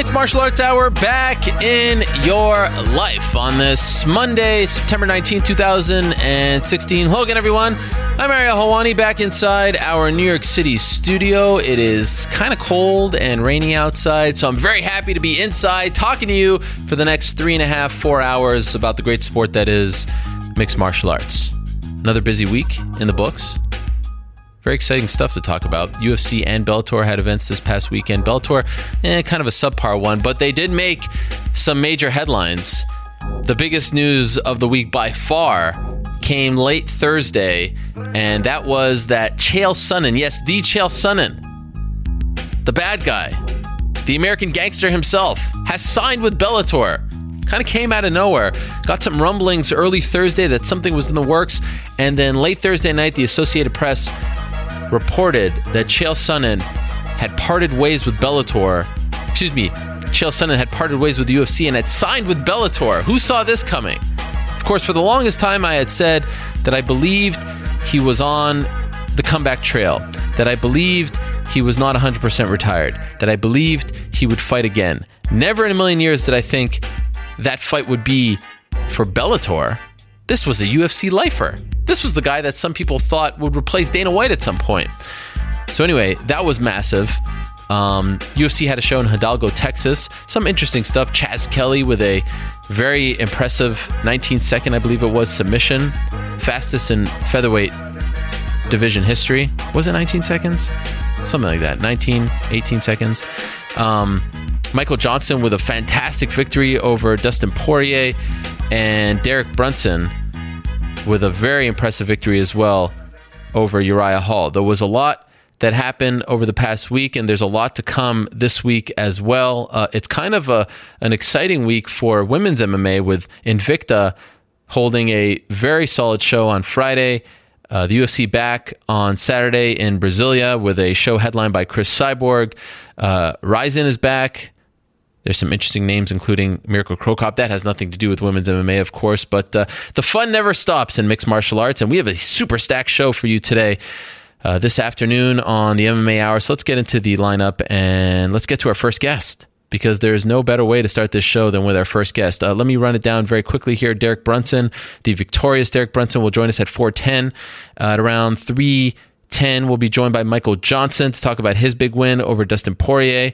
Mixed Martial Arts Hour back in your life on this Monday, September 19th, 2016. Hello again, everyone. I'm Ariel Helwani back inside our New York City studio. It is kind of cold and rainy outside, so I'm very happy to be inside talking to you for the next three and a half, four hours about the great sport that is mixed martial arts. Another busy week in the books very exciting stuff to talk about. UFC and Bellator had events this past weekend. Bellator, eh, kind of a subpar one, but they did make some major headlines. The biggest news of the week by far came late Thursday, and that was that Chael Sonnen, yes, the Chael Sonnen, the bad guy, the American gangster himself, has signed with Bellator. Kind of came out of nowhere. Got some rumblings early Thursday that something was in the works, and then late Thursday night, the Associated Press reported that Chael Sonnen had parted ways with Bellator. Excuse me, Chael Sonnen had parted ways with the UFC and had signed with Bellator. Who saw this coming? Of course, for the longest time, I had said that I believed he was on the comeback trail, that I believed he was not 100% retired, that I believed he would fight again. Never in a million years did I think that fight would be for Bellator. This was a UFC lifer. This was the guy that some people thought would replace Dana White at some point. So, anyway, that was massive. Um, UFC had a show in Hidalgo, Texas. Some interesting stuff. Chas Skelly with a very impressive 19 second, I believe it was, submission. Fastest in featherweight division history. Was it 19 seconds? Something like that. 19, 18 seconds. Um, Michael Johnson with a fantastic victory over Dustin Poirier and Derek Brunson with a very impressive victory as well over Uriah Hall. There was a lot that happened over the past week, and there's a lot to come this week as well. Uh, it's kind of a an exciting week for women's MMA with Invicta holding a very solid show on Friday. Uh, the UFC back on Saturday in Brasilia with a show headlined by Chris Cyborg. Uh, Rizin is back. There's some interesting names, including Mirko Cro Cop. That has nothing to do with women's MMA, of course, but uh, the fun never stops in mixed martial arts. And we have a super stacked show for you today, uh, this afternoon on the MMA Hour. So let's get into the lineup and let's get to our first guest because there's no better way to start this show than with our first guest. Uh, let me run it down very quickly here. Derek Brunson, the victorious Derek Brunson, will join us at 410. Uh, at around 310, we'll be joined by Michael Johnson to talk about his big win over Dustin Poirier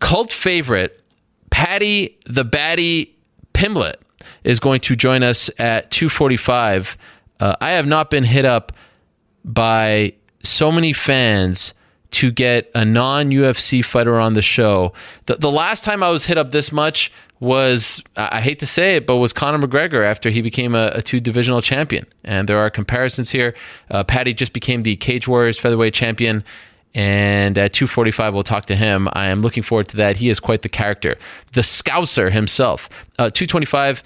cult favorite Paddy the Baddy Pimblett is going to join us at 2:45. Uh, I have not been hit up by so many fans to get a non UFC fighter on the show. The, the last time I was hit up this much was, I hate to say it, but was Conor McGregor after he became a, a two divisional champion. And there are comparisons here. Uh, Paddy just became the Cage Warriors featherweight champion and at 2:45 we'll talk to him. I am looking forward to that. He is quite the character, the Scouser himself. Uh, 2:25,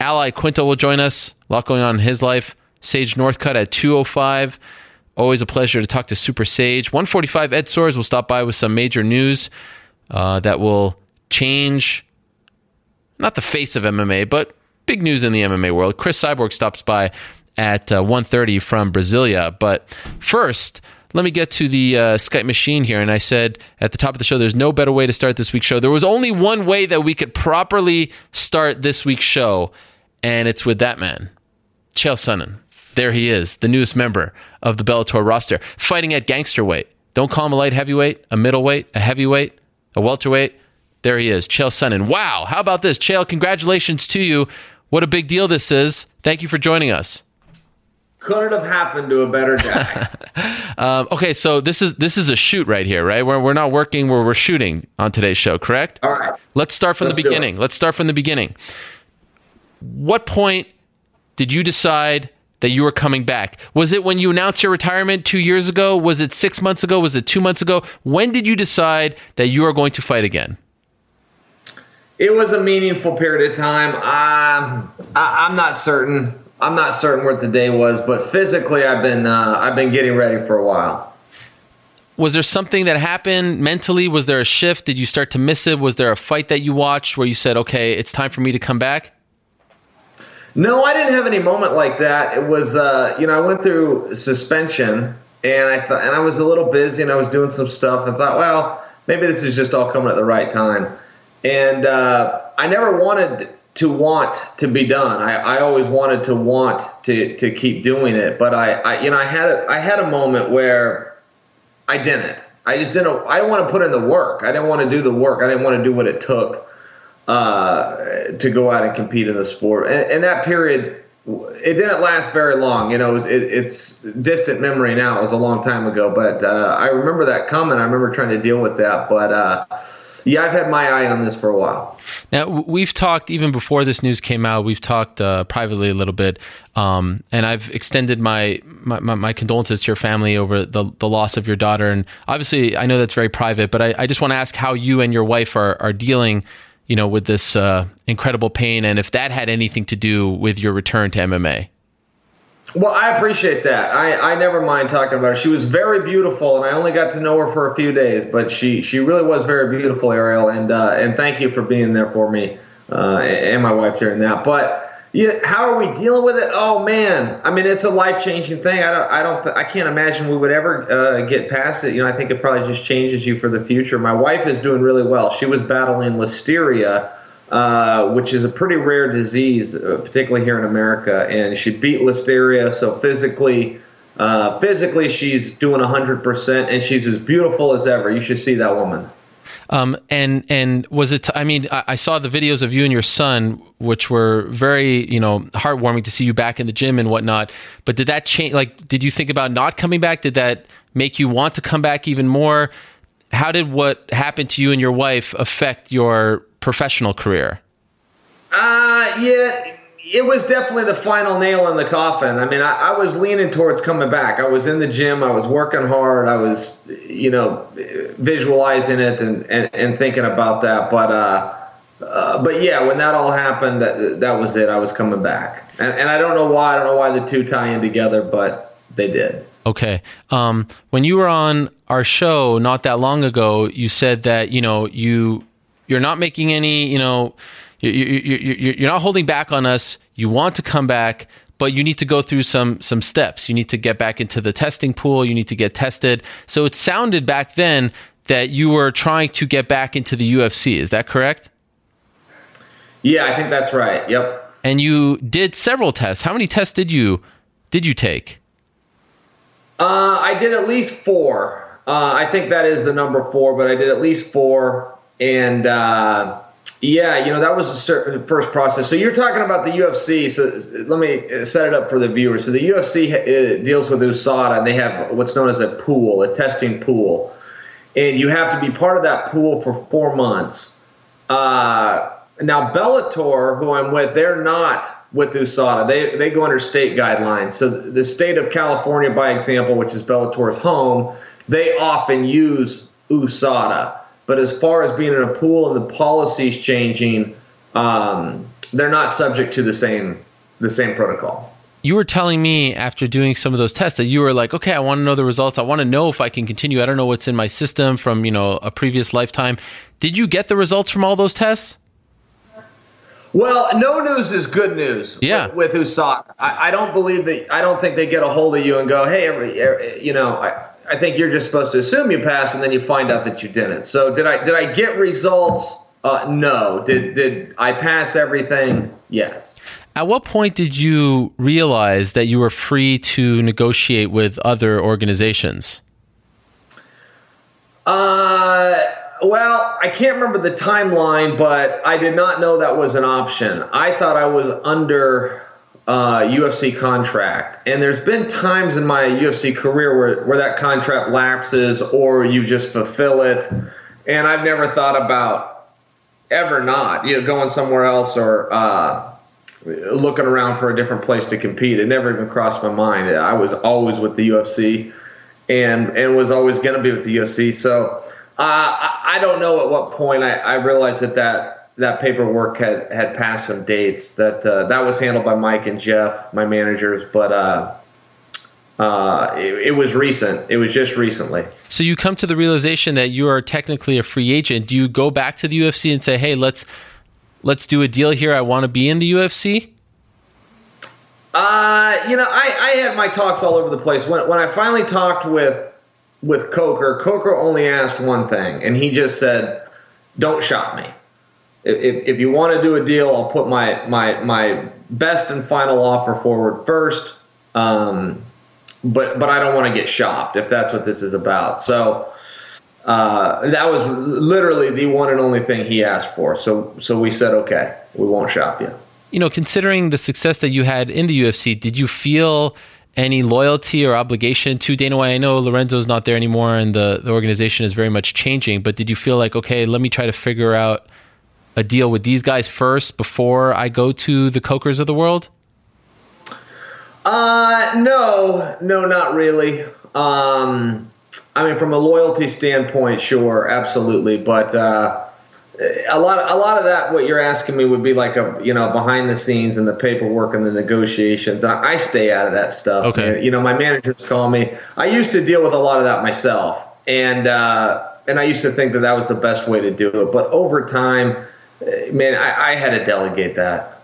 Ally Quinto will join us. A lot going on in his life. Sage Northcutt at 2:05. Always a pleasure to talk to Super Sage. 1:45, Ed Soares will stop by with some major news uh, that will change, not the face of MMA, but big news in the MMA world. Chris Cyborg stops by at uh, 1.30 from Brasilia. But first, let me get to the uh, Skype machine here. And I said at the top of the show, there's no better way to start this week's show. There was only one way that we could properly start this week's show, and it's with that man, Chael Sonnen. There he is, the newest member of the Bellator roster, fighting at gangster weight. Don't call him a light heavyweight, a middleweight, a heavyweight, a welterweight. There he is, Chael Sonnen. Wow, how about this? Chael, congratulations to you. What a big deal this is. Thank you for joining us couldn't have happened to a better guy. um, okay, so this is this is a shoot right here, right? We're we're not working, we're we're shooting on today's show, correct? All right. Let's start from Let's the beginning. Let's start from the beginning. What point did you decide that you were coming back? Was it when you announced your retirement two years ago? Was it six months ago? Was it two months ago? When did you decide that you are going to fight again? It was a meaningful period of time. Um, I, I'm not certain. I'm not certain what the day was, but physically, I've been uh, I've been getting ready for a while. Was there something that happened mentally? Was there a shift? Did you start to miss it? Was there a fight that you watched where you said, "Okay, it's time for me to come back"? No, I didn't have any moment like that. It was, uh, you know, I went through suspension, and I thought, and I was a little busy, and I was doing some stuff. I thought, well, maybe this is just all coming at the right time. And uh, I never wanted to want to be done. I, I always wanted to want to to keep doing it, but I, I you know, I had a, I had a moment where I didn't. I just didn't. I didn't want to put in the work. I didn't want to do the work. I didn't want to do what it took uh, to go out and compete in the sport. And, and, that period, it didn't last very long. You know, it, it, it's distant memory now. It was a long time ago, but uh, I remember that coming. I remember trying to deal with that. But uh, yeah, I've had my eye on this for a while. Now we've talked even before this news came out. We've talked uh, privately a little bit, um, and I've extended my, my, my condolences to your family over the the loss of your daughter. And obviously, I know that's very private, but I, I just want to ask how you and your wife are are dealing you know, with this uh, incredible pain, and if that had anything to do with your return to MMA. Well, I appreciate that. I, I never mind talking about her. She was very beautiful, and I only got to know her for a few days, but she, she really was very beautiful, Ariel. And uh, and thank you for being there for me uh, and my wife during that. But yeah, how are we dealing with it? Oh man, I mean, it's a life changing thing. I don't, I don't, I can't imagine we would ever uh, get past it. You know, I think it probably just changes you for the future. My wife is doing really well. She was battling listeria, uh, which is a pretty rare disease, uh, particularly here in America, and she beat listeria. So physically, uh, physically, she's doing hundred percent, and she's as beautiful as ever. You should see that woman. Um, and and was it? I mean, I, I, saw the videos of you and your son, which were very you know heartwarming to see you back in the gym and whatnot. But did that change? Like, did you think about not coming back? Did that make you want to come back even more? How did what happened to you and your wife affect your professional career? Uh, yeah it was definitely the final nail in the coffin. I mean, I, I, was leaning towards coming back. I was in the gym. I was working hard. I was, you know, visualizing it and, and, and thinking about that. But, uh, uh, but yeah, when that all happened, that, that was it. I was coming back. And, and I don't know why. I don't know why the two tie in together, but they did. Okay. Um, when you were on our show not that long ago, you said that, you know, you, you're not making any, you know, you're not holding back on us. You want to come back, but you need to go through some some steps. You need to get back into the testing pool. You need to get tested. So it sounded back then that you were trying to get back into the UFC. Is that correct? Yeah, I think that's right. Yep. And you did several tests. How many tests did you did you take? Uh, I did at least four. Uh, I think that is the number four, but I did at least four, and uh, yeah, you know that was the first process. So you're talking about the UFC. So let me set it up for the viewers. So the UFC uh, deals with USADA, and they have what's known as a pool, a testing pool, and you have to be part of that pool for four months. Uh, now Bellator, who I'm with, they're not with USADA. They they go under state guidelines. So the state of California, by example, which is Bellator's home, they often use USADA. But as far as being in a pool and the policies changing, um, they're not subject to the same the same protocol. You were telling me after doing some of those tests that you were like, okay, I want to know the results. I want to know if I can continue. I don't know what's in my system from you know a previous lifetime. Did you get the results from all those tests? Well, no news is good news. Yeah. With, with USADA, I, I, don't believe that. I don't think they get a hold of you and go, "Hey, every, every you know, I, I think you're just supposed to assume you passed, and then you find out that you didn't. So did I? Did I get results? Uh, no. Did did I pass everything? Yes. At what point did you realize that you were free to negotiate with other organizations? Uh, well, I can't remember the timeline, but I did not know that was an option. I thought I was under uh, UFC contract. And there's been times in my UFC career where, where that contract lapses or you just fulfill it. And I've never thought about ever not, you know, going somewhere else or, uh, looking around for a different place to compete. It never even crossed my mind. I was always with the UFC, and and was always going to be with the UFC. So uh, I, I don't know at what point I, I realized that that that paperwork had had passed some dates. That uh, that was handled by Mike and Jeff, my managers, but. Uh, uh, it, it, was recent. It was just recently. So you come to the realization that you are technically a free agent. Do you go back to the UFC and say, "Hey, let's let's do a deal here. I want to be in the UFC"? Uh, you know, I, I had my talks all over the place. When when I finally talked with with Coker, Coker only asked one thing, and he just said, "Don't shop me. If, if you want to do a deal, I'll put my my my best and final offer forward first. Um, but but I don't want to get shopped if that's what this is about. So uh, that was literally the one and only thing he asked for. So so we said okay, we won't shop you. You know, considering the success that you had in the UFC, did you feel any loyalty or obligation to Dana White? I know Lorenzo's not there anymore, and the the organization is very much changing. But did you feel like okay, let me try to figure out a deal with these guys first before I go to the Cokers of the world? Uh, no, no, not really. Um, I mean, from a loyalty standpoint, sure, absolutely, but uh, a lot, a lot of that, what you're asking me, would be like a, you know, behind the scenes and the paperwork and the negotiations. I, I stay out of that stuff. Okay. You know, my managers call me. I used to deal with a lot of that myself, and uh, and I used to think that that was the best way to do it. But over time, man, I, I had to delegate that.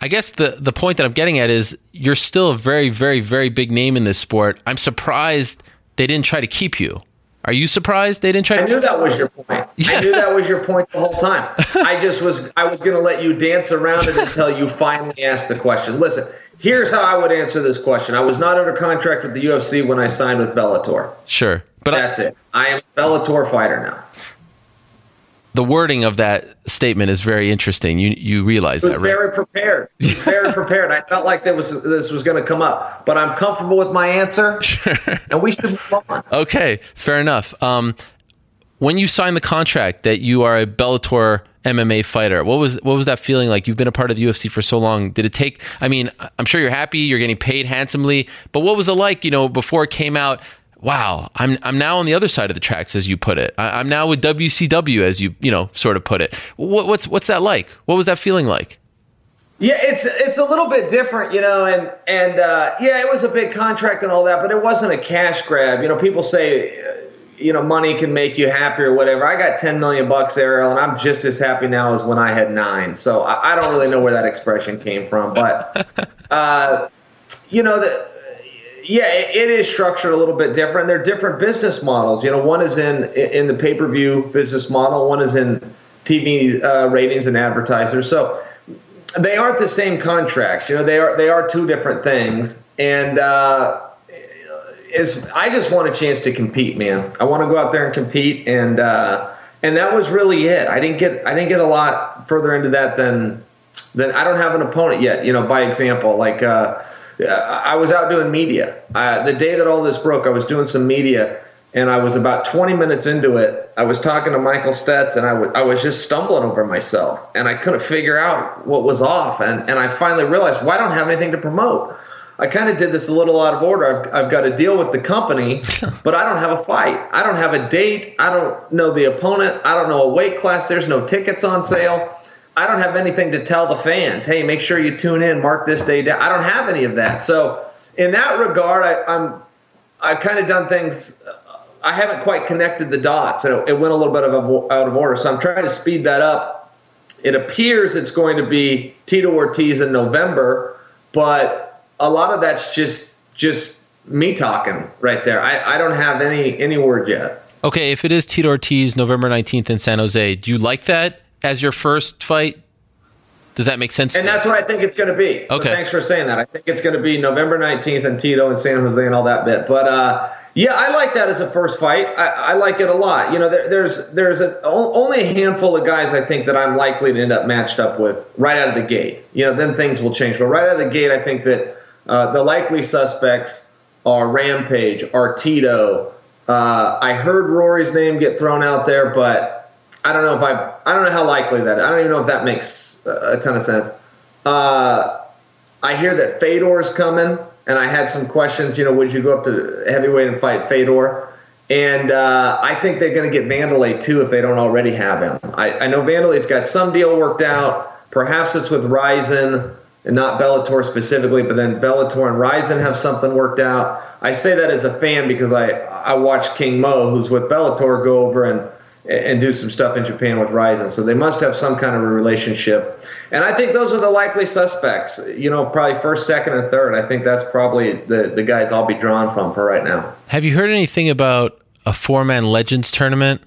I guess the the point that I'm getting at is you're still a very, very, very big name in this sport. I'm surprised they didn't try to keep you. Are you surprised they didn't try? I knew that was your point. Yeah. I knew that was your point the whole time. I just was I was going to let you dance around it until you finally asked the question. Listen, here's how I would answer this question. I was not under contract with the UFC when I signed with Bellator. Sure, but that's I, it. I am a Bellator fighter now the wording of that statement is very interesting. You you realize that, right? Very prepared. Very prepared. I felt like that was this was going to come up, but I'm comfortable with my answer, sure. and we should move on. Okay, fair enough. Um, when you signed the contract that you are a Bellator MMA fighter, what was what was that feeling like? You've been a part of the UFC for so long. Did it take? I mean, I'm sure you're happy. You're getting paid handsomely, but what was it like? You know, before it came out wow, I'm I'm now on the other side of the tracks, as you put it. I, am now with WCW, as you you know sort of put it. What, what's what's that like? What was that feeling like? Yeah, it's it's a little bit different, you know, and and uh, yeah, it was a big contract and all that, but it wasn't a cash grab. You know, people say, uh, you know, money can make you happy or whatever. I got ten million bucks, Ariel, and I'm just as happy now as when I had nine. So I, I don't really know where that expression came from, but uh, you know that yeah, it, is structured a little bit different. They're different business models. You know, one is in in the pay per view business model. One is in TV uh, ratings and advertisers. So they aren't the same contracts. You know, they are they are two different things. And uh, is I just want a chance to compete, man. I want to go out there and compete, and uh, and that was really it. I didn't get I didn't get a lot further into that than than I don't have an opponent yet. You know, by example, like. Uh, I was out doing media. Uh, the day that all this broke, I was doing some media, and I was about 20 minutes into it. I was talking to Michael Stets, and I, w- I was just stumbling over myself, and I couldn't figure out what was off. And, and I finally realized, well, I don't have anything to promote. I kind of did this a little out of order. I've, I've got to deal with the company, but I don't have a fight. I don't have a date. I don't know the opponent. I don't know a weight class. There's no tickets on sale. I don't have anything to tell the fans. Hey, make sure you tune in, mark this day down. I don't have any of that. So in that regard, I, I'm I've kind of done things. I haven't quite connected the dots, and it, it went a little bit of a, out of order. So I'm trying to speed that up. It appears it's going to be Tito Ortiz in November, but a lot of that's just just me talking right there. I, I don't have any any word yet. Okay, if it is Tito Ortiz November 19th in San Jose, do you like that? As your first fight? Does that make sense? And that's what I think it's going to be. Okay. So thanks for saying that. I think it's going to be November 19th and Tito and San Jose and all that bit. But uh, yeah, I like that as a first fight. I, I like it a lot. You know, there, there's there's a, only a handful of guys I think that I'm likely to end up matched up with right out of the gate. You know, then things will change. But right out of the gate, I think that uh, the likely suspects are Rampage, are Tito. Uh, I heard Rory's name get thrown out there, but I don't know if I I don't know how likely that. I don't even know if that makes a ton of sense. Uh, I hear that Fedor is coming, and I had some questions. You know, would you go up to heavyweight and fight Fedor? And uh, I think they're going to get Vanderlei too if they don't already have him. I, I know Vanderlei's got some deal worked out. Perhaps it's with Rizin and not Bellator specifically, but then Bellator and Rizin have something worked out. I say that as a fan because I I watched King Mo, who's with Bellator, go over and and do some stuff in Japan with Rizin. So they must have some kind of a relationship. And I think those are the likely suspects. You know, probably first, second, and third. I think that's probably the the guys I'll be drawn from for right now. Have you heard anything about a four man Legends tournament?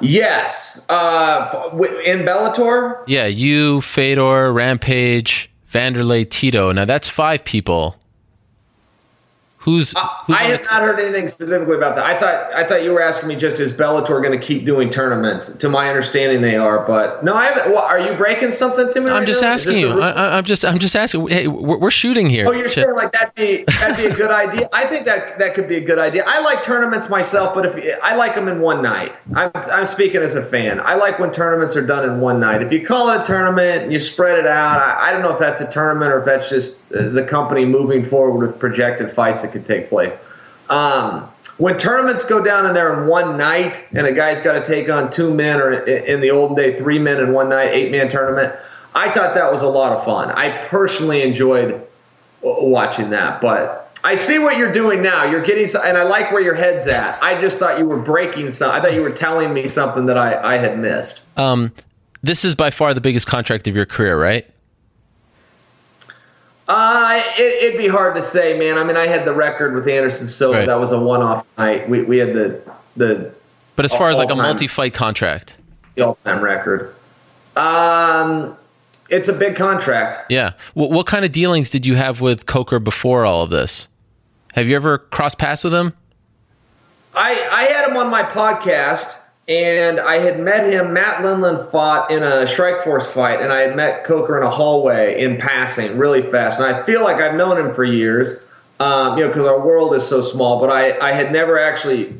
Yes, uh, in Bellator. Yeah, you, Fedor, Rampage, Vanderlei, Tito. Now that's five people. Who's, who's I have not heard anything specifically about that. I thought I thought you were asking me just is Bellator going to keep doing tournaments? To my understanding, they are. But no, I haven't. Well, are you breaking something to me? I'm right just now? asking you. I, am just I'm just asking. Hey, we're, we're shooting here. Oh, you're saying like that'd be that'd be a good idea? I think that that could be a good idea. I like tournaments myself, but if I like them in one night, I'm I'm speaking as a fan. I like when tournaments are done in one night. If you call it a tournament and you spread it out, I, I don't know if that's a tournament or if that's just the company moving forward with projected fights that could take place. Um, when tournaments go down in there in one night and a guy's got to take on two men or in the old day three men in one night eight man tournament i thought that was a lot of fun. I personally enjoyed watching that but i see what you're doing now. You're getting and i like where your head's at. I just thought you were breaking some i thought you were telling me something that i, I had missed. Um, this is by far the biggest contract of your career right uh, it, would be hard to say, man. I mean, I had the record with Anderson Silva. Right. That was a one-off night. We, we had the the. But as far as like a multi-fight contract, the all-time record. Um, it's a big contract. Yeah. What, what kind of dealings did you have with Coker before all of this? Have you ever crossed paths with him? I I had him on my podcast and I had met him. Matt Lindland fought in a Strikeforce fight, and I had met Coker in a hallway in passing, really fast. And I feel like I've known him for years, um, you know, because our world is so small. But I, I had never actually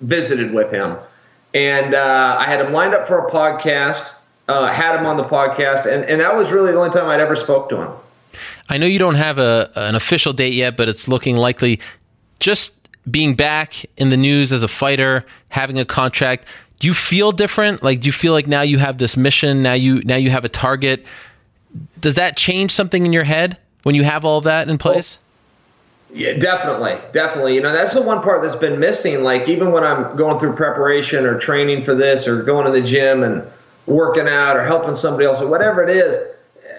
visited with him, and uh, I had him lined up for a podcast. Uh, had him on the podcast, and, and that was really the only time I'd ever spoke to him. I know you don't have a an official date yet, but it's looking likely. Just being back in the news as a fighter, having a contract, do you feel different? Like, do you feel like now you have this mission? Now you now you have a target. Does that change something in your head when you have all of that in place? Yeah, definitely, definitely. You know, that's the one part that's been missing. Like, even when I'm going through preparation or training for this, or going to the gym and working out, or helping somebody else, or whatever it is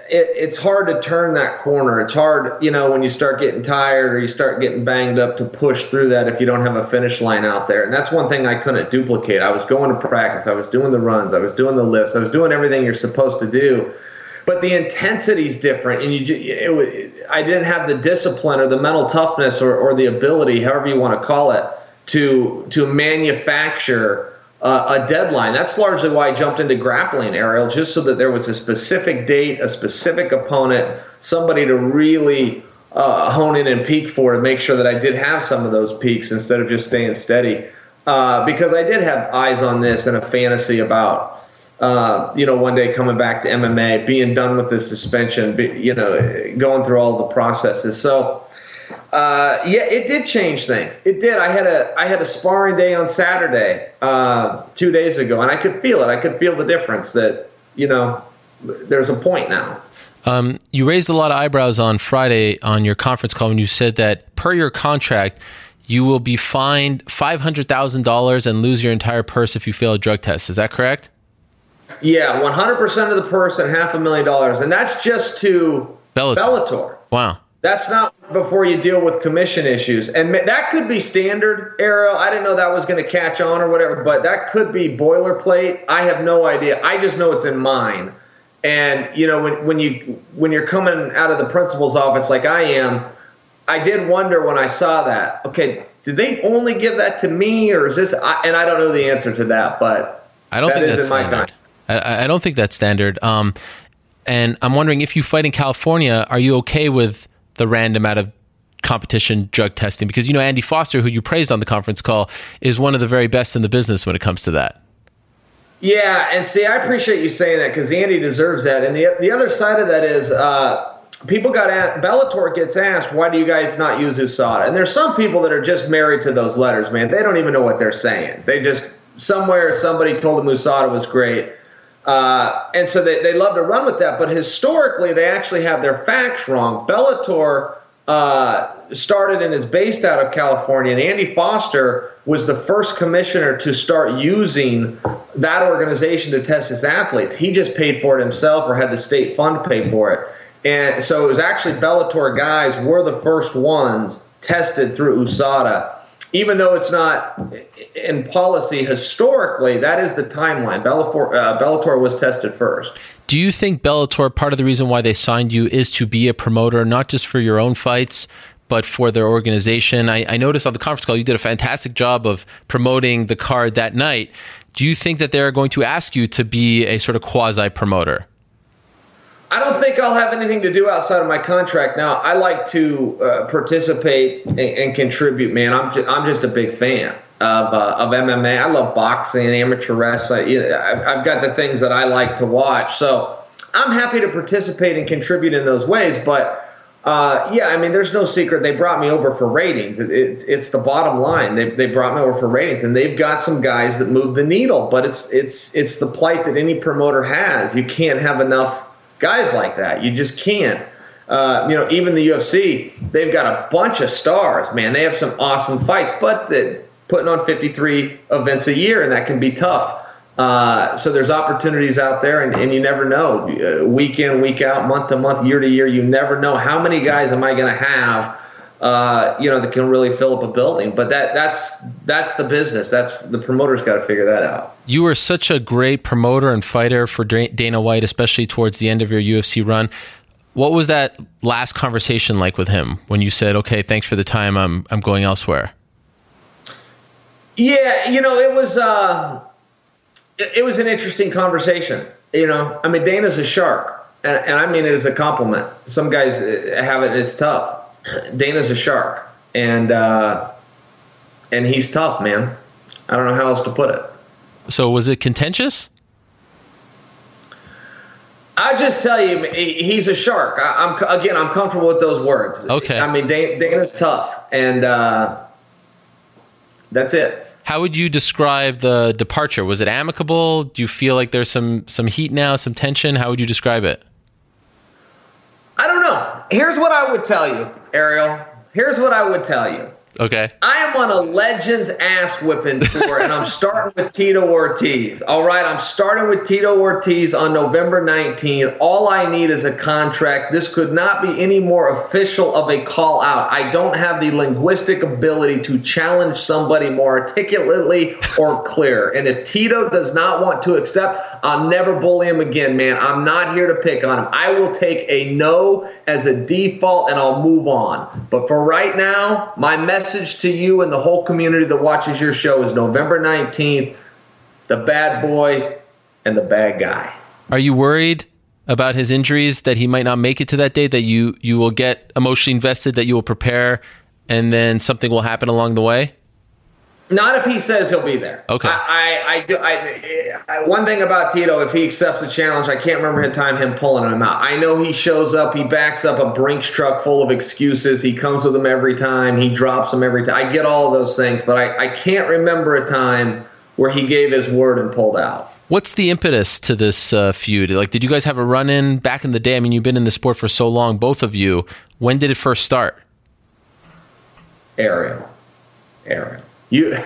it, it's hard to turn that corner. It's hard, you know, when you start getting tired or you start getting banged up to push through that if you don't have a finish line out there. And that's one thing I couldn't duplicate. I was going to practice, I was doing the runs, I was doing the lifts, I was doing everything you're supposed to do. But the intensity is different, and you, it, it, I didn't have the discipline or the mental toughness or, or the ability, however you want to call it, to to manufacture uh, a deadline. That's largely why I jumped into grappling, Ariel, just so that there was a specific date, a specific opponent, somebody to really uh, hone in and peak for to make sure that I did have some of those peaks instead of just staying steady. Uh, because I did have eyes on this and a fantasy about, uh, you know, one day coming back to MMA, being done with the suspension, you know, going through all the processes. So, uh, yeah, it did change things. It did. I had a I had a sparring day on Saturday uh, two days ago, and I could feel it. I could feel the difference. That you know, there's a point now. Um, you raised a lot of eyebrows on Friday on your conference call when you said that per your contract, you will be fined five hundred thousand dollars and lose your entire purse if you fail a drug test. Is that correct? Yeah, one hundred percent of the purse and half a million dollars, and that's just to Bellator. Bellator. Wow. That's not before you deal with commission issues. And that could be standard, Ariel. I didn't know that was going to catch on or whatever, but that could be boilerplate. I have no idea. I just know it's in mine. And you know, when, when you when you're coming out of the principal's office like I am, I did wonder when I saw that. Okay, did they only give that to me, or is this? and I don't know the answer to that, but I don't that think that's standard. I, I, don't think that's standard. Um, and I'm wondering if you fight in California, are you okay with the random out of competition drug testing because you know Andy Foster who you praised on the conference call is one of the very best in the business when it comes to that. Yeah, and see, I appreciate you saying that because Andy deserves that. And the the other side of that is, uh, people got asked, Bellator gets asked, why do you guys not use USADA? And there's some people that are just married to those letters, man. They don't even know what they're saying. They just somewhere somebody told them USADA was great. Uh, and so they, they love to run with that, but historically they actually have their facts wrong. Bellator uh, started and is based out of California, and Andy Foster was the first commissioner to start using that organization to test his athletes. He just paid for it himself or had the state fund pay for it. And so it was actually Bellator guys were the first ones tested through USADA. Even though it's not in policy historically, that is the timeline. Bellator, uh, Bellator was tested first. Do you think Bellator, part of the reason why they signed you is to be a promoter, not just for your own fights, but for their organization? I, I noticed on the conference call you did a fantastic job of promoting the card that night. Do you think that they're going to ask you to be a sort of quasi promoter? I don't think I'll have anything to do outside of my contract now. I like to uh, participate and, and, contribute, man. I'm just, I'm just a big fan of, uh, of MMA. I love boxing, amateur wrestling. You know, I've got the things that I like to watch. So I'm happy to participate and contribute in those ways. But uh, yeah, I mean, there's no secret. They brought me over for ratings. It, it's it's the bottom line. They, they brought me over for ratings, and they've got some guys that move the needle. But it's it's it's the plight that any promoter has. You can't have enough guys like that. You just can't. Uh, you know, even the UFC, they've got a bunch of stars, man. They have some awesome fights, but they're putting on 53 events a year, and that can be tough. Uh, so there's opportunities out there, and, and you never know. Uh, week in, week out, month to month, year to year, you never know how many guys am I going to have. Uh, you know that can really fill up a building, but that that's that's the business. That's the promoter's got to figure that out you were such a great promoter and fighter for Dana White, especially towards the end of your UFC run. What was that last conversation like with him when you said, "Okay, thanks for the time. I'm I'm going elsewhere"? Yeah, you know, it was uh, it, it was an interesting conversation. You know, I mean, Dana's a shark, and, and I mean it as a compliment. Some guys uh, have it as tough. Dana's a shark, and uh, and he's tough, man. I don't know how else to put it. So was it contentious? I just tell you, he's a shark. I, am again, I'm comfortable with those words. Okay. I mean, Dana's tough, and uh, that's it. How would you describe the departure? Was it amicable? Do you feel like there's some some heat now, some tension? How would you describe it? I don't know. Here's what I would tell you, Ariel. Here's what I would tell you. Okay. I am on a Legends ass whipping tour, and I'm starting with Tito Ortiz. All right, I'm starting with Tito Ortiz on November 19th. All I need is a contract. This could not be any more official of a call out. I don't have the linguistic ability to challenge somebody more articulately or clear. And if Tito does not want to accept, I'll never bully him again, man. I'm not here to pick on him. I will take a no as a default and I'll move on. But for right now, my message message to you and the whole community that watches your show is November 19th, the bad boy and the bad guy. Are you worried about his injuries that he might not make it to that date, that you, you will get emotionally invested, that you will prepare, and then something will happen along the way? Not if he says he'll be there. Okay. I, I, I do. I, I, one thing about Tito, if he accepts the challenge, I can't remember the time him pulling him out. I know he shows up, he backs up a Brinks truck full of excuses. He comes with them every time. He drops them every time. I get all those things, but I, I can't remember a time where he gave his word and pulled out. What's the impetus to this uh, feud? Like, did you guys have a run in back in the day? I mean, you've been in the sport for so long, both of you. When did it first start? Ariel. Ariel. You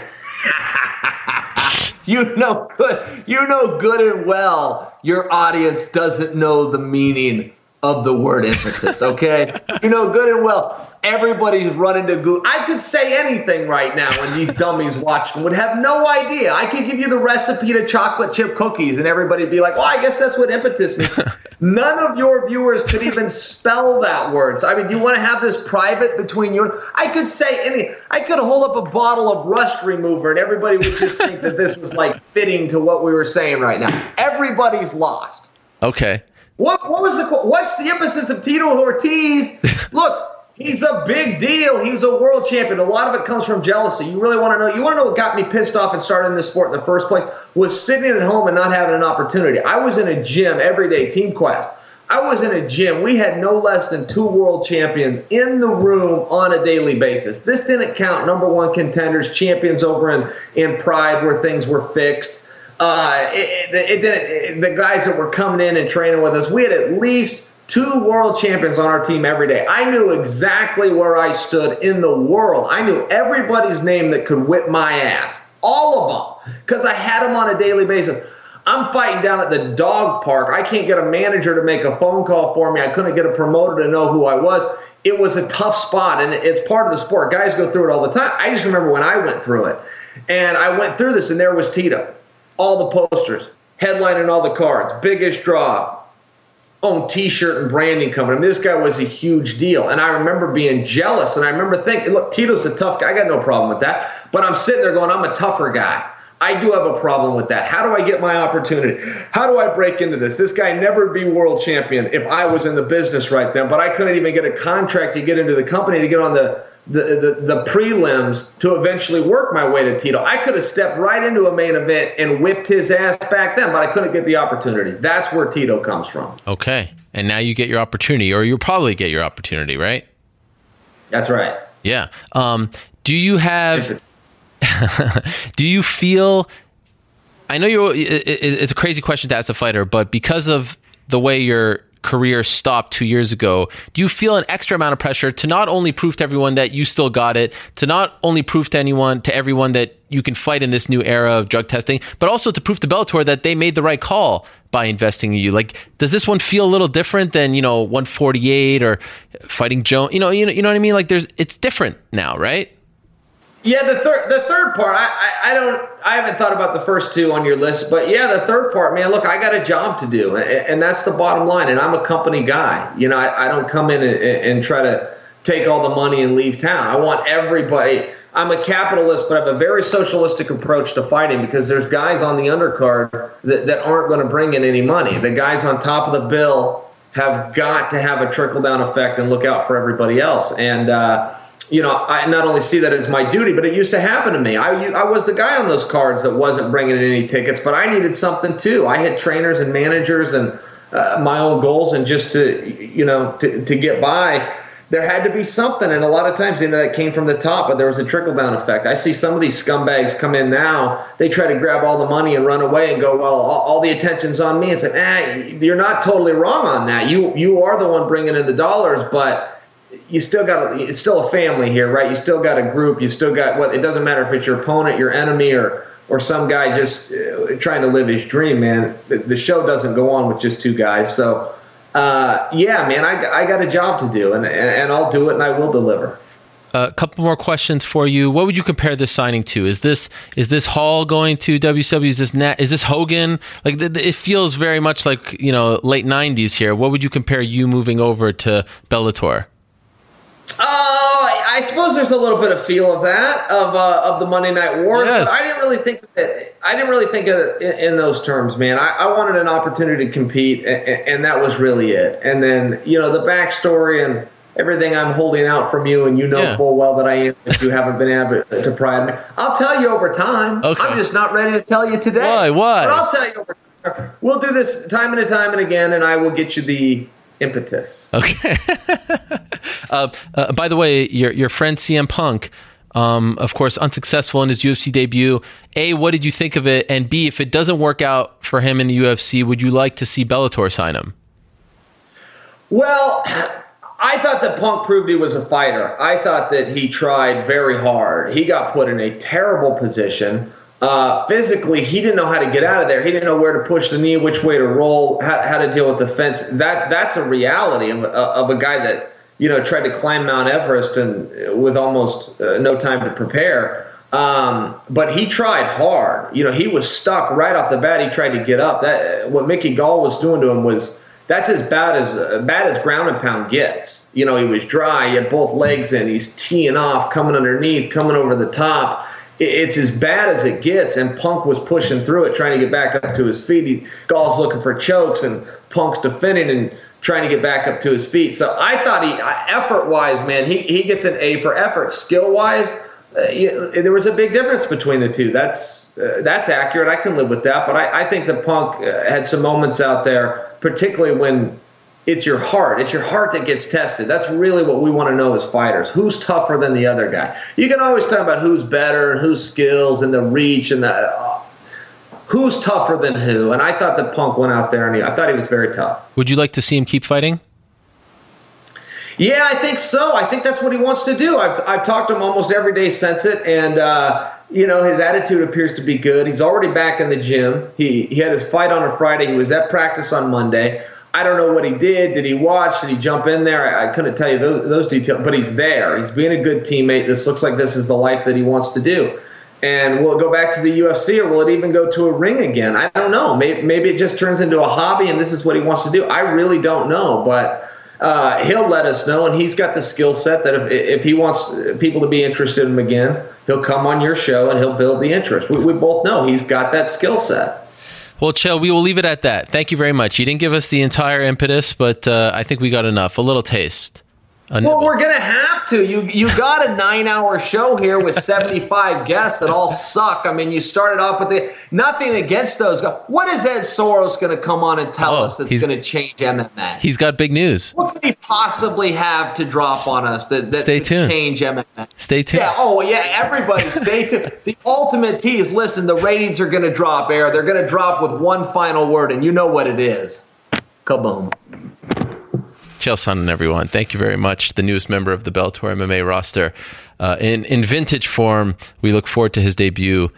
you know good you know good and well your audience doesn't know the meaning of the word impetus, okay? you know good and well everybody's running to Google. I could say anything right now, and these dummies watching would have no idea. I could give you the recipe to chocolate chip cookies, and everybody'd be like, "Well, I guess that's what impetus means." None of your viewers could even spell that word. So, I mean, you want to have this private between you? and I could say any. I could hold up a bottle of rust remover, and everybody would just think that this was like fitting to what we were saying right now. Everybody's lost. Okay. What, what was the what's the emphasis of Tito Ortiz? Look, He's a big deal. He's a world champion. A lot of it comes from jealousy. You really want to know? You want to know what got me pissed off and started in this sport in the first place? Was sitting at home and not having an opportunity. I was in a gym every day, Team Quest. I was in a gym. We had no less than two world champions in the room on a daily basis. This didn't count number one contenders, champions over in, in Pride where things were fixed. Uh, it, it, it didn't. the guys that were coming in and training with us, we had at least two world champions on our team every day. I knew exactly where I stood in the world. I knew everybody's name that could whip my ass, all of them, because I had them on a daily basis. I'm fighting down at the dog park. I can't get a manager to make a phone call for me. I couldn't get a promoter to know who I was. It was a tough spot, and it's part of the sport. Guys go through it all the time. I just remember when I went through it. And I went through this, and there was Tito. All the posters, headlining all the cards, biggest draw, own T-shirt and branding company. I mean, this guy was a huge deal, and I remember being jealous. And I remember thinking, "Look, Tito's a tough guy. I got no problem with that." But I'm sitting there going, "I'm a tougher guy." I do have a problem with that. How do I get my opportunity? How do I break into this? This guy never be world champion if I was in the business right then, but I couldn't even get a contract to get into the company to get on the the, the, the, prelims to eventually work my way to Tito. I could have stepped right into a main event and whipped his ass back then, but I couldn't get the opportunity. That's where Tito comes from. Okay. And now you get your opportunity, or you'll probably get your opportunity, right? That's right. Yeah. Um, do you have, do you feel, I know you're, it's a crazy question to ask a fighter, but because of the way you're career stopped two years ago, do you feel an extra amount of pressure to not only prove to everyone that you still got it, to not only prove to anyone, to everyone that you can fight in this new era of drug testing, but also to prove to Bellator that they made the right call by investing in you? Like, does this one feel a little different than you know 148 or fighting Joe? You know, you know, you know what I mean? Like, there's it's different now, right? Yeah, the third the third part, I, I, I, don't I haven't thought about the first two on your list, but yeah, the third part, man. Look, I got a job to do, and, and that's the bottom line. And I'm a company guy. You know, I, I don't come in and, and, try to take all the money and leave town. I want everybody. I'm a capitalist, but I have a very socialistic approach to fighting because there's guys on the undercard that, that aren't going to bring in any money. The guys on top of the bill have got to have a trickle down effect and look out for everybody else. And uh, you know, I not only see that as my duty, but it used to happen to me. I, I was the guy on those cards that wasn't bringing in any tickets, but I needed something too. I had trainers and managers and uh, my own goals, and just to, you know, to, to get by, there had to be something. And a lot of times, you know, that came from the top, but there was a trickle down effect. I see some of these scumbags come in now, they try to grab all the money and run away and go, well, all, all the attention's on me. It's like, eh, you're not totally wrong on that. You, you are the one bringing in the dollars, but you still got it's still a family here, right? You still got a group. You still got what? It doesn't matter if it's your opponent, your enemy, or or some guy just uh, trying to live his dream, man. The, the, show doesn't go on with just two guys. So, uh, yeah, man, I, I got a job to do, and, and, I'll do it, and I will deliver. A couple more questions for you. What would you compare this signing to? Is this is this Hall going to WCW? Is this Nat, is this Hogan? Like it feels very much like you know late '90s here. What would you compare you moving over to Bellator? Oh, I suppose there's a little bit of feel of that of uh, of the Monday Night Wars. Yes. But I didn't really think of it. I didn't really think of it in, in those terms, man. I, I, wanted an opportunity to compete, and, and, that was really it. And then you know the backstory and everything I'm holding out from you, and you know yeah. full well that I am. If you haven't been able to pry me, I'll tell you over time. Okay. I'm just not ready to tell you today. Why? Why? But I'll tell you over. Time. We'll do this time and time and again, and I will get you the impetus. Okay. uh, uh, by the way, your your friend CM Punk, um, of course, unsuccessful in his UFC debut. A, what did you think of it? And B, if it doesn't work out for him in the UFC, would you like to see Bellator sign him? Well, I thought that Punk proved he was a fighter. I thought that he tried very hard. He got put in a terrible position. Uh, physically, he didn't know how to get out of there. He didn't know where to push the knee, which way to roll, how, how to deal with the fence. That that's a reality of, of, a guy that you know tried to climb Mount Everest and with almost uh, no time to prepare. Um, but he tried hard. You know, he was stuck right off the bat. He tried to get up. That what Mickey Gall was doing to him was that's as bad as uh, bad as ground and pound gets. You know, he was dry. He had both legs in. He's teeing off, coming underneath, coming over the top it's as bad as it gets. And Punk was pushing through it, trying to get back up to his feet. He, Gall's looking for chokes, and Punk's defending and trying to get back up to his feet. So I thought he, effort wise, man, he, he gets an A for effort. Skill wise, uh, there was a big difference between the two. That's uh, that's accurate. I can live with that. But I, I think the Punk uh, had some moments out there, particularly when it's your heart. It's your heart that gets tested. That's really what we want to know as fighters. Who's tougher than the other guy? You can always talk about who's better and whose skills and the reach and the. Uh, who's tougher than who? And I thought that Punk went out there and he, I thought he was very tough. Would you like to see him keep fighting? Yeah, I think so. I think that's what he wants to do. I've, I've talked to him almost every day since it, and uh, you know his attitude appears to be good. He's already back in the gym. He he had his fight on a Friday. He was at practice on Monday. I don't know what he did. Did he watch? Did he jump in there? I, I couldn't tell you those, those details, but he's there. He's being a good teammate. This looks like this is the life that he wants to do. And will it go back to the UFC or will it even go to a ring again? I don't know. Maybe, maybe it just turns into a hobby and this is what he wants to do. I really don't know, but uh, he'll let us know. And he's got the skill set that if, if, he wants people to be interested in him again, he'll come on your show and he'll build the interest. We, we both know he's got that skill set. Well, Chael, we will leave it at that. Thank you very much. You didn't give us the entire impetus, but uh, I think we got enough. A little taste. Well, we're gonna have to. You you got a nine hour show here with seventy five guests that all suck. I mean, you started off with the nothing against those guys. What is Ed Soares going to come on and tell oh, us that's going to change MMA? He's got big news. What could he possibly have to drop on us that, that stay tuned. change MMA? Stay tuned. Yeah. Oh yeah. Everybody, stay tuned. The ultimate tease. Listen, the ratings are going to drop. Air. They're going to drop with one final word, and you know what it is. Kaboom. Chael Sonnen, everyone. Thank you very much. The newest member of the Bellator MMA roster. Uh, in, in vintage form, we look forward to his debut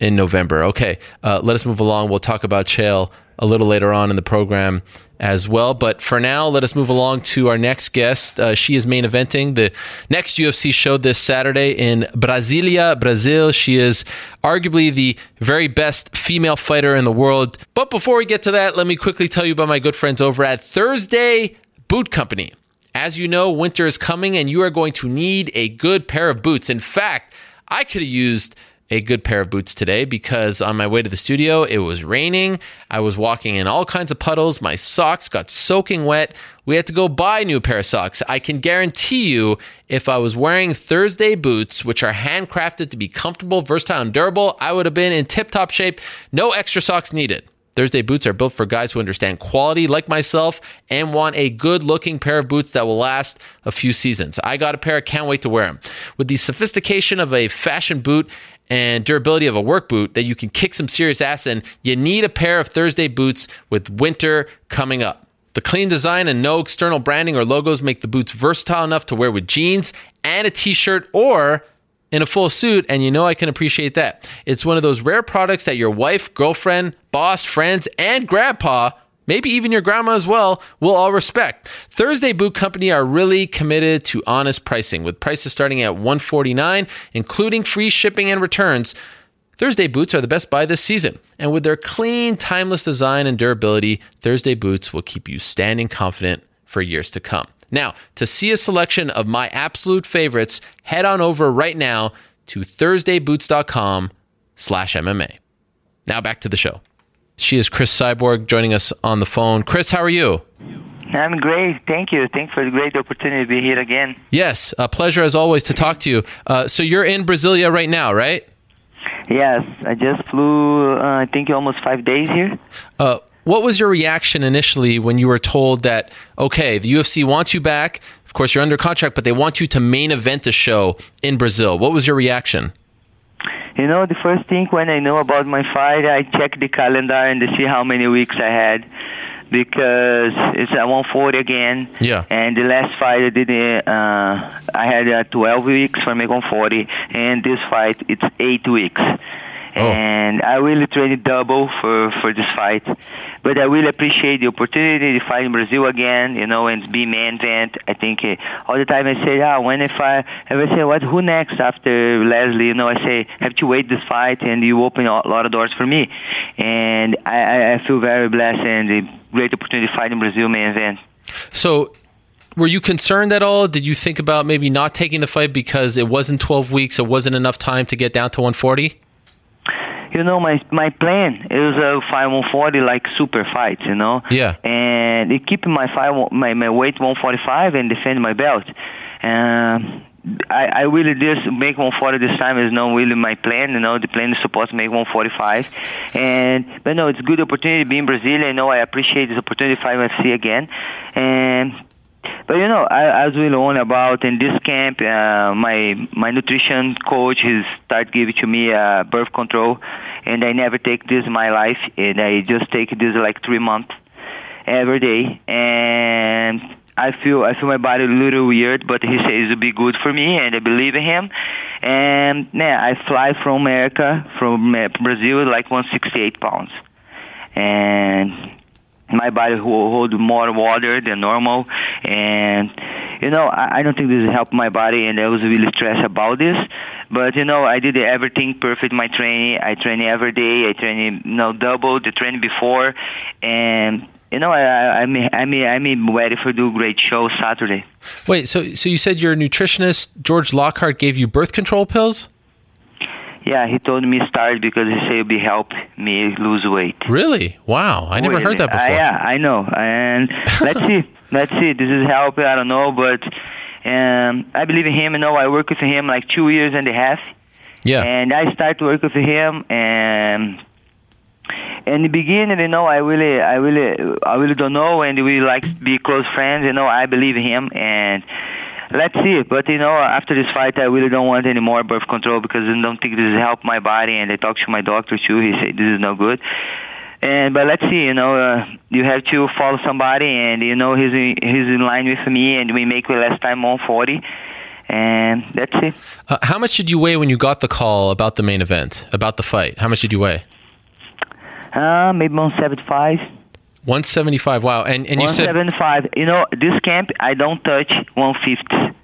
in November. Okay, uh, let us move along. We'll talk about Chael a little later on in the program as well. But for now, let us move along to our next guest. Uh, she is main eventing the next UFC show this Saturday in Brasilia, Brazil. She is arguably the very best female fighter in the world. But before we get to that, let me quickly tell you about my good friends over at Thursday Boot Company. As you know, winter is coming and you are going to need a good pair of boots. In fact, I could have used a good pair of boots today because on my way to the studio, it was raining. I was walking in all kinds of puddles. My socks got soaking wet. We had to go buy a new pair of socks. I can guarantee you, if I was wearing Thursday boots, which are handcrafted to be comfortable, versatile, and durable, I would have been in tip top shape. No extra socks needed. Thursday boots are built for guys who understand quality like myself and want a good looking pair of boots that will last a few seasons. I got a pair, can't wait to wear them. With the sophistication of a fashion boot and durability of a work boot that you can kick some serious ass in, you need a pair of Thursday boots with winter coming up. The clean design and no external branding or logos make the boots versatile enough to wear with jeans and a t shirt or in a full suit, and you know I can appreciate that. It's one of those rare products that your wife, girlfriend, boss, friends, and grandpa, maybe even your grandma as well, will all respect. Thursday Boot Company are really committed to honest pricing, with prices starting at 149, including free shipping and returns. Thursday boots are the best buy this season, and with their clean, timeless design and durability, Thursday boots will keep you standing confident for years to come. Now, to see a selection of my absolute favorites, head on over right now to thursdayboots.com slash MMA. Now back to the show. She is Chris Cyborg joining us on the phone. Chris, how are you? I'm great. Thank you. Thanks for the great opportunity to be here again. Yes, a pleasure as always to talk to you. Uh, so you're in Brasilia right now, right? Yes, I just flew, uh, I think, almost five days here. Uh, what was your reaction initially when you were told that, okay, the UFC wants you back? Of course, you're under contract, but they want you to main event a show in Brazil. What was your reaction? You know, the first thing when I know about my fight, I check the calendar and to see how many weeks I had because it's at 140 again. Yeah. And the last fight I did, uh, I had uh, 12 weeks for me 140, and this fight it's eight weeks. Oh. And I will trained double for, for this fight. But I really appreciate the opportunity to fight in Brazil again, you know, and be main event. I think uh, all the time I say, ah, when if I ever say, what, who next after Leslie? You know, I say, have to wait this fight, and you open a lot of doors for me. And I, I feel very blessed and a great opportunity to fight in Brazil main event. So were you concerned at all? Did you think about maybe not taking the fight because it wasn't 12 weeks, it wasn't enough time to get down to 140? You know, my my plan is a fight 140 like super fights, you know. Yeah. And it keep my fight my my weight 145 and defend my belt. Um, I, I really just make 140 this time is not really my plan. You know, the plan is supposed to make 145, and but no, it's a good opportunity to be in Brazil. You know, I appreciate this opportunity to fight UFC again, and but you know, I, was really on about in this camp. Uh, my my nutrition coach has started giving to me uh, birth control, and I never take this in my life, and I just take this like three months every day, and I feel I feel my body a little weird, but he says it'll be good for me, and I believe in him. And yeah, I fly from America, from uh, Brazil, like 168 pounds, and my body hold more water than normal, and you know I, I don't think this helped my body, and I was really stressed about this. But you know, I did everything perfect. My training, I train every day. I train, you know, double the training before, and you know, I, I, I'm I'm I'm ready for do great show Saturday. Wait, so so you said your nutritionist George Lockhart gave you birth control pills? Yeah, he told me start because he said it'd be help me lose weight. Really? Wow, I never Wait, heard that before. Uh, yeah, I know. And let's see, let's see. This is help. I don't know, but um, I believe in him. You know, I work with him like two years and a half. Yeah. And I start to work with him and in the beginning, you know, I really, I really, I really don't know, and we like be close friends. You know, I believe in him, and let's see. But you know, after this fight, I really don't want any more birth control because I don't think this help my body. And I talked to my doctor too. He said this is no good. And but let's see. You know, uh, you have to follow somebody, and you know he's in, he's in line with me, and we make the last time on forty. And that's it. Uh, how much did you weigh when you got the call about the main event, about the fight? How much did you weigh? Uh, maybe on 175. 175. Wow. And and you said 175. You know, this camp, I don't touch 150.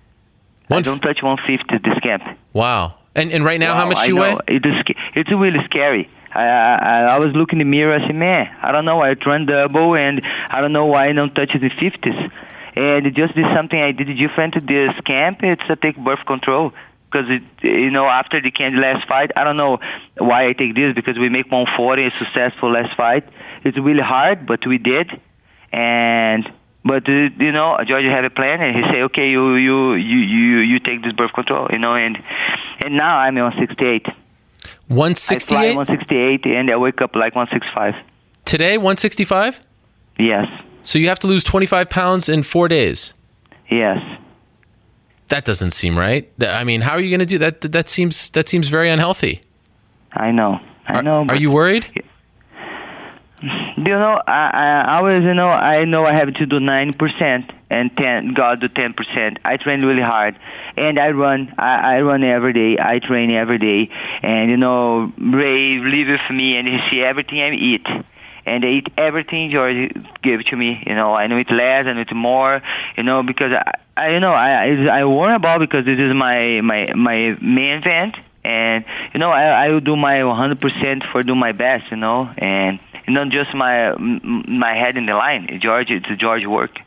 I don't touch 150 this camp. wow. And and right now, how much I do you weigh? It is, it's really scary. I, I I was looking in the mirror. I said, man, I don't know. I run double, and I don't know why I don't touch the 50s. And it just is something I did different to this camp. It's a take birth control because it, you know, after the Candy last fight, I don't know why I take this because we make 140 a successful last fight. It's really hard, but we did, and. But uh, you know, George had a plan, and he said, "Okay, you you you you you take this birth control, you know." And and now I'm on 68. I fly 168 168 and I wake up like 165. today. 165. Yes, So you have to lose 25 pounds in four days. yes. That doesn't seem right. I mean, how are you going to do that? That seems that seems very unhealthy. I know. I Are, know. are you worried? Do you know? I, I always, you know, I know I have to do nine percent and ten. God do ten percent. I train really hard, and I run. I, I run every day. I train every day, and you know, Ray live with me, and he see everything I eat. And I eat everything George gave to me. You know, I know it less, I know it more. You know, because I, I you know, I I, I worry about because this is my my my main event, and you know, I I will do my 100% for do my best. You know, and not just my my head in the line. George, it's George work.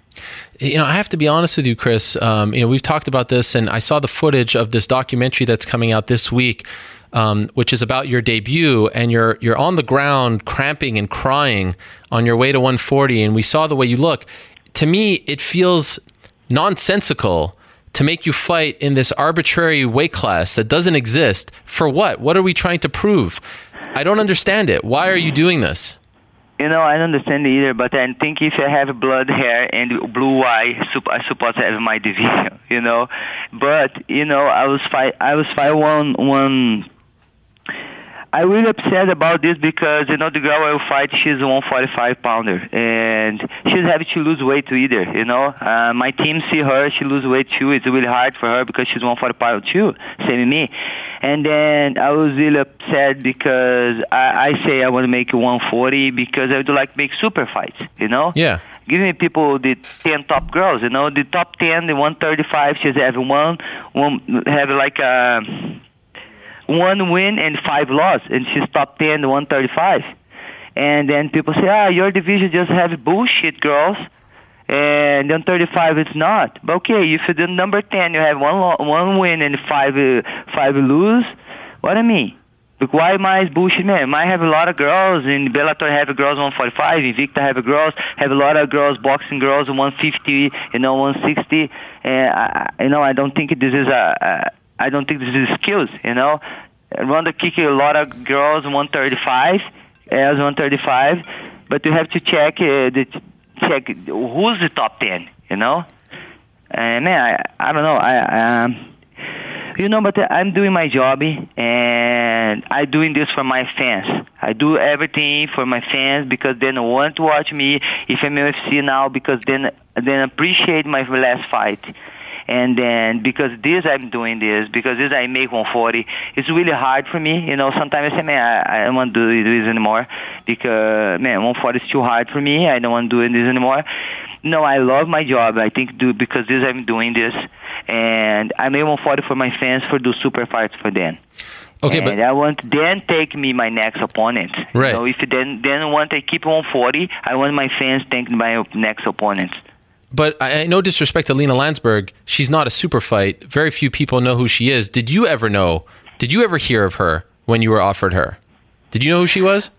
You know, I have to be honest with you, Chris. Um, you know, we've talked about this, and I saw the footage of this documentary that's coming out this week, um, which is about your debut, and you're you're on the ground, cramping and crying on your way to 140, and we saw the way you look. To me, it feels nonsensical to make you fight in this arbitrary weight class that doesn't exist. For what? What are we trying to prove? I don't understand it. Why are you doing this? You know, I don't understand either, but I think if I have blood hair and blue eye, I suppose to have my division. You know, but you know, I was fight. I was fight one one. I really upset about this because you know the girl I will fight, she's a 145 pounder, and she's having to lose weight too either. You know, uh, my team see her, she lose weight too. It's really hard for her because she's 145 too, same as me. And then I was really upset because I, I say I want to make 140 because I would like to make super fights. You know, Yeah. give me people the 10 top girls you know the top 10 the 135 she's have one one have like a one win and five loss and she's top 10 135 and then people say ah your division just have bullshit girls and then 35 it's not but okay if you're the number 10 you have one lo- one win and five uh, five lose what i mean Like, why my bullshit, man? I have a lot of girls in Bellator. Have girls 145. Invicta have girls. Have a lot of girls boxing girls 150. You know 160. And I, you know I don't think this is a. a I don't think this is skills. You know, Ronda kick a lot of girls 135 as 135, but you have to check uh, the check who's the top 10. You know, and man, I I don't know. I um you know, but I'm doing my job and I'm doing this for my fans. I do everything for my fans because then want to watch me if I'm UFC now because then then appreciate my last fight. And then because this I'm doing this because this I make 140, it's really hard for me. You know, sometimes I say, man, I, I don't want to do this anymore because man, 140 is too hard for me. I don't want to do this anymore. No, I love my job. I think do because this I'm doing this and I made 140 for my fans for do super fights for them. Okay, and but I want then take me my next opponent. Right. So if then then want I keep 140, I want my fans take my next opponents. But I, no disrespect to Lina Lansberg, she's not a super fight. Very few people know who she is. Did you ever know? Did you ever hear of her when you were offered her? Did you know who she was?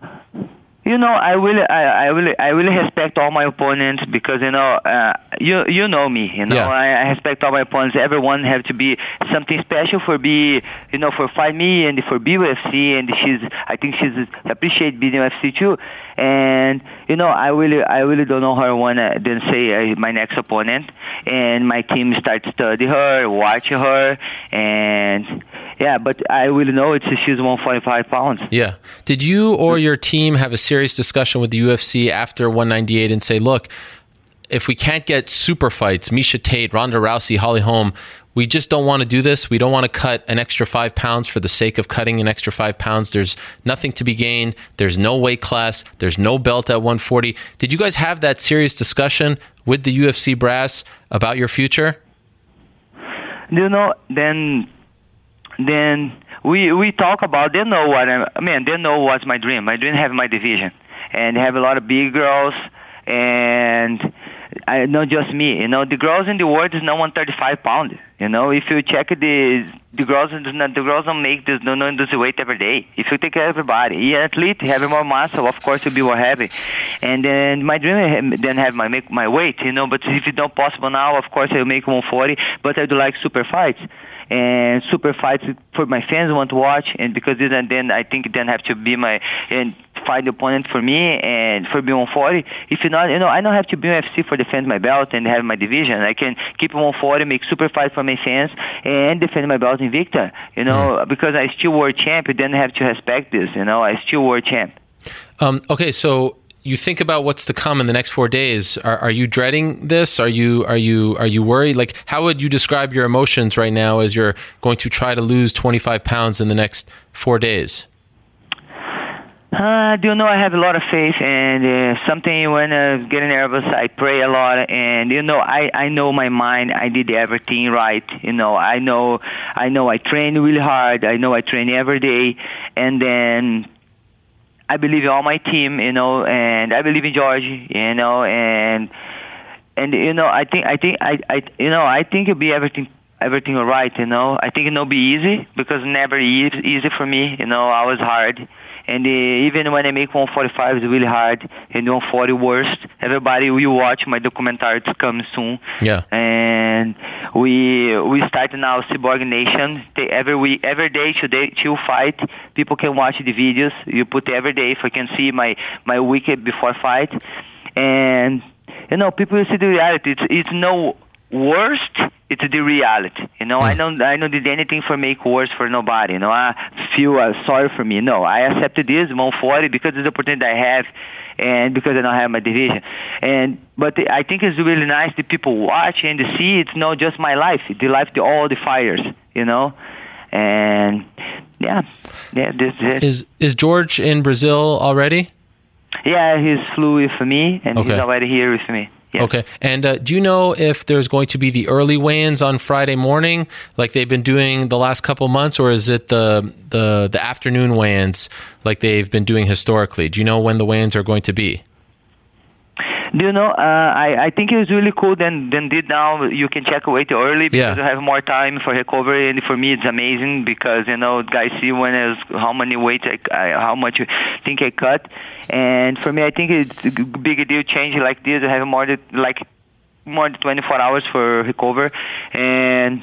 You know, I really, I, I really, I really respect all my opponents because you know, uh, you you know me. You know, Yeah. I, I respect all my opponents. Everyone have to be something special for be, you know, for fight me and for be UFC. And she's, I think she's appreciate being UFC too. And you know, I really, I really don't know her when I didn't say uh, my next opponent. And my team start study her, watch her, and yeah. But I really know it's she's 145 pounds. Yeah. Did you or your team have a serious discussion with the UFC after 198 and say, look, if we can't get super fights, Miesha Tate, Ronda Rousey, Holly Holm, we just don't want to do this. We don't want to cut an extra five pounds for the sake of cutting an extra five pounds. There's nothing to be gained. There's no weight class. There's no belt at 140. Did you guys have that serious discussion with the UFC brass about your future? you know then then we we talk about they know what I, I mean they know what's my dream my dream have my division and have a lot of big girls and I not just me you know. The girls in the world is not 135 pounds you know. If you check the the girls the girls don't make this don't, don't weight every day. If you take care of everybody yeah athlete have more muscle of course you'll be more heavy. And then my dream then have my make my weight you know. But if it's not possible now of course I'll make 140 but I do like super fights and super fights for my fans want to watch and because then then I think then have to be my and fight opponent for me and for being 140 if you not you know I don't have to be UFC for defend my belt and have my division. I can keep 140 make super fight for my fans and defend my belt Invicta you know because I still world champ you then have to respect this you know I still world champ. Um, okay, so you think about what's to come in the next four days. Are, are you dreading this? Are you are you are you worried? Like, how would you describe your emotions right now as you're going to try to lose 25 pounds in the next four days? Uh, do know I have a lot of faith and uh, something when I get nervous I pray a lot and you know I I know my mind I did everything right you know I know I know I train really hard I know I train every day and then I believe in all my team you know and I believe in George you know and and you know I think I think I I you know I think it'll be everything everything all right you know. I think it'll be easy because never easy easy for me you know. I was hard and uh, even when I make 145 it's really hard and 140 worst everybody will watch my documentary it's coming soon. Yeah. and we we start now Cyborg Nation. They- every week every day today till fight people can watch the videos. You put every day if I can see my my week before fight. And you know people see the reality. It's it's no worst it's the reality you know? I don't i don't did anything for make worse for nobody you know? I feel uh, sorry for me. No i accepted this 140 because it's the opportunity i have and because i don't have my division. And but i think it's really nice that people watch and see it's not just my life it's the life of all the fighters you know? And yeah yeah this is it. Is is George in Brazil already? yeah he's flew with me and Okay. he's already here with me yeah. Okay. And uh, do you know if there's going to be the early weigh-ins on Friday morning, like they've been doing the last couple months, or is it the the the afternoon weigh-ins like they've been doing historically? Do you know when the weigh-ins are going to be? Do you know? Uh, I I think it's really cool. Then then did now you can check weight early because Yeah. you have more time for recovery. And for me, it's amazing because you know guys see when is how many weight I, I how much you think I cut. And for me, I think it's a big deal change like this. I have more than like more than 24 hours for recover and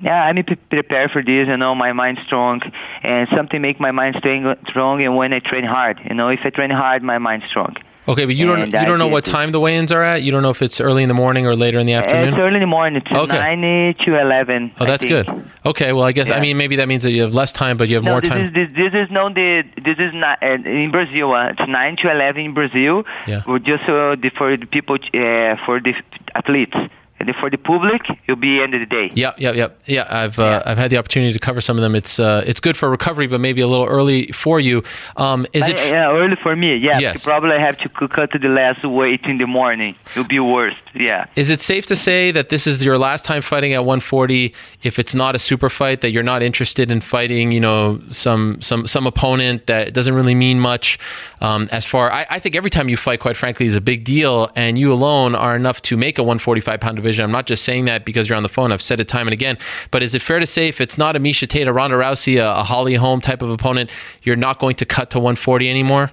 yeah, I'm pre- prepared for this. You know, my mind's strong, and something make my mind strong. Strong, and when I train hard, you know, if I train hard, my mind's strong. Okay, but you don't And you don't know what time the weigh-ins are at. You don't know if it's early in the morning or later in the afternoon. It's early in the morning. It's Okay. nine to eleven. oh, that's good. Okay, well, I guess I mean maybe that means that you have less time, but you have No, more this time. is this, this is no the this is not uh, in Brazil. Uh, it's nine to eleven in Brazil. Yeah. We're just uh, the, for the people uh, for the athletes. And for the public, it'll be end of the day. Yeah, yeah, yep. Yeah, I've uh, Yeah. I've had the opportunity to cover some of them. It's uh, it's good for recovery, but maybe a little early for you. Um, is it? Uh, yeah, early for me. Yeah, Yes. you probably have to cut the last weight in the morning. It'll be worse. Yeah. Is it safe to say that this is your last time fighting at 140? If it's not a super fight, that you're not interested in fighting, you know, some some some opponent that doesn't really mean much. Um, as far, I, I think every time you fight, quite frankly, is a big deal, and you alone are enough to make a 145 pound division. I'm not just saying that because you're on the phone. I've said it time and again. But is it fair to say if it's not a Miesha Tate, a Ronda Rousey, a, a Holly Holm type of opponent, you're not going to cut to 140 anymore?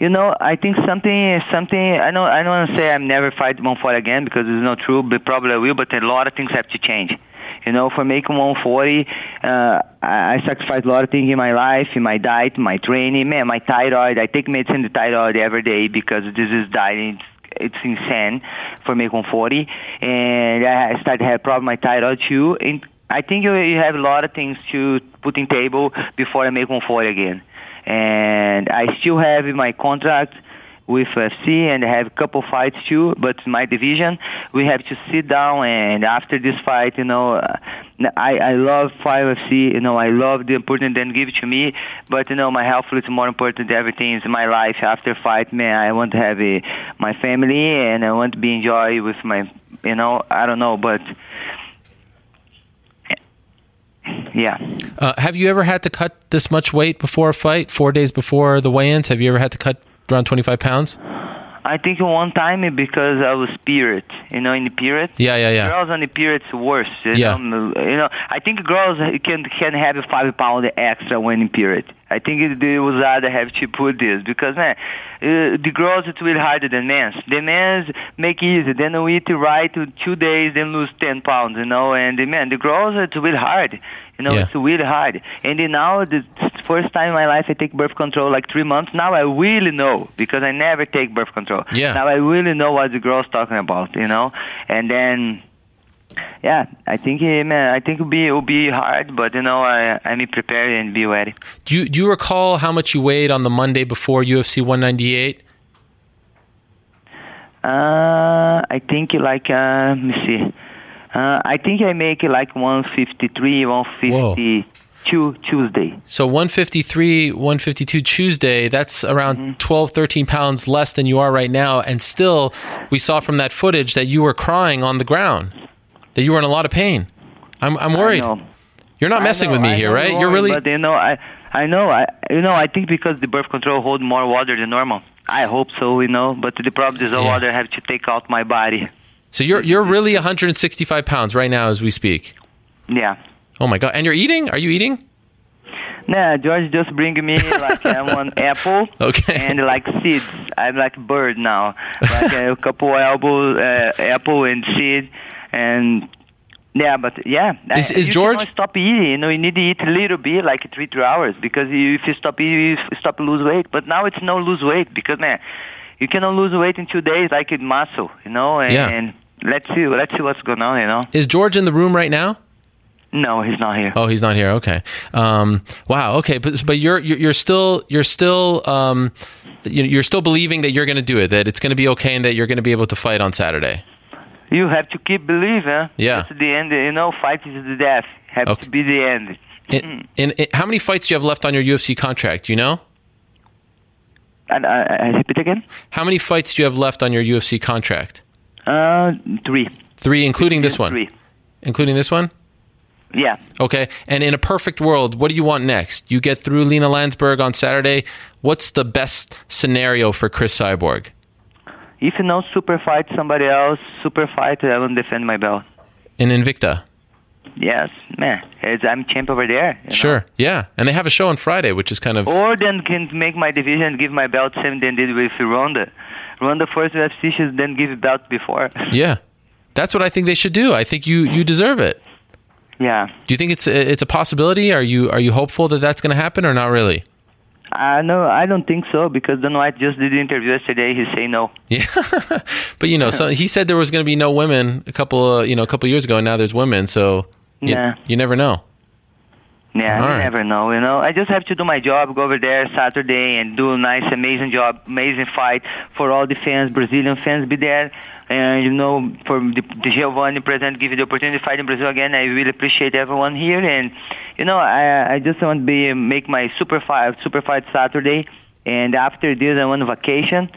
You know, I think something, something. I know, I don't want to say I'm never fight one fight again because it's not true. But probably I will. But a lot of things have to change. You know, for making 140, uh, I sacrificed a lot of things in my life, in my diet, my training, man, my thyroid. I take medicine the thyroid every day because this is diet. It's insane for me 140, and I started to have problem with my thyroid too. And I think you, you have a lot of things to put in table before I make 140 again and I still have my contract with UFC and have a couple fights too, but my division, we have to sit down and after this fight, you know, uh, I, I love fight UFC, you know, I love the important they give to me, but you know, my health is more important than everything in my life after fight, man, I want to have a, my family and I want to be enjoy with my, you know, I don't know, but yeah. Uh, have you ever had to cut this much weight before a fight? Four days before the weigh-ins, have you ever had to cut around 25 pounds? I think one time because I was period, you know, in the period. Yeah, yeah, yeah. Girls on the period's worse. You Yeah. Know, you know, I think girls can can have a five pound extra when in period. I think it, they would rather have to put this because man, uh, the girls it's really harder than men's. The men's make easy. Then we eat right to two days, then lose ten pounds. You know, and the man, the girls it's really hard. You know, Yeah. it's really hard. And then now the first time in my life I take birth control like three months. Now I really know because I never take birth control. Yeah. Now I really know what the girl's talking about. You know, and then yeah, I think eh, man, I think it'll be it'll be hard, but you know, I I'm prepared and be ready. Do you, do you recall how much you weighed on the Monday before UFC 198? Uh, I think like uh, let me see. Uh, I think I make like 153, 152 Tuesday. So 153, 152 Tuesday, that's around Mm-hmm. 12, 13 pounds less than you are right now. And still, we saw from that footage that you were crying on the ground, that you were in a lot of pain. I'm, I'm worried. You're not I messing know, with me I here, right? you're You're really. But you know, I I know, I you know, I think because the birth control hold more water than normal. I hope so, you know. But the problem is the Yeah. water have to take out my body. So you're, you're really 165 pounds right now as we speak. Yeah. Oh my God. And you're eating? Are you eating? Nah, George just bring me like uh, one apple Okay. and like seeds. I'm like bird now, like a couple elbow uh, apple and seed, and yeah, but yeah. Is- is you George- stop eating? You know, you need to eat a little bit, like three three hours, because you, if you stop eating, you stop lose weight. But now it's no lose weight because man, you cannot lose weight in two days like in muscle, you know. And, Yeah. And let's see, let's see what's going on, you know. Is George in the room right now? No, he's not here. Oh, he's not here. Okay. Um, wow. Okay. But but you're you're still you're still um, you- you're still believing that you're going to do it, that it's going to be okay, and that you're going to be able to fight on Saturday. You have to keep believing. Yeah. That's the end. You know, fight is the death. Have Okay. to be the end. In, in, in- how many fights do you have left on your UFC contract? Do you know? And uh, uh, repeat again. How many fights do you have left on your UFC contract? Uh, three. Three, including this one. Three. Including this one. Yeah. Okay. And in a perfect world, what do you want next? You get through Lina Lansberg on Saturday. What's the best scenario for Chris Cyborg? if you know super fight somebody else, super fight, I will defend my belt. In Invicta. Yes, man. I'm champ over there. you know. Sure. Yeah. And they have a show on Friday, which is kind of. Or then can make my division give my belt same than did with Ronda. Ronda first UFC should then give it belt before. Yeah. That's what I think they should do. I think you, you deserve it. yeah. Do you think it's it's a possibility? Are you are you hopeful that that's going to happen or not really? Uh, no, I don't think so because Dana White just did the interview yesterday. He say no. Yeah, but you know, so he said there was going to be no women a couple, of, you know, a couple of years ago, and now there's women. So you, Yeah. you never know. Yeah, All you right. never know. You know, I just have to do my job, go over there Saturday and do a nice, amazing job, amazing fight for all the fans, Brazilian fans, be there. And you know, for the, the Giovanni president give you the opportunity to fight in Brazil again, I really appreciate everyone here. And you know, I I just want to be make my super fight, super fight Saturday. And after this, I want a vacation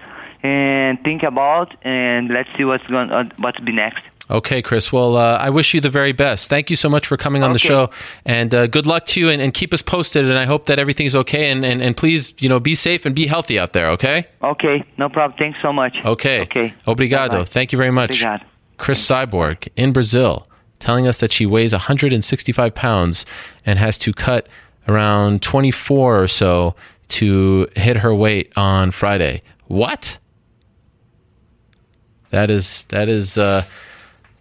and think about and let's see what's going what's be next. Okay, Chris. Well, uh, I wish you the very best. Thank you so much for coming on the show, and uh, good luck to you. And, and keep us posted. And I hope that everything's okay. And, and and please, you know, be safe and be healthy out there. Okay. Okay, no problem. Thanks so much. Okay. Okay. Obrigado. Bye-bye. Thank you very much. Obrigado. Chris Cyborg in Brazil, telling us that she weighs 165 pounds and has to cut around 24 or so to hit her weight on Friday. What? That is that is uh,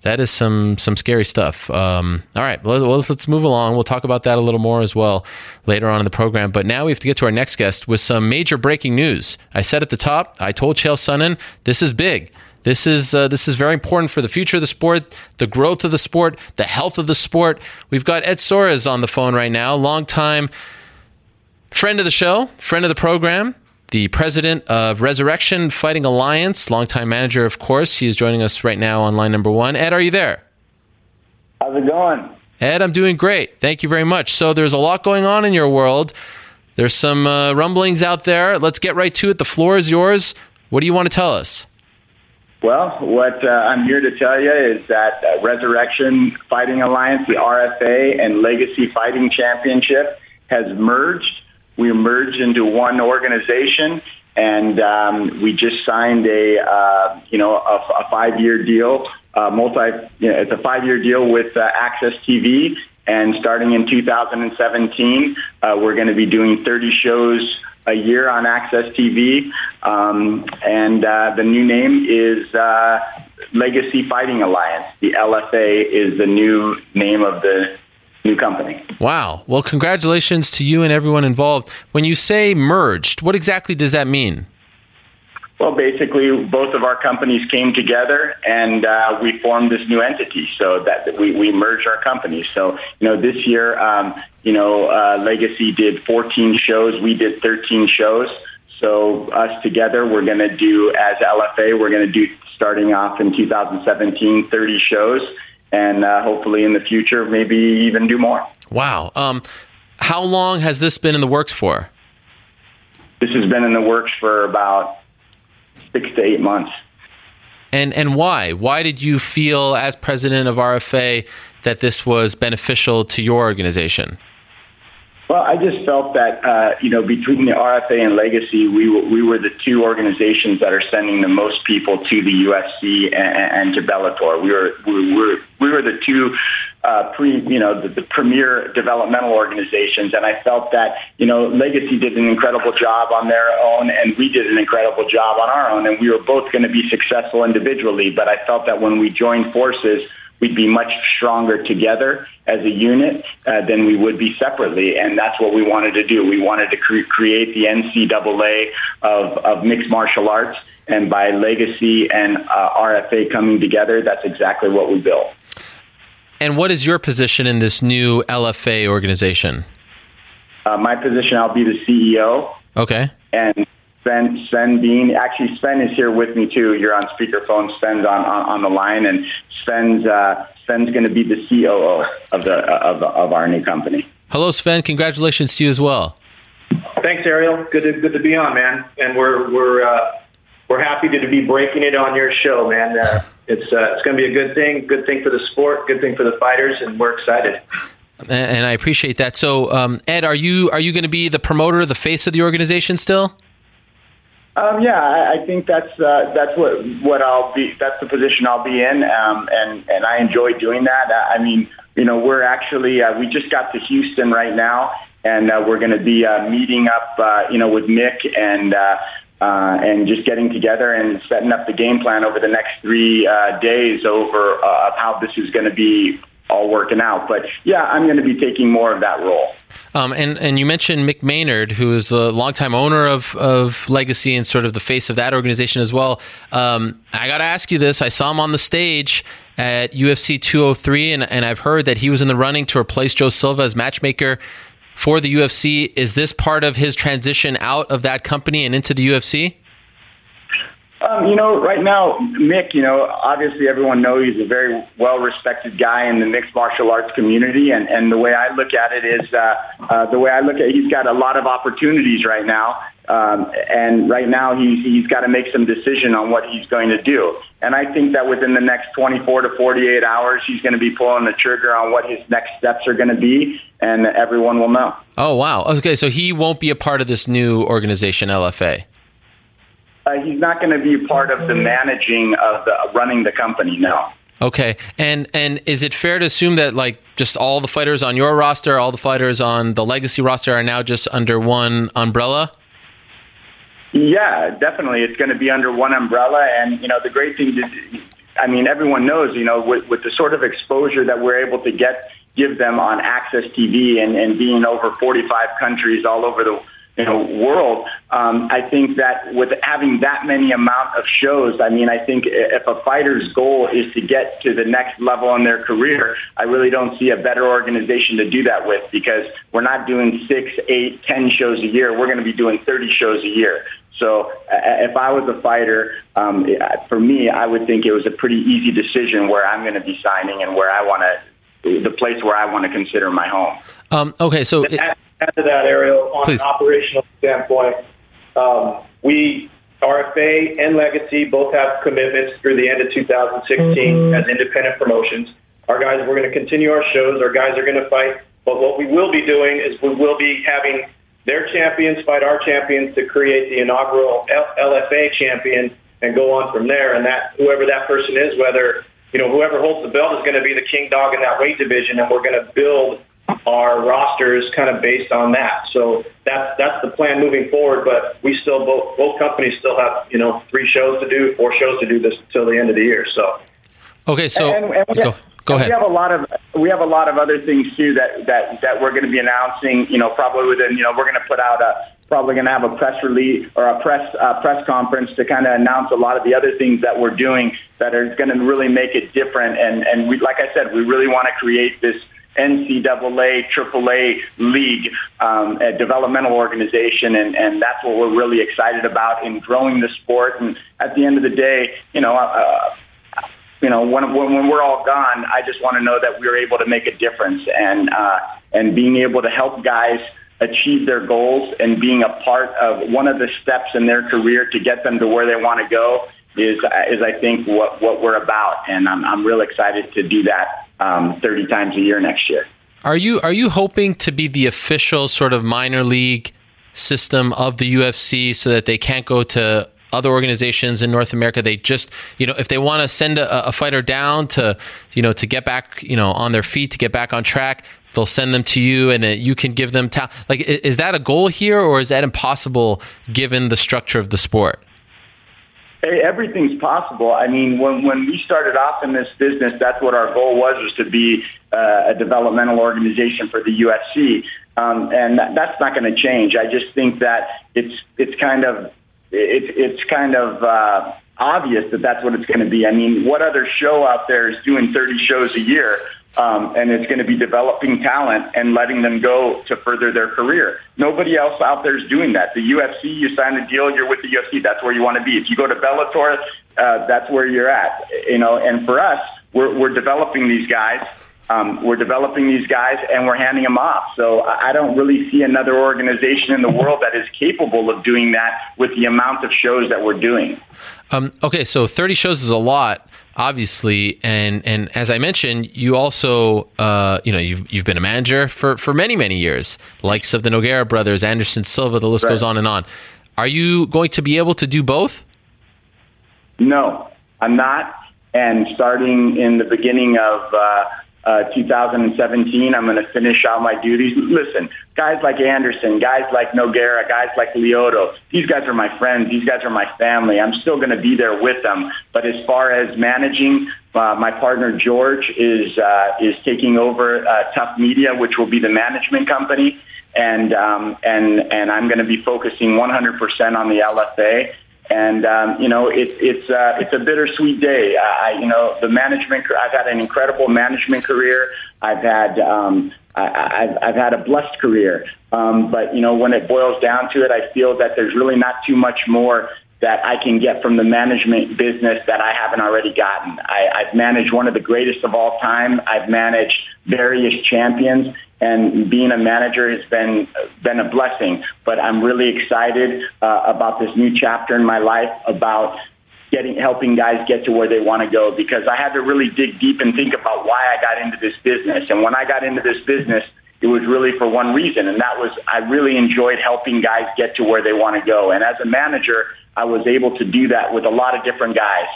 that is some some scary stuff. Um, all right, well, let's, let's move along. We'll talk about that a little more as well later on in the program. But now we have to get to our next guest with some major breaking news. I said at the top, I told Chael Sonnen, this is big. This is uh, this is very important for the future of the sport, the growth of the sport, the health of the sport. We've got Ed Soares on the phone right now, longtime friend of the show, friend of the program, the president of Resurrection Fighting Alliance, longtime manager, of course. He is joining us right now on line number one. Ed, are you there? How's it going? Ed, I'm doing great. Thank you very much. So there's a lot going on in your world. There's some uh, rumblings out there. Let's get right to it. The floor is yours. What do you want to tell us? Well, what uh, I'm here to tell you is that uh, Resurrection Fighting Alliance, the RFA, and Legacy Fighting Championship has merged. We merged into one organization, and um, we just signed a uh, you know a, a five-year deal. Uh, multi, you know, it's a five-year deal with uh, AXS TV, and starting in 2017, uh, we're going to be doing 30 shows a year on AXS TV, um, and uh, the new name is uh, Legacy Fighting Alliance. The LFA is the new name of the new company. Wow. Well, congratulations to you and everyone involved. When you say merged, what exactly does that mean? Well, basically, both of our companies came together and uh, we formed this new entity. So that we, we merged our companies. So you know, this year, um, you know, uh, Legacy did 14 shows. We did 13 shows. So us together, we're going to do as LFA. We're going to do starting off in 2017, 30 shows, and uh, hopefully in the future, maybe even do more. Wow. Um, how long has this been in the works for? This has been in the works for about six to eight months. And and why? Why did you feel as president of RFA that this was beneficial to your organization? Well, I just felt that uh, you know between the RFA and Legacy, we were, we were the two organizations that are sending the most people to the UFC and, and to Bellator. We were we were we were the two uh, pre you know the, the premier developmental organizations, and I felt that you know Legacy did an incredible job on their own, and we did an incredible job on our own, and we were both going to be successful individually. But I felt that when we joined forces we'd be much stronger together as a unit uh, than we would be separately. And that's what we wanted to do. We wanted to cre- create the NCAA of, of mixed martial arts. And by Legacy and uh, RFA coming together, that's exactly what we built. And what is your position in this new LFA organization? Uh, my position, I'll be the CEO. Okay. And Sven, Sven Bean, actually, Sven is here with me too. You're on speakerphone. Sven's on, on, on the line, and Sven's, uh, Sven's going to be the COO of, the, of, of our new company. Hello, Sven. Congratulations to you as well. Thanks, Ariel. Good to good to be on, man. And we're we're uh, we're happy to be breaking it on your show, man. Uh, it's uh, it's going to be a good thing, good thing for the sport, good thing for the fighters, and we're excited. And, and I appreciate that. So, um, Ed, are you are you going to be the promoter, the face of the organization still? Um, yeah, I, I think that's uh, that's what what I'll be. That's the position I'll be in, um, and and I enjoy doing that. I I mean, you know, we're actually uh, we just got to Houston right now, and uh, we're going to be uh, meeting up, uh, you know, with Mick and. Uh, uh, and just getting together and setting up the game plan over the next three uh, days over uh, how this is going to be all working out. But yeah, I'm going to be taking more of that role. Um, and and you mentioned Mick Maynard, who is a longtime owner of of Legacy and sort of the face of that organization as well. Um, I got to ask you this: I saw him on the stage at UFC 203, and, and I've heard that he was in the running to replace Joe Silva as matchmaker for the UFC. Is this part of his transition out of that company and into the UFC? Um, you know, right now, Mick, you know, obviously everyone knows he's a very well respected guy in the mixed martial arts community. And, and the way I look at it is uh, uh, the way I look at it, he's got a lot of opportunities right now. Um, and right now, he's, he's got to make some decision on what he's going to do. And I think that within the next 24 to 48 hours, he's going to be pulling the trigger on what his next steps are going to be, and everyone will know. Oh, wow. Okay, so he won't be a part of this new organization, LFA. Uh, he's not going to be part of the managing of the running the company. No. Okay, and and is it fair to assume that like just all the fighters on your roster, all the fighters on the legacy roster, are now just under one umbrella? Yeah, definitely. It's going to be under one umbrella, and you know the great thing is, I mean, everyone knows, you know, with, with the sort of exposure that we're able to get, give them on AXS TV, and, and being over 45 countries all over the you know world. Um, I think that with having that many amount of shows, I mean, I think if a fighter's goal is to get to the next level in their career, I really don't see a better organization to do that with because we're not doing six, eight, ten shows a year. We're going to be doing 30 shows a year. So if I was a fighter, um, for me, I would think it was a pretty easy decision where I'm going to be signing and where I want to, the place where I want to consider my home. Um, okay, so. It- add to that, Ariel, on Please. an operational standpoint, um, we RFA and Legacy both have commitments through the end of 2016 as independent promotions. Our guys, we're going to continue our shows. Our guys are going to fight. But what we will be doing is we will be having their champions fight our champions to create the inaugural L- LFA champion and go on from there. And that whoever that person is, whether you know whoever holds the belt is going to be the king dog in that weight division, and we're going to build our rosters kind of based on that. So that's that's the plan moving forward. But we still both both companies still have you know three shows to do, four shows to do this until the end of the year. So okay, so and, and we go, have, go ahead. We have a lot of we have a lot of other things too that that that we're going to be announcing. You know, probably within you know we're going to put out a probably going to have a press release or a press uh, press conference to kind of announce a lot of the other things that we're doing that are going to really make it different. And and we like I said, we really want to create this. NCAA, AAA league, um, a developmental organization, and, and that's what we're really excited about in growing the sport. And at the end of the day, you know, uh, you know, when, when when we're all gone, I just want to know that we're able to make a difference, and uh, and being able to help guys achieve their goals and being a part of one of the steps in their career to get them to where they want to go is is I think what what we're about, and I'm I'm real excited to do that um, 30 times a year next year. Are you are you hoping to be the official sort of minor league system of the UFC so that they can't go to other organizations in North America? They just you know if they want to send a, a fighter down to you know to get back you know on their feet to get back on track. They'll send them to you, and you can give them ta- like. Is that a goal here, or is that impossible given the structure of the sport? Hey, everything's possible. I mean, when when we started off in this business, that's what our goal was: was to be uh, a developmental organization for the UFC, um, and that, that's not going to change. I just think that it's it's kind of it's it's kind of uh, obvious that that's what it's going to be. I mean, what other show out there is doing 30 shows a year? Um, and it's going to be developing talent and letting them go to further their career. Nobody else out there is doing that. The UFC, you sign a deal, you're with the UFC. That's where you want to be. If you go to Bellator, uh, that's where you're at. You know, and for us, we're, we're developing these guys. Um, we're developing these guys and we're handing them off. So I don't really see another organization in the world that is capable of doing that with the amount of shows that we're doing. Um, okay, so 30 shows is a lot, obviously, and and as I mentioned, you also uh, you know you've you've been a manager for for many many years, likes of the Nogueira brothers, Anderson Silva, the list Right. goes on and on. Are you going to be able to do both? No, I'm not. And starting in the beginning of uh, uh, 2017, I'm going to finish out my duties. Listen, guys like Anderson, guys like Nogueira, guys like Lyoto, these guys are my friends. These guys are my family. I'm still going to be there with them. But as far as managing, uh, my partner George is uh, is taking over uh, Tough Media, which will be the management company, and um, and and I'm going to be focusing 100% on the LFA and um, you know it's it's uh, it's a bittersweet day. I, you know the management. I've had an incredible management career. I've had um, I, I've I've had a blessed career. Um, but you know when it boils down to it, I feel that there's really not too much more that I can get from the management business that I haven't already gotten. I, I've managed one of the greatest of all time. I've managed various champions, and being a manager has been been a blessing. But I'm really excited uh, about this new chapter in my life about getting helping guys get to where they want to go because I had to really dig deep and think about why I got into this business. And when I got into this business, it was really for one reason, and that was I really enjoyed helping guys get to where they want to go. And as a manager, I was able to do that with a lot of different guys.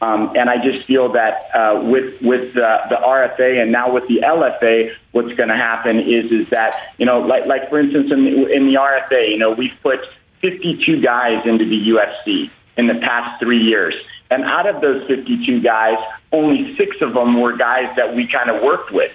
Um, and I just feel that uh, with with the, the RFA and now with the LFA, what's going to happen is is that you know, like like for instance in the, in the RFA, you know, we've put 52 guys into the UFC in the past three years, and out of those 52 guys, only six of them were guys that we kind of worked with.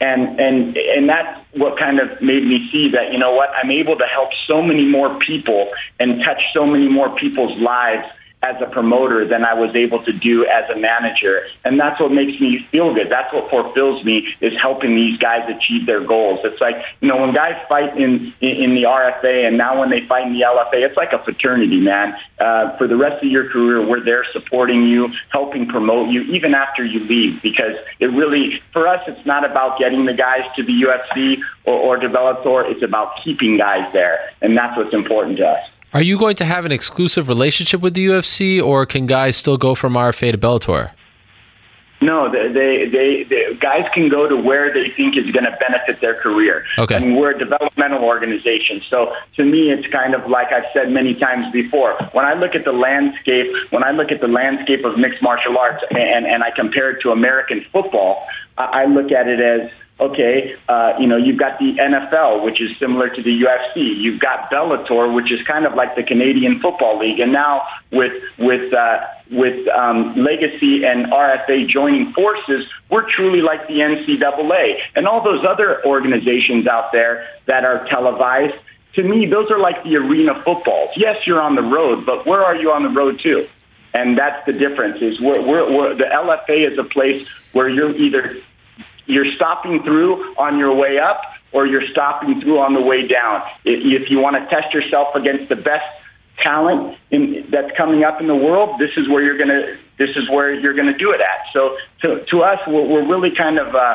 And and and that's what kind of made me see that you know what I'm able to help so many more people and touch so many more people's lives as a promoter than I was able to do as a manager. And that's what makes me feel good. That's what fulfills me is helping these guys achieve their goals. It's like, you know, when guys fight in, in the RFA and now when they fight in the LFA, it's like a fraternity, man. Uh, for the rest of your career, we're there supporting you, helping promote you, even after you leave, because it really, for us, it's not about getting the guys to the UFC or, or Bellator. It's about keeping guys there. And that's what's important to us. Are you going to have an exclusive relationship with the UFC, or can guys still go from RFA to Bellator? No, they, they, they, they, guys can go to where they think is going to benefit their career. Okay. And we're a developmental organization. So to me, it's kind of like I've said many times before. When I look at the landscape, when I look at the landscape of mixed martial arts and, and I compare it to American football, I look at it as okay, uh, you know, you've got the NFL, which is similar to the UFC. You've got Bellator, which is kind of like the Canadian Football League, and now with with uh, with um, Legacy and RFA joining forces, we're truly like the NCAA and all those other organizations out there that are televised. To me, those are like the arena footballs. Yes, you're on the road, but where are you on the road to? And that's the difference. Is we're, we're, we're, the LFA is a place where you're either you're stopping through on your way up or you're stopping through on the way down. If you want to test yourself against the best talent in, that's coming up in the world, this is where you're going to this is where you're going to do it at. So to to us, we're, we're really kind of uh,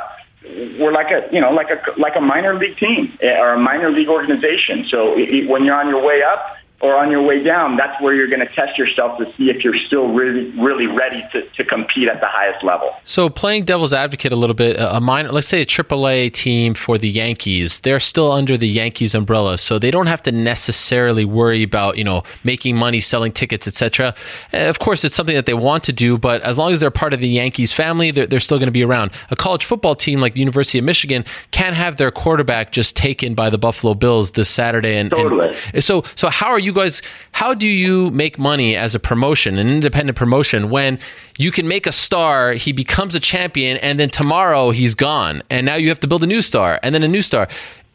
we're like a you know like a like a minor league team eh, or a minor league organization. So it, when you're on your way up, or on your way down, that's where you're going to test yourself to see if you're still really, really ready to, to compete at the highest level. So, playing devil's advocate a little bit, a minor, let's say a AAA team for the Yankees, they're still under the Yankees umbrella, so they don't have to necessarily worry about you know making money, selling tickets, etc. Eh, of course, it's something that they want to do, but as long as they're part of the Yankees family, they're, they're still going to be around. A college football team like the University of Michigan can have their quarterback just taken by the Buffalo Bills this Saturday, and, totally. and so so how are you you guys, how do you make money as a promotion, an independent promotion, when you can make a star, he becomes a champion, and then tomorrow he's gone, and now you have to build a new star, and then a new star.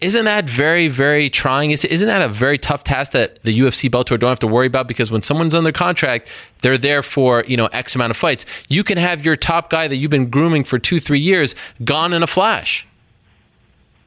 Isn't that very, very trying? Isn't that a very tough task that the UFC Bellator don't have to worry about? Because when someone's under contract, they're there for you know X amount of fights. You can have your top guy that you've been grooming for two, three years gone in a flash.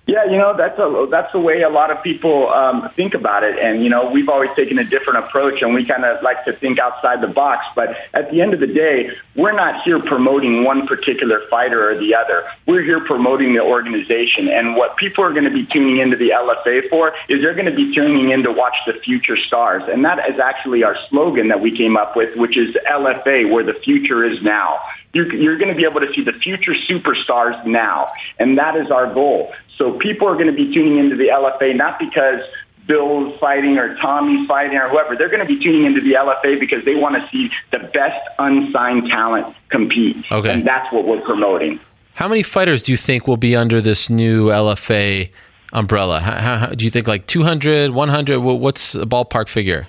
Yeah, you know that's a that's the way a lot of people um, think about it, and you know we've always taken a different approach, and we kind of like to think outside the box. But at the end of the day, we're not here promoting one particular fighter or the other. We're here promoting the organization, and what people are going to be tuning into the LFA for is they're going to be tuning in to watch the future stars, and that is actually our slogan that we came up with, which is LFA, where the future is now. You're, you're going to be able to see the future superstars now, and that is our goal. So people are going to be tuning into the LFA not because Bill's fighting or Tommy's fighting or whoever, they're going to be tuning into the LFA because they want to see the best unsigned talent compete. Okay. And that's what we're promoting. How many fighters do you think will be under this new LFA umbrella? How, how, how, do you think like 200, 100? What's the ballpark figure?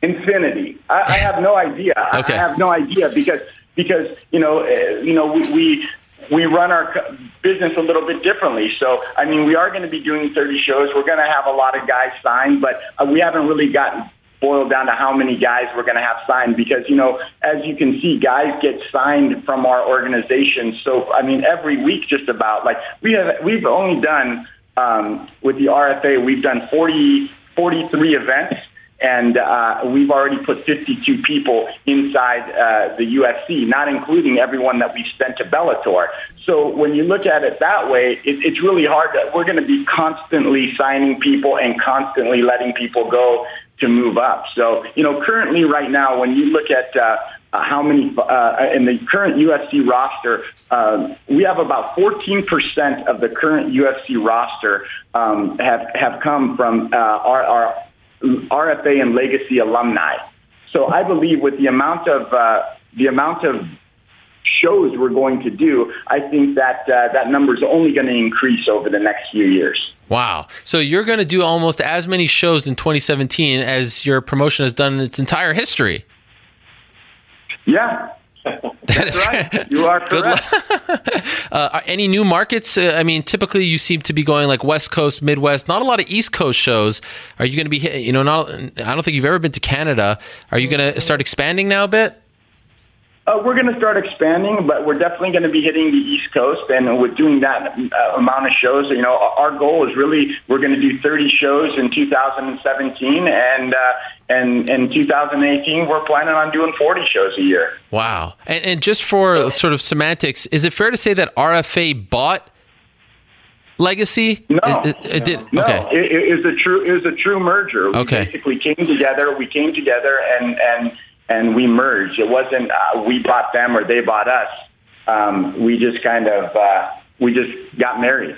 Infinity. I, I have no idea. Okay. I have no idea because because you know uh, you know we. we we run our business a little bit differently. So, I mean, we are going to be doing 30 shows. We're going to have a lot of guys signed, but uh, we haven't really gotten boiled down to how many guys we're going to have signed because, you know, as you can see, guys get signed from our organization. So, I mean, every week just about like we have, we've only done, um, with the RFA, we've done 40, 43 events and uh, we've already put 52 people inside uh, the UFC, not including everyone that we've sent to Bellator. So when you look at it that way, it, it's really hard. To, we're going to be constantly signing people and constantly letting people go to move up. So you know, currently right now, when you look at uh, how many uh, in the current UFC roster, uh, we have about 14% of the current UFC roster um, have have come from uh, our, our RFA and Legacy alumni. So I believe with the amount of uh, the amount of shows we're going to do, I think that uh, that number is only going to increase over the next few years. Wow. So you're going to do almost as many shows in 2017 as your promotion has done in its entire history. Yeah. That is right. You are Good correct. uh, any new markets? Uh, I mean, typically you seem to be going like West Coast, Midwest. Not a lot of East Coast shows. Are you going to be? You know, not. I don't think you've ever been to Canada. Are you going to start expanding now a bit? Uh, we're going to start expanding, but we're definitely going to be hitting the East Coast, and with doing that uh, amount of shows, you know, our goal is really we're going to do 30 shows in 2017, and uh, and in 2018 we're planning on doing 40 shows a year. Wow. And, and just for sort of semantics, is it fair to say that RFA bought Legacy? No, Is- it, it did. no, Okay. it, it is a true it was a true merger. We Okay. basically came together. We came together and and and we merged. It wasn't uh, we bought them or they bought us. Um, we just kind of uh, we just got married.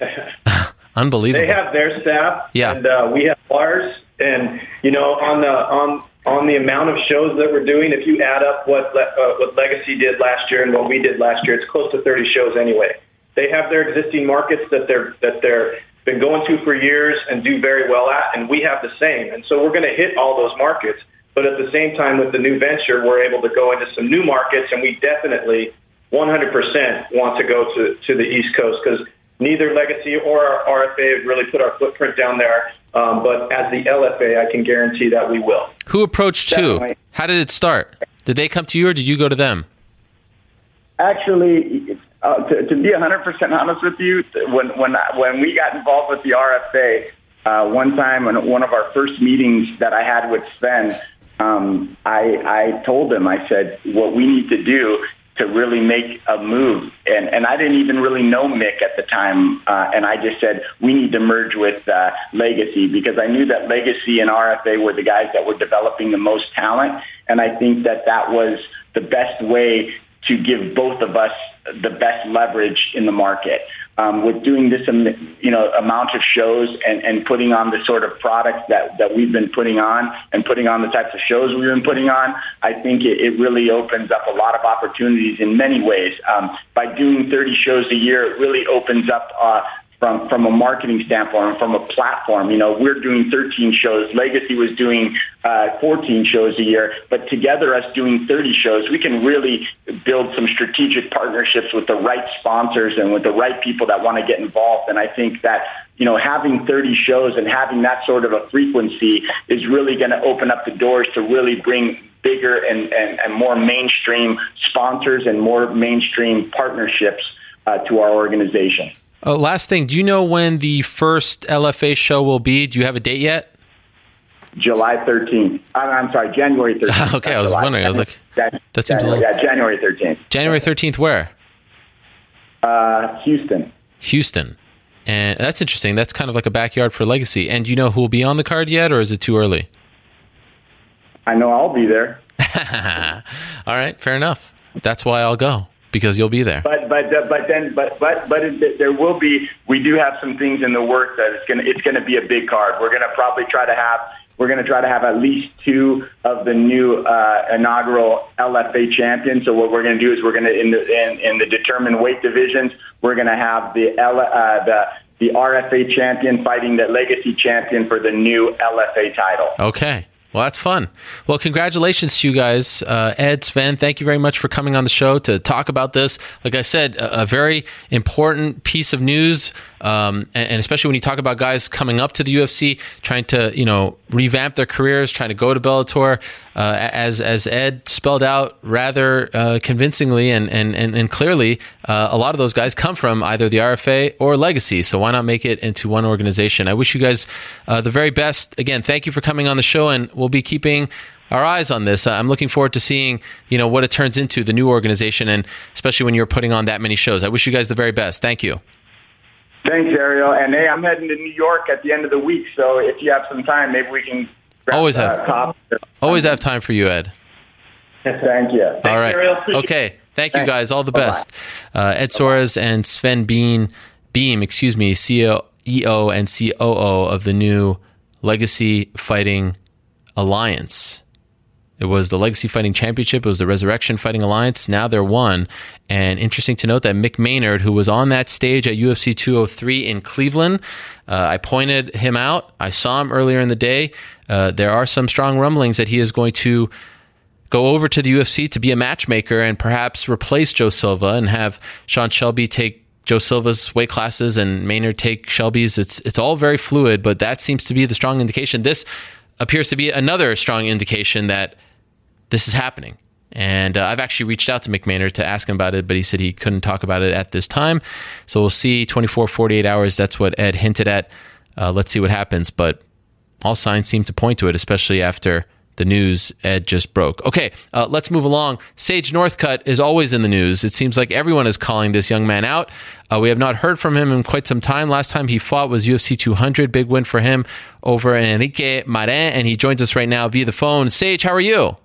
Unbelievable. They have their staff, Yeah. and uh, we have ours. And you know, on the on on the amount of shows that we're doing, if you add up what Le- uh, what Legacy did last year and what we did last year, it's close to 30 shows anyway. They have their existing markets that they're that they're been going to for years and do very well at, and we have the same. And so we're going to hit all those markets. But at the same time, with the new venture, we're able to go into some new markets, and we definitely 100% want to go to, to the East Coast because neither Legacy or our RFA have really put our footprint down there. Um, but as the LFA, I can guarantee that we will. Who approached who? How did it start? Did they come to you or did you go to them? Actually, uh, to, to be 100% honest with you, when when I- when we got involved with the RFA, uh, one time in one of our first meetings that I had with Sven, um, I I told them, I said what we need to do to really make a move, and and I didn't even really know Mick at the time, uh, and I just said we need to merge with uh, Legacy because I knew that Legacy and RFA were the guys that were developing the most talent, and I think that that was the best way to give both of us the best leverage in the market. Um, with doing this, um, you know, amount of shows and, and putting on the sort of products that, that we've been putting on and putting on the types of shows we've been putting on, I think it, it really opens up a lot of opportunities in many ways. Um, by doing 30 shows a year, it really opens up uh, from from a marketing standpoint and from a platform. You know, we're doing 13 shows. Legacy was doing uh, 14 shows a year, but together, us doing 30 shows, we can really build some strategic partnerships with the right sponsors and with the right people that want to get involved. And I think that you know having 30 shows and having that sort of a frequency is really going to open up the doors to really bring bigger and, and, and more mainstream sponsors and more mainstream partnerships uh, to our organization. Uh, last thing, do you know when the first LFA show will be? Do you have a date yet? July 13th. I'm, I'm sorry, January 13th. Okay, I was July. wondering. I was like, That, that seems a little- Yeah, January 13th. January 13th, where? Uh, Houston. Houston. And that's interesting. That's kind of like a backyard for Legacy. And do you know who will be on the card yet, or is it too early? I know I'll be there. All right, fair enough. That's why I'll go. Because you'll be there. But but uh, but then but but but it, there will be. We do have some things in the works that it's gonna it's gonna be a big card. We're gonna probably try to have. We're going to try to have at least two of the new uh, inaugural LFA champions. So what we're going to do is we're going to in the in, in the determined weight divisions, we're going to have the L, uh, the the RFA champion fighting the legacy champion for the new LFA title. Okay. Well, that's fun. Well, congratulations to you guys, uh, Ed, Sven. Thank you very much for coming on the show to talk about this. Like I said, a, a very important piece of news, um, and, and, especially when you talk about guys coming up to the UFC, trying to you know revamp their careers, trying to go to Bellator. Uh, as as Ed spelled out rather uh, convincingly and and and, and clearly, uh, a lot of those guys come from either the RFA or Legacy. So why not make it into one organization? I wish you guys uh, the very best. Again, thank you for coming on the show, and we'll be keeping our eyes on this. I'm looking forward to seeing, you know, what it turns into the new organization, and especially when you're putting on that many shows. I wish you guys the very best. Thank you. Thanks, Ariel. And hey, I'm heading to New York at the end of the week, so if you have some time, maybe we can always have uh, always have time for you, Ed. Thank you. All right. Okay. Thank you, guys. All the best. Uh, Ed Soares and Sven Bean, Beam, excuse me, CEO and COO of the new Legacy Fighting Alliance. It was the Legacy Fighting Championship. It was the Resurrection Fighting Alliance. Now they're one. And interesting to note that Mick Maynard, who was on that stage at UFC 203 in Cleveland, uh, I pointed him out. I saw him earlier in the day. Uh, there are some strong rumblings that he is going to go over to the UFC to be a matchmaker and perhaps replace Joe Silva and have Sean Shelby take Joe Silva's weight classes and Maynard take Shelby's. It's it's all very fluid, but that seems to be the strong indication. This appears to be another strong indication that this is happening. And uh, I've actually reached out to Mick Maynard to ask him about it, but he said he couldn't talk about it at this time. So we'll see 24, 48 hours. That's what Ed hinted at. Uh, let's see what happens. But all signs seem to point to it, especially after the news Ed just broke. Okay, uh, let's move along. Sage Northcutt is always in the news. It seems like everyone is calling this young man out. Uh, we have not heard from him in quite some time. Last time he fought was UFC 200. Big win for him over Enrique Marin, and he joins us right now via the phone. Sage, how are you?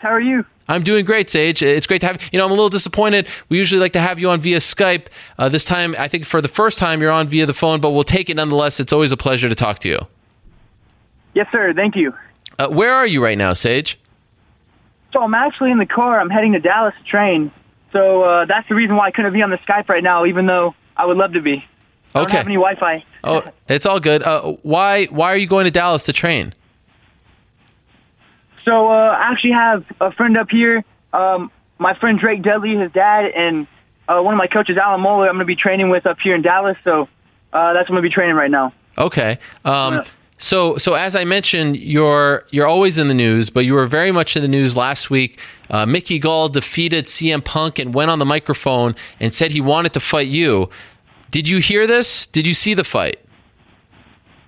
How are you? I'm doing great, Sage. It's great to have you. You know, I'm a little disappointed. We usually like to have you on via Skype. Uh, this time, I think for the first time, you're on via the phone, but we'll take it nonetheless. It's always a pleasure to talk to you. Yes, sir. Thank you. Uh, where are you right now, Sage? So I'm actually in the car. I'm heading to Dallas to train. So uh, that's the reason why I couldn't be on the Skype right now, even though I would love to be. I okay. don't have any Wi-Fi. oh, it's all good. Uh, why Why are you going to Dallas to train? So uh, I actually have a friend up here. Um, my friend Drake Dudley, his dad, and uh, one of my coaches, Alan Moeller, I'm going to be training with up here in Dallas. So uh, that's what I'm going to be training right now. Okay. Um, yeah. So, so as I mentioned, you're you're always in the news, but you were very much in the news last week. Uh, Mickey Gall defeated CM Punk and went on the microphone and said he wanted to fight you. Did you hear this? Did you see the fight?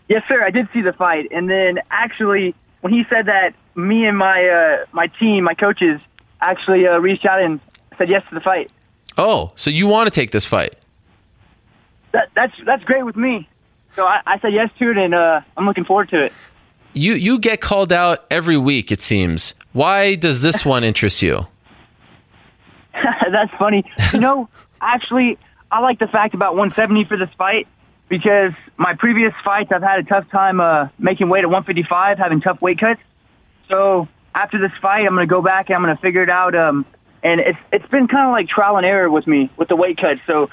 Yes, sir. I did see the fight, and then actually, when he said that, me and my uh, my team, my coaches, actually uh, reached out and said yes to the fight. Oh, so you want to take this fight? That, that's that's great with me. So I, I said yes to it, and uh, I'm looking forward to it. You you get called out every week. It seems. Why does this one interest you? that's funny. You know, actually, I like the fact about 170 for this fight because my previous fights, I've had a tough time uh, making weight at 155, having tough weight cuts. So after this fight, I'm going to go back and I'm going to figure it out. Um, and it's it's been kind of like trial and error with me with the weight cuts. So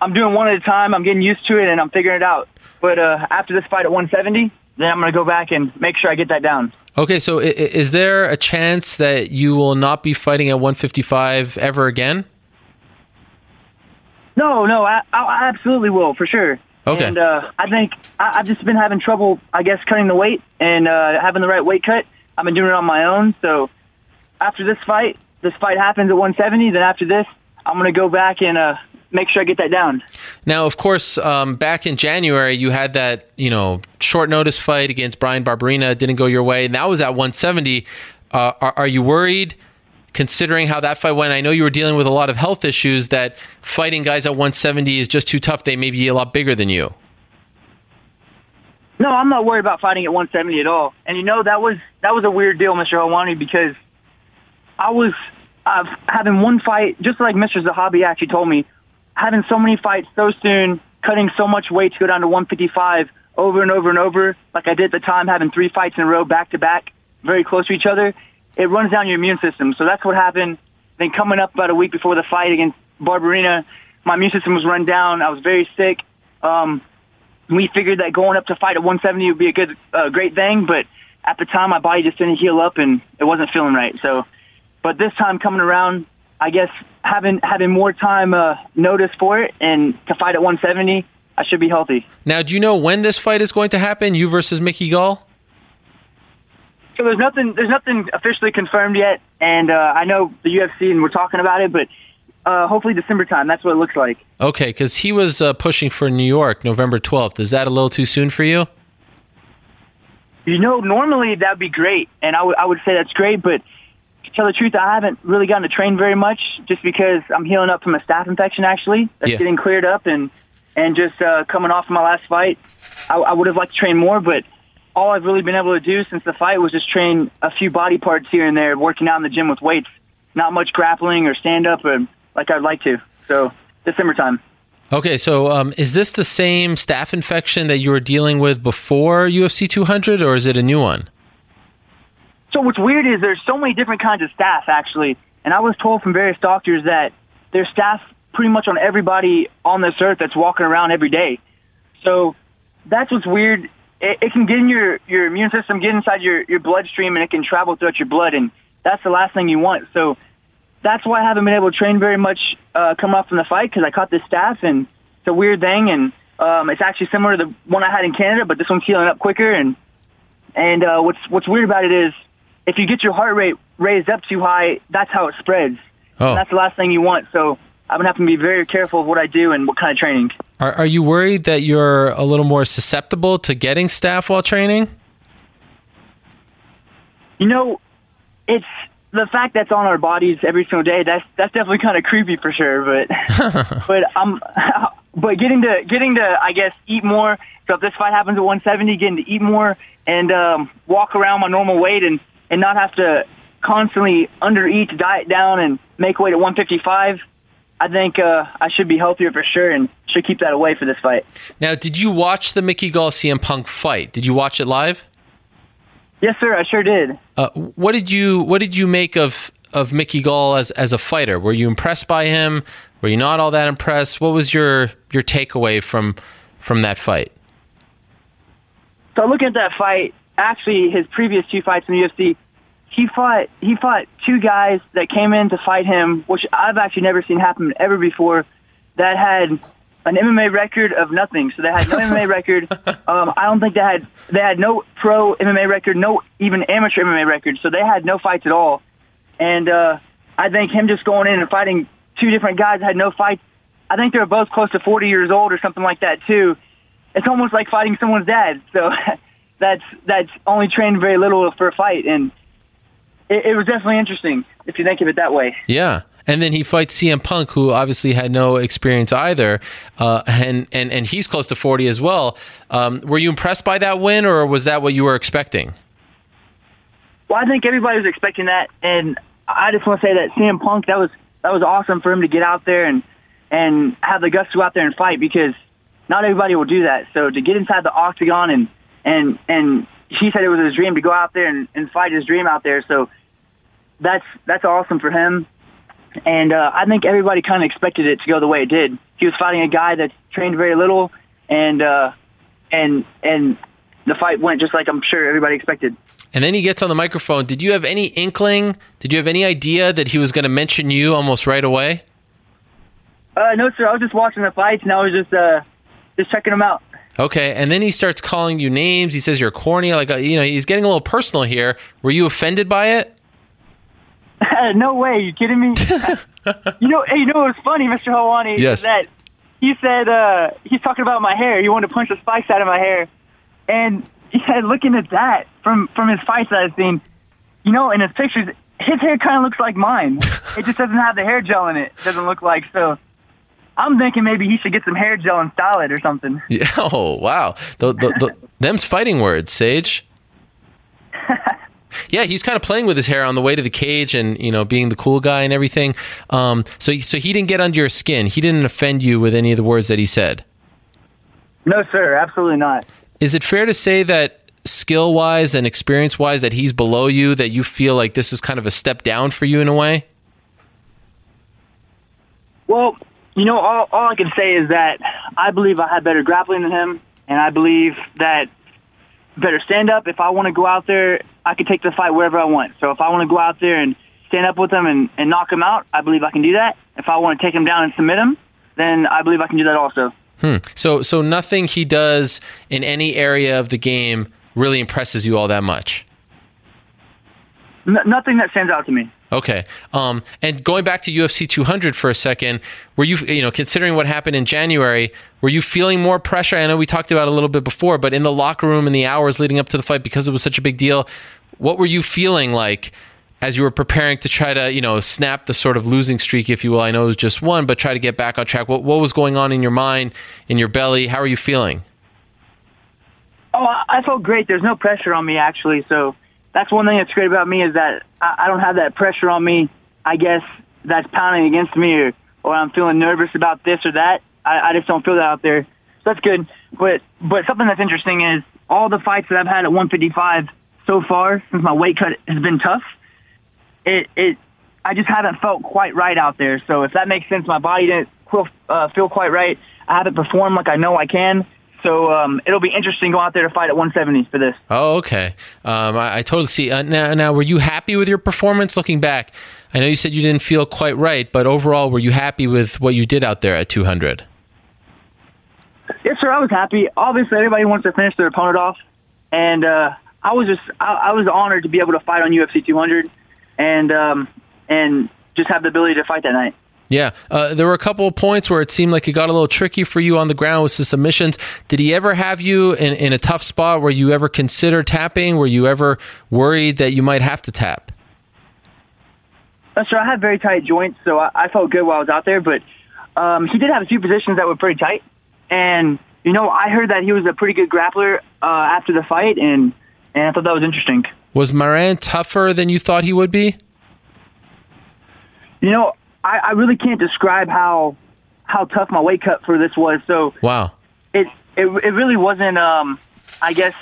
I'm doing one at a time. I'm getting used to it and I'm figuring it out. But uh, after this fight at 170, then I'm going to go back and make sure I get that down. Okay, so is there a chance that you will not be fighting at 155 ever again? No, no, I, I absolutely will for sure. Okay. And uh, I think I, have just been having trouble, I guess, cutting the weight and uh, having the right weight cut. I've been doing it on my own. So after this fight, this fight happens at 170. Then after this, I'm going to go back and uh, make sure I get that down. Now, of course, um, back in January, you had that you know short notice fight against Bryan Barberena. Didn't go your way, and that was at 170. Uh, are, are you worried? considering how that fight went. I know you were dealing with a lot of health issues that fighting guys at 170 is just too tough. They may be a lot bigger than you. No, I'm not worried about fighting at 170 at all. And you know that was that was a weird deal, Mr. Helwani, because I was uh, having one fight, just like Mr. Zahabi actually told me, having so many fights so soon, cutting so much weight to go down to 155 over and over and over, like I did at the time, having three fights in a row back to back, very close to each other, it runs down your immune system. So that's what happened. Then coming up about a week before the fight against Barberena, my immune system was run down. I was very sick. Um, we figured that going up to fight at 170 would be a good, uh, great thing, but at the time my body just didn't heal up and it wasn't feeling right. So, but this time coming around, I guess having having more time uh, notice for it and to fight at 170, I should be healthy. Now, do you know when this fight is going to happen? You versus Mickey Gall. So there's nothing there's nothing officially confirmed yet, and uh, I know the UFC and we're talking about it, but uh, hopefully December time. That's what it looks like. Okay, because he was uh, pushing for New York, November 12th. Is that a little too soon for you? You know, normally that'd be great, and I would would say that's great, but to tell the truth, I haven't really gotten to train very much, just because I'm healing up from a staph infection. Actually, that's Yeah. getting cleared up, and and just uh, coming off my last fight, I, I would have liked to train more, but all I've really been able to do since the fight was just train a few body parts here and there, working out in the gym with weights. Not much grappling or stand up, or like I'd like to. So December time. Okay, so um, is this the same staph infection that you were dealing with before UFC 200, or is it a new one? So what's weird is there's so many different kinds of staph actually, and I was told from various doctors that there's staph pretty much on everybody on this earth that's walking around every day. So that's what's weird. It, it can get in your your immune system, get inside your your bloodstream, and it can travel throughout your blood, and that's the last thing you want. So that's why I haven't been able to train very much uh, coming off from the fight because I caught this staph, and it's a weird thing, and um, it's actually similar to the one I had in Canada, but this one's healing up quicker, and and uh, what's what's weird about it is if you get your heart rate raised up too high, that's how it spreads. Oh. That's the last thing you want. So I'm gonna have to be very careful of what I do and what kind of training. Are, are you worried that you're a little more susceptible to getting staph while training? You know, it's the fact that's on our bodies every single day. That's that's definitely kind of creepy for sure. But but I'm but getting to getting to I guess eat more. So if this fight happens at 170, getting to eat more and um, walk around my normal weight and and not have to constantly under eat, diet down, and make weight at 155. I think uh, I should be healthier for sure and should keep that away for this fight. Now, did you watch the Mickey Gall CM Punk fight? Did you watch it live? Yes, sir. I sure did. Uh, what did you What did you make of of Mickey Gall as as a fighter? Were you impressed by him? Were you not all that impressed? What was your your takeaway from from that fight? So looking at that fight, actually his previous two fights in the UFC, he fought he fought two guys that came in to fight him, which I've actually never seen happen ever before. That had an MMA record of nothing. So they had no MMA record. Um, I don't think they had they had no pro MMA record, no even amateur MMA record. So they had no fights at all. And uh, I think him just going in and fighting two different guys that had no fights. I think they were both close to 40 years old or something like that too. It's almost like fighting someone's dad. So that's that's only trained very little for a fight, and it, it was definitely interesting if you think of it that way. Yeah. And then he fights CM Punk, who obviously had no experience either, uh, and and and he's close to forty as well. Um, were you impressed by that win, or was that what you were expecting? Well, I think everybody was expecting that, and I just want to say that CM Punk that was that was awesome for him to get out there and and have the guts to go out there and fight because not everybody will do that. So to get inside the octagon and and and he said it was his dream to go out there and, and fight his dream out there. So that's that's awesome for him. And uh, I think everybody kind of expected it to go the way it did. He was fighting a guy that trained very little, and uh, and and the fight went just like I'm sure everybody expected. And then he gets on the microphone. Did you have any inkling? Did you have any idea that he was going to mention you almost right away? Uh, no, sir. I was just watching the fights, and I was just uh, just checking them out. Okay, and then he starts calling you names. He says you're corny. Like uh, you know, he's getting a little personal here. Were you offended by it? no way. you kidding me? you know, hey, you know what's funny, Mr. Helwani? Yes. Is that he said uh, he's talking about my hair. He wanted to punch the spikes out of my hair, and yeah, looking at that from from his fights that I've seen, you know, in his pictures, his hair kind of looks like mine. it just doesn't have the hair gel in it. It doesn't look like so. I'm thinking maybe he should get some hair gel and style it or something. Yeah. Oh wow. The, the, the, them's fighting words, Sage. Yeah, he's kind of playing with his hair on the way to the cage, and you know, being the cool guy and everything. Um, so, so he didn't get under your skin. He didn't offend you with any of the words that he said. No, sir, absolutely not. Is it fair to say that skill wise and experience wise, that he's below you? That you feel like this is kind of a step down for you in a way? Well, you know, all, all I can say is that I believe I had better grappling than him, and I believe that better stand up. If I want to go out there, I can take the fight wherever I want. So if I want to go out there and stand up with him and, and knock him out, I believe I can do that. If I want to take him down and submit him, then I believe I can do that also. Hmm. So, so nothing he does in any area of the game really impresses you all that much. N- nothing that stands out to me. Okay. Um, and going back to UFC 200 for a second, were you, you know, considering what happened in January, were you feeling more pressure? I know we talked about a little bit before, but in the locker room in the hours leading up to the fight, because it was such a big deal, what were you feeling like as you were preparing to try to, you know, snap the sort of losing streak, if you will? I know it was just one, but try to get back on track. What, what was going on in your mind, in your belly? How are you feeling? Oh, I felt great. There's no pressure on me actually, so that's one thing that's great about me is that I, I don't have that pressure on me. I guess that's pounding against me, or or I'm feeling nervous about this or that. I, I just don't feel that out there. So that's good. But but something that's interesting is all the fights that I've had at 155 so far since my weight cut has been tough. It it I just haven't felt quite right out there. So if that makes sense, my body didn't feel, uh, feel quite right. I haven't performed like I know I can. So um, it'll be interesting going out there to fight at 170 for this. Oh, okay. Um, I, I, totally see. Uh, now, now, were you happy with your performance looking back? I know you said you didn't feel quite right, but overall, were you happy with what you did out there at 200? Yes, sir. I was happy. Obviously, everybody wants to finish their opponent off, and uh, I was just I, I, was honored to be able to fight on UFC 200, and um, and just have the ability to fight that night. Yeah, uh, there were a couple of points where it seemed like it got a little tricky for you on the ground with the submissions. Did he ever have you in, in a tough spot where you ever consider tapping? Were you ever worried that you might have to tap? That's uh, right. I had very tight joints, so I, I felt good while I was out there. But um, he did have a few positions that were pretty tight, and you know I heard that he was a pretty good grappler uh, after the fight, and and I thought that was interesting. Was Marin tougher than you thought he would be? You know, I, I really can't describe how how tough my weight cut for this was. So wow, it it it really wasn't. Um, I guess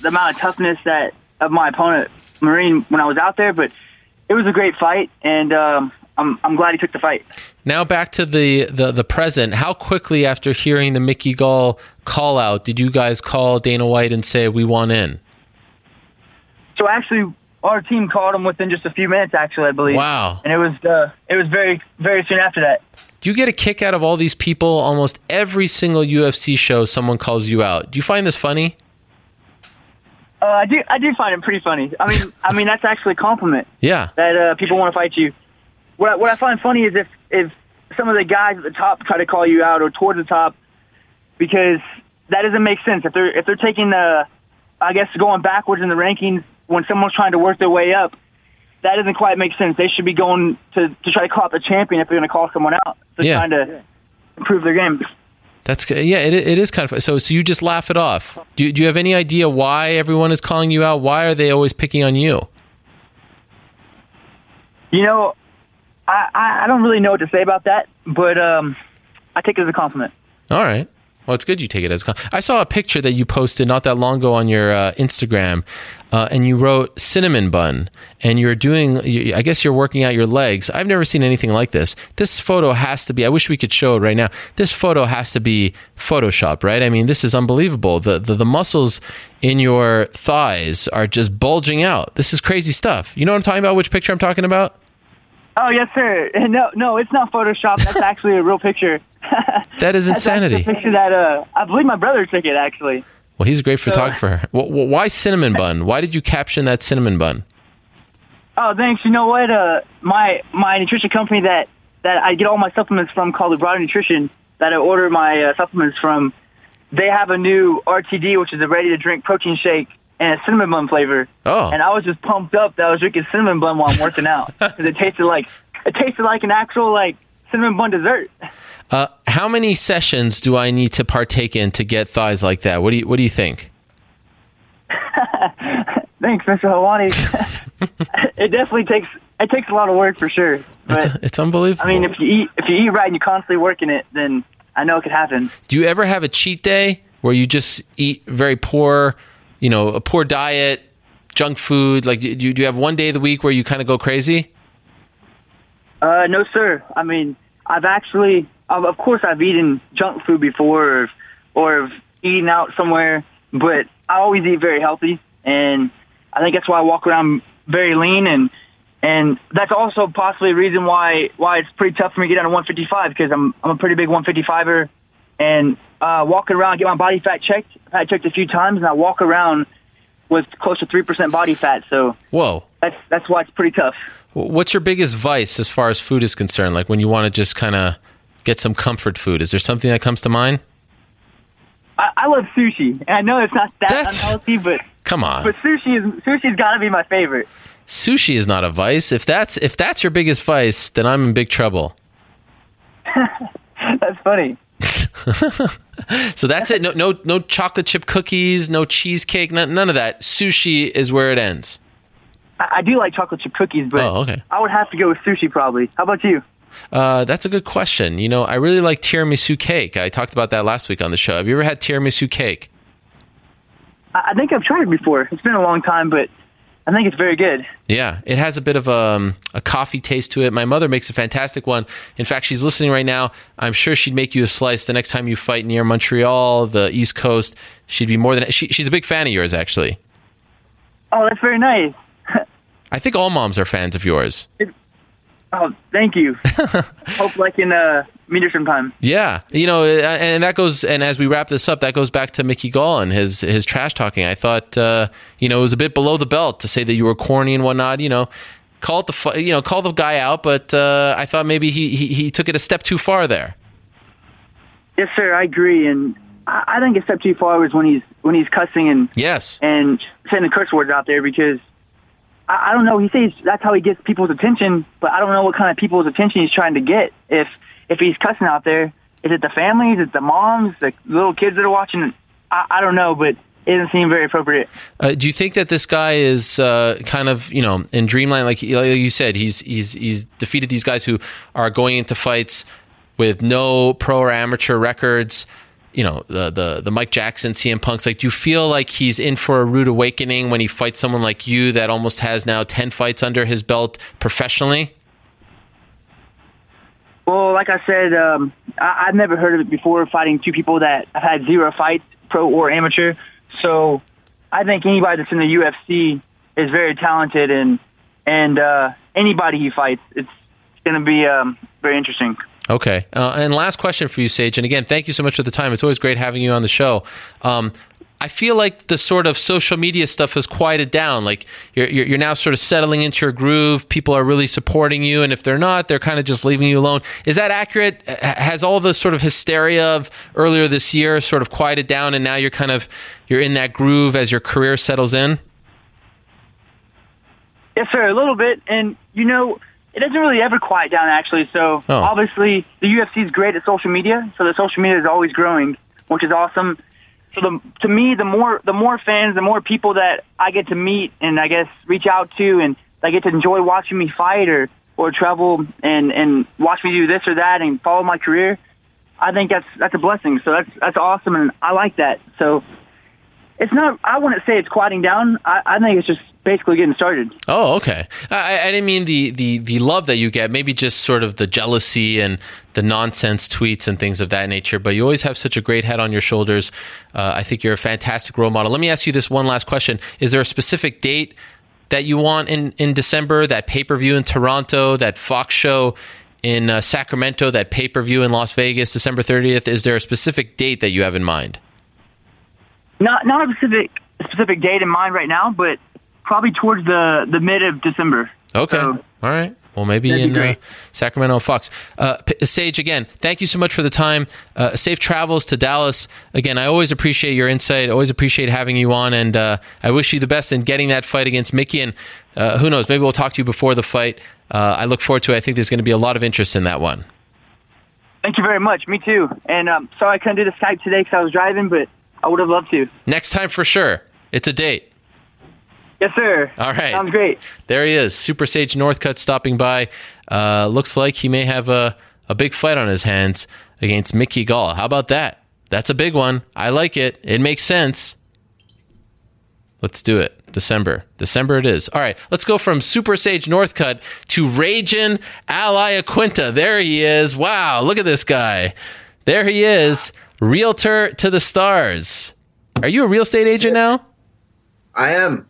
the amount of toughness that of my opponent Marin when I was out there, but it was a great fight, and um, I'm I'm glad he took the fight. Now back to the, the the present. How quickly after hearing the Mickey Gall call out did you guys call Dana White and say we want in? So actually, our team called him within just a few minutes, actually, I believe. Wow! And it was uh, it was very very soon after that. Do you get a kick out of all these people? Almost every single UFC show, someone calls you out. Do you find this funny? Uh, I do. I do find it pretty funny. I mean, I mean that's actually a compliment. Yeah. That uh, people want to fight you. What I, what I find funny is if if some of the guys at the top try to call you out or towards the top, because that doesn't make sense. If they're if they're taking the, I guess going backwards in the rankings, when someone's trying to work their way up, that doesn't quite make sense. They should be going to, to try to call out the champion if they're going to call someone out. They're yeah. trying to improve their game. That's yeah, it, it is kind of so. So you just laugh it off. Do do you have any idea why everyone is calling you out? Why are they always picking on you? You know, I I don't really know what to say about that, but um, I take it as a compliment. All right. Well, it's good you take it as. I saw a picture that you posted not that long ago on your uh, Instagram, uh, and you wrote cinnamon bun, and you're doing. I guess you're working out your legs. I've never seen anything like this. This photo has to be. I wish we could show it right now. This photo has to be Photoshop, right? I mean, this is unbelievable. The the, the muscles in your thighs are just bulging out. This is crazy stuff. You know what I'm talking about? Which picture I'm talking about? Oh yes, sir. No, no, it's not Photoshop. That's actually a real picture. that is insanity. That's a picture that uh, I believe my brother took it actually. Well, he's a great photographer. So, why cinnamon bun? Why did you caption that cinnamon bun? Oh, thanks. You know what? Uh, my my nutrition company that that I get all my supplements from called Lubrado Nutrition that I order my uh, supplements from. They have a new RTD, which is a ready to drink protein shake and a cinnamon bun flavor. Oh. And I was just pumped up that I was drinking cinnamon bun while I'm working out because it tasted like it tasted like an actual like cinnamon bun dessert. Uh, how many sessions do I need to partake in to get thighs like that? What do you What do you think? Thanks, Mr. Helwani. it definitely takes it takes a lot of work for sure. But It's, it's unbelievable. I mean, if you eat if you eat right and you're constantly working it, then I know it could happen. Do you ever have a cheat day where you just eat very poor, you know, a poor diet, junk food? Like, do you, do you have one day of the week where you kind of go crazy? Uh, no, sir. I mean, I've actually, of course, I've eaten junk food before, or, or eaten out somewhere, but I always eat very healthy, and I think that's why I walk around very lean, and and that's also possibly a reason why why it's pretty tough for me to get down to 155 because I'm I'm a pretty big 155er, and uh, walking around get my body fat checked. I've had it checked a few times, and I walk around with close to three percent body fat, so Whoa. that's that's why it's pretty tough. What's your biggest vice as far as food is concerned? Like when you want to just kind of get some comfort food, is there something that comes to mind? I, I love sushi, and I know it's not that That's- unhealthy, but Come on. but sushi is sushi's got to be my favorite. Sushi is not a vice. If that's if that's your biggest vice, then I'm in big trouble. That's funny. So that's it. No no no chocolate chip cookies, no cheesecake, none, none of that. Sushi is where it ends. I, I do like chocolate chip cookies, but Oh, okay. I would have to go with sushi probably. How about you? Uh, that's a good question. You know, I really like tiramisu cake. I talked about that last week on the show. Have you ever had tiramisu cake? I, I think I've tried it before. It's been a long time, but I think it's very good. Yeah, it has a bit of um, a coffee taste to it. My mother makes a fantastic one. In fact, she's listening right now. I'm sure she'd make you a slice the next time you fight near Montreal, the East Coast. She'd be more than she, she's a big fan of yours, actually. Oh, that's very nice. I think all moms are fans of yours. Oh, thank you. Hope I can uh, meet her sometime. Yeah, you know, uh, and that goes. And as we wrap this up, that goes back to Mickey Gall and his his trash talking. I thought, uh, you know, it was a bit below the belt to say that you were corny and whatnot. You know, call it the you know call the guy out, but uh, I thought maybe he, he he took it a step too far there. Yes, sir. I agree, and I, I think a step too far was when he's when he's cussing and Yes. and sending the curse words out there because I, I don't know. He says that's how he gets people's attention, but I don't know what kind of people's attention he's trying to get. If if he's cussing out there, is it the families, is it the moms, the little kids that are watching? I, I don't know, but it doesn't seem very appropriate. Uh, do you think that this guy is uh, kind of you know in dreamland? Like, like you said he's he's he's defeated these guys who are going into fights with no pro or amateur records. You know the the the Mike Jackson CM Punks like do you feel like he's in for a rude awakening when he fights someone like you that almost has now 10 fights under his belt professionally Well, like I said, um, I, I've never heard of it before. Fighting two people that have had zero fights, pro or amateur. So I think anybody that's in the UFC is very talented, and and uh, anybody he fights, it's going to be um, very interesting. Okay. Uh, and last question for you, Sage. And again, thank you so much for the time. It's always great having you on the show. Um, I feel like the sort of social media stuff has quieted down. Like you're, you're you're now sort of settling into your groove. People are really supporting you, and if they're not, they're kind of just leaving you alone. Is that accurate? Has all the sort of hysteria of earlier this year sort of quieted down, and now you're kind of you're in that groove as your career settles in? Yes, sir, a little bit. And, you know, it doesn't really ever quiet down, actually. So, Oh. obviously, the UFC is great at social media. So, the social media is always growing, which is awesome. So, the, to me, the more the more fans, the more people that I get to meet and I guess reach out to, and I get to enjoy watching me fight or or travel and and watch me do this or that and follow my career. I think that's that's a blessing. So that's that's awesome, and I like that. So it's not. I wouldn't say it's quieting down. I, I think it's just basically getting started. Oh, okay. I, I didn't mean the, the the love that you get. Maybe just sort of the jealousy and the nonsense tweets and things of that nature. But you always have such a great head on your shoulders. Uh, I think you're a fantastic role model. Let me ask you this one last question: Is there a specific date that you want in in December? That pay per view in Toronto, that Fox show in uh, Sacramento, that pay per view in Las Vegas, December 30th. Is there a specific date that you have in mind? Not not a specific specific date in mind right now, but probably towards the the mid of December. Okay. So- All right. Well, maybe in uh. Sacramento, Fox. Uh, P- Sage, again, thank you so much for the time. Uh, safe travels to Dallas. Again, I always appreciate your insight. Always appreciate having you on, and uh, I wish you the best in getting that fight against Mickey. And uh, who knows, maybe we'll talk to you before the fight. Uh, I look forward to it. I think there's going to be a lot of interest in that one. Thank you very much. Me too. And um, sorry I couldn't do the Skype today because I was driving, but I would have loved to. Next time for sure. It's a date. Yes, sir. All right. Sounds great. There he is, Super Sage Northcutt stopping by. Uh, looks like he may have a, a big fight on his hands against Mickey Gall. How about that? That's a big one. I like it. It makes sense. Let's do it. December. December it is. All right, let's go from Super Sage Northcutt to Ragin Al Iaquinta. There he is. Wow, look at this guy. There he is. Realtor to the stars. Are you a real estate agent now? I am.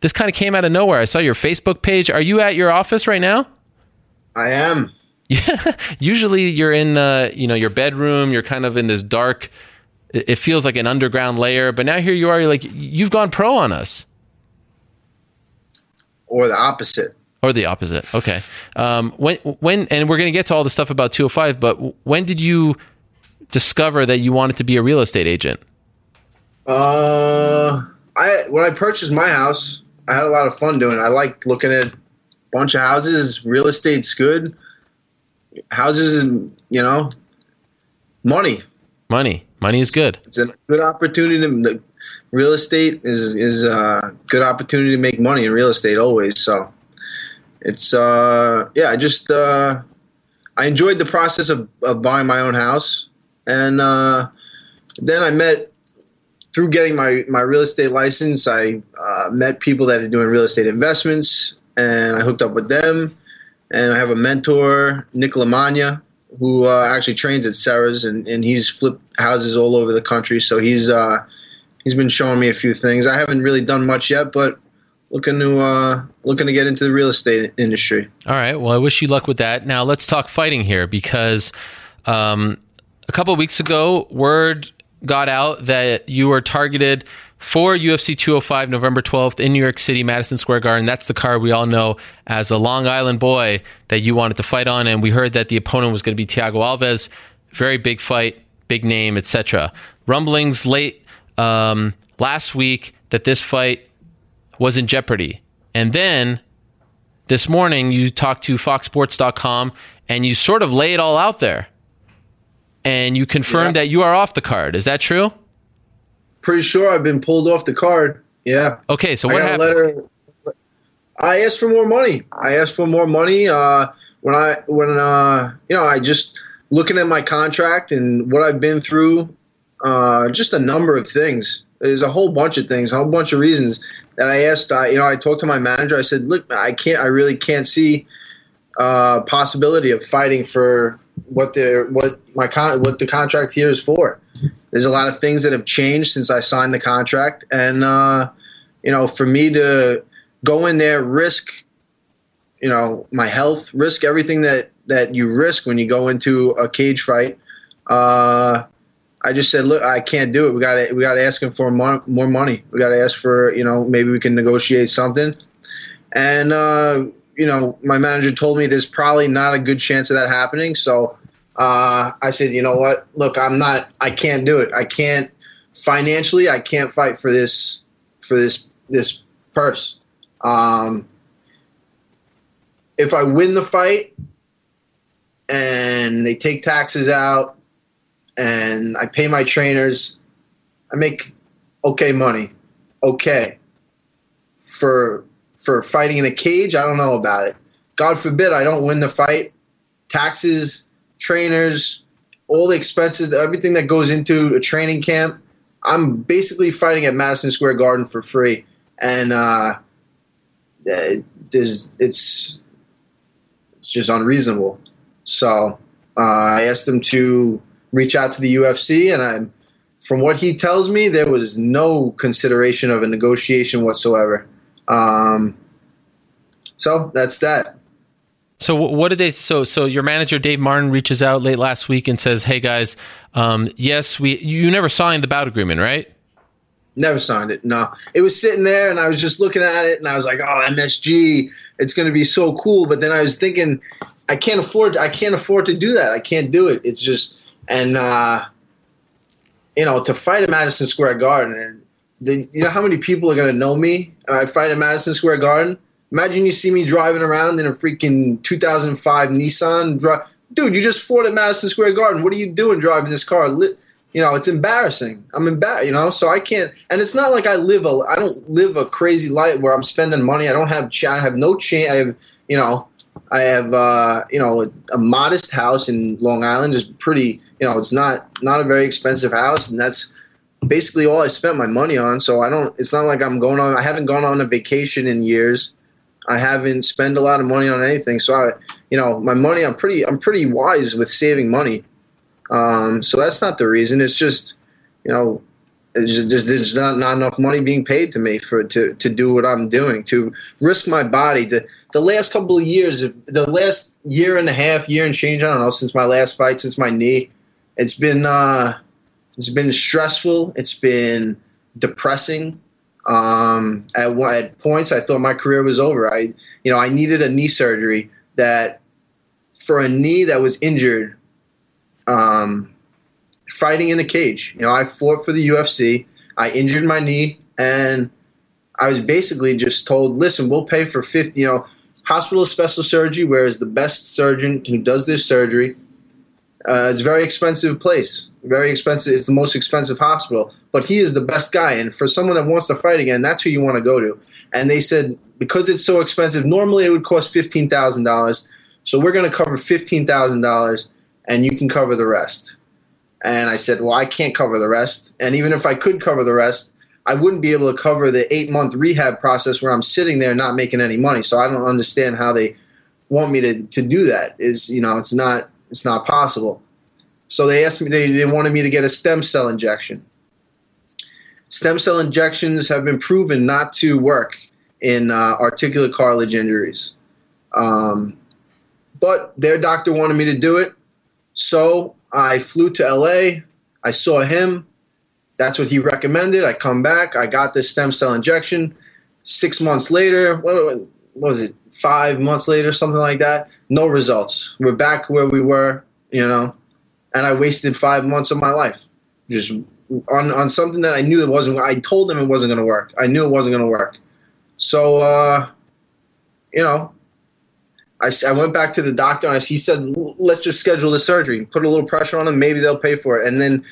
This kind of came out of nowhere. I saw your Facebook page. Are you at your office right now? I am. Yeah. Usually you're in uh, you know, your bedroom, you're kind of in this dark it it feels like an underground layer, but now here you are, you're like you've gone pro on us. Or the opposite. Or the opposite. Okay. Um, when when and we're going to get to all the stuff about 205, but when did you discover that you wanted to be a real estate agent? Uh, I when I purchased my house, I had a lot of fun doing it. I liked looking at a bunch of houses. Real estate's good. Houses, you know, money. Money. Money is good. It's a good opportunity. To, the real estate is is a good opportunity to make money in real estate always. So it's uh yeah. I just uh, I enjoyed the process of, of buying my own house, and uh, then I met through getting my, my real estate license, I uh, met people that are doing real estate investments, and I hooked up with them. And I have a mentor, Nick Lamagna, who uh, actually trains at Serra's, and, and he's flipped houses all over the country. So he's uh, he's been showing me a few things. I haven't really done much yet, but looking to uh, looking to get into the real estate industry. All right. Well, I wish you luck with that. Now let's talk fighting here because um, a couple weeks ago, word got out that you were targeted for UFC 205 November 12th in New York City, Madison Square Garden. That's the card we all know as a Long Island boy that you wanted to fight on. And we heard that the opponent was going to be Thiago Alves. Very big fight, big name, etc. Rumblings late um, last week that this fight was in jeopardy. And then this morning you talked to foxsports.com and you sort of lay it all out there and you confirmed that you are off the card. Is that true? Pretty sure I've been pulled off the card. Yeah. Okay, so I what a happened? letter. I asked for more money. I asked for more money. Uh, when I when uh, you know I just looking at my contract and what I've been through, uh, just a number of things. There's a whole bunch of things, a whole bunch of reasons that I asked. I, you know, I talked to my manager. I said, "Look, I can't. I really can't see uh, possibility of fighting for what the what my con- what the contract here is for. There's a lot of things that have changed since I signed the contract, and uh, you know, for me to go in there, risk, you know, my health, risk everything that that you risk when you go into a cage fight. Uh, I just said, look, I can't do it. We got to we got to ask him for more, more money. We got to ask for you know maybe we can negotiate something. And uh, you know, my manager told me there's probably not a good chance of that happening. So uh, I said, you know what? Look, I'm not. I can't do it. I can't financially. I can't fight for this for this this purse. Um, if I win the fight and they take taxes out and I pay my trainers, I make okay money. Okay. For for fighting in a cage, I don't know about it. God forbid I don't win the fight. Taxes, trainers, all the expenses, everything that goes into a training camp. I'm basically fighting at Madison Square Garden for free, and uh, it- there's it's it's just unreasonable. So uh, I asked him to reach out to the UFC, and I, from what he tells me, there was no consideration of a negotiation whatsoever. Um, so that's that. So what did they? So so your manager Dave Martin reaches out late last week and says, "Hey guys, um, yes, we you never signed the bout agreement, right?" Never signed it. No, it was sitting there, and I was just looking at it, and I was like, "Oh, MSG, it's going to be so cool." But then I was thinking, I can't afford. I can't afford to do that. I can't do it. It's just, and uh, you know, to fight at Madison Square Garden, and the, you know how many people are going to know me? I fight at Madison Square Garden. Imagine you see me driving around in a freaking 2005 Nissan. Dri- Dude, you just fought at Madison Square Garden. What are you doing driving this car? Li- you know, it's embarrassing. I'm embarrassed, you know, so I can't. And it's not like I live a, I don't live a crazy life where I'm spending money. I don't have, ch- I have no chance. I have, you know, I have, uh, you know, a, a modest house in Long Island is pretty, you know, it's not not a very expensive house, and that's basically all I spent my money on. So I don't. It's not like I'm going on. I haven't gone on a vacation in years. I haven't spent a lot of money on anything. So I, you know, my money. I'm pretty. I'm pretty wise with saving money. Um, so that's not the reason. It's just, you know, just, just there's not, not enough money being paid to me for to to do what I'm doing to risk my body. The the last couple of years, the last year and a half, year and change. I don't know since my last fight, since my knee, it's been uh, it's been stressful. It's been depressing. Um, at at points, I thought my career was over. I you know I needed a knee surgery that for a knee that was injured um, fighting in the cage. You know, I fought for the UFC. I injured my knee, and I was basically just told, "Listen, we'll pay for fifty. You know, hospital special surgery, where is the best surgeon who does this surgery. Uh, it's a very expensive place, very expensive. It's the most expensive hospital, but he is the best guy. And for someone that wants to fight again, that's who you want to go to. And they said because it's so expensive, normally it would cost fifteen thousand dollars. So we're going to cover fifteen thousand dollars, and you can cover the rest. And I said, well, I can't cover the rest. And even if I could cover the rest, I wouldn't be able to cover the eight month rehab process where I'm sitting there not making any money. So I don't understand how they want me to, to do that. Is you know, it's not it's not possible. So they asked me they, they wanted me to get a stem cell injection. Stem cell injections have been proven not to work in uh, articular cartilage injuries. Um, but their doctor wanted me to do it. So I flew to LA. I saw him. That's what he recommended. I come back. I got this stem cell injection. Six months later, what, what was it? Five months later, something like that. No results. We're back where we were, you know. And I wasted five months of my life just on on something that I knew it wasn't. I told them it wasn't going to work. I knew it wasn't going to work. So, uh, you know, I, I went back to the doctor and I, he said, let's just schedule the surgery. Put a little pressure on them. Maybe they'll pay for it. And then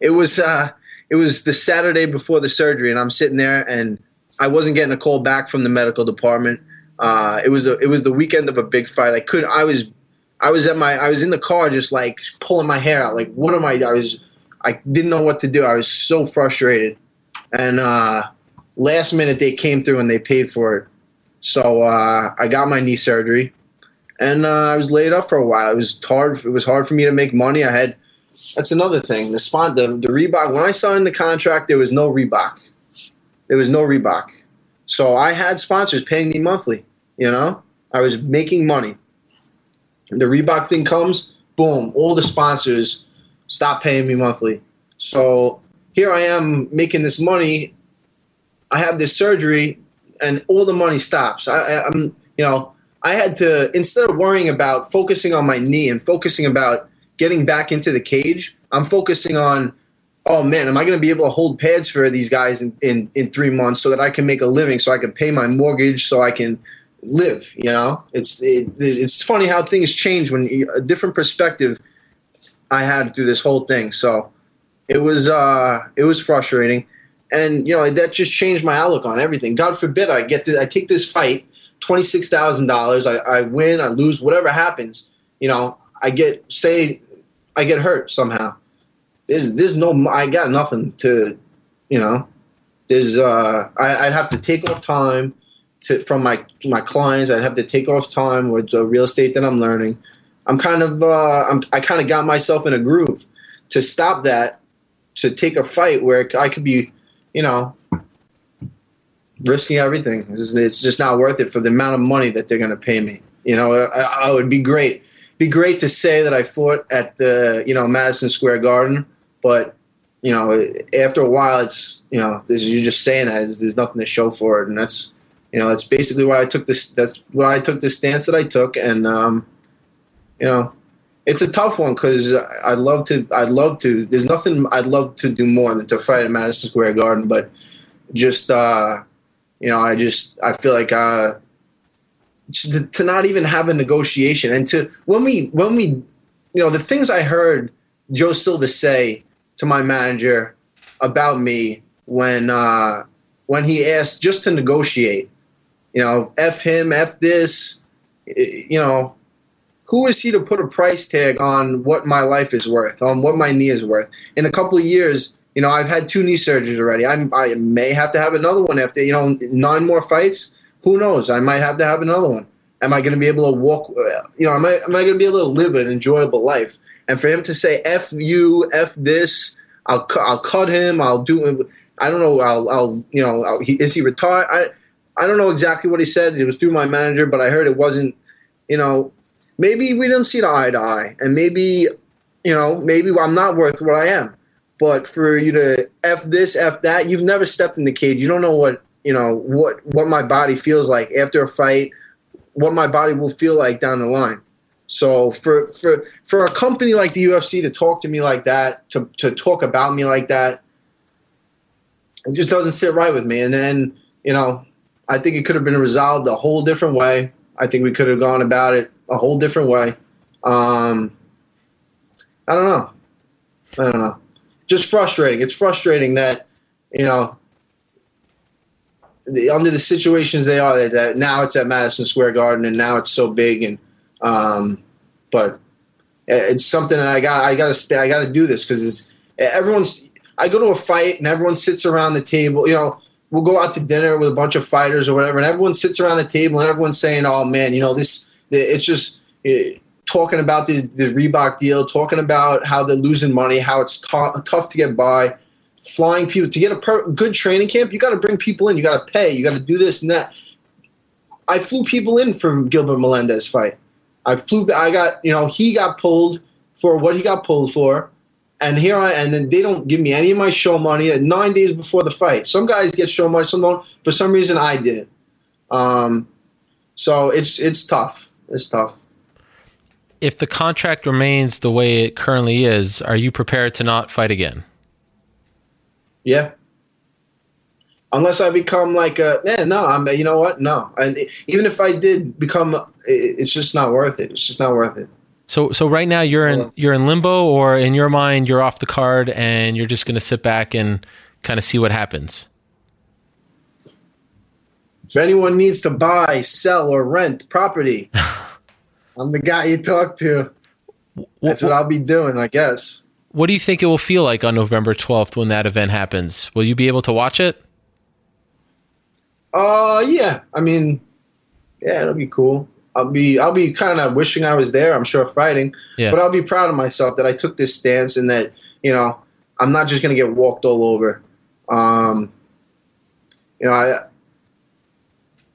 it was uh, it was the Saturday before the surgery, and I'm sitting there and I wasn't getting a call back from the medical department. Uh, it was a, it was the weekend of a big fight. I could I was I was at my I was in the car just like pulling my hair out. Like what am I? I was I didn't know what to do. I was so frustrated. And uh, last minute they came through and they paid for it. So uh, I got my knee surgery and uh, I was laid up for a while. It was hard. It was hard for me to make money. I had. That's another thing. The spot, the, the Reebok. When I signed the contract, there was no Reebok. There was no Reebok. So I had sponsors paying me monthly. You know, I was making money. The Reebok thing comes, boom! All the sponsors stop paying me monthly. So here I am making this money. I have this surgery, and all the money stops. I, I'm, you know, I had to instead of worrying about focusing on my knee and focusing about getting back into the cage, I'm focusing on, oh man, am I going to be able to hold pads for these guys in, in, in three months so that I can make a living, so I can pay my mortgage, so I can live. You know, it's it, it's funny how things change when you, a different perspective I had through this whole thing. So it was uh, it was frustrating, and you know that just changed my outlook on everything. God forbid I get to, I take this fight twenty six thousand dollars. I win, I lose, whatever happens. You know, I get say I get hurt somehow. There's there's no I got nothing to, you know. There's uh I, I'd have to take off time to from my my clients. I'd have to take off time with the real estate that I'm learning. I'm kind of uh I'm, I kind of got myself in a groove to stop that to take a fight where I could be, you know, risking everything. It's just not worth it for the amount of money that they're going to pay me. You know, I, I would be great. Be great to say that I fought at the you know Madison Square Garden, but you know after a while it's you know you're just saying that there's, there's nothing to show for it, and that's you know that's basically why I took this. That's why I took the stance that I took, and um, you know it's a tough one because I'd love to. I'd love to. There's nothing I'd love to do more than to fight at Madison Square Garden, but just uh, you know, I just I feel like uh, to, to not even have a negotiation and to when we when we you know the things I heard Joe Silva say to my manager about me when uh, when he asked just to negotiate. You know, f him, f this. You know, who is he to put a price tag on what my life is worth, on what my knee is worth? In a couple of years, you know, I've had two knee surgeries already. I'm, I may have to have another one after, you know, nine more fights. Who knows? I might have to have another one. Am I going to be able to walk? Uh, you know, am I, am I going to be able to live an enjoyable life? And for him to say "f you," "f this," I'll I'll cut him. I'll do. I don't know. I'll I'll you know. I'll, he, is he retired? I I don't know exactly what he said. It was through my manager, but I heard it wasn't. You know, maybe we didn't see the eye to eye, and maybe you know, maybe I'm not worth what I am. But for you to f this, f that, you've never stepped in the cage. You don't know what you know what what my body feels like after a fight, what my body will feel like down the line. So for for for a company like the UFC to talk to me like that, to to talk about me like that, it just doesn't sit right with me. And then you know, I think it could have been resolved a whole different way. I think we could have gone about it a whole different way. Um, I don't know. I don't know. Just frustrating. It's frustrating that you know the, under the situations they are that, that, now it's at Madison Square Garden and now it's so big and um, but it's something that I got I got to stay I got to do this because it's everyone's I go to a fight and everyone sits around the table you know we'll go out to dinner with a bunch of fighters or whatever and everyone sits around the table and everyone's saying oh man you know this it's just it, talking about this, the Reebok deal, talking about how they're losing money, how it's t- tough to get by, flying people to get a per- good training camp. You got to bring people in. You got to pay. You got to do this and that. I flew people in for Gilbert Melendez fight. I flew. I got you know he got pulled for what he got pulled for, and here I and then they don't give me any of my show money. Nine days before the fight, some guys get show money, some don't. For some reason, I didn't. Um, so it's it's tough. It's tough if the contract remains the way it currently is, are you prepared to not fight again? Yeah. Unless I become like a yeah, no, I'm you know what? No. And even if I did become it's just not worth it. It's just not worth it. So so right now you're in you're in limbo or in your mind you're off the card and you're just going to sit back and kind of see what happens. If anyone needs to buy, sell or rent property, I'm the guy you talk to. That's what I'll be doing, I guess. What do you think it will feel like on November 12th when that event happens? Will you be able to watch it? Uh, yeah. I mean, yeah, it'll be cool. I'll be I'll be kind of wishing I was there. I'm sure fighting, yeah. but I'll be proud of myself that I took this stance and that you know I'm not just gonna get walked all over. Um, you know, I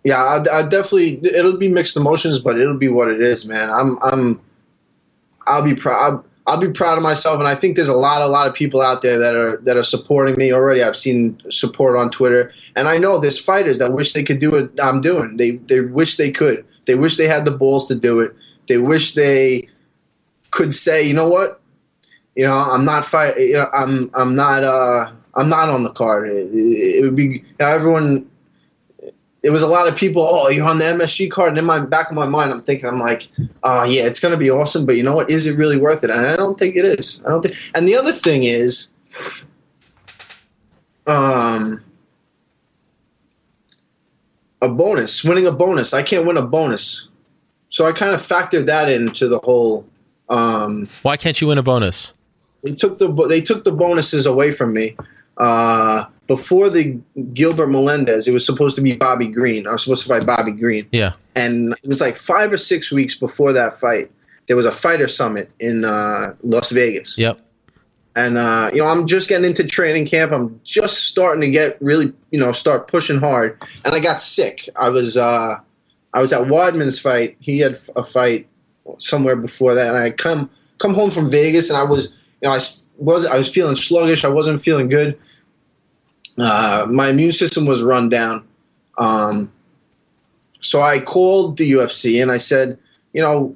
yeah, I, I, definitely it'll be mixed emotions, but it'll be what it is, man. I'm I'm I'll be proud. I'll, I'll be proud of myself, and I think there's a lot, a lot of people out there that are that are supporting me already. I've seen support on Twitter, and I know there's fighters that wish they could do what I'm doing. They they wish they could. They wish they had the balls to do it. They wish they could say, you know what, you know, I'm not fight. You know, I'm I'm not uh I'm not on the card. It, it would be you know, everyone it was a lot of people. Oh, you're on the MSG card, and in my back of my mind, I'm thinking, I'm like, oh yeah, it's to be awesome, but you know what? Is it really worth it? And I don't think it is. I don't think. And the other thing is, um, a bonus, winning a bonus. I can't win a bonus, so I kind of factored that into the whole. Um, Why can't you win a bonus? They took the they took the bonuses away from me. Uh, before the Gilbert Melendez, it was supposed to be Bobby Green. I was supposed to fight Bobby Green. Yeah. And it was like five or six weeks before that fight. There was a fighter summit in uh, Las Vegas. Yep. And uh, you know, I'm just getting into training camp. I'm just starting to get really, you know, start pushing hard. And I got sick. I was uh, I was at Weidman's fight. He had a fight somewhere before that, and I come come home from Vegas, and I was, you know, I was I was feeling sluggish. I wasn't feeling good uh, my immune system was run down. Um, so I called the UFC and I said, you know,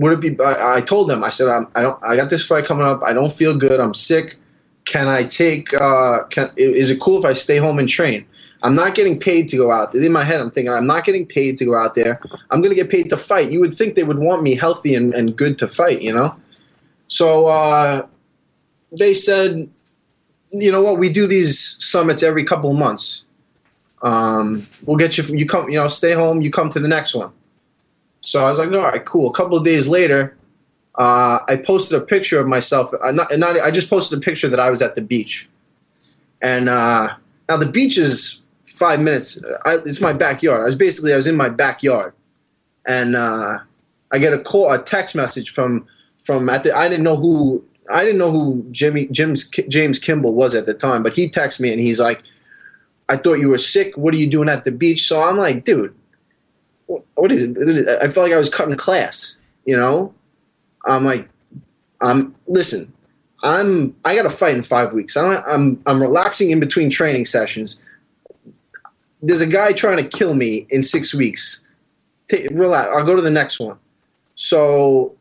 would it be? I, I told them, I said, I'm, I don't, I got this fight coming up. I don't feel good. I'm sick. Can I take? Uh, can, is it cool if I stay home and train? I'm not getting paid to go out. In my head, I'm thinking I'm not getting paid to go out there. I'm going to get paid to fight. You would think they would want me healthy and, and good to fight, you know. So uh, they said, you know what, we do these summits every couple of months. Um, we'll get you. You come. You know, stay home. You come to the next one. So I was like, all right, cool. A couple of days later, uh, I posted a picture of myself. Uh, not, not, I just posted a picture that I was at the beach, and uh, now the beach is five minutes. I, it's my backyard. I was basically I was in my backyard, and uh, I get a call, a text message from from at the. I didn't know who I didn't know who Jimmy Jim's James Kimball was at the time, but he texted me and he's like, "I thought you were sick. What are you doing at the beach?" So I'm like, "Dude, what is it? I felt like I was cutting class. You know, I'm like, I'm listen. I'm I got to fight in five weeks. I'm I'm I'm relaxing in between training sessions. There's a guy trying to kill me in six weeks. Take, relax. I'll go to the next one. So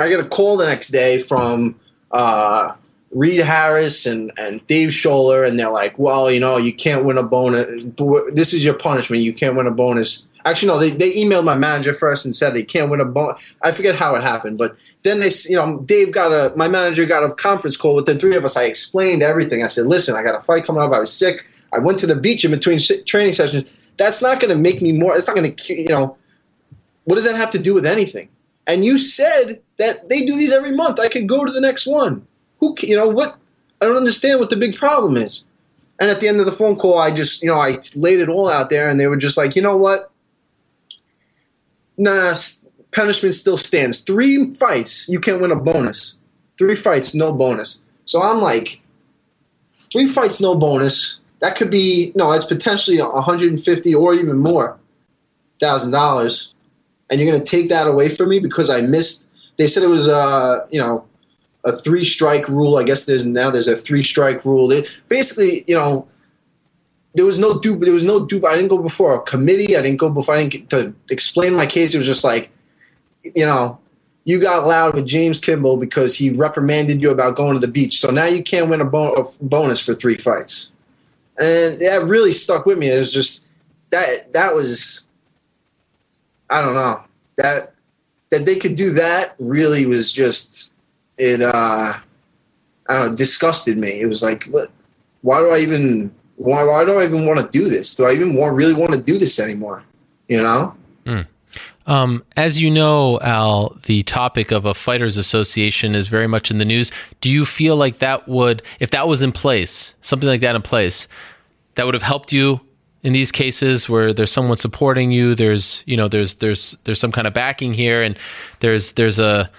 I get a call the next day from uh, Reed Harris and, and Dave Sholler, and they're like, well, you know, you can't win a bonus. This is your punishment. You can't win a bonus. Actually, no, they, they emailed my manager first and said they can't win a bonus. I forget how it happened, but then they, you know, Dave got a, my manager got a conference call with the three of us. I explained everything. I said, listen, I got a fight coming up. I was sick. I went to the beach in between training sessions. That's not going to make me more, it's not going to, you know, what does that have to do with anything? And you said that they do these every month. I could go to the next one. Who, you know, what? I don't understand what the big problem is. And at the end of the phone call, I just, you know, I laid it all out there, and they were just like, you know what? Nah, punishment still stands. Three fights, you can't win a bonus. Three fights, no bonus. So I'm like, three fights, no bonus. That could be no. It's potentially 150 or even more thousand dollars, and you're going to take that away from me because I missed. They said it was, uh, you know, a three strike rule. I guess there's now there's a three strike rule. They, basically, you know, there was no due. There was no due. I didn't go before a committee. I didn't go before. I didn't get to explain my case. It was just like, you know, you got loud with James Kimball because he reprimanded you about going to the beach. So now you can't win a, bon- a bonus for three fights, and that really stuck with me. It was just that that was, I don't know that that they could do that really was just it uh I don't know, disgusted me. It was like, what, why do I even why why do I even want to do this? Do I even want really want to do this anymore? You know? Mm. Um, as you know, Al, the topic of a fighters association is very much in the news. Do you feel like that would, if that was in place, something like that in place, that would have helped you in these cases where there's someone supporting you? There's, you know, there's there's there's some kind of backing here, and there's there's a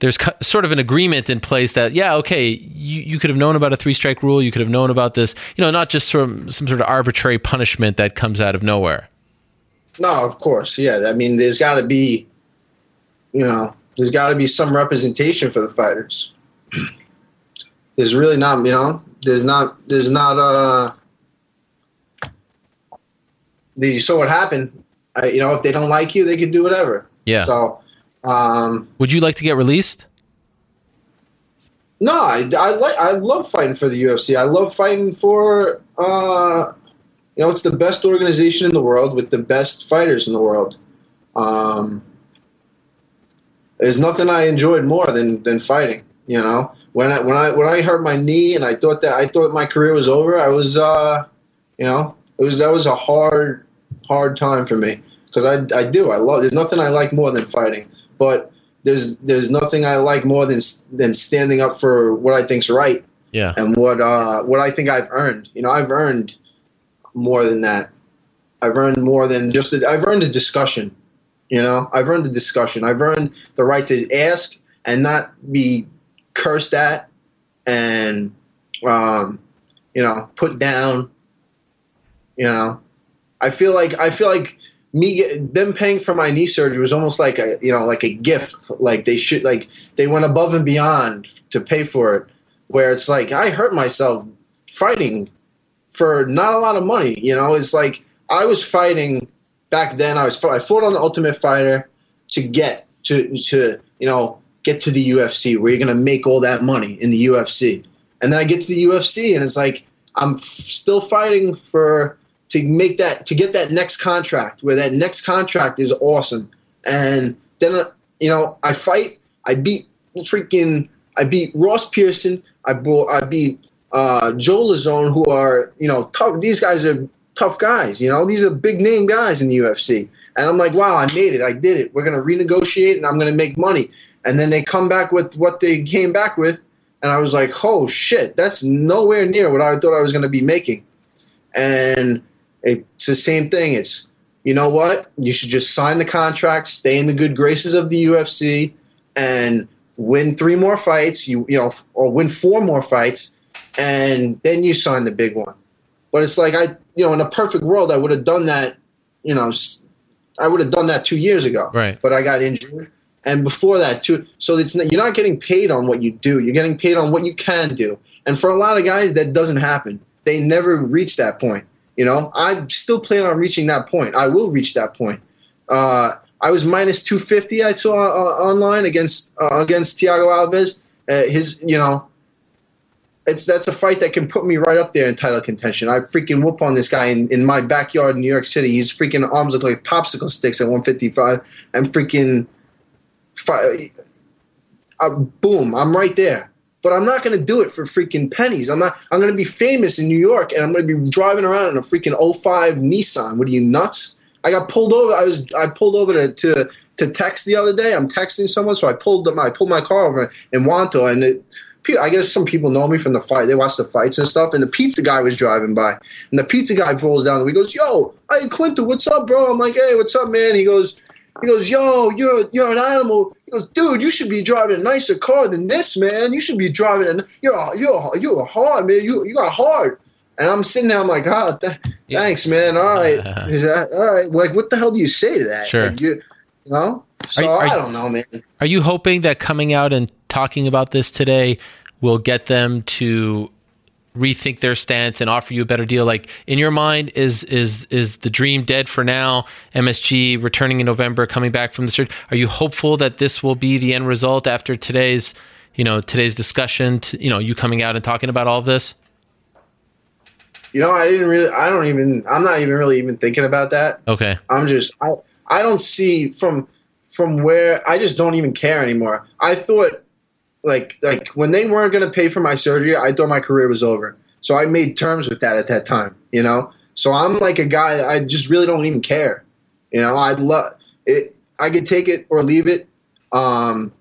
there's sort of an agreement in place that yeah okay you, you could have known about a three strike rule you could have known about this you know not just some some sort of arbitrary punishment that comes out of nowhere. No of course yeah i mean there's got to be you know there's got to be some representation for the fighters. There's really not you know there's not there's not uh the so what happened I, you know if they don't like you they can do whatever. Yeah. So um, Would you like to get released? No, I, I like I love fighting for the UFC. I love fighting for uh, you know it's the best organization in the world with the best fighters in the world. Um, there's nothing I enjoyed more than than fighting. You know, when I when I when I hurt my knee and I thought that I thought my career was over, I was uh, you know it was that was a hard hard time for me because I I do I love. There's nothing I like more than fighting but there's there's nothing I like more than than standing up for what I think's right. Yeah. And what uh what I think I've earned. You know, I've earned more than that. I've earned more than just i I've earned a discussion. You know, I've earned a discussion. I've earned the right to ask and not be cursed at and um you know, put down. You know, I feel like I feel like me get, them paying for my knee surgery was almost like a you know like a gift. Like they should like they went above and beyond to pay for it where it's like i hurt myself fighting for not a lot of money you know? It's like i was fighting back then i was i fought on the ultimate fighter to get to to you know get to the ufc where you're going to make all that money in the ufc and then i get to the ufc and it's like i'm f- still fighting for to make that to get that next contract where that next contract is awesome and then uh, you know i fight i beat freaking I beat Ross Pearson. I bought, I beat uh, Joe Lauzon, who are you know tough. These guys are tough guys. You know, these are big name guys in the UFC. And I'm like, wow, I made it. I did it. We're gonna renegotiate, and I'm gonna make money. And then they come back with what they came back with, and I was like, oh shit, that's nowhere near what I thought I was gonna be making. And it's the same thing. It's you know what? You should just sign the contract, stay in the good graces of the UFC, and win three more fights. You you know, or win four more fights, and then you sign the big one. But it's like I, you know, in a perfect world, I would have done that. You know, I would have done that two years ago. Right. But I got injured, and before that too. So it's not, you're not getting paid on what you do. You're getting paid on what you can do. And for a lot of guys, that doesn't happen. They never reach that point. You know, I'm still plan on reaching that point. I will reach that point. Uh, I was minus 250. I saw uh, online against uh, against Thiago Alves. Uh, his, you know, it's that's a fight that can put me right up there in title contention. I freaking whoop on this guy in, in my backyard in New York City. His freaking arms look like popsicle sticks at 155. I'm freaking, fi- uh, boom, I'm right there. But I'm not going to do it for freaking pennies. I'm not. I'm going to be famous in New York, and I'm going to be driving around in a freaking 05 Nissan. What are you nuts? I got pulled over. I was I pulled over to, to to text the other day. I'm texting someone, so I pulled them. I pulled my car over in Wantagh, and it, I guess some people know me from the fight. They watch the fights and stuff. And the pizza guy was driving by, and the pizza guy pulls down and he goes, "Yo, hey Quinto, what's up, bro?" I'm like, "Hey, what's up, man?" He goes, "He goes, yo, you're you're an animal." He goes, "Dude, you should be driving a nicer car than this, man. You should be driving a you're a, you're you're a hard, man. You you got hard." And I'm sitting there, I'm like, "Oh, th- Yeah. thanks, man. All right, that all right? Like, what the hell do you say to that? Sure. Like, you, you know? So Are- are- I don't know, man. Are you hoping that coming out and talking about this today will get them to rethink their stance and offer you a better deal? Like in your mind, is is is the dream dead for now? MSG returning in November, coming back from the surgery. Are you hopeful that this will be the end result after today's, you know, today's discussion? To, you know, you coming out and talking about all of this. You know, I didn't really. I don't even. I'm not even really even thinking about that. Okay. I'm just. I. I don't see from from where. I just don't even care anymore. I thought, like like when they weren't going to pay for my surgery, I thought my career was over. So I made terms with that at that time. You know. So I'm like a guy. I just really don't even care. You know. I'd love it. I could take it or leave it. Um.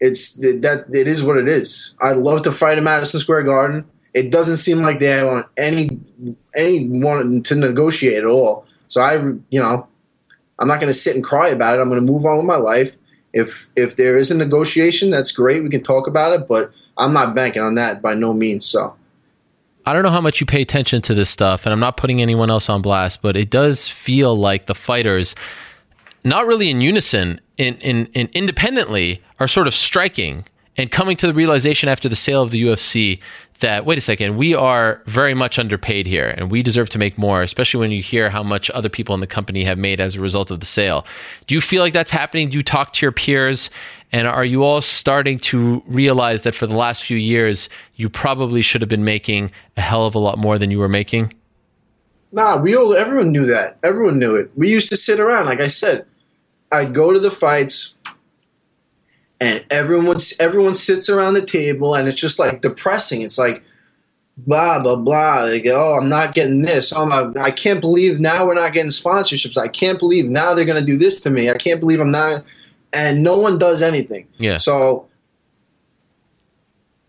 It's that it is what it is. I love to fight in Madison Square Garden. It doesn't seem like they want any anyone to negotiate at all. So I, you know, I'm not going to sit and cry about it. I'm going to move on with my life. If if there is a negotiation, that's great. We can talk about it, but I'm not banking on that by no means. So I don't know how much you pay attention to this stuff, and I'm not putting anyone else on blast, but it does feel like the fighters, not really in unison, in, in, in independently, are sort of striking and coming to the realization after the sale of the UFC that wait a second, we are very much underpaid here, and we deserve to make more. Especially when you hear how much other people in the company have made as a result of the sale. Do you feel like that's happening? Do you talk to your peers? And are you all starting to realize that for the last few years, you probably should have been making a hell of a lot more than you were making? Nah, we all everyone knew that. Everyone knew it. We used to sit around, like I said. I'd go to the fights, and everyone everyone sits around the table, and it's just like depressing. It's like blah blah blah. Like, oh, I'm not getting this. Oh, my, I can't believe now we're not getting sponsorships. I can't believe now they're gonna do this to me. I can't believe I'm not. And no one does anything. Yeah. So,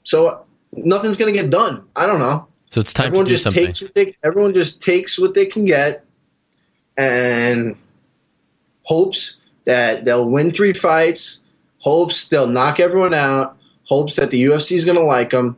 so nothing's gonna get done. I don't know So it's time everyone to do just something. takes what they, everyone just takes what they can get and hopes that they'll win three fights hopes they'll knock everyone out hopes that the ufc is going to like them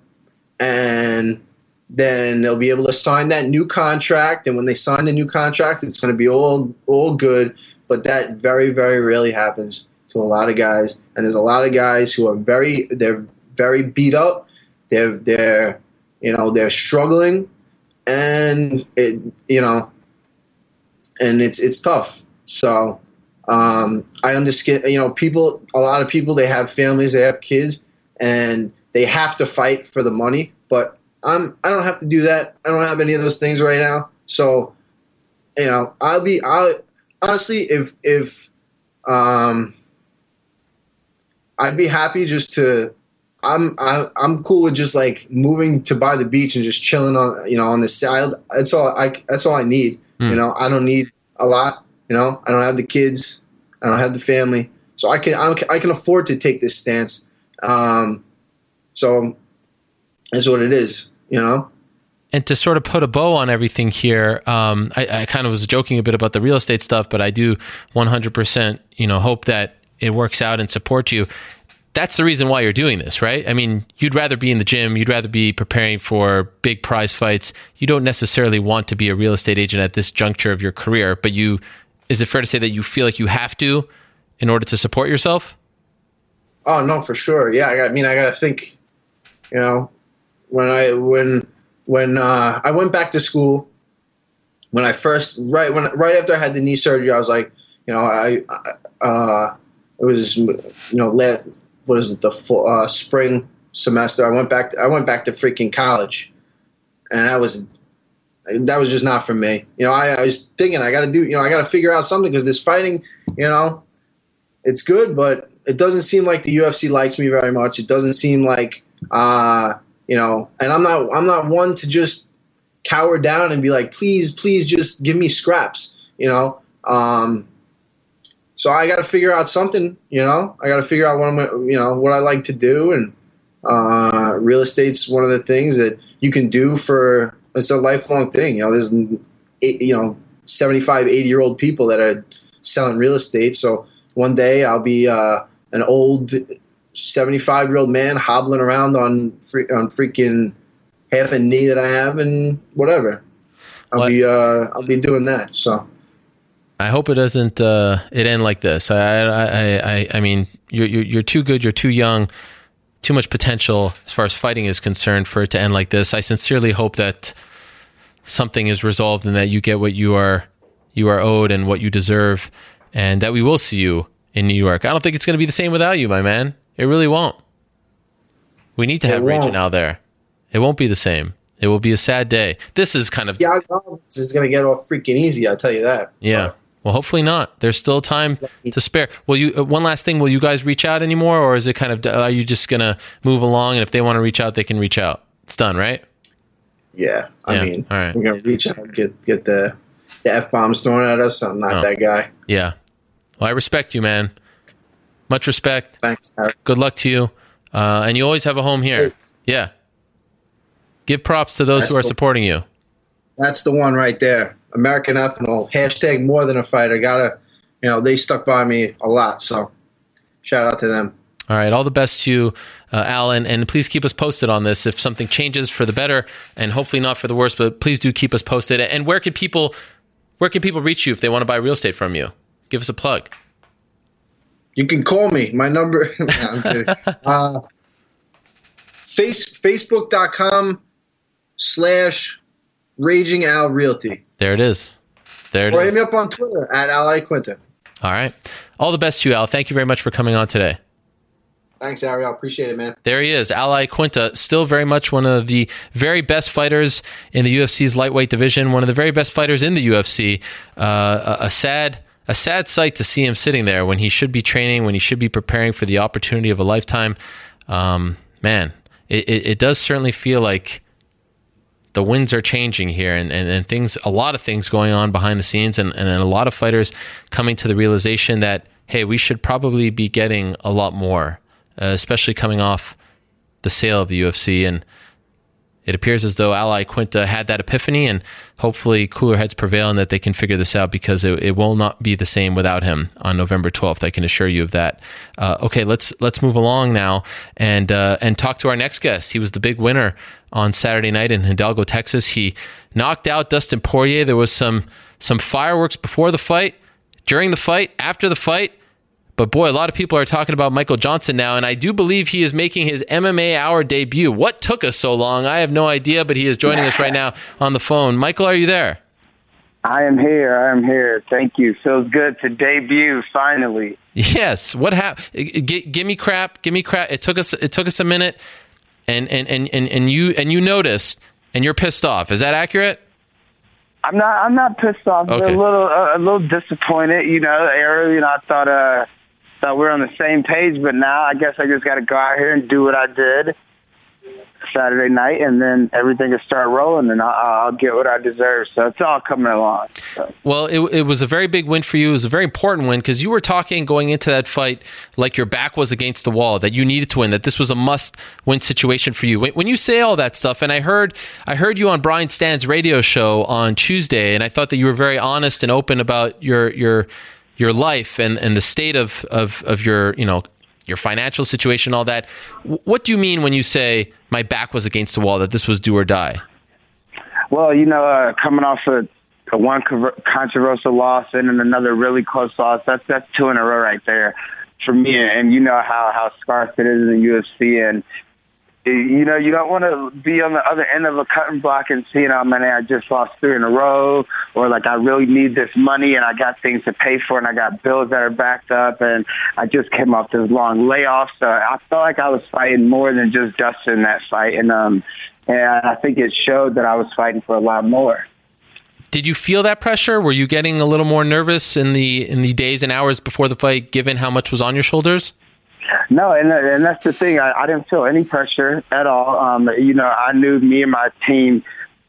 and then they'll be able to sign that new contract and when they sign the new contract it's going to be all all good but that very very rarely happens to a lot of guys and there's a lot of guys who are very they're very beat up they're they're you know they're struggling and it you know and it's it's tough so um, i understand you know people a lot of people they have families they have kids and they have to fight for the money but i'm i don't have to do that i don't have any of those things right now so you know i'll be i honestly if if um i'd be happy just to I'm I'm I'm cool with just like moving to by the beach and just chilling on you know on the side. That's all I that's all I need. Hmm. You know, I don't need a lot. You know, I don't have the kids, I don't have the family, so I can I can, afford to take this stance. Um, so that's what it is. You know. And to sort of put a bow on everything here, um, I, I kind of was joking a bit about the real estate stuff, but I do 100%, you know, hope that it works out and support you. That's the reason why you're doing this, right? I mean, you'd rather be in the gym, you'd rather be preparing for big prize fights. You don't necessarily want to be a real estate agent at this juncture of your career, but you is it fair to say that you feel like you have to in order to support yourself? Oh no, for sure. Yeah, I, got, I mean, I got to think. You know, when I when when uh, I went back to school, when I first right when right after I had the knee surgery, I was like, you know, I, I uh, it was you know last what is it the full, uh, spring semester. I went back. To, I went back to freaking college, and that was that was just not for me. You know, I, I was thinking I got to do. You know, I got to figure out something because this fighting, you know, it's good, but it doesn't seem like the UFC likes me very much. It doesn't seem like uh, you know, and I'm not I'm not one to just cower down and be like, please, please, just give me scraps. You know, um, so I got to figure out something. You know, I got to figure out what I'm you know what I like to do, and uh, real estate's one of the things that you can do for. It's a lifelong thing. You know, there's eight, you know 75, 80 year old people that are selling real estate. So one day I'll be uh, an old 75 year old man hobbling around on free, on freaking half a knee that I have and whatever. I'll What- be uh, I'll be doing that. So I hope it doesn't uh, it end like this. I I I, I mean, you're, you're you're too good. You're too young. Too much potential as far as fighting is concerned for it to end like this. I sincerely hope that something is resolved and that you get what you are you are owed and what you deserve, and that we will see you in New York. I don't think it's going to be the same without you, my man. It really won't. We need to have Raging won't. There. It won't be the same. It will be a sad day. This is kind of yeah, I this is gonna get off freaking easy. I'll tell you that. yeah. Well, hopefully not. There's still time to spare. Will you? Uh, one last thing. Will you guys reach out anymore, or is it kind of? Are you just gonna move along, and if they want to reach out, they can reach out. It's done, right? Yeah, I Yeah, mean, all right. we're gonna reach out, get get the the f bombs thrown at us. I'm not Oh. that guy. Yeah. Well, I respect you, man. Much respect. Thanks. Harry. Good luck to you. Uh, and you always have a home here. Yeah. Give props to those That's who are the- supporting you. That's the one right there. American Ethanol hashtag more than a fighter. Gotta, you know, they stuck by me a lot. So shout out to them. All right. All the best to you, uh, Alan. And please keep us posted on this if something changes for the better and hopefully not for the worse, but please do keep us posted. And where can people where can people reach you if they want to buy real estate from you? Give us a plug. You can call me. My number. No, I'm kidding. uh, face Facebook.com slash Raging Al Realty. There it is. There it Or hit me up on Twitter at Al Iaquinta. All right. All the best to you, Al. Thank you very much for coming on today. Thanks, Ariel. Appreciate it, man. There he is, Al Iaquinta, still very much one of the very best fighters in the UFC's lightweight division, one of the very best fighters in the UFC. Uh, a, a sad, a sad sight to see him sitting there when he should be training, when he should be preparing for the opportunity of a lifetime. Um, man, it, it, it does certainly feel like the winds are changing here and, and, and things a lot of things going on behind the scenes and, and a lot of fighters coming to the realization that hey we should probably be getting a lot more uh, especially coming off the sale of the UFC and it appears as though Al Iaquinta had that epiphany and hopefully cooler heads prevail and that they can figure this out because it, it will not be the same without him on November 12th. I can assure you of that. Uh, okay, let's let's move along now and uh, and talk to our next guest. He was the big winner on Saturday night in Hidalgo, Texas. He knocked out Dustin Poirier. There was some some fireworks before the fight, during the fight, after the fight. But boy, a lot of people are talking about Michael Johnson now, and I do believe he is making his MMA Hour debut. What took us so long? I have no idea, but he is joining us right now on the phone. Michael, are you there? I am here. I am here. Thank you. Feels good to debut finally. Yes. What happened? G- give me crap. Give me crap. It took us. It took us a minute, and and and and, and you and you noticed, and you're pissed off. Is that accurate? I'm not. I'm not pissed off. Okay. A little. A, a little disappointed. You know, Ariel. You know, I thought. Uh, thought we were on the same page, but now I guess I just got to go out here and do what I did Saturday night, and then everything will start rolling, and I'll, I'll get what I deserve. So it's all coming along. So. Well, it, it was a very big win for you. It was a very important win because you were talking going into that fight like your back was against the wall, that you needed to win, that this was a must-win situation for you. When, when you say all that stuff, and I heard, I heard you on Brian Stann's radio show on Tuesday, and I thought that you were very honest and open about your your your life and, and the state of, of, of your you know your financial situation, all that. What do you mean when you say my back was against the wall, that this was do or die? Well, you know, uh, coming off a, one controversial loss and then another really close loss, that's that's two in a row right there for me. And you know how how scarce it is in the UFC, and you know, you don't want to be on the other end of a cutting block and seeing, oh man, I just lost three in a row, or like I really need this money and I got things to pay for and I got bills that are backed up and I just came off this long layoff. So I felt like I was fighting more than just Dustin in that fight. And, um, and I think it showed that I was fighting for a lot more. Did you feel that pressure? Were you getting a little more nervous in the in the days and hours before the fight, given how much was on your shoulders? No, and and that's the thing. I, I didn't feel any pressure at all. Um, you know, I knew me and my team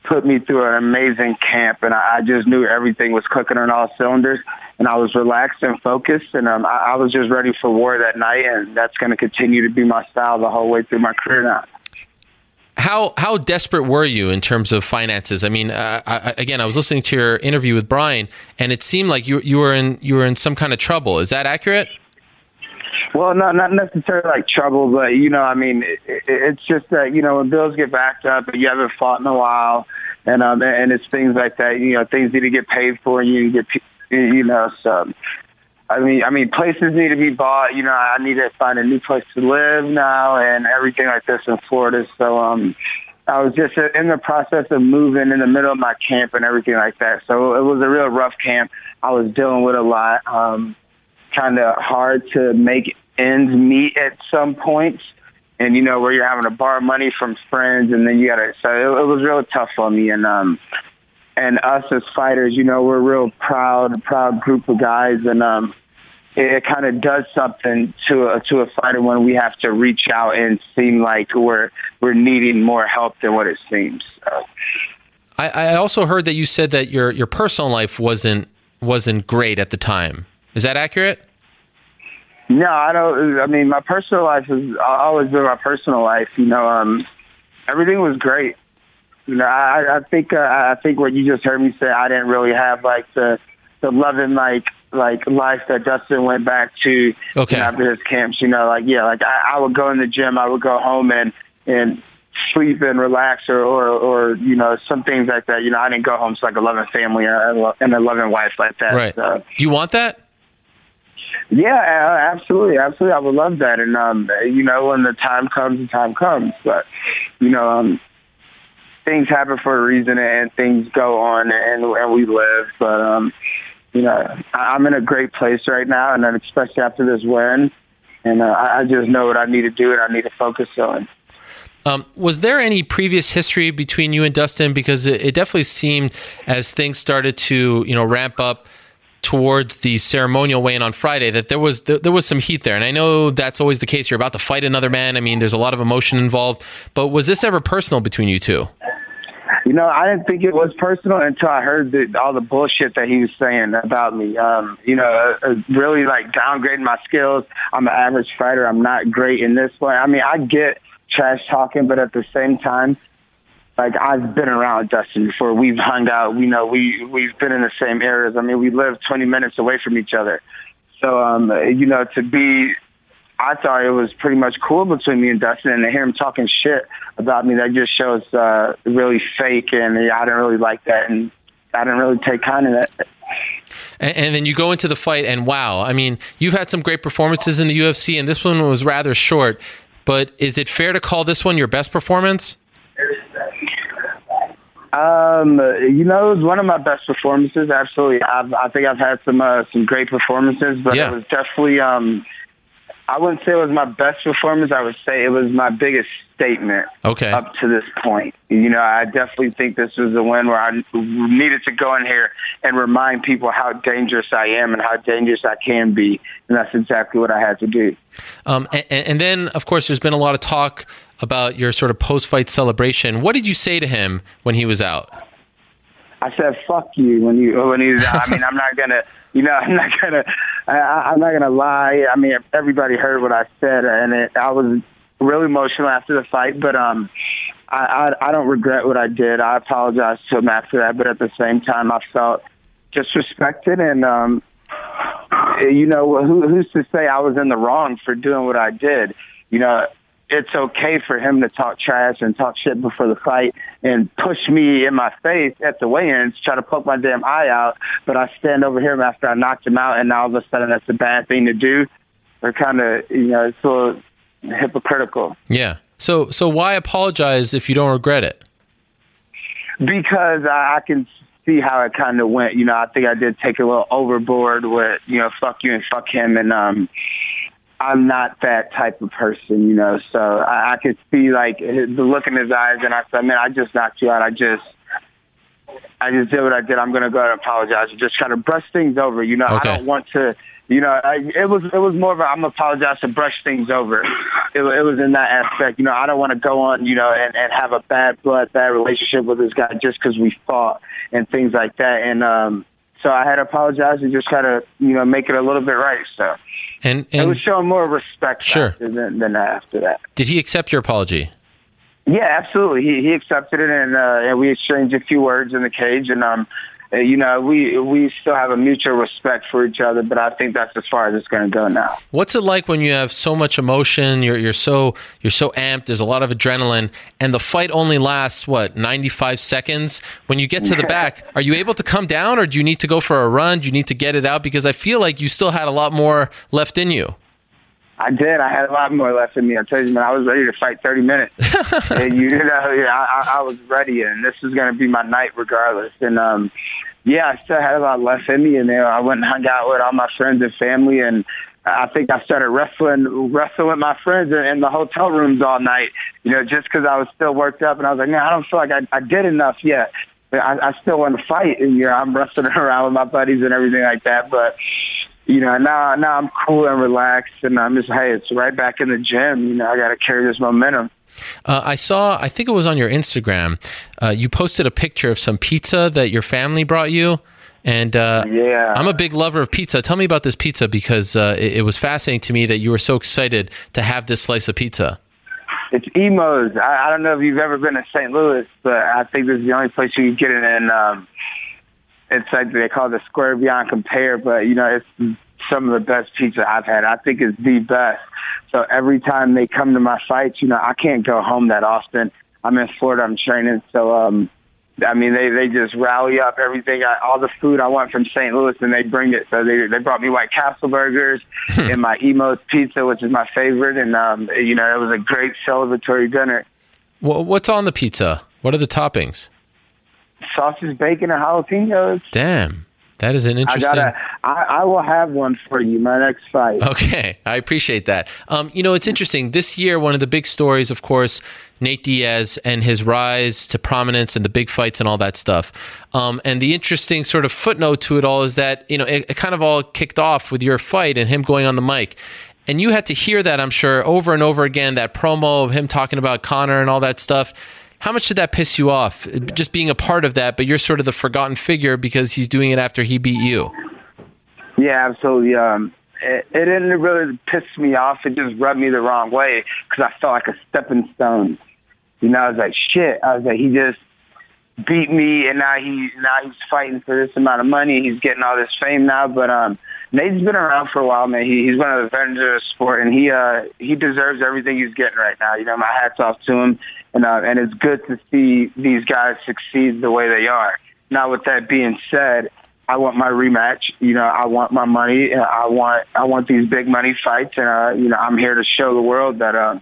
put me through an amazing camp, and I, I just knew everything was cooking on all cylinders. And I was relaxed and focused, and um, I, I was just ready for war that night, and that's going to continue to be my style the whole way through my career now how how desperate were you in terms of finances? I mean, uh, I, again, I was listening to your interview with Brian, and it seemed like you you were in you were in some kind of trouble. Is that accurate? Well, not not necessarily like trouble, but you know, I mean, it, it, it's just that you know when bills get backed up and you haven't fought in a while, and um, and it's things like that. You know, things need to get paid for, and you get, you know, so. I mean, I mean, places need to be bought. You know, I need to find a new place to live now, and everything like this in Florida. So, um, I was just in the process of moving in the middle of my camp and everything like that. So it was a real rough camp. I was dealing with a lot. Um, kind of hard to make ends meet at some points. And you know where you're having to borrow money from friends, and then you gotta. So it, it was real tough for me, and um, and us as fighters, you know, we're a real proud, proud group of guys, and um, it, it kind of does something to a, to a fighter when we have to reach out and seem like we're we're needing more help than what it seems. So. I, I also heard that you said that your your personal life wasn't wasn't great at the time. Is that accurate? No, I don't. I mean, my personal life has always been my personal life. You know, um, everything was great. You know, I, I think uh, I think what you just heard me say, I didn't really have like the the loving like like life that Dustin went back to okay. you know, after his camps. You know, like yeah, like I, I would go in the gym, I would go home and and sleep and relax or, or or you know some things like that. You know, I didn't go home to like a loving family and a loving wife like that. Right. So, Do you want that? Yeah, absolutely, absolutely. I would love that, and um, you know, when the time comes, the time comes. But you know, um, things happen for a reason, and things go on, and and we live. But um, you know, I'm in a great place right now, and then especially after this win, and uh, I just know what I need to do, and I need to focus on. Um, was there any previous history between you and Dustin? Because it, it definitely seemed as things started to you know ramp up towards the ceremonial weigh-in on Friday that there was there, was some heat there, and I know that's always the case. You're about to fight another man. I mean, there's a lot of emotion involved. But was this ever personal between you two? You know, I didn't think it was personal until I heard the, all the bullshit that he was saying about me. Um, you know, uh, uh, really like downgrading my skills. I'm an average fighter. I'm not great in this way. I mean, I get trash talking, but at the same time, like I've been around Dustin before. We've hung out. We know we we've been in the same areas. I mean, we live 20 minutes away from each other. So, um, you know, to be, I thought it was pretty much cool between me and Dustin, and to hear him talking shit about me, that just shows uh, really fake, and I didn't really like that, and I didn't really take kind of that. And, and, then you go into the fight, and wow, I mean, you've had some great performances in the UFC, and this one was rather short. But is it fair to call this one your best performance? Um, you know, it was one of my best performances. Absolutely, I've, I think I've had some uh, some great performances, but yeah. it was definitely um, I wouldn't say it was my best performance. I would say it was my biggest statement Okay. up to this point. You know, I definitely think this was a win where I needed to go in here and remind people how dangerous I am and how dangerous I can be, and that's exactly what I had to do. Um, and, and then, of course, there's been a lot of talk about your sort of post-fight celebration. What did you say to him when he was out? I said, "Fuck you." When you when he was, I mean, I'm not gonna, you know, I'm not gonna, I, I'm not gonna lie. I mean, everybody heard what I said, and it, I was really emotional after the fight. But um, I, I I don't regret what I did. I apologize to him after that, but at the same time, I felt disrespected, and um, you know, who, who's to say I was in the wrong for doing what I did? You know, it's okay for him to talk trash and talk shit before the fight and push me in my face at the weigh-ins, try to poke my damn eye out. But I stand over here after I knocked him out, and now all of a sudden that's a bad thing to do. They're kind of, you know, it's a little hypocritical. Yeah. So, so why apologize if you don't regret it? because I, I can see how it kind of went. You know, I think I did take a little overboard with, you know, fuck you and fuck him. And um, I'm not that type of person, you know. So I, I could see like the look in his eyes, and I said, man, I just knocked you out. I just. I just did what I did. I'm going to go and apologize and just kind of brush things over. You know, Okay. I don't want to. You know, I, it was it was more of a I'm apologize to brush things over. It, it was in that aspect. You know, I don't want to go on. You know, and and have a bad blood, bad relationship with this guy just because we fought and things like that. And um, so I had to apologize and just try to you know make it a little bit right. So And it and was showing more respect Sure. than, than after that. did he accept your apology? Yeah, absolutely. He he accepted it, and uh, and we exchanged a few words in the cage, and um, you know, we we still have a mutual respect for each other. But I think that's as far as it's going to go now. What's it like when you have so much emotion? You're you're so you're so amped. There's a lot of adrenaline, and the fight only lasts what 95 seconds. When you get to the back, are you able to come down, or do you need to go for a run? Do you need to get it out? Because I feel like you still had a lot more left in you. I did. I had a lot more left in me. I tell you, man, I was ready to fight 30 minutes. and you know, yeah, I, I I was ready, and this was going to be my night regardless. And um, yeah, I still had a lot left in me, and you know, I went and hung out with all my friends and family, and I think I started wrestling, wrestling with my friends in, in the hotel rooms all night. You know, just because I was still worked up, and I was like, man, I don't feel like I, I did enough yet. I, I still want to fight, and you know, I'm wrestling around with my buddies and everything like that. But you know, now now I'm cool and relaxed, and I'm just hey, it's right back in the gym. You know, I got to carry this momentum. Uh, I saw, I think it was on your Instagram. Uh, you posted a picture of some pizza that your family brought you. And uh, Yeah. I'm a big lover of pizza. Tell me about this pizza because uh, it, it was fascinating to me that you were so excited to have this slice of pizza. It's Imo's. I, I don't know if you've ever been to St. Louis, but I think this is the only place you can get it in. Um, it's like they call it the Square Beyond Compare, but you know, it's some of the best pizza I've had. I think it's the best. So every time they come to my fights, you know, I can't go home that often. I'm in Florida. I'm training, so um, I mean, they they just rally up everything, I, all the food I want from St. Louis, and they bring it. So they they brought me White Castle burgers and my Imo's pizza, which is my favorite, and um, you know, it was a great celebratory dinner. Wha what's on the pizza? What are the toppings? Sausage, bacon, and jalapenos. Damn, that is an I interesting. gotta. I, I will have one for you. My next fight. Okay, I appreciate that. Um, you know, it's interesting. This year, one of the big stories, of course, Nate Diaz and his rise to prominence and the big fights and all that stuff. Um, and the interesting sort of footnote to it all is that, you know, it, it kind of all kicked off with your fight and him going on the mic. And you had to hear that, I'm sure, over and over again, that promo of him talking about Conor and all that stuff. How much did that piss you off? Just being a part of that, but you're sort of the forgotten figure because he's doing it after he beat you. Yeah, absolutely. Um, it, it didn't really piss me off. It just rubbed me the wrong way because I felt like a stepping stone. You know, I was like, shit. I was like, he just beat me, and now he now he's fighting for this amount of money. He's getting all this fame now. But um, Nate's been around for a while, man. He, he's one of the veterans of the sport, and he uh he deserves everything he's getting right now. You know, my hats off to him, and uh, and it's good to see these guys succeed the way they are. Now, with that being said, I want my rematch. You know, I want my money. I want I want these big money fights, and uh, you know, I'm here to show the world that uh,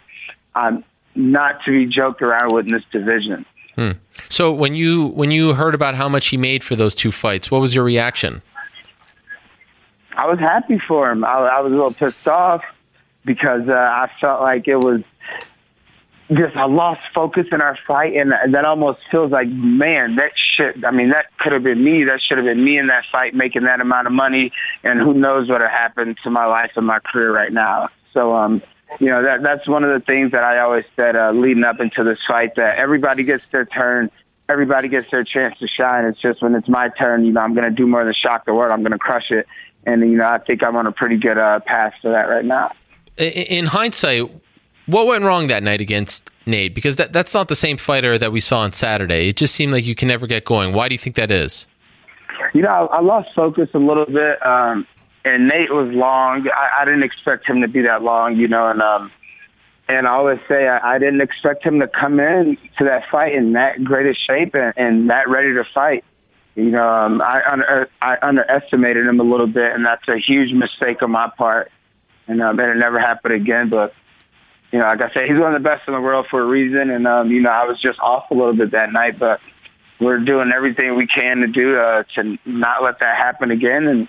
I'm not to be joked around with in this division. Hmm. So when you when you heard about how much he made for those two fights, what was your reaction? I was happy for him. I, I was a little pissed off, because uh, I felt like it was just I lost focus in our fight, and that almost feels like, man, that shit. I mean, that could have been me. That should have been me in that fight, making that amount of money, and who knows what had happened to my life and my career right now. So, um, you know, that that's one of the things that I always said uh, leading up into this fight that everybody gets their turn, everybody gets their chance to shine. It's just when it's my turn, you know, I'm going to do more than shock the world. I'm going to crush it, and you know, I think I'm on a pretty good uh, path for that right now. In hindsight, what went wrong that night against Nate? Because that, that's not the same fighter that we saw on Saturday. It just seemed like you can never get going. Why do you think that is? You know, I, lost focus a little bit. Um, and Nate was long. I, I didn't expect him to be that long, you know, and um, and I always say I, I didn't expect him to come in to that fight in that great shape and, and that ready to fight. You know, um, I under, I underestimated him a little bit, and that's a huge mistake on my part. And um, it never happened again. But you know, like I said, he's one of the best in the world for a reason. And, um, you know, I was just off a little bit that night, but we're doing everything we can to do uh, to not let that happen again. And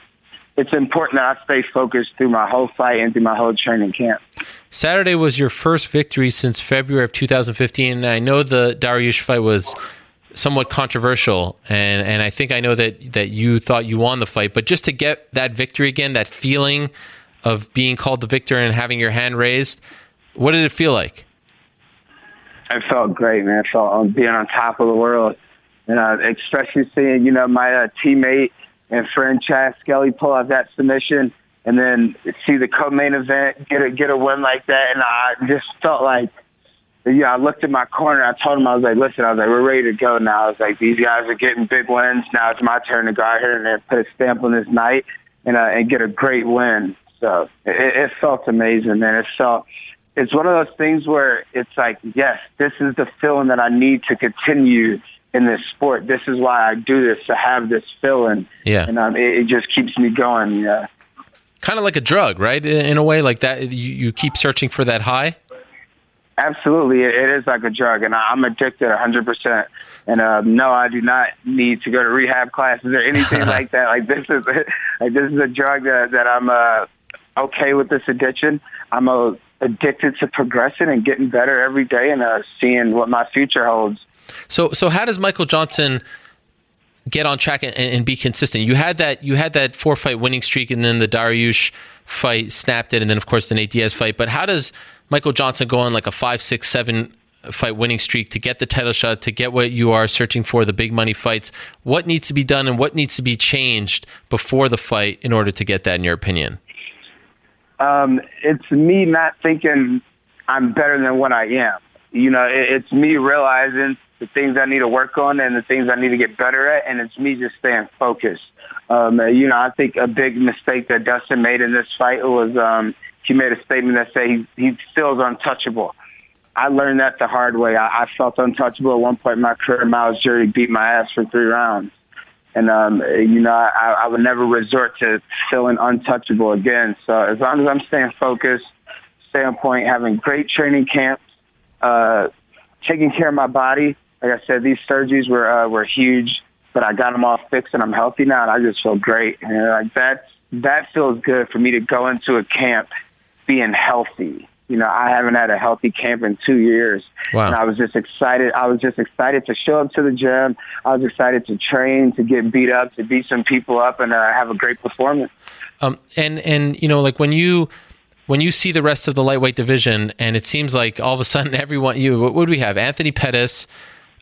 it's important that I stay focused through my whole fight and through my whole training camp. Saturday was your first victory since February of 2015. I know the Dariush fight was somewhat controversial, and, and I think I know that, that you thought you won the fight, but just to get that victory again, that feeling of being called the victor and having your hand raised – what did it feel like? It felt great, man. I felt um, being on top of the world, and uh, especially seeing you know my uh, teammate and friend Chas Skelly pull out that submission, and then see the co-main event get a get a win like that, and I just felt like. Yeah, I looked at my corner. I told him I was like, "Listen, I was like, we're ready to go now." I was like, "These guys are getting big wins. Now it's my turn to go out here and put a stamp on this night and uh, and get a great win." So it, it felt amazing, man. It felt it's one of those things where it's like, yes, this is the feeling that I need to continue in this sport. This is why I do this to have this feeling. Yeah, and um, it, it, just keeps me going. Yeah, kind of like a drug, right? In a way, like that. You, you keep searching for that high. Absolutely, it is like a drug, and I'm addicted 100. percent And uh, no, I do not need to go to rehab classes or anything like that. Like this is like this is a drug that that I'm uh, okay with this addiction. I'm a addicted to progressing and getting better every day and uh, seeing what my future holds. So, so how does Michael Johnson get on track and, and, be consistent? You had that you had that four fight winning streak, and then the Dariush fight snapped it, and then of course the Nate Diaz fight. But how does Michael Johnson go on like a five, six, seven fight winning streak to get the title shot, to get what you are searching for, the big money fights? What needs to be done, and what needs to be changed before the fight in order to get that? In your opinion? um, it's me not thinking I'm better than what I am. You know, it, it's me realizing the things I need to work on and the things I need to get better at, and it's me just staying focused. Um, you know, I think a big mistake that Dustin made in this fight was um, he made a statement that said he, he feels untouchable. I learned that the hard way. I, I felt untouchable at one point in my career. Myles Jury beat my ass for three rounds. And, um, you know, I, I would never resort to feeling untouchable again. So as long as I'm staying focused, staying on point, having great training camps, uh, taking care of my body. Like I said, these surgeries were, uh, were huge, but I got them all fixed and I'm healthy now and I just feel great. And like that, that feels good for me to go into a camp being healthy you know, I haven't had a healthy camp in two years. Wow. And I was just excited. I was just excited to show up to the gym. I was excited to train, to get beat up, to beat some people up, and uh, have a great performance. Um, and and you know, like when you when you see the rest of the lightweight division, and it seems like all of a sudden everyone you what would we have? Anthony Pettis.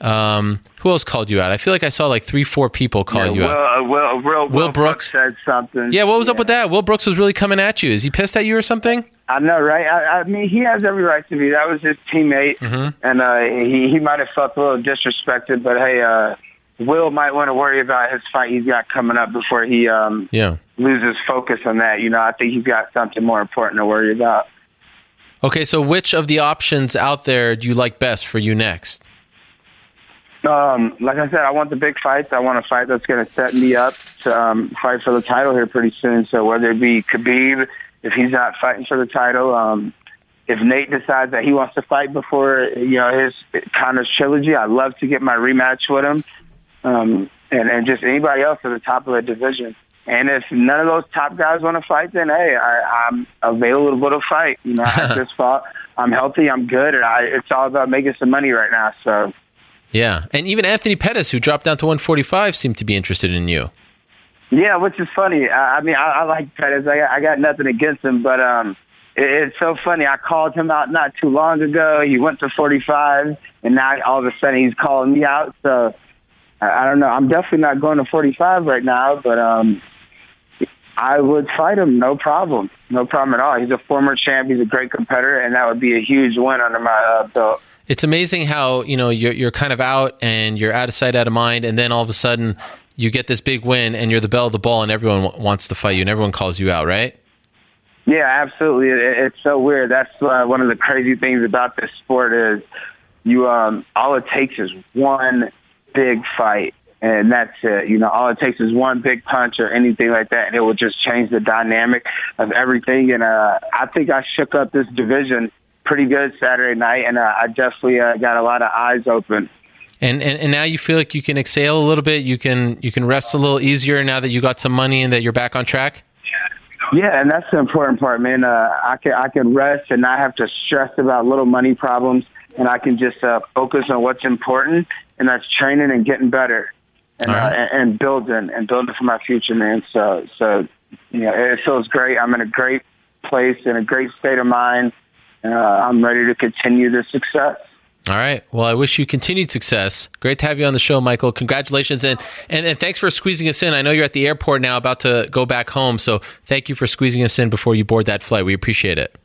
Um, who else called you out? I feel like I saw like three, four people call yeah, you Will, out. Uh, Will, Will, Will, Will Brooks. Brooks said something. Yeah, what was yeah. up with that? Will Brooks was really coming at you. Is he pissed at you or something? I know, right? I, I mean, he has every right to be. That was his teammate, mm-hmm. and uh, he he might have felt a little disrespected. But hey, uh, Will might want to worry about his fight he's got coming up before he um yeah loses focus on that. You know, I think he's got something more important to worry about. Okay, so which of the options out there do you like best for you next? Um, like I said, I want the big fights. I want a fight that's going to set me up to um, fight for the title here pretty soon. So whether it be Khabib, if he's not fighting for the title, um, if Nate decides that he wants to fight before you know his Conor's trilogy, I'd love to get my rematch with him, um, and and just anybody else at the top of the division. And if none of those top guys want to fight, then hey, I, I'm available to fight. You know, I just fought. I'm healthy. I'm good, and I, it's all about making some money right now. So. Yeah, and even Anthony Pettis, who dropped down to 145, seemed to be interested in you. Yeah, which is funny. I, I mean, I, I like Pettis. I, I got nothing against him, but um, it, it's so funny. I called him out not too long ago. He went to 45, and now all of a sudden he's calling me out. So I, I don't know. I'm definitely not going to 45 right now, but um, I would fight him, no problem, no problem at all. He's a former champ. He's a great competitor, and that would be a huge win under my uh, belt. It's amazing how you know you're you're kind of out and you're out of sight, out of mind, and then all of a sudden you get this big win and you're the belle of the ball and everyone w- wants to fight you and everyone calls you out, right? Yeah, absolutely. It, it's so weird. That's uh, one of the crazy things about this sport is you um all it takes is one big fight and that's it. You know, all it takes is one big punch or anything like that and it will just change the dynamic of everything and uh I think I shook up this division pretty good Saturday night and uh, I definitely uh, got a lot of eyes open. And, and and now you feel like you can exhale a little bit. You can you can rest a little easier now that you got some money and that you're back on track. Yeah, and that's the important part, man. Uh, I can I can rest and not have to stress about little money problems, and I can just uh, focus on what's important, and that's training and getting better, and right. uh, and, and building and building for my future, man. So so you know, it feels great. I'm in a great place in a great state of mind. Uh, I'm ready to continue the success. All right. Well, I wish you continued success. Great to have you on the show, Michael. Congratulations and, and and thanks for squeezing us in. I know you're at the airport now, about to go back home. So thank you for squeezing us in before you board that flight. We appreciate it.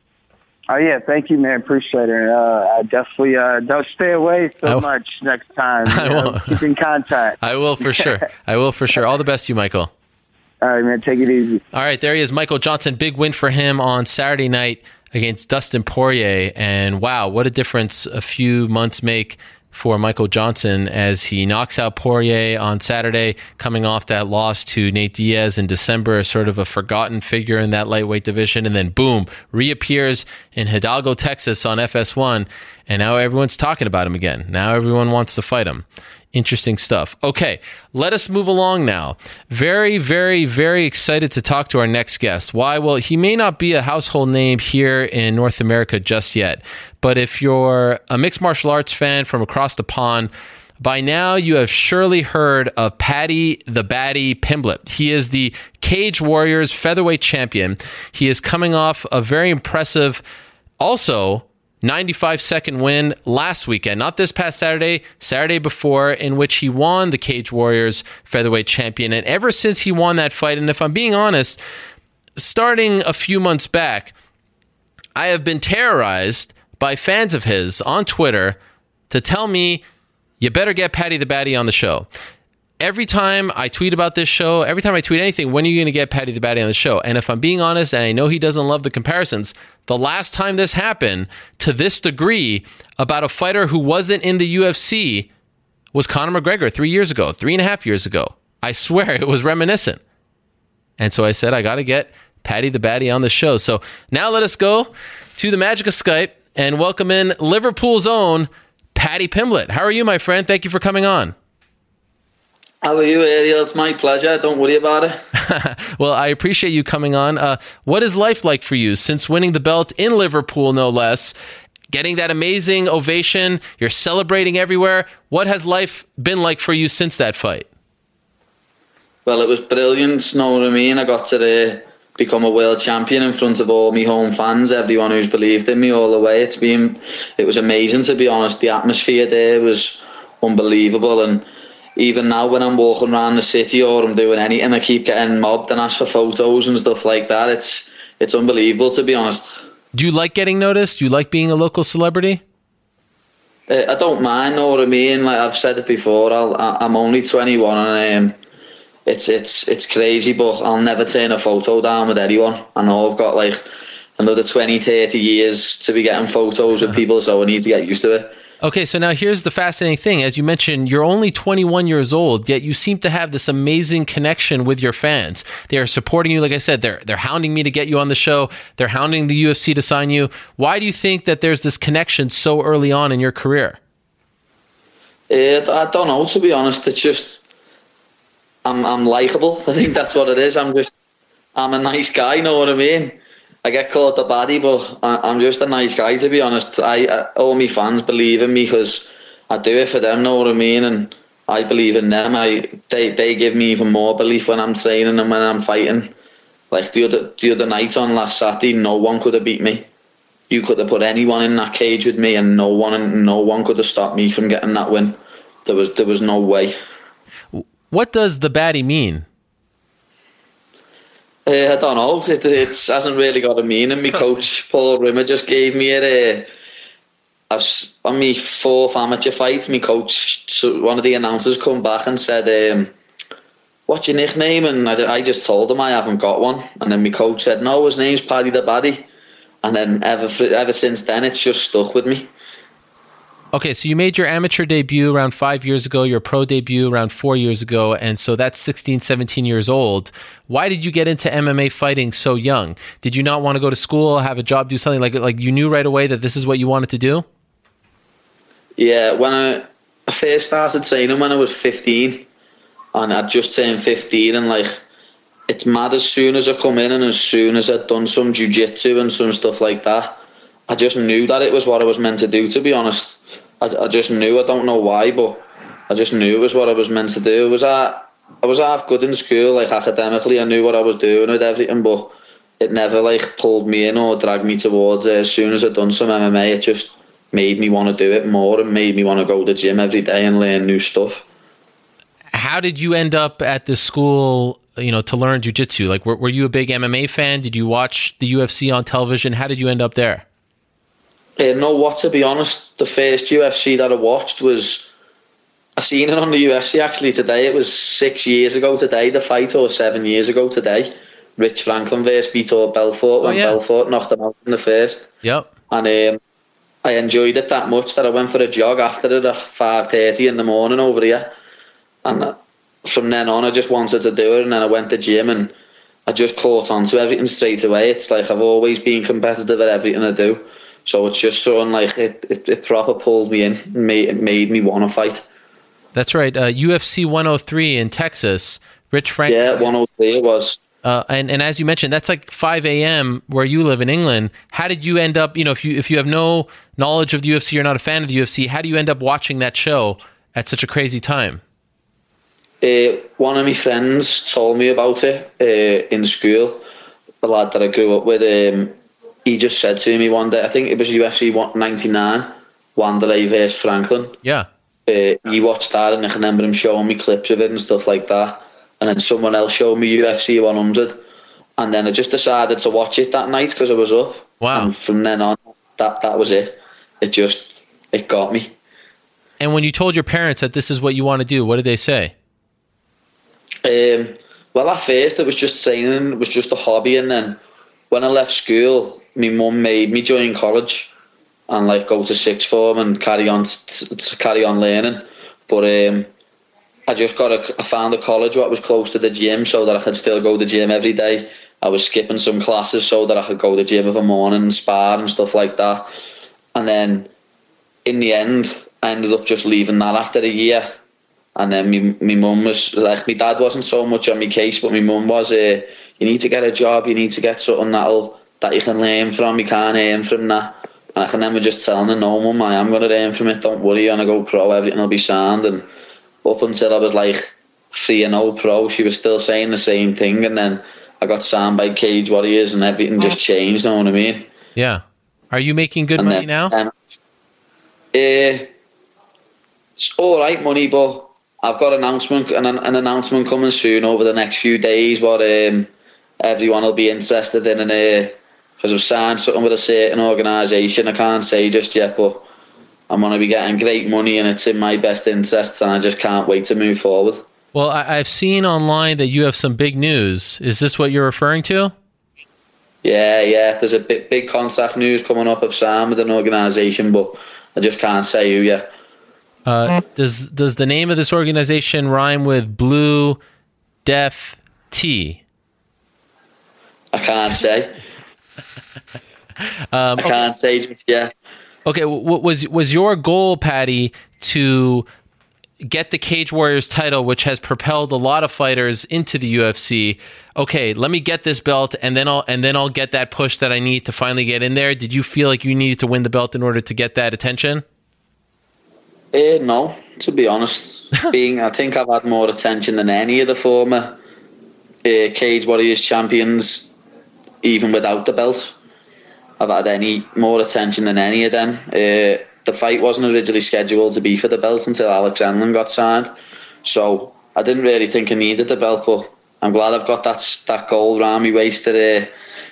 Oh yeah, thank you, man. Appreciate it. Uh, I definitely uh, don't stay away so much next time. I know, won't. Keep in contact. I will for sure. I will for sure. All the best to you, Michael. All right, man. Take it easy. All right, there he is, Michael Johnson. Big win for him on Saturday night against Dustin Poirier. And wow, what a difference a few months make for Michael Johnson as he knocks out Poirier on Saturday, coming off that loss to Nate Diaz in December, sort of a forgotten figure in that lightweight division. And then boom, reappears in Hidalgo, Texas on FS1. And now everyone's talking about him again. Now everyone wants to fight him. Interesting stuff. Okay, let us move along now. Very, very, very excited to talk to our next guest. Why? Well, he may not be a household name here in North America just yet, but if you're a mixed martial arts fan from across the pond, by now, you have surely heard of Paddy the Baddy Pimblett. He is the Cage Warriors featherweight champion. He is coming off a very impressive, also 95 second win last weekend, not this past Saturday, Saturday before, in which he won the Cage Warriors featherweight champion. And ever since he won that fight, and if I'm being honest, starting a few months back, I have been terrorized by fans of his on Twitter to tell me, you better get Paddy the Baddy on the show. Every time I tweet about this show, every time I tweet anything, when are you going to get Paddy the Baddy on the show? And if I'm being honest, and I know he doesn't love the comparisons, the last time this happened to this degree about a fighter who wasn't in the UFC was Conor McGregor three years ago, three and a half years ago. I swear it was reminiscent. And so I said, I got to get Paddy the Baddy on the show. So now let us go to the magic of Skype and welcome in Liverpool's own Paddy Pimblett. How are you, my friend? Thank you for coming on. How are you, Ariel? It's my pleasure. Don't worry about it. Well, I appreciate you coming on. Uh, what is life like for you since winning the belt in Liverpool, no less? Getting that amazing ovation, you're celebrating everywhere. What has life been like for you since that fight? Well, it was brilliant. You Know what I mean? I got to uh, become a world champion in front of all my home fans, everyone who's believed in me all the way. It's been, it was amazing to be honest. The atmosphere there was unbelievable, and even now when I'm walking around the city or I'm doing anything, I keep getting mobbed and asked for photos and stuff like that. It's it's unbelievable to be honest. Do you like getting noticed? Do you like being a local celebrity? Uh, I don't mind, know what I mean? Like I've said it before, I'll, I- I'm only 21 and um, it's it's it's crazy, but I'll never turn a photo down with anyone. I know I've got like another 20, 30 years to be getting photos with people, so I need to get used to it. Okay, so now here's the fascinating thing. As you mentioned, you're only 21 years old, yet you seem to have this amazing connection with your fans. They are supporting you. Like I said, they're they're hounding me to get you on the show. They're hounding the UFC to sign you. Why do you think that there's this connection so early on in your career? Uh, I don't know, to be honest. It's just I'm I'm likable. I think that's what it is. I'm just I'm a nice guy. You know what I mean? I get called the baddie, eh, but I, am just a nice guy to be honest. I, I all my fans believe in me because I do it for them. Know what I mean? And I believe in them. I they they give me even more belief when I'm training and when I'm fighting. Like the other the other night on last Saturday, no one could have beat me. You could have put anyone in that cage with me, and no one no one could have stopped me from getting that win. There was there was no way. What does the baddie mean? Uh, I don't know. It, it hasn't really got a meaning. My coach Paul Rimmer just gave me a. Uh, on my fourth amateur fight, my coach, one of the announcers, come back and said, um, "What's your nickname?" And I, I just told him I haven't got one. And then my coach said, "No, his name's Paddy the Baddy." And then ever ever since then, it's just stuck with me. Okay, so you made your amateur debut around five years ago, your pro debut around four years ago, and so that's 16, 17 years old. Why did you get into MMA fighting so young? Did you not want to go to school, have a job, do something like like you knew right away that this is what you wanted to do? Yeah, when I, I first started training when I was 15, and I just turned 15, and like it's mad as soon as I come in and as soon as I'd done some jiu-jitsu and some stuff like that, I just knew that it was what I was meant to do, to be honest. I, I just knew. I don't know why, but I just knew it was what I was meant to do. It was I, I was half good in school, like academically. I knew what I was doing with everything, but it never like pulled me in or dragged me towards it. As soon as I'd done some MMA, it just made me want to do it more and made me want to go to the gym every day and learn new stuff. How did you end up at the school? You know, to learn jujitsu. Like, were, were you a big MMA fan? Did you watch the UFC on television? How did you end up there? Uh, no, what to be honest, the first UFC that I watched was I seen it on the UFC actually today. It was six years ago today, the fight, or seven years ago today. Rich Franklin versus Vitor Belfort when oh, yeah. Belfort knocked him out in the first. Yep. And um, I enjoyed it that much that I went for a jog after it at five thirty in the morning over here. And uh, from then on, I just wanted to do it, and then I went to gym and I just caught on to everything straight away. It's like I've always been competitive at everything I do. So it's just so like it, it, it proper pulled me in, made, it made me want to fight. That's right. Uh, UFC 103 in Texas. Rich Frank. Yeah, 103 it was. Uh, and, and as you mentioned, that's like 5 a.m. where you live in England. How did you end up? You know, if you if you have no knowledge of the UFC, you're not a fan of the UFC. How do you end up watching that show at such a crazy time? Uh, one of my friends told me about it uh, in school. The lad that I grew up with, um, he just said to me one day, I think it was UFC 199, Wanderlei versus Franklin. Yeah. Uh, he watched that and I can remember him showing me clips of it and stuff like that. And then someone else showed me UFC 100. And then I just decided to watch it that night because I was up. Wow. And from then on, that, that was it. It just, it got me. And when you told your parents that this is what you want to do, what did they say? Um, well, at first it was just training, it was just a hobby. And then when I left school, my mum made me join college and like go to sixth form and carry on to carry on learning. But um, I just got a, I found a college what was close to the gym so that I could still go to the gym every day. I was skipping some classes so that I could go to the gym every morning and spar and stuff like that. And then in the end, I ended up just leaving that after a year. And then my, my mum was like, my dad wasn't so much on my case, but my mum was, uh, you need to get a job, you need to get something that'll that you can learn from. You can't earn from that. And I can never just tell them, no, mum, I am going to learn from it. Don't worry, I'm going to go pro. Everything will be sound. And up until I was like three and no pro, she was still saying the same thing. And then I got signed by Cage Warriors, and everything just changed. You know what I mean? Yeah. Are you making good and money then, now? Um, uh, it's all right money, but I've got an announcement an, an announcement coming soon over the next few days. What um, everyone will be interested in, and uh, because I've signed something with a certain organisation. I can't say just yet, but I'm going to be getting great money and it's in my best interests, and I just can't wait to move forward. Well, I, have seen online that you have some big news. Is this what you're referring to? Yeah, yeah. There's a big, big contact news coming up of Sam with an organisation, but I just can't say who yet. Uh, does does the name of this organization rhyme with Blue Deaf Tea? I can't say. Um, I can't say just yet. Okay, what was was your goal, Paddy, to get the Cage Warriors title, which has propelled a lot of fighters into the UFC. Okay, let me get this belt, and then I'll and then I'll get that push that I need to finally get in there. Did you feel like you needed to win the belt in order to get that attention? Uh, no, to be honest, being I think I've had more attention than any of the former uh, Cage Warriors champions, even without the belt. I've had any more attention than any of them. Uh, the fight wasn't originally scheduled to be for the belt until Alex Enlund got signed, so I didn't really think I needed the belt. But I'm glad I've got that that gold around my waist. That uh,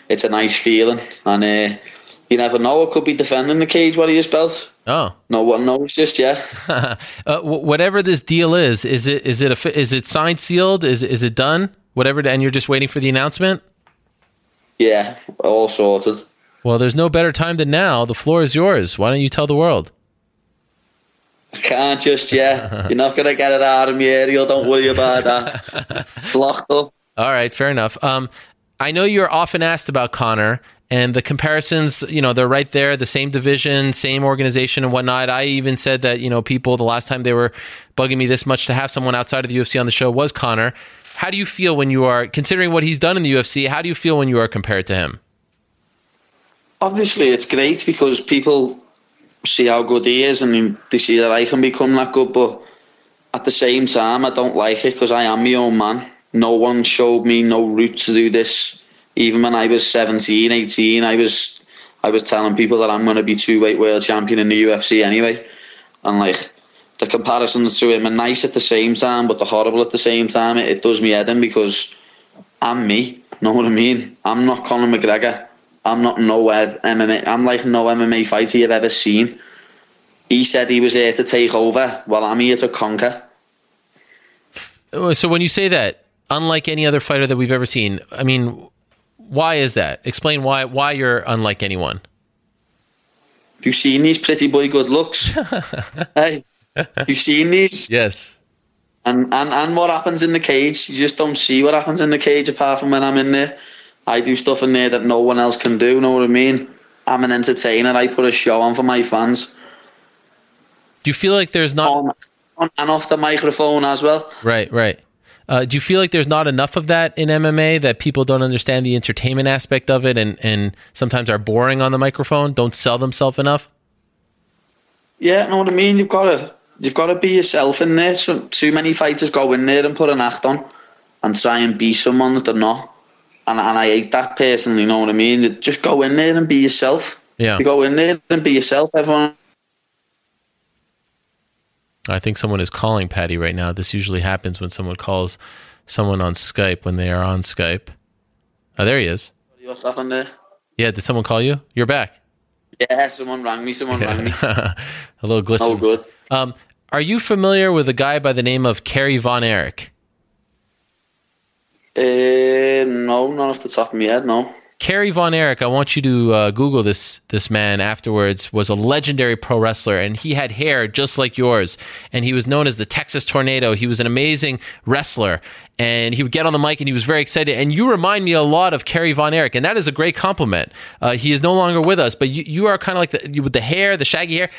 it's a nice feeling, and uh, you never know. It could be defending the Cage Warriors belt. Oh, no one knows just yet. uh, whatever this deal is, is it is it a, is it signed, sealed? Is is it done? Whatever, and you're just waiting for the announcement. Yeah, all sorted. Well, there's no better time than now. The floor is yours. Why don't you tell the world? I can't just yet. You're not going to get it out of me, Ariel. Don't worry about that. Locked up. All right, fair enough. Um, I know you're often asked about Conor and the comparisons, you know, they're right there, the same division, same organization, and whatnot. I even said that, you know, people, the last time they were bugging me this much to have someone outside of the UFC on the show was Conor. How do you feel when you are, considering what he's done in the UFC, how do you feel when you are compared to him? Obviously it's great because people see how good he is and they see that I can become that good. But at the same time, I don't like it because I am my own man. No one showed me no route to do this. Even when I was 17, 18, I was I was telling people that I'm going to be two weight world champion in the UFC anyway. And like the comparisons to him are nice at the same time, but they're horrible at the same time. It, it does me head in because I'm me. Know what I mean? I'm not Conor McGregor. I'm not nowhere MMA. I'm like no MMA fighter you've ever seen. He said he was here to take over. Well, I'm here to conquer. Oh, so when you say that, unlike any other fighter that we've ever seen, I mean, why is that? Explain why why you're unlike anyone. Have you seen these pretty boy good looks? hey, have you seen these? Yes. And, and and what happens in the cage? You just don't see what happens in the cage apart from when I'm in there. I do stuff in there that no one else can do. Know what I mean? I'm an entertainer. I put a show on for my fans. Do you feel like there's not on, on and off the microphone as well? Right, right. Uh, do you feel like there's not enough of that in MMA that people don't understand the entertainment aspect of it and, and sometimes are boring on the microphone, don't sell themselves enough? Yeah, know what I mean. You've got to you've got to be yourself in there. So, too many fighters go in there and put an act on and try and be someone that they're not and, and I hate that person. You know what I mean? Just go in there and be yourself. Yeah. You go in there and be yourself. Everyone. I think someone is calling Paddy right now. This usually happens when someone calls someone on Skype when they are on Skype. Oh, there he is. What's happened there? Yeah, did someone call you? You're back. Yeah, someone rang me. Someone rang me. a little glitch. Oh, good. Um, are you familiar with a guy by the name of Kerry Von Erich? Uh, no, not off the top of my head, no. Kerry Von Erich, I want you to uh, Google this this man afterwards, was a legendary pro wrestler and he had hair just like yours. And he was known as the Texas Tornado. He was an amazing wrestler and he would get on the mic and he was very excited. And you remind me a lot of Kerry Von Erich, and that is a great compliment. Uh, he is no longer with us, but you, you are kind of like the, with the hair, the shaggy hair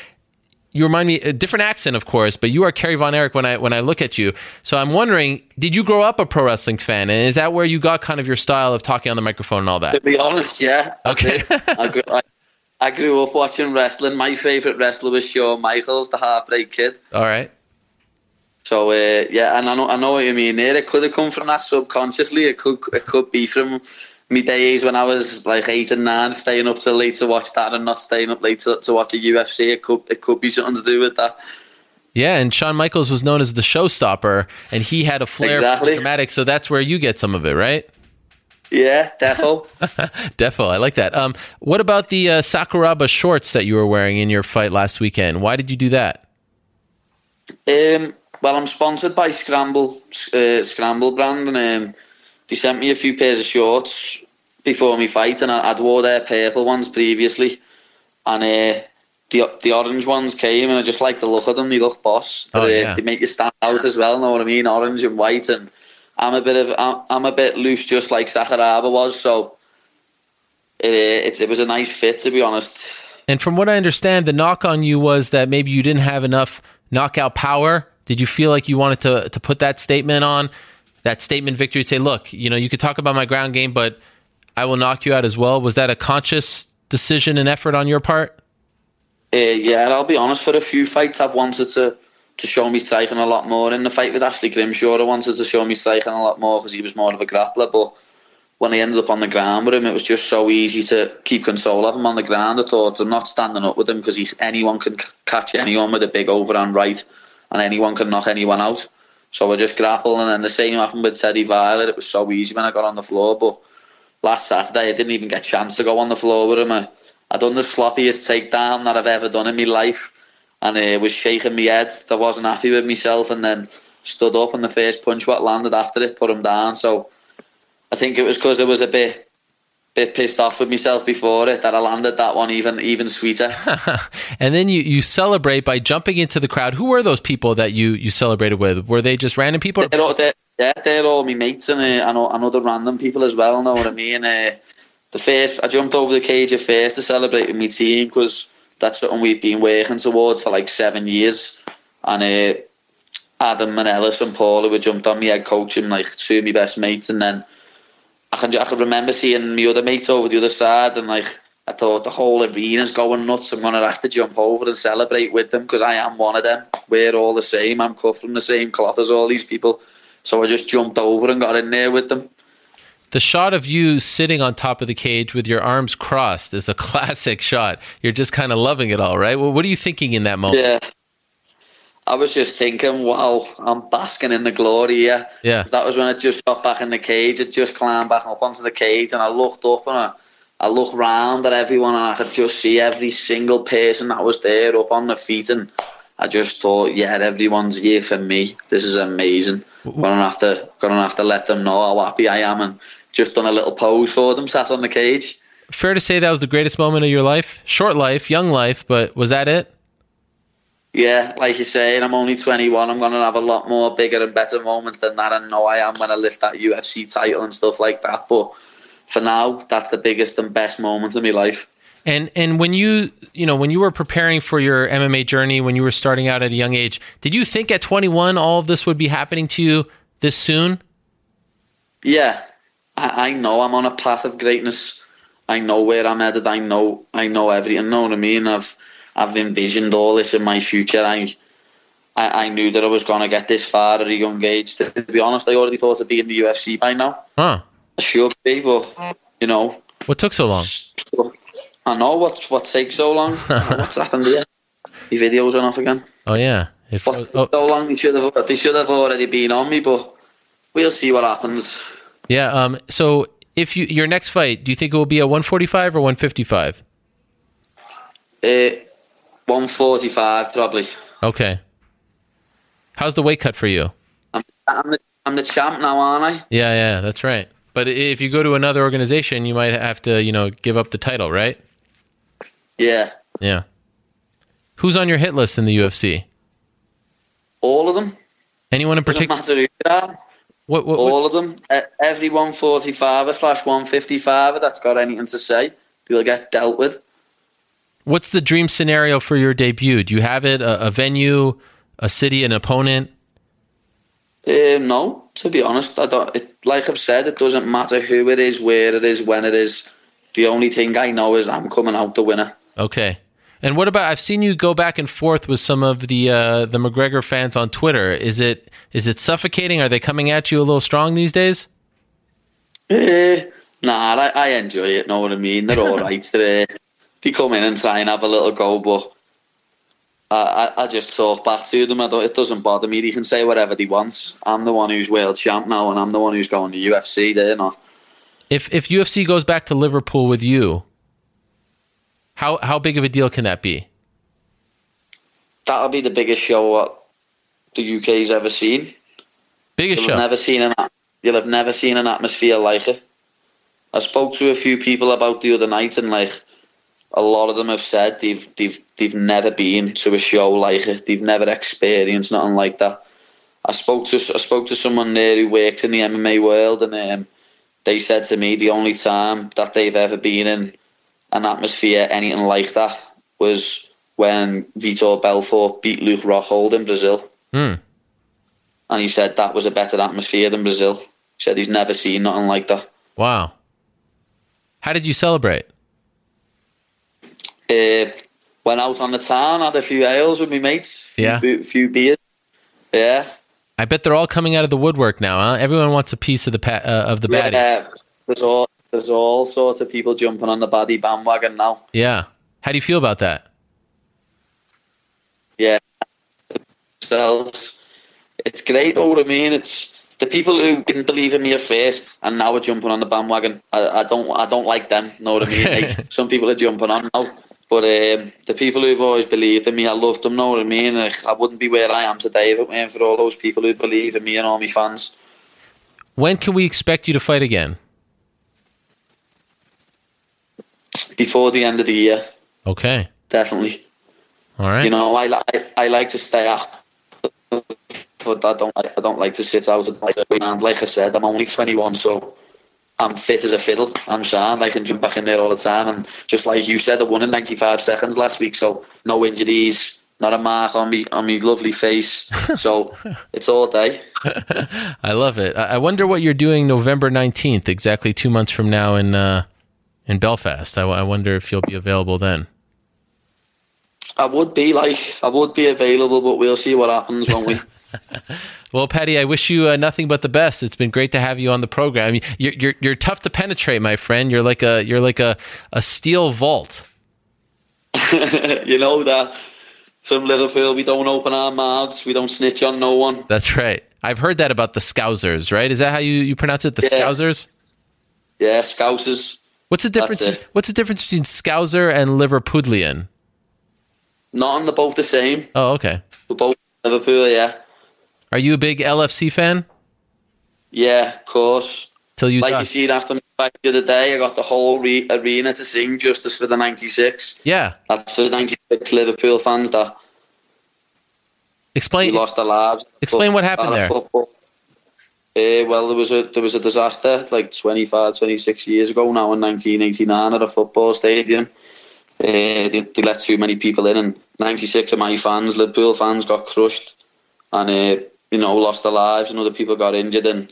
you remind me a different accent, of course, but you are Kerry Von Erich when I when I look at you. So I'm wondering, did you grow up a pro wrestling fan, and is that where you got kind of your style of talking on the microphone and all that? To be honest, yeah. Okay. I, grew, I, I, grew up watching wrestling. My favorite wrestler was Shawn Michaels, the Heartbreak Kid. All right. So uh, yeah, and I know I know what you mean. There, it could have come from that subconsciously. It could it could be from me days when I was like eight and nine, staying up till late to watch that and not staying up late to, to watch a UFC. It could it could be something to do with that. Yeah, and Shawn Michaels was known as the showstopper, and he had a flair exactly. for dramatic. So that's where you get some of it, right? Yeah, defo. defo, I like that. Um, what about the uh, Sakuraba shorts that you were wearing in your fight last weekend? Why did you do that? Um, well, I'm sponsored by Scramble, uh, Scramble brand, and um, they sent me a few pairs of shorts before me fight, and I, would wore their purple ones previously, and uh, the the orange ones came, and I just like the look of them. They look boss. Oh, they, yeah. they make you stand out as well. Know what I mean? Orange and white, and I'm a bit of I'm, I'm a bit loose, just like Sakuraba was. So it, it it was a nice fit, to be honest. And from what I understand, the knock on you was that maybe you didn't have enough knockout power Did you feel like you wanted to to put that statement on that statement victory? Say, look, you know, you could talk about my ground game, but I will knock you out as well. Was that a conscious decision and effort on your part? Uh, yeah, I'll be honest. For a few fights, I've wanted to to show me striking a lot more. In the fight with Ashley Grimshaw, I wanted to show me striking a lot more because he was more of a grappler. But when I ended up on the ground with him, it was just so easy to keep control of him on the ground. I thought I'm not standing up with him because anyone can c- catch anyone with a big overhand right, and anyone can knock anyone out. So I just grapple, and then the same happened with Teddy Violet. It was so easy when I got on the floor, but last Saturday I didn't even get a chance to go on the floor with him. I, I done the sloppiest takedown that I've ever done in my life and it was shaking my head. I wasn't happy with myself, and then stood up, and the first punch what landed after it put him down. So I think it was because I was a bit bit pissed off with myself before it that I landed that one even even sweeter. and then you you celebrate by jumping into the crowd. Who were those people that you you celebrated with? Were they just random people? They're all, they're, yeah, they're all my mates and, uh, and, and other random people as well. Know what I mean? Uh, the first I jumped over the cage at first to celebrate with my team because that's something we've been working towards for like seven years. And uh, Adam and Ellis and Paula were jumped on me head coaching like two of my best mates, and then I can I can remember seeing my other mates over the other side, and like I thought the whole arena's going nuts. I'm gonna have to jump over and celebrate with them because I am one of them. We're all the same. I'm cut from the same cloth as all these people. So I just jumped over and got in there with them. The shot of you sitting on top of the cage with your arms crossed is a classic shot. You're just kind of loving it all, right? Well, what are you thinking in that moment? Yeah. I was just thinking, wow, I'm basking in the glory here. Yeah. That was when I just got back in the cage. I just climbed back up onto the cage and I looked up and I, I looked round at everyone and I could just see every single person that was there up on the feet and I just thought, yeah, everyone's here for me. This is amazing. Gonna have to, gonna have to let them know how happy I am and just done a little pose for them, sat on the cage. Fair to say that was the greatest moment of your life? Short life, young life, but was that it? Yeah, like you're saying, I'm only 21. I'm going to have a lot more bigger and better moments than that. I know I am when I lift that UFC title and stuff like that. But for now, that's the biggest and best moment of my life. And and when you you know when you were preparing for your MMA journey, when you were starting out at a young age, did you think at 21 all of this would be happening to you this soon? Yeah, I, I know I'm on a path of greatness. I know where I'm headed. I know I know everything. Know what I mean? I've I've envisioned all this in my future. I I, I knew that I was going to get this far at a young age. To, be honest, I already thought I'd be in the UFC by now. Huh? I should be, but you know. What took so long? I know what what takes so long. What's happened here? The videos are off again. Oh yeah. It what oh. so long? They should have they should have already been on me, but we'll see what happens. Yeah. Um. So if you your next fight, do you think it will be a 145 or 155? Uh, 145 probably. Okay. How's the weight cut for you? I'm, I'm, the, I'm the champ now, aren't I? Yeah, yeah, that's right. But if you go to another organization, you might have to, you know, give up the title, right? Yeah. Yeah. Who's on your hit list in the UFC? All of them. Anyone in particular? Doesn't matter who they are. What, what, All of them. Every 145 slash 155 that's got anything to say, will get dealt with. What's the dream scenario for your debut? Do you have it? A, a venue, a city, an opponent? Uh, no, to be honest, I don't. It, like I've said, it doesn't matter who it is, where it is, when it is. The only thing I know is I'm coming out the winner. Okay. And what about? I've seen you go back and forth with some of the uh, the McGregor fans on Twitter. Is it is it suffocating? Are they coming at you a little strong these days? Uh, nah, I, I enjoy it. Know what I mean? They're all right. They're, they come in and try and have a little go, but I, I, I just talk back to them. it doesn't bother me. They can say whatever they want. I'm the one who's world champ now, and I'm the one who's going to UFC. They're not. If if UFC goes back to Liverpool with you, how how big of a deal can that be? That'll be the biggest show the UK's ever seen. Biggest you'll show. Have never seen an you'll have never seen an atmosphere like it. I spoke to a few people about the other night, and like a lot of them have said they've they've they've never been to a show like it. They've never experienced nothing like that. I spoke to I spoke to someone there who works in the MMA world, and um, they said to me the only time that they've ever been in an atmosphere anything like that was when Vitor Belfort beat Luke Rockhold in Brazil. Mm. and he said that was a better atmosphere than Brazil. He said he's never seen nothing like that. Wow. How did you celebrate? Uh, went out on the town, had a few ales with my mates, few, Yeah. be- few beers. Yeah, I bet they're all coming out of the woodwork now. Huh? Everyone wants a piece of the pa- uh, of the baddie. yeah. There's all there's all sorts of people jumping on the baddie bandwagon now. Yeah. How do you feel about that? Yeah, themselves. It's great. Know what I mean? It's the people who didn't believe in me at first and now are jumping on the bandwagon. I, I don't I don't like them. Know what I mean? Like, some people are jumping on now. But um, the people who've always believed in me, I love them. Know what I mean? I wouldn't be where I am today if it weren't for all those people who believe in me and all my fans. When can we expect you to fight again? Before the end of the year, Okay. definitely. All right. You know, I like I like to stay out, but I don't I don't like to sit out. And like I said, I'm only 21, so I'm fit as a fiddle. I'm sound. I can jump back in there all the time. And just like you said, I won in 95 seconds last week, so no injuries, not a mark on me on me lovely face. So it's all day. I love it. I I wonder what you're doing November 19th, exactly two months from now in uh, in Belfast. I wonder if you'll be available then. I would be like I would be available, but we'll see what happens when we. Well, Paddy, I wish you uh, nothing but the best. It's been great to have you on the program. You're, you're you're tough to penetrate, my friend. You're like a you're like a, a steel vault. you know that from Liverpool, we don't open our mouths, we don't snitch on no one. That's right. I've heard that about the Scousers, right? Is that how you, you pronounce it? The Yeah. Scousers? Yeah, Scousers. What's the difference? It. What's the difference between Scouser and Liverpudlian? Not on the both the same. Oh, okay. We're both Liverpool, yeah. Are you a big LFC fan? Yeah, of course. Till you like die. you see after me back the other day, I got the whole re- arena to sing Justice for the 96. Yeah. That's for the 96 Liverpool fans that Explain. who lost their lives. Explain what happened there. Football. Uh, well, there was a there was a disaster like 25, 26 years ago now in 1989 at a football stadium. Uh, they, they let too many people in, and 96 of my fans, Liverpool fans, got crushed, and uh, you know lost their lives, and other people got injured. And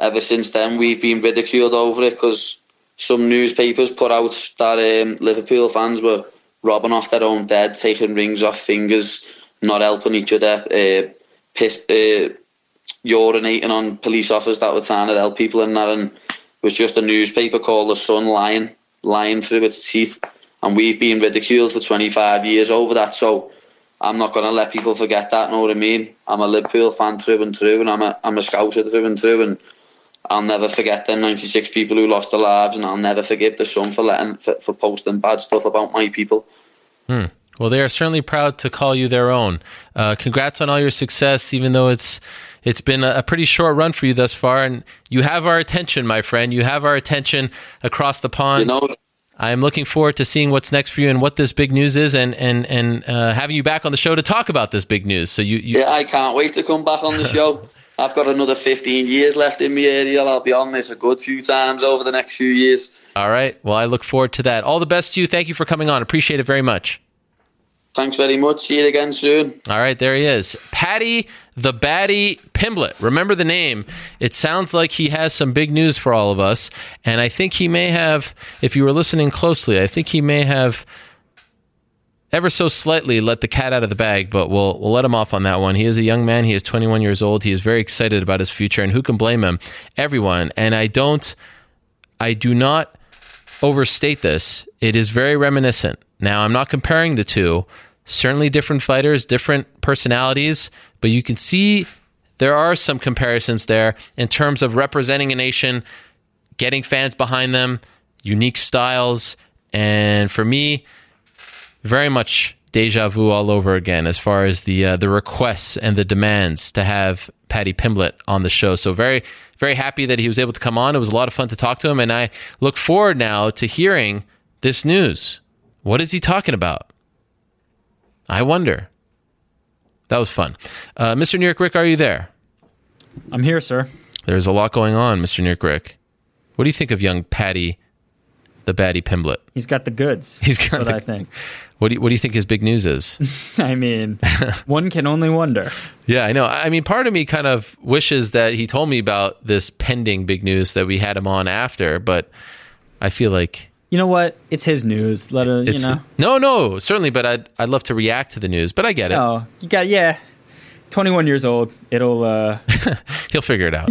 ever since then, we've been ridiculed over it because some newspapers put out that um, Liverpool fans were robbing off their own dead, taking rings off fingers, not helping each other, uh, piss, uh, urinating on police officers that were trying to help people and that. And it was just a newspaper called The Sun lying, lying through its teeth. And we've been ridiculed for 25 years over that. So I'm not going to let people forget that, know what I mean? I'm a Liverpool fan through and through, and I'm a, I'm a Scouser through and through. And I'll never forget them 96 people who lost their lives, and I'll never forgive the Sun for letting for, for posting bad stuff about my people. Hmm. Well, they are certainly proud to call you their own. Uh, congrats on all your success, even though it's it's been a, a pretty short run for you thus far, and you have our attention, my friend. You have our attention across the pond. You know, I am looking forward to seeing what's next for you and what this big news is, and and and uh, having you back on the show to talk about this big news. So you, you Yeah, I can't wait to come back on the show. I've got another 15 years left in me, Ariel. I'll be on this a good few times over the next few years. all right? Well, I look forward to that. All the best to you. Thank you for coming on. Appreciate it very much. Thanks very much. See you again soon. All right, there he is. Paddy the Baddy Pimblett. Remember the name. It sounds like he has some big news for all of us. And I think he may have, if you were listening closely, I think he may have ever so slightly let the cat out of the bag, but we'll, we'll let him off on that one. He is a young man. He is 21 years old. He is very excited about his future. And who can blame him? Everyone. And I don't, I do not overstate this. It is very reminiscent. Now, I'm not comparing the two. Certainly different fighters, different personalities, but you can see there are some comparisons there in terms of representing a nation, getting fans behind them, unique styles, and for me, very much deja vu all over again as far as the uh, the requests and the demands to have Paddy Pimblett on the show. So very very happy that he was able to come on. It was a lot of fun to talk to him, and I look forward now to hearing this news. What is he talking about? I wonder. That was fun. Uh, Mr. New York Rick, are you there? I'm here, sir. There's a lot going on, Mr. New York Rick. What do you think of young Paddy the Baddy Pimblett. He's got the goods. He's got what the- I think. What do you, what do you think his big news is? I mean, one can only wonder. Yeah, I know. I mean, part of me kind of wishes that he told me about this pending big news that we had him on after, but I feel like You know what? It's his news. Let it, you know. no, no, certainly. But I'd I'd love to react to the news, but I get it. Oh, you got yeah. 21 years old. It'll uh He'll figure it out.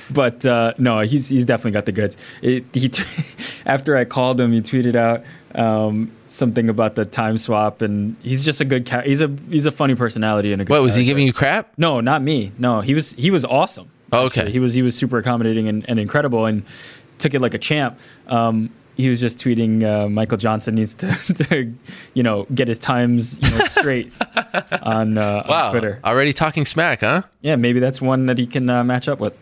but uh no, he's he's definitely got the goods. It, he t- after I called him, he tweeted out um something about the time swap and he's just a good cat. He's a he's a funny personality and a good What was he giving you crap? No, not me. No, he was he was awesome. Oh, okay. actually. He was he was super accommodating and, and incredible and took it like a champ. Um, he was just tweeting uh, Michael Johnson needs to, to you know get his times you know straight on, uh, Wow, on Twitter. already talking smack, huh? Yeah, maybe that's one that he can uh, match up with.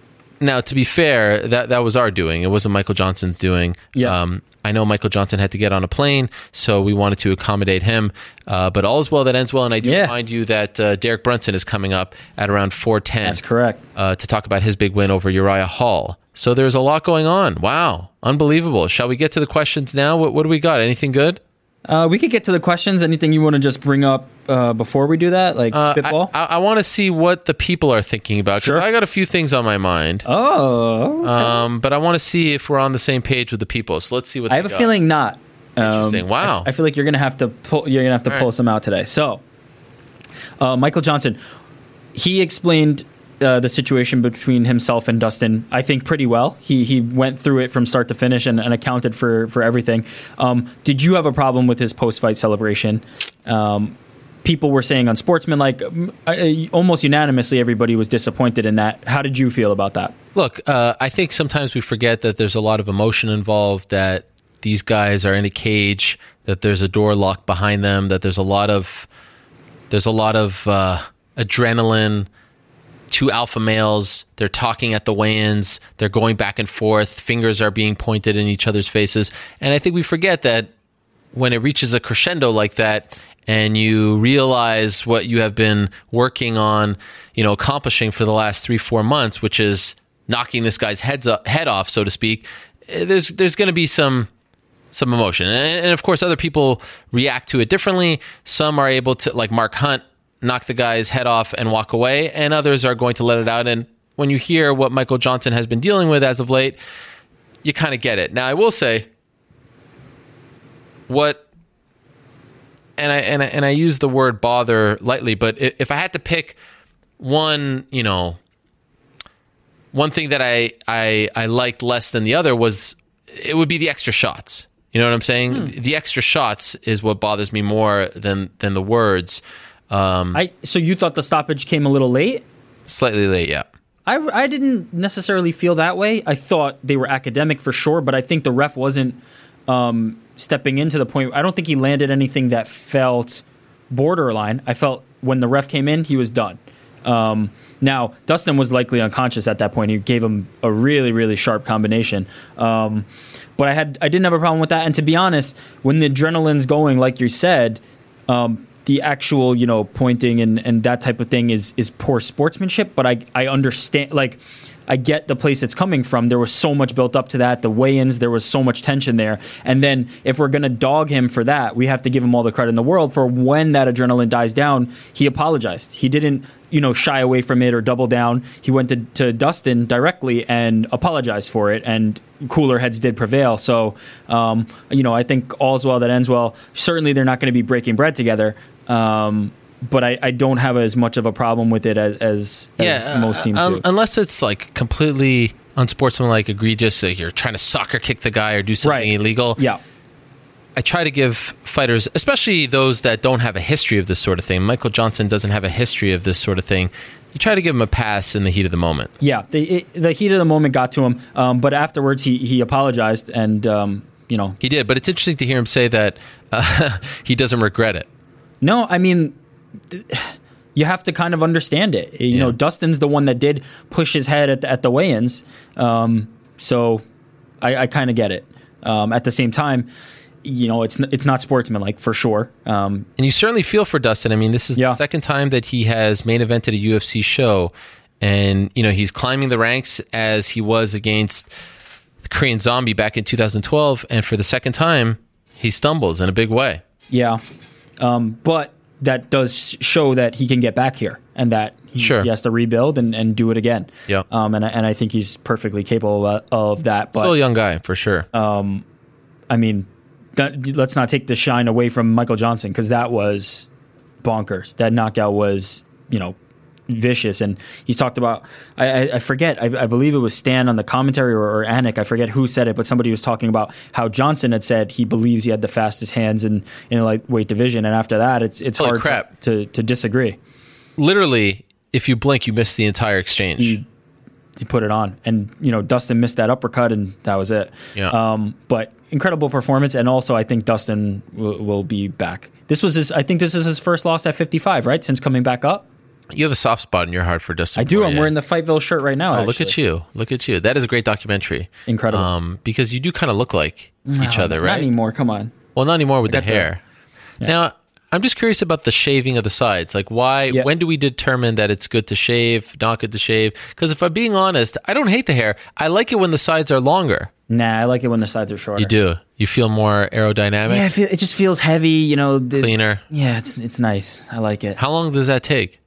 Now, to be fair, that that was our doing. It wasn't Michael Johnson's doing. Yeah. Um, I know Michael Johnson had to get on a plane, so we wanted to accommodate him. Uh, but all's well that ends well, and I do Yeah. remind you that uh, Derek Brunson is coming up at around four ten. That's correct. Uh, to talk about his big win over Uriah Hall. So there's a lot going on. Wow, unbelievable. Shall we get to the questions now? What, what do we got? Anything good? Uh, we could get to the questions. Anything you want to just bring up uh, before we do that, like Uh, spitball? I, I, want to see what the people are thinking about because I got a few things on my mind. Oh, um, but I want to see if we're on the same page with the people. So let's see what I have a got. feeling not. Um, Interesting. Wow. I, I feel like you're gonna have to pull. You're gonna have to All pull right. some out today. So, uh, Michael Johnson, he explained uh, the situation between himself and Dustin. I think pretty well. He he went through it from start to finish and, and accounted for for everything. Um, did you have a problem with his post fight celebration? Um, people were saying on Sportsman, like almost unanimously, everybody was disappointed in that. How did you feel about that? Look, uh, I think sometimes we forget that there's a lot of emotion involved, that these guys are in a cage, that there's a door locked behind them, that there's a lot of there's a lot of uh, adrenaline. Two alpha males, they're talking at the weigh-ins, they're going back and forth, fingers are being pointed in each other's faces, and I think we forget that when it reaches a crescendo like that and you realize what you have been working on, you know, accomplishing for the last three, four months, which is knocking this guy's heads up, head off, so to speak, eh, there's there's going to be some some emotion, and, and of course, other people react to it differently. Some are able to, like Mark Hunt, knock the guy's head off and walk away, and others are going to let it out. And when you hear what Michael Johnson has been dealing with as of late, you kind of get it. Now, I will say, what and I and I, and I use the word bother lightly, but if I had to pick one, you know, one thing that I I I liked less than the other was it would be the extra shots. You know what I'm saying? Hmm. The extra shots is what bothers me more than than the words. Um, I so you thought the stoppage came a little late? slightly late, yeah. I, I didn't necessarily feel that way. I thought they were academic for sure, but I think the ref wasn't um, stepping into the point. I don't think he landed anything that felt borderline. I felt when the ref came in, he was done. Um, now Dustin was likely unconscious at that point. He gave him a really really sharp combination. Um, but I had I didn't have a problem with that. And to be honest, when the adrenaline's going, like you said, um, the actual you know pointing and, and that type of thing is is poor sportsmanship but i i understand like i get the place it's coming from. There was so much built up to that. The weigh-ins there was so much tension there. And then if we're going to dog him for that we have to give him all the credit in the world for when that adrenaline dies down he apologized. He didn't you know shy away from it or double down. He went to, to dustin directly and apologized for it and cooler heads did prevail. So um, you know i think all's well that ends well. Certainly they're not going to be breaking bread together. Um, but I, I don't have as much of a problem with it as as, as uh, most seem un- to. unless it's like completely unsportsmanlike, egregious, like you're trying to soccer kick the guy or do something illegal. Yeah. I try to give fighters, especially those that don't have a history of this sort of thing. Michael Johnson doesn't have a history of this sort of thing. You try to give him a pass in the heat of the moment. Yeah, the it, the heat of the moment got to him, um, but afterwards he he apologized and um, you know He did, but it's interesting to hear him say that uh, he doesn't regret it. No, I mean, you have to kind of understand it. You know, Dustin's the one that did push his head at the, at the weigh-ins, um, so I, I kind of get it. Um, at the same time, you know, it's it's not sportsmanlike for sure. Um, And you certainly feel for Dustin. I mean, this is the second time that he has main evented a UFC show, and you know he's climbing the ranks as he was against the Korean Zombie back in 2012, and for the second time, he stumbles in a big way. Yeah. Um, but that does show that he can get back here and that he, Sure. he has to rebuild and, and do it again. Yeah. Um, and, I- and I think he's perfectly capable of, of that. But Still a young guy for sure. um, I mean, that, let's not take the shine away from Michael Johnson because that was bonkers. That knockout was, you know, vicious. And he's talked about, I, I, forget, I, I believe it was Stann on the commentary or, or Anik, I forget who said it, but somebody was talking about how Johnson had said he believes he had the fastest hands in, in a lightweight division. And after that, it's, it's Holy hard crap. To, to, to disagree. Literally, if you blink, you miss the entire exchange. He, he put it on. And, you know, Dustin missed that uppercut and that was it. Yeah. Um, but incredible performance. And also, I think Dustin will, will be back. This was his, I think this is his first loss at 55, right? Since coming back up. You have a soft spot in your heart for Dustin. I do. I'm wearing the Fightville shirt right now. Oh, look at you! Look at you! That is a great documentary. Incredible. Um, because you do kind of look like each No, other, Not right? anymore. Come on. Well, not anymore with the got the- hair. Now, I'm just curious about the shaving of the sides. Like, why? When do we determine that it's good to shave, not good to shave? Because if I'm being honest, I don't hate the hair. I like it when the sides are longer. Nah, I like it when the sides are shorter. You do. You feel more aerodynamic, Yeah, I feel, it just feels heavy. You know, the, cleaner. Yeah, it's it's nice. I like it. How long does that take?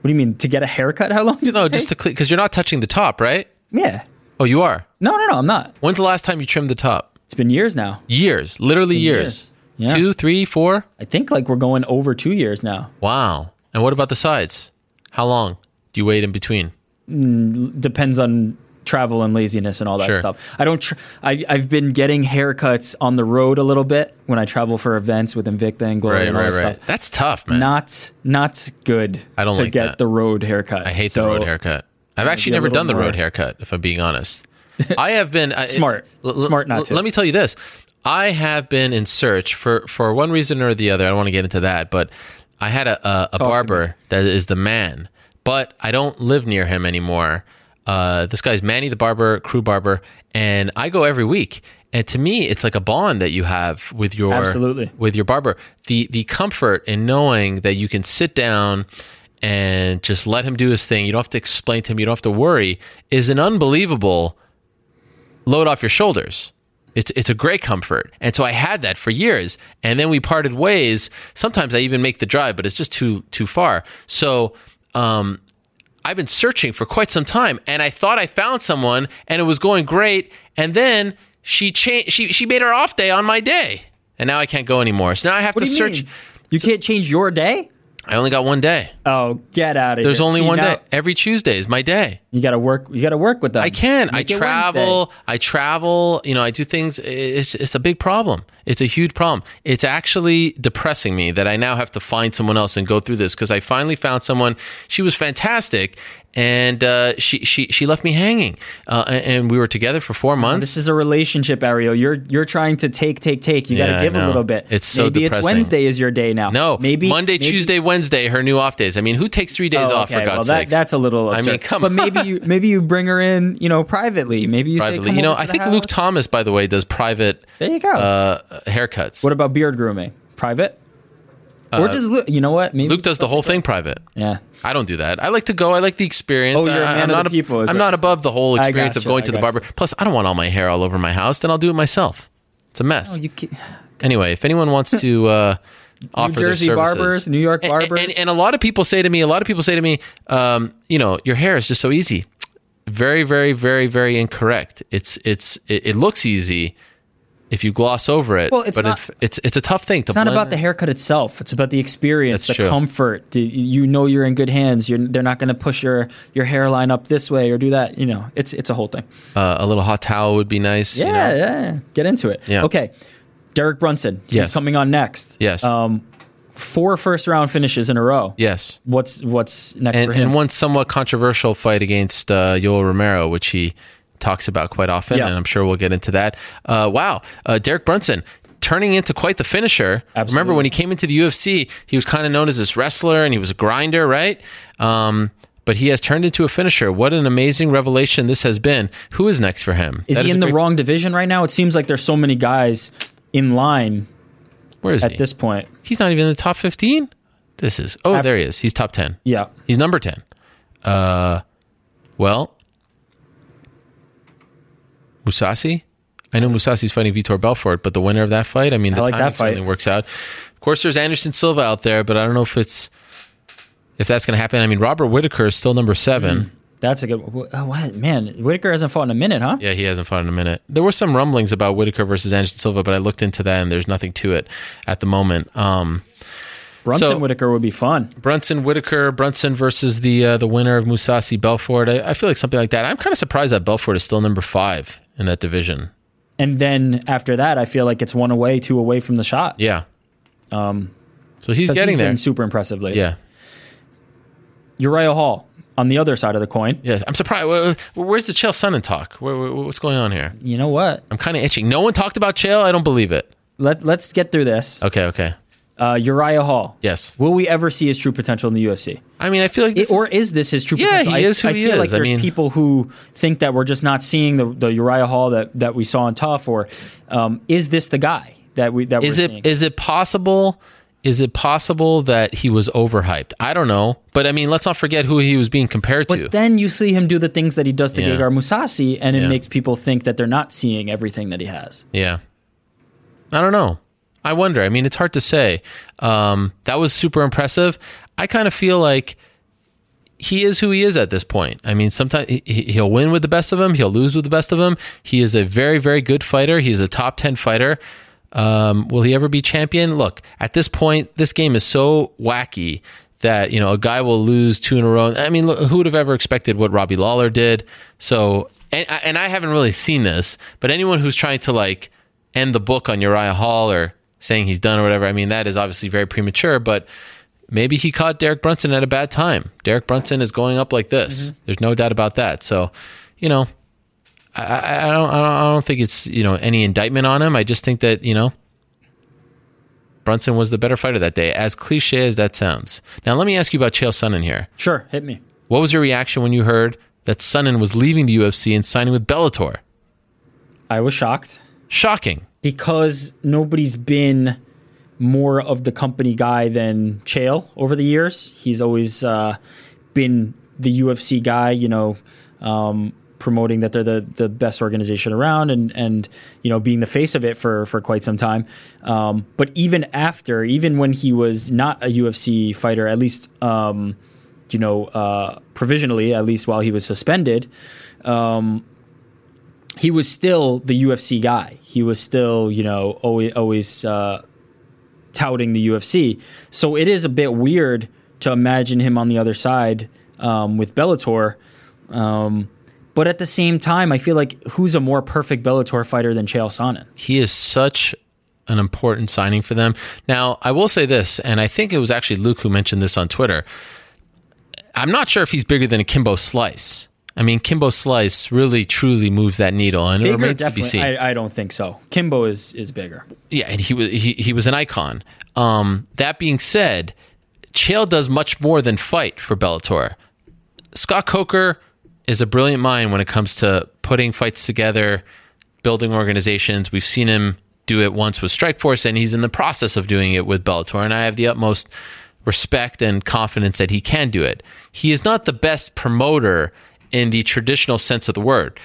What do you mean to get a haircut? How long does no, it take? just to clean because you're not touching the top, right? Yeah. Oh, you are. No, no, no. I'm not. When's the last time you trimmed the top? It's been years now. Years, literally Been years. years. Yeah. Two, three, four. I think like we're going over two years now. Wow. And what about the sides? How long do you wait in between? Mm, depends on travel and laziness and all that Sure. stuff. I don't. Tr- I, I've been getting haircuts on the road a little bit when I travel for events with Invicta and Glory Right, and all right, that right. stuff. That's tough, man. Not not good. I don't to like get that. the road haircut. I hate So, the road haircut. I've actually never done the more- road haircut, if I'm being honest. I have been I- Smart. l- l- Smart not l- to. Let me tell you this: I have been in search for for one reason or the other. I don't want to get into that, but I had a a, a barber that is the man, but I don't live near him anymore. Uh, this guy's Manny the barber, crew barber, and I go every week. And to me, it's like a bond that you have with your Absolutely. with your barber. The the comfort in knowing that you can sit down and just let him do his thing. You don't have to explain to him. You don't have to worry. Is an unbelievable load off your shoulders. It's it's a great comfort. And so I had that for years. And then we parted ways. Sometimes I even make the drive, but it's just too too far. So um I've been searching for quite some time and I thought I found someone and it was going great and then she changed she she made her off day on my day. And now I can't go anymore. So now I have What to search mean? You can't change your day. I only got one day. Oh, get out of here! There's only See, one now day. Every Tuesday is my day. You got to work. You got to work with that. I can. I travel. I travel. You know, I do things. It's it's a big problem. It's a huge problem. It's actually depressing me that I now have to find someone else and go through this because I finally found someone. She was fantastic, and uh, she she she left me hanging, uh, and we were together for four months. This is a relationship, Ariel. You're you're trying to take, take, take. You got to I give a little bit. It's so maybe depressing. it's Wednesday is your day now. no, maybe Monday, maybe- Tuesday, Wednesday, her new off days. I mean, who takes three days Oh, off for. God's well, that. That's a little. I mean, come but maybe you maybe you bring her in, you know, privately. Maybe you privately. say, you know, I think house. Luke Thomas, by the way, does private. There you go. Uh, haircuts. What about beard grooming? Private? Or Uh, does Luke? You know what? Maybe Luke does the whole thing private. Yeah. I don't do that. I like to go. I like the experience. Oh, you're a man I'm of not the people, I'm not above the whole experience of going to the barber. Plus, I don't want all my hair all over my house. Then I'll do it myself. It's a mess. Oh, Anyway, if anyone wants to uh, offer New Jersey barbers, New York And- barbers. and, and a lot of people say to me, a lot of people say to me, um, you know, your hair is just so easy. Very, very, very, very incorrect. It's it's it, it looks easy if you gloss over it. Well, it's but not- it, it's it's a tough thing to. it's not about the haircut itself. It's about the experience, That's the true. comfort. The, you know you're in good hands. You're, they're not going to push your your hairline up this way or do that. You know, it's it's a whole thing. Uh, a little hot towel would be nice. Yeah, you know? yeah. Get into it. Yeah. Okay. Derek Brunson. He's Yes. coming on next. Yes. Um, four first round finishes in a row. Yes. What's what's next and, for him? and one somewhat controversial fight against uh, Yoel Romero, which he talks about quite often, Yeah. and I'm sure we'll get into that. Uh, wow, uh, Derek Brunson turning into quite the finisher. Remember when he came into the UFC, he was kind of known as this wrestler, and he was a grinder, right? Um, but he has turned into a finisher. What an amazing revelation this has been. Who is next for him? is That he a in the great- wrong division right now? It seems like there's so many guys in line. Where is at he? this point? He's not even in the top 15. This is oh, there he is. He's top 10. Yeah. He's number 10. Uh, well, Mousasi. I know Mousasi's fighting Vitor Belfort, but the winner of that fight, I mean, the I like that timing fight. certainly works out. Of course, there's Anderson Silva out there, but I don't know if it's if that's going to happen. I mean, Robert Whitaker is still number 7 That's a good. Oh, what man? Whitaker hasn't fought in a minute, huh? Yeah, he hasn't fought in a minute. There were some rumblings about Whitaker versus Anderson Silva, but I looked into that and there's nothing to it at the moment. Um, Brunson so- Whitaker would be fun. Brunson Whitaker, Brunson versus the uh, the winner of Mousasi Belfort. I, I feel like something like that. I'm kind of surprised that Belfort is still number five in that division. And then after that, I feel like it's one away, two away from the shot. Yeah. Um, So he's getting there. Been super impressive lately. Yeah. Uriah Hall on the other side of the coin. Yes, I'm surprised. Where's the Chael Sonnen talk? What's going on here? You know what? I'm kind of itching. No one talked about Chael. I don't believe it. Let Let's get through this. Okay, okay. Uh, Uriah Hall. Yes. Will we ever see his true potential in the UFC? I mean, I feel like It- or is this his true Yeah, potential? he I, is who I he feel is. like I there's mean- people who think that we're just not seeing the, the Uriah Hall that, that we saw in TUF, or um, is this the guy that we that Is we're it seeing? is it possible? Is it possible that he was overhyped? I don't know, but I mean, let's not forget who he was being compared to. But then you see him do the things that he does to Yeah. Gegard Mousasi, and it Yeah. makes people think that they're not seeing everything that he has. Yeah. I don't know. I wonder. I mean, it's hard to say. Um, that was super impressive. I kind of feel like he is who he is at this point. I mean, sometimes he, he- he'll win with the best of them, he'll lose with the best of them. He is a very, very good fighter. He's a top 10 fighter. Um, will he ever be champion? Look, at this point, this game is so wacky that, you know, a guy will lose two in a row. I mean, who would have ever expected what Robbie Lawler did? So, and, and I haven't really seen this, but anyone who's trying to like end the book on Uriah Hall or saying he's done or whatever, I mean, that is obviously very premature, but maybe he caught Derek Brunson at a bad time. Derek Brunson is going up like this. Mm-hmm. There's no doubt about that. So, you know, I, I, I don't, I don't, I don't think it's you know any indictment on him. I just think that you know Brunson was the better fighter that day, as cliche as that sounds. Now, let me ask you about Chael Sonnen here. Sure, hit me. What was your reaction when you heard that Sonnen was leaving the UFC and signing with Bellator? I was shocked. Shocking. Because nobody's been more of the company guy than Chael over the years. He's always uh, been the UFC guy, you know, um, promoting that they're the, the best organization around and, and, you know, being the face of it for, for quite some time. Um, but even after, even when he was not a UFC fighter, at least, um, you know, uh, provisionally, at least while he was suspended, um, he was still the UFC guy. He was still, you know, always, always uh, touting the UFC. So it is a bit weird to imagine him on the other side um, with Bellator. Um, but at the same time, I feel like who's a more perfect Bellator fighter than Chael Sonnen? He is such an important signing for them. Now, I will say this, and I think it was actually Luke who mentioned this on Twitter. I'm not sure if he's bigger than a Kimbo Slice. I mean, Kimbo Slice really truly moves that needle, and it remains to be seen. I, I don't think so. Kimbo is is bigger. yeah, and he was he, he was an icon. Um, that being said, Chael does much more than fight for Bellator. Scott Coker is a brilliant mind when it comes to putting fights together, building organizations. We've seen him do it once with Strikeforce, and he's in the process of doing it with Bellator. And I have the utmost respect and confidence that he can do it. He is not the best promoter in the traditional sense of the word.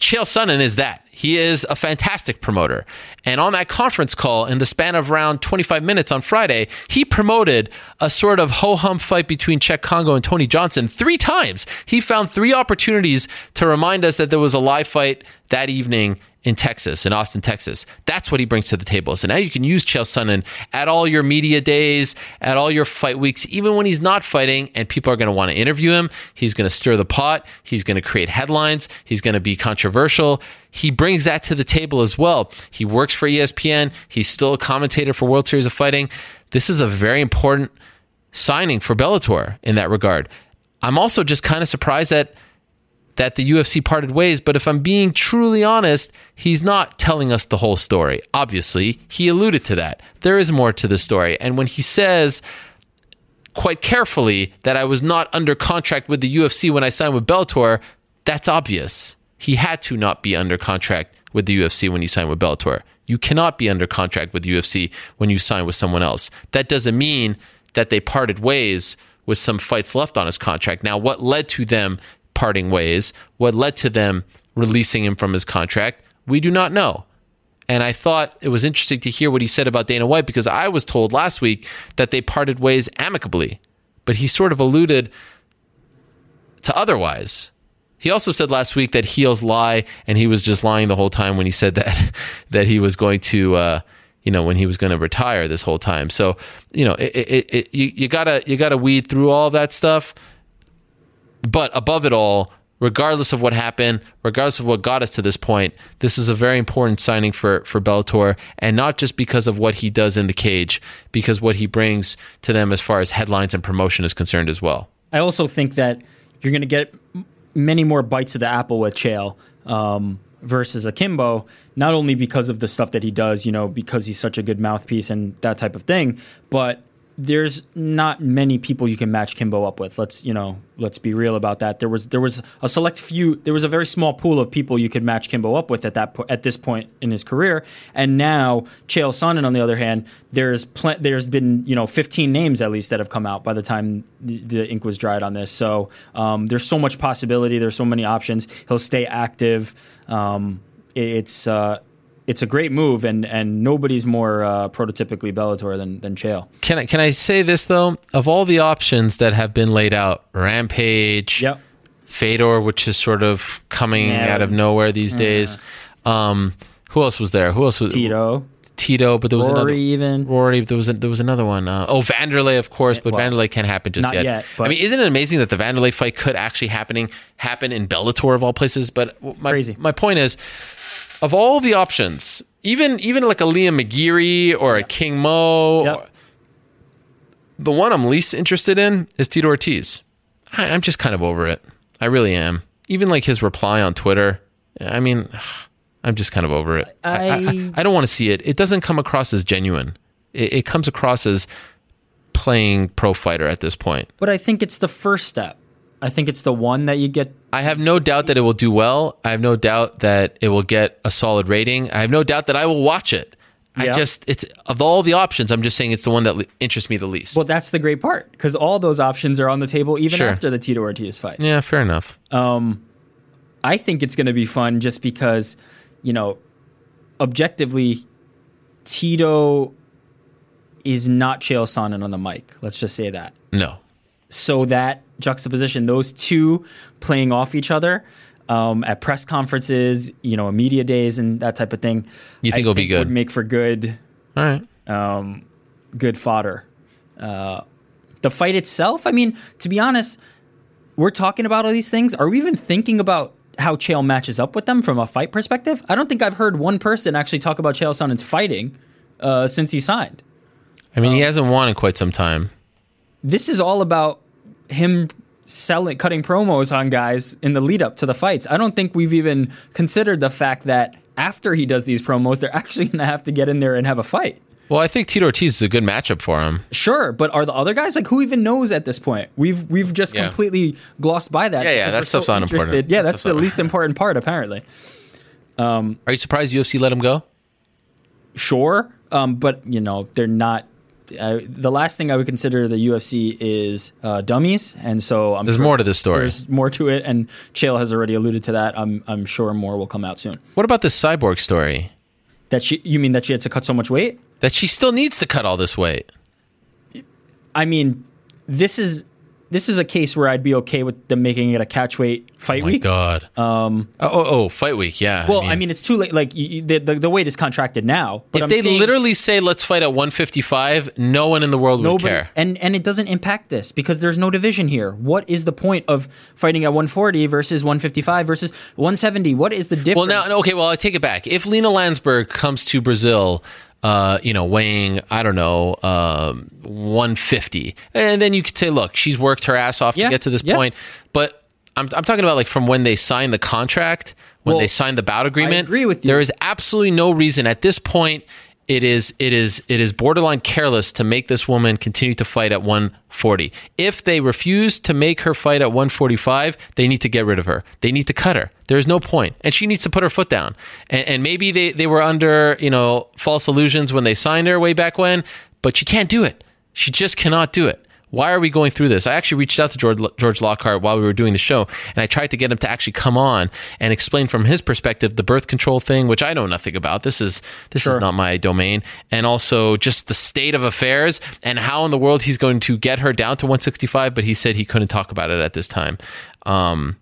Chael Sonnen is that. He is a fantastic promoter. And on that conference call, in the span of around 25 minutes on Friday, he promoted a sort of ho hum fight between Cheick Kongo and Tony Johnson three times. He found three opportunities to remind us that there was a live fight that evening in Texas, in Austin, Texas. That's what he brings to the table. So now you can use Chael Sonnen at all your media days, at all your fight weeks, even when he's not fighting, and people are going to want to interview him. He's going to stir the pot. He's going to create headlines. He's going to be controversial. He brings that to the table as well. He works for ESPN. He's still a commentator for World Series of Fighting. This is a very important signing for Bellator in that regard. I'm also just kind of surprised that that the UFC parted ways, but if I'm being truly honest, he's not telling us the whole story. Obviously, he alluded to that. There is more to the story. And when he says quite carefully that I was not under contract with the UFC when I signed with Bellator, that's obvious. He had to not be under contract with the UFC when he signed with Bellator. You cannot be under contract with UFC when you sign with someone else. That doesn't mean that they parted ways with some fights left on his contract. Now, what led to them parting ways? What led to them releasing him from his contract? We do not know. And I thought it was interesting to hear what he said about Dana White because I was told last week that they parted ways amicably. But he sort of alluded to otherwise. He also said last week that heels lie, and he was just lying the whole time when he said that that he was going to, uh, you know, when he was going to retire this whole time. So, you know, it, it, it, you, you gotta you gotta weed through all that stuff. But above it all, regardless of what happened, regardless of what got us to this point, this is a very important signing for for Bellator, and not just because of what he does in the cage, because what he brings to them as far as headlines and promotion is concerned as well. I also think that you're going to get many more bites of the apple with Chael um, versus a Kimbo, not only because of the stuff that he does, you know, because he's such a good mouthpiece and that type of thing, but there's not many people you can match Kimbo up with. Let's you know, let's be real about that. There was there was a select few. There was a very small pool of people you could match Kimbo up with at that po- at this point in his career. And now Chael Sonnen, on the other hand, there's pl- there's been you know 15 names at least that have come out by the time the, the ink was dried on this. So um, there's so much possibility. There's so many options. He'll stay active. Um, it's uh, it's a great move, and and nobody's more uh, prototypically Bellator than than Chael. Can I can I say this though? Of all the options that have been laid out, Rampage, yep. Fedor, which is sort of coming Yeah. out of nowhere these Yeah. days. Um, who else was there? Who else was Tito? Tito, but there was Rory another even. Rory. There was a, there was another one. Uh, oh, Vanderlei, of course, but well, Vanderlei can't happen just not yet. yet, I mean, isn't it amazing that the Vanderlei fight could actually happening happen in Bellator of all places? But my Crazy. my point is, of all the options, even even like a Liam McGeary or a King Mo, or- the one I'm least interested in is Tito Ortiz. I, I'm just kind of over it. I really am. Even like his reply on Twitter. I mean, I'm just kind of over it. I, I, I- I don't want to see it. It doesn't come across as genuine. It, it comes across as playing pro fighter at this point. But I think it's the first step. I think it's the one that you get. I have no doubt that it will do well. I have no doubt that it will get a solid rating. I have no doubt that I will watch it. I just it's of all the options, I'm just saying it's the one that interests me the least. Well, that's the great part because all those options are on the table even Sure. after the Tito Ortiz fight. yeah, fair enough. Um, I think it's going to be fun just because, you know, objectively, Tito is not Chael Sonnen on the mic. Let's just say that. No. So that juxtaposition, those two playing off each other um, at press conferences, you know, media days and that type of thing. You think I it'll be good? Would make for good, All right. um, good fodder. Uh, the fight itself, I mean, to be honest, we're talking about all these things. Are we even thinking about how Chael matches up with them from a fight perspective? I don't think I've heard one person actually talk about Chael Sonnen's fighting uh, since he signed. I mean, he hasn't won in quite some time. This is all about him selling, cutting promos on guys in the lead up to the fights. I don't think we've even considered the fact that after he does these promos, they're actually going to have to get in there and have a fight. Well, I think Tito Ortiz is a good matchup for him. Sure, but are the other guys like who even knows at this point? We've we've just Yeah. completely glossed by that. Yeah, yeah, because that we're stuff's not important. interested- Yeah, That that's the least important part apparently. Um, Are you surprised UFC let him go? Sure, um, but you know they're not. Uh, the last thing I would consider the UFC is uh, dummies, and so I'm There's sure more to this story. There's more to it, and Chael has already alluded to that. I'm I'm sure more will come out soon. What about this cyborg story? That she, you mean that she had to cut so much weight? That she still needs to cut all this weight. I mean, this is this is a case where I'd be okay with them making it a catch weight fight Oh my week. god. Um, oh, oh, oh, fight week. Yeah. well, I mean, it's too late. Like you, the, the the weight is contracted now. But if I'm they saying literally say let's fight at 155, no one in the world would nobody, care. and and it doesn't impact this because there's no division here. What is the point of fighting at 140 versus 155 versus 170? What is the difference? Well, now, okay, well, I take it back. If Lina Lansberg comes to Brazil, uh, you know, weighing, I don't know, um, 150, and then you could say, look, she's worked her ass off Yeah, to get to this yeah. point. But I'm, I'm talking about like from when they signed the contract, when Well, they signed the bout agreement. agree with you. There is absolutely no reason at this point. It is it is it is borderline careless to make this woman continue to fight at 140. If they refuse to make her fight at 145, they need to get rid of her. They need to cut her. There is no point, and she needs to put her foot down. And, and maybe they they were under you know false illusions when they signed her way back when, but she can't do it. She just cannot do it. Why are we going through this? I actually reached out to George, George Lockhart while we were doing the show, and I tried to get him to actually come on and explain from his perspective the birth control thing, which I know nothing about. This is this Sure. is not my domain, and also just the state of affairs and how in the world he's going to get her down to 165. But he said he couldn't talk about it at this time. Um,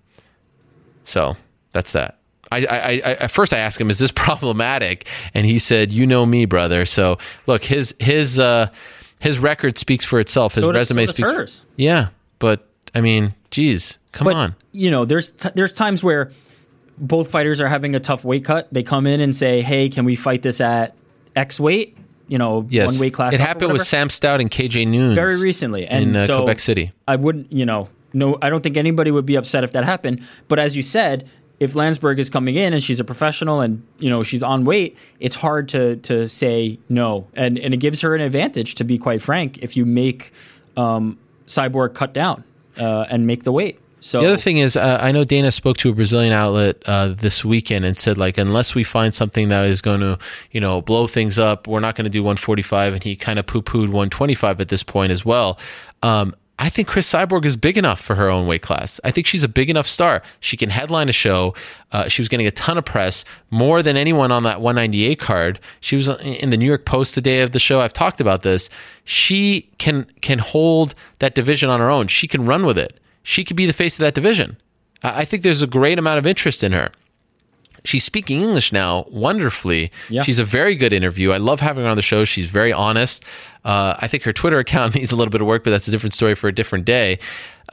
so that's that. I, I, I, at first I asked him, "Is this problematic?" And he said, "You know me, brother." So look, his his uh, his record speaks for itself. His So resume so speaks. for- hers. yeah, but I mean, geez, come But, on. You know, there's t- there's times where both fighters are having a tough weight cut. They come in and say, "Hey, can we fight this at X weight?" You know, Yes, one weight class. It happened with. Sam Stout and KJ Noons very recently, and in uh, so Quebec City. I wouldn't, you know, no, I don't think anybody would be upset if that happened. But as you said, if Lansberg is coming in and she's a professional and you know she's on weight, it's hard to to say no, and and it gives her an advantage to be quite frank. If you make um, Cyborg cut down uh, and make the weight, so the other thing is, uh, I know Dana spoke to a Brazilian outlet uh, this weekend and said, like, unless we find something that is going to, you know, blow things up, we're not going to do 145. And he kind of poo pooed 125 at this point as well. Um, I think Cris Cyborg is big enough for her own weight class. I think she's a big enough star. She can headline a show. Uh, she was getting a ton of press, more than anyone on that 198 card. She was in the New York Post the day of the show. I've talked about this. She can can hold that division on her own. She can run with it. She could be the face of that division. I I think there's a great amount of interest in her. She's speaking English now wonderfully. Yeah. She's a very good interview. I love having her on the show. She's very honest. Uh, I think her Twitter account needs a little bit of work, but that's a different story for a different day.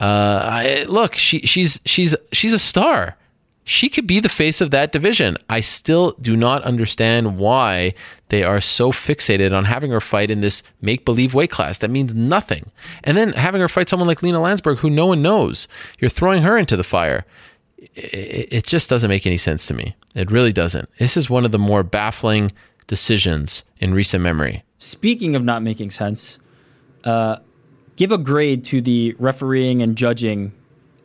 Uh, I, look, she, she's she's she's a star. She could be the face of that division. I still do not understand why they are so fixated on having her fight in this make believe weight class. That means nothing. And then having her fight someone like Lina Lansberg, who no one knows. You're throwing her into the fire it, it just doesn't make any sense to me. It really doesn't. This is one of the more baffling decisions in recent memory. Speaking of not making sense, uh, give a grade to the refereeing and judging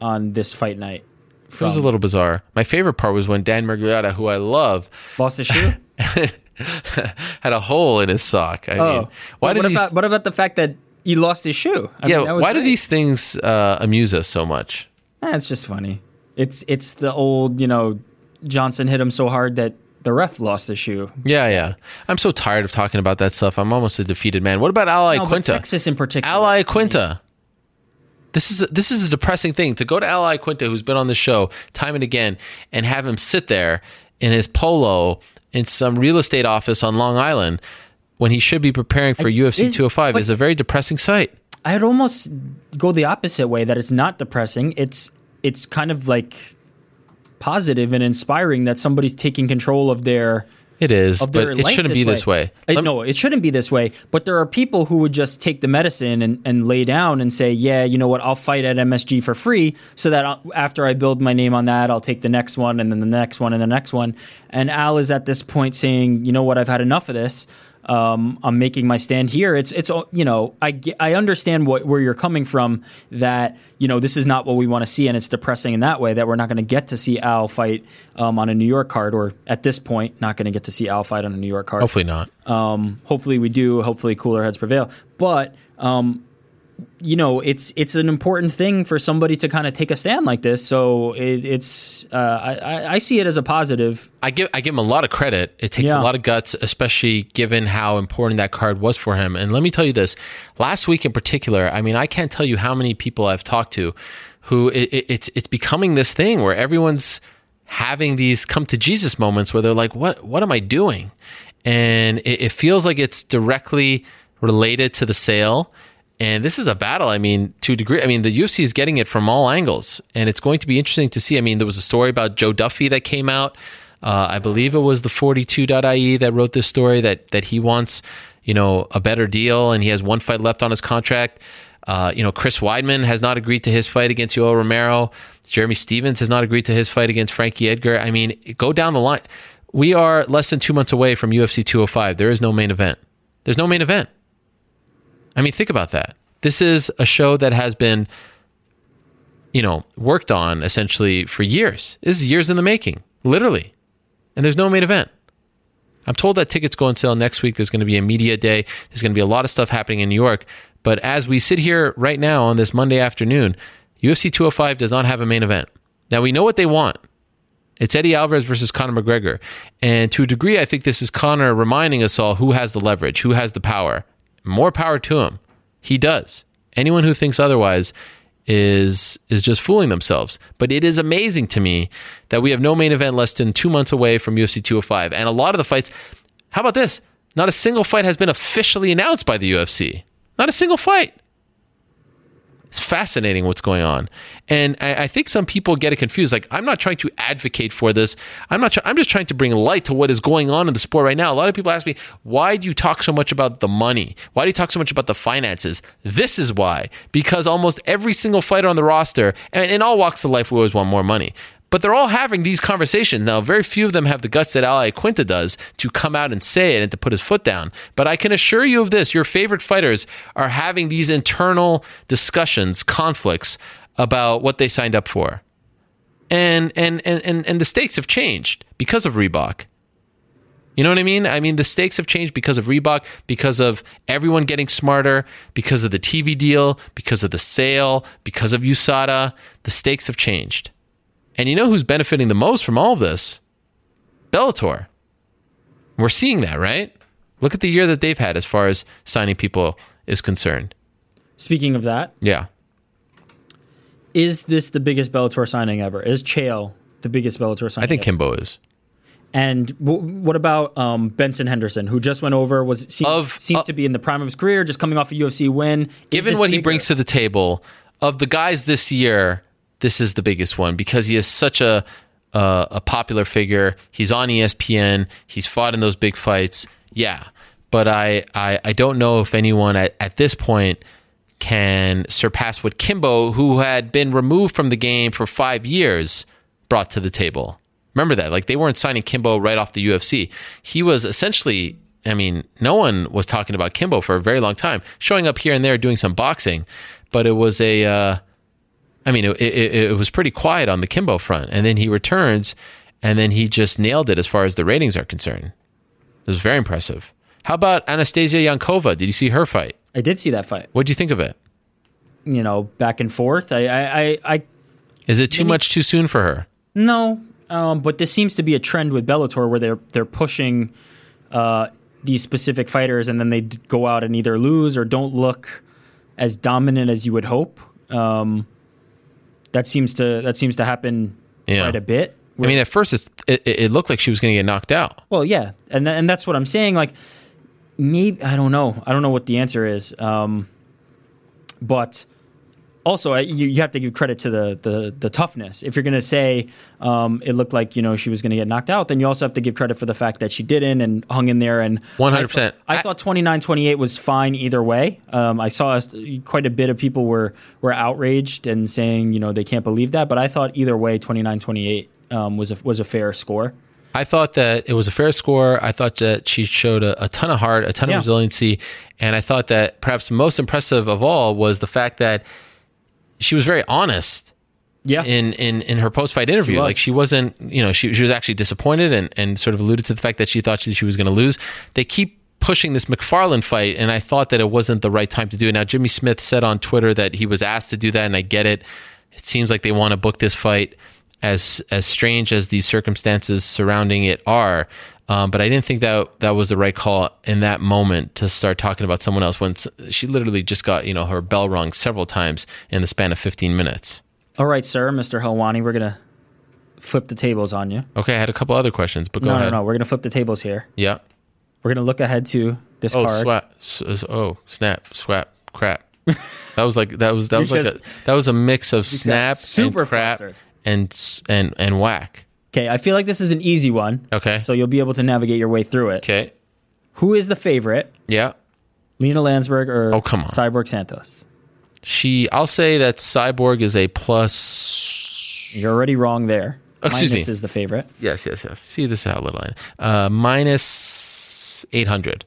on this fight night. It was a little bizarre. My favorite part was when Dan Miragliotta, who I love, lost his shoe, had a hole in his sock. I oh, mean, why Well, do what, these? about, what about the fact that he lost his shoe? I yeah, mean, that was why do these things uh, amuse us so much? Eh, it's just funny. It's it's the old, you know, Johnson hit him so hard that the ref lost his shoe. Yeah, yeah. I'm so tired of talking about that stuff. I'm almost a defeated man. What about Ally No, Quinta? Texas in particular. Al Iaquinta. This is this is a depressing thing to go to Al Iaquinta, who's been on the show time and again, and have him sit there in his polo in some real estate office on Long Island when he should be preparing for UFC is- 205 but- is a very depressing sight. I'd almost go the opposite way that it's not depressing. It's it's kind of like positive and inspiring that somebody's taking control of their It is, of their but it shouldn't be this way. I- Lem- no, it shouldn't be this way. But there are people who would just take the medicine and, and lay down and say, "Yeah, you know what? I'll fight at MSG for free, so that I'll, after I build my name on that, I'll take the next one and then the next one and the next one." And Al is at this point saying, "You know what? I've had enough of this. Um, I'm making my stand here. It's it's you know I I understand what where you're coming from. That you know this is not what we want to see, and it's depressing in that way that we're not going to get to see Al fight um, on a New York card, or at this point, not going to get to see Al fight on a New York card. Hopefully not. Um, hopefully we do. Hopefully cooler heads prevail. But um, you know, it's it's an important thing for somebody to kind of take a stand like this. So it, it's uh, I, I- see it as a positive. I give I give him a lot of credit. It takes Yeah. a lot of guts, especially given how important that card was for him. And let me tell you this: last week in particular, I mean, I can't tell you how many people I've talked to who it, it, it's it's becoming this thing where everyone's having these come to Jesus moments where they're like, "What what am I doing?" And it, it feels like it's directly related to the sale. And this is a battle. I mean, to a degree, I mean, the UFC is getting it from all angles, and it's going to be interesting to see. I mean, there was a story about Joe Duffy that came out. Uh, I believe it was the 42.ie that wrote this story that that he wants, you know, a better deal, and he has one fight left on his contract. Uh, you know, Chris Weidman has not agreed to his fight against Yoel Romero. Jeremy Stephens has not agreed to his fight against Frankie Edgar. I mean, go down the line. We are less than two months away from UFC 205. There is no main event. There's no main event. I mean, think about that. This is a show that has been, you know, worked on essentially for years. This is years in the making, literally. And there's no main event. I'm told that tickets go on sale next week. There's going to be a media day. There's going to be a lot of stuff happening in New York. But as we sit here right now on this Monday afternoon, UFC 205 does not have a main event. Now we know what they want. It's Eddie Alvarez versus Conor McGregor. And to a degree, I think this is Conor reminding us all who has the leverage, who has the power. More power to him. He does. Anyone who thinks otherwise is is just fooling themselves. But it is amazing to me that we have no main event less than two months away from UFC 205. And a lot of the fights, how about this? Not a single fight has been officially announced by the UFC. Not a single fight. It's fascinating what's going on, and I, I, think some people get it confused. Like I'm not trying to advocate for this. I'm not. Try, I'm just trying to bring light to what is going on in the sport right now. A lot of people ask me, "Why do you talk so much about the money? Why do you talk so much about the finances?" This is why. Because almost every single fighter on the roster, and in all walks of life, we always want more money. But they're all having these conversations. Now, very few of them have the guts that Al Iaquinta does to come out and say it and to put his foot down. But I can assure you of this your favorite fighters are having these internal discussions, conflicts about what they signed up for. And, and, and, and, and the stakes have changed because of Reebok. You know what I mean? I mean, the stakes have changed because of Reebok, because of everyone getting smarter, because of the TV deal, because of the sale, because of USADA. The stakes have changed. And you know who's benefiting the most from all of this? Bellator. We're seeing that, right? Look at the year that they've had as far as signing people is concerned. Speaking of that, yeah. Is this the biggest Bellator signing ever? Is Chael the biggest Bellator signing? I think ever? Kimbo is. And w- what about um, Benson Henderson, who just went over, was seemed, of, seemed uh, to be in the prime of his career, just coming off a UFC win. Given what bigger? he brings to the table, of the guys this year, this is the biggest one because he is such a uh, a popular figure. He's on ESPN. He's fought in those big fights. Yeah, but I I, I don't know if anyone at, at this point can surpass what Kimbo, who had been removed from the game for five years, brought to the table. Remember that? Like they weren't signing Kimbo right off the UFC. He was essentially I mean, no one was talking about Kimbo for a very long time, showing up here and there doing some boxing, but it was a uh, I mean, it, it, it, was pretty quiet on the Kimbo front. And then he returns, and then he just nailed it as far as the ratings are concerned. It was very impressive. How about Anastasia Yankova? Did you see her fight? I did see that fight. What do you think of it? You know, back and forth. I, I, I, I is it too much too soon for her? No, um, but this seems to be a trend with Bellator where they're they're pushing uh, these specific fighters, and then they go out and either lose or don't look as dominant as you would hope. Um, that seems to that seems to happen yeah. quite a bit. I mean, at first it, it looked like she was going to get knocked out. Well, yeah, and th- and that's what I'm saying. Like, maybe I don't know. I don't know what the answer is. Um, but also you, you have to give credit to the the, the toughness. If you're going to say um, it looked like you know she was going to get knocked out, then you also have to give credit for the fact that she didn't and hung in there. And 100. percent I, thought 29 28 was fine either way. Um, I saw quite a bit of people were were outraged and saying you know they can't believe that, but I thought either way 29 28 um, was a was a fair score. I thought that it was a fair score. I thought that she showed a, a ton of heart, a ton yeah. of resiliency, and I thought that perhaps most impressive of all was the fact that she was very honest. Yeah. In in in her post fight interview, she like she wasn't, you know, she she was actually disappointed and and sort of alluded to the fact that she thought she, she was going to lose. They keep pushing this McFarland fight, and I thought that it wasn't the right time to do it. Now, Jimmy Smith said on Twitter that he was asked to do that, and I get it. It seems like they want to book this fight as as strange as these circumstances surrounding it are. Um, but I didn't think that that was the right call in that moment to start talking about someone else when she literally just got you know her bell rung several times in the span of 15 minutes. All right, sir, Mr. Helwani, we're gonna flip the tables on you. Okay, I had a couple other questions, but go no, ahead. No, no, we're gonna flip the tables here. Yeah. We're gonna look ahead to this oh, card. Swap. Oh, snap, swap, crap. that was like that was that was like a, that was a mix of snap super and crap and and and whack. Okay, I feel like this is an easy one. Okay. So you'll be able to navigate your way through it. Okay. Who is the favorite? Yeah. Lina Lansberg or oh, come on. Cyborg Santos? She, I'll say that Cyborg is a plus. You're already wrong there. Excuse minus me. is the favorite. Yes, yes, yes. See, this is how little I uh, minus 800.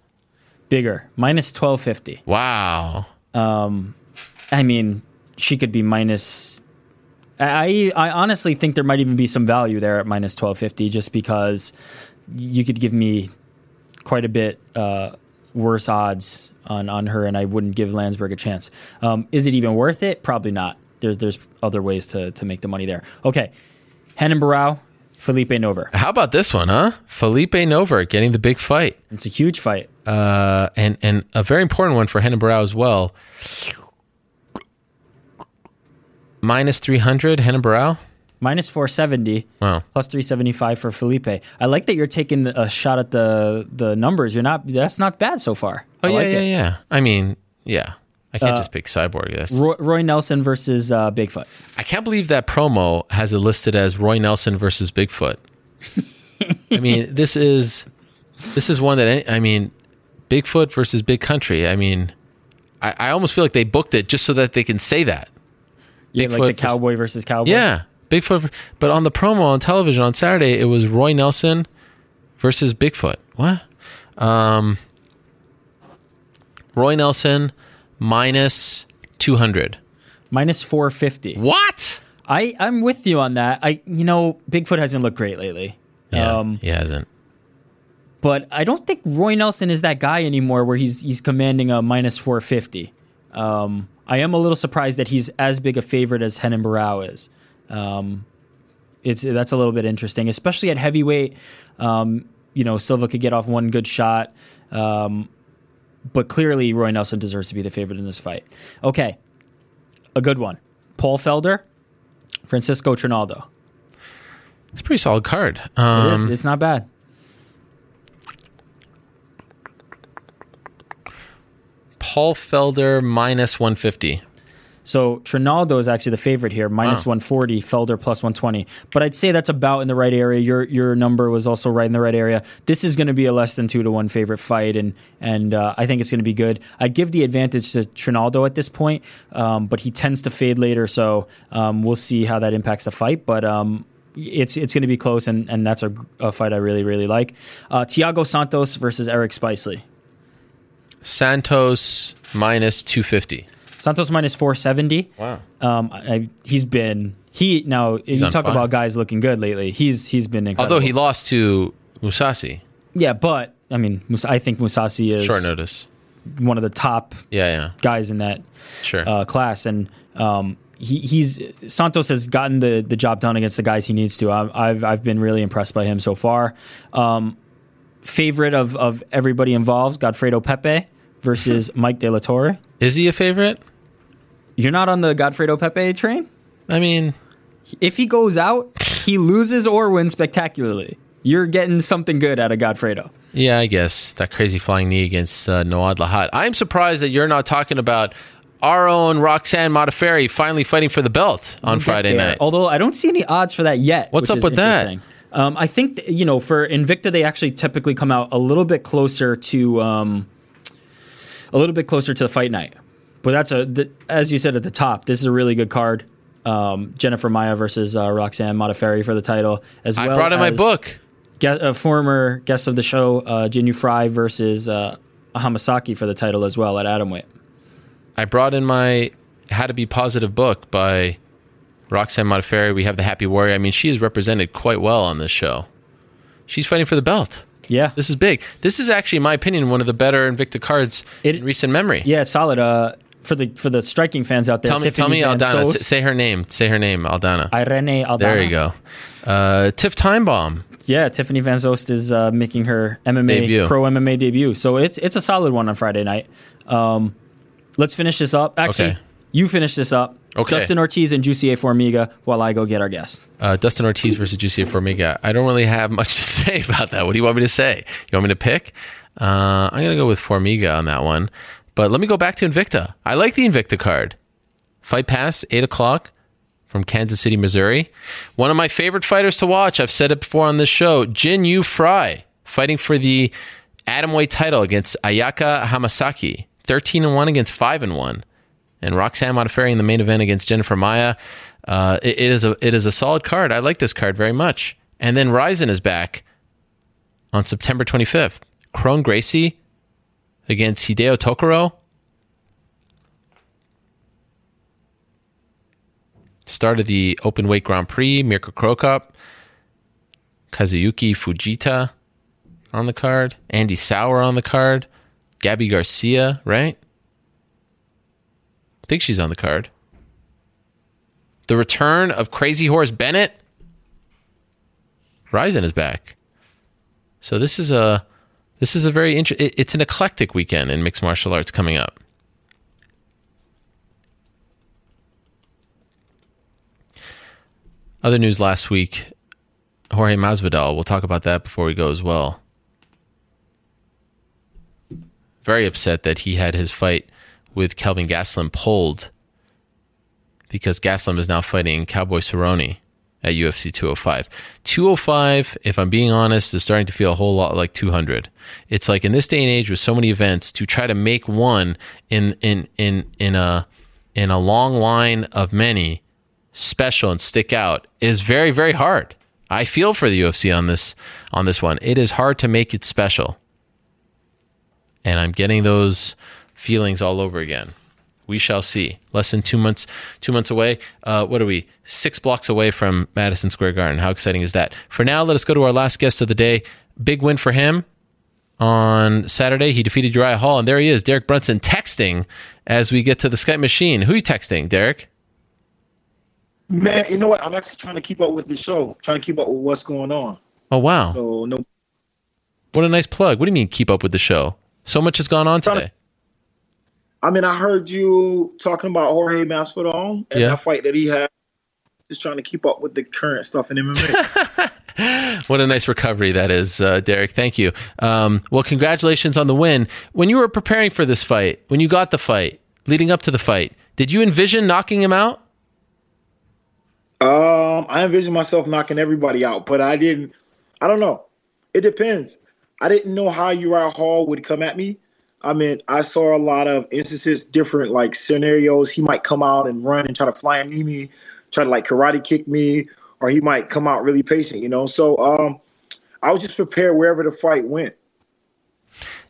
Bigger. Minus 1250. Wow. Um, I mean, she could be minus I I honestly think there might even be some value there at minus twelve fifty, just because you could give me quite a bit uh, worse odds on on her, and I wouldn't give Lansberg a chance. Um, is it even worth it? Probably not. There's there's other ways to to make the money there. Okay, Henan Barao, Felipe Nover. How about this one, huh? Felipe Nover getting the big fight. It's a huge fight. Uh, and and a very important one for Henan Barao as well. Minus 300, Henan Barao. Minus 470. Wow. Plus 375 for Felipe. I like that you're taking a shot at the the numbers. You're not. That's not bad so far. Oh, I yeah, like yeah, it. yeah. I mean, yeah. I can't Uh, just pick Cyborg. That's, Roy, Roy Nelson versus uh, Bigfoot. I can't believe that promo has it listed as Roy Nelson versus Bigfoot. I mean, this is this is one that any- I mean, Bigfoot versus Big Country. I mean, I, I almost feel like they booked it just so that they can say that. Yeah, like the cowboy versus cowboy. Yeah, Bigfoot. But on the promo on television on Saturday, it was Roy Nelson versus Bigfoot. What? Um, Roy Nelson minus two hundred. Minus 450. What? I I'm with you on that. I you know Bigfoot hasn't looked great lately. Yeah, Um, he hasn't. but I don't think Roy Nelson is that guy anymore where he's he's commanding a minus 450. Um, I am a little surprised that he's as big a favorite as Henan Barao is. Um, it's that's a little bit interesting, especially at heavyweight. Um, you know, Silva could get off one good shot, um, but clearly Roy Nelson deserves to be the favorite in this fight. Okay, a good one. Paul Felder, Francisco Trinaldo. It's a pretty solid card. it is. Um, It's not bad. Paul Felder minus one fifty. So Trinaldo is actually the favorite here, minus Wow. 140, Felder plus 120. But I'd say that's about in the right area. Your your number was also right in the right area. This is going to be a less than two to one favorite fight, and and uh, I think it's going to be good. I give the advantage to Trinaldo at this point, um, but he tends to fade later, so um, we'll see how that impacts the fight. But um, it's it's going to be close, and, and that's a, a fight I really really like. Uh, Thiago Santos versus Eric Spicely. Santos minus two fifty. Santos minus 470. Wow. Um, I, he's been he now. He's you talk fire. about guys looking good lately. He's he's been incredible. Although he lost to Mousasi, yeah, but I mean, I think Mousasi is short notice. one of the top Yeah, yeah, guys in that sure. uh, class, and um, he, he's Santos has gotten the the job done against the guys he needs to. I, I've I've been really impressed by him so far. Um, favorite of of everybody involved, Godfredo Pepey versus Mike De La Torre. Is he a favorite? You're not on the Godfredo Pepey train. I mean, if he goes out, he loses or wins spectacularly. You're getting something good out of Godfredo. yeah, I guess that crazy flying knee against uh, Noad Lahat. I'm surprised that you're not talking about our own Roxanne Modafferi finally fighting for the belt on Friday there. night. Although I don't see any odds for that yet. What's up with that? Um, I think th- you know for Invicta they actually typically come out a little bit closer to um, a little bit closer to the fight night. But that's a th- as you said at the top. This is a really good card. Um, Jennifer Maia versus uh, Roxanne Modafferi for the title, as well. I brought in my book. Ge- a former guest of the show, uh, Jinh Yu Frey versus uh, Hamasaki for the title as well at atomweight. I brought in my How to Be Positive book by Roxanne Modafferi. We have the Happy Warrior. I mean, she is represented quite well on this show. She's fighting for the belt. Yeah, This is big. This is actually, in my opinion, one of the better Invicta cards in recent memory. yeah, it's solid. Uh, for the for the striking fans out there, Tell me, Tiffany tell me, Aldana. Soest, S- Say her name. Say her name, Aldana. Irene Aldana. There you go. Uh, Tiff Timebomb. Yeah, Tiffany Van Soest is uh, making her MMA Debut. pro MMA debut, so it's it's a solid one on Friday night. Um, let's finish this up. Actually, Okay. You finish this up. Okay. Justin Ortiz and Jussier Formiga, while I go get our guest. Uh, Dustin Ortiz versus Jussier Formiga. I don't really have much to say about that. What do you want me to say? You want me to pick? Uh, I'm going to go with Formiga on that one. But let me go back to Invicta. I like the Invicta card. Fight Pass, 8 o'clock from Kansas City, Missouri. One of my favorite fighters to watch. I've said it before on this show. Jinh Yu Frey fighting for the Atomweight title against Ayaka Hamasaki. 13 and 1 against 5 and 1 and Roxanne Modafferi in the main event against Jennifer Maia. Uh, it, it is a it is a solid card. I like this card very much. And then Rizin is back on September 25th. Kron Gracie against Hideo Tokoro. Start of the Open Weight Grand Prix. Mirko Cro Cop, Kazuyuki Fujita on the card. Andy Souwer on the card. Gabi Garcia, right? Think she's on the card. The return of Crazy Horse Bennett. Rizin is back. So this is a this is a very interesting. It's an eclectic weekend in mixed martial arts coming up. Other news last week Jorge Masvidal. We'll talk about that before we go as well. Very upset that he had his fight with Kelvin Gastelum pulled because Gastelum is now fighting Cowboy Cerrone at UFC 205. 205, if I'm being honest, is starting to feel a whole lot like 200. It's like in this day and age with so many events to try to make one in in in in a in a long line of many special and stick out is very very hard. I feel for the UFC on this on this one. It is hard to make it special. And I'm getting those feelings all over again. We shall see. Less than two months, two months away. Uh, what are we? Six blocks away from Madison Square Garden. How exciting is that? For now, let us go to our last guest of the day. Big win for him on Saturday. He defeated Uriah Hall, and there he is, Derek Brunson, texting as we get to the Skype machine. Who are you texting, Derek? Man, you know what? I'm actually trying to keep up with the show, trying to keep up with what's going on. Oh wow! So no. What a nice plug. What do you mean keep up with the show? So much has gone on today. I mean, I heard you talking about Jorge Masvidal and Yeah. that fight that he had. Just trying to keep up with the current stuff in MMA. What a nice recovery that is, uh, Derek. Thank you. Um, well, congratulations on the win. When you were preparing for this fight, when you got the fight, leading up to the fight, did you envision knocking him out? um, I envision myself knocking everybody out, but I didn't. I don't know. It depends. I didn't know how Uriah Hall would come at me. I mean, I saw a lot of instances, different like scenarios. He might come out and run and try to fly and knee me, try to like karate kick me, or he might come out really patient, you know. So um, I was just prepared wherever the fight went.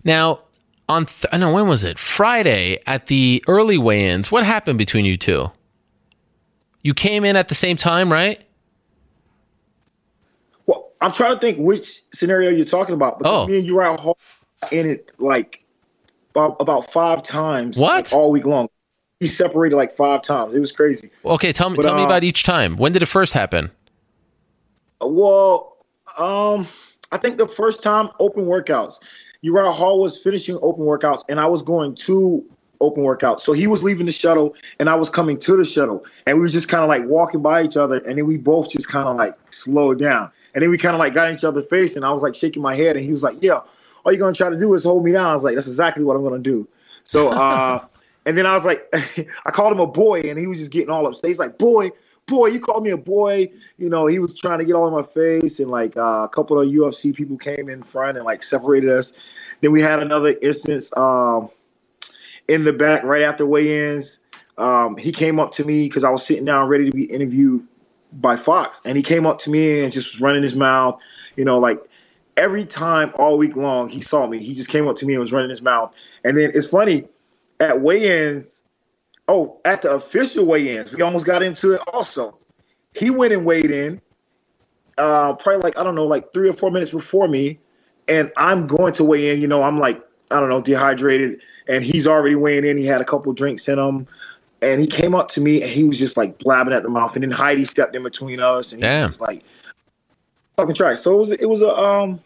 Now, on th- I know when was it? Friday at the early weigh-ins. What happened between you two? You came in at the same time, right? Well, I'm trying to think which scenario you're talking about. Because Oh. me and Uriah Hall in it like about, about five times. What? like, all week long? He separated like five times. It was crazy. Okay, tell me But, tell me uh, about each time. When did it first happen? Well, um, I think the first time open workouts, Uriah Hall was finishing open workouts, and I was going to open workouts. So he was leaving the shuttle, and I was coming to the shuttle, and we were just kind of like walking by each other, and then we both just kind of like slowed down, and then we kind of like got in each other's face, and I was like shaking my head, and he was like, "Yeah, all you're gonna try to do is hold me down." I was like, "That's exactly what I'm gonna do." So, uh, and then I was like, I called him a boy, and he was just getting all upset. He's like, "Boy." Boy, you called me a boy. You know, he was trying to get all in my face, and like uh, a couple of UFC people came in front and like separated us. Then we had another instance um, in the back right after weigh-ins. Um, he came up to me because I was sitting down ready to be interviewed by Fox, and he came up to me and just was running his mouth. You know, like every time all week long he saw me, he just came up to me and was running his mouth. And then it's funny at weigh-ins. Oh, at the official weigh-ins, we almost got into it. Also, he went and weighed in, uh, probably like I don't know, like three or four minutes before me, and I'm going to weigh in. You know, I'm like I don't know, dehydrated, and he's already weighing in. He had a couple drinks in him, and he came up to me and he was just like blabbing at the mouth, and then Heidi stepped in between us, and he Damn. was just like talking trash. So it was it was a um,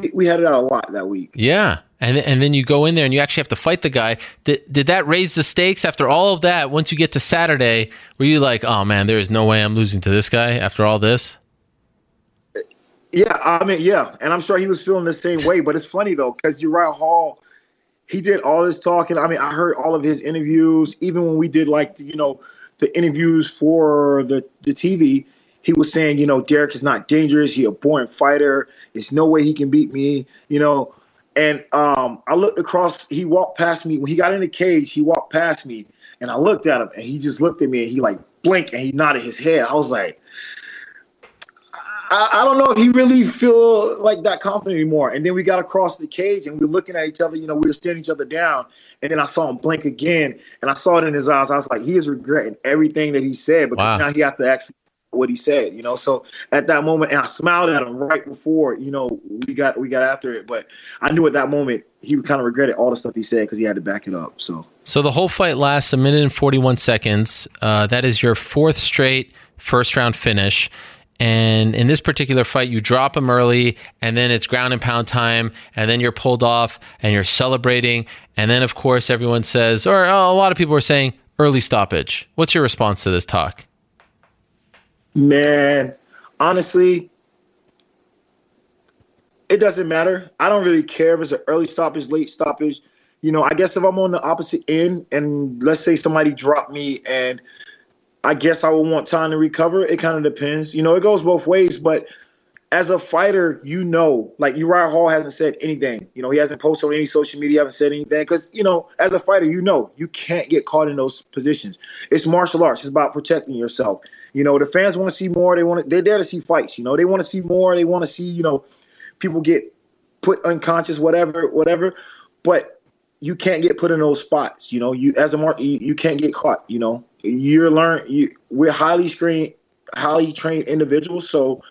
we we had it out a lot that week. Yeah. And and then you go in there and you actually have to fight the guy. Did did that raise the stakes after all of that? Once you get to Saturday, were you like, "Oh man, there is no way I'm losing to this guy after all this?" Yeah, I mean, yeah, and I'm sure he was feeling the same way. But it's funny though, because Uriah Hall, he did all this talking. I mean, I heard all of his interviews. Even when we did like you know the interviews for the the TV, he was saying, you know, Derek is not dangerous. He a born fighter. There's no way he can beat me. You know, and um, I looked across. He walked past me when he got in the cage. He walked past me, and I looked at him, and he just looked at me, and he like blinked, and he nodded his head. I was like. I, I don't know if he really feel like that confident anymore. And then we got across the cage and we were looking at each other. You know, we were staring each other down. And then I saw him blink again, and I saw it in his eyes. I was like, he is regretting everything that he said because Wow. now he have to actually what he said, you know. So at that moment, and I smiled at him right before, you know, we got we got after it. But I knew at that moment he would kind of regretted all the stuff he said because he had to back it up. So So the whole fight lasts a minute and 41 seconds. Uh, that is your fourth straight first round finish. And in this particular fight, you drop him early, and then it's ground and pound time, and then you're pulled off, and you're celebrating. And then, of course, everyone says, or a lot of people are saying, early stoppage. What's your response to this talk? Man, honestly, it doesn't matter. I don't really care if it's an early stoppage, late stoppage. You know, I guess if I'm on the opposite end and let's say somebody dropped me and I guess I would want time to recover, it kind of depends. You know, it goes both ways, but as a fighter, you know, like Uriah Hall hasn't said anything. You know, he hasn't posted on any social media, haven't said anything. Because, you know, as a fighter, you know, you can't get caught in those positions. It's martial arts. It's about protecting yourself. You know, the fans want to see more. They want to, they're there to see fights. You know, they want to see more. They want to see, you know, people get put unconscious, whatever, whatever. But you can't get put in those spots. You know, you as a mark, you, you can't get caught. You know, you're learn. You, we're highly screened, highly trained individuals, so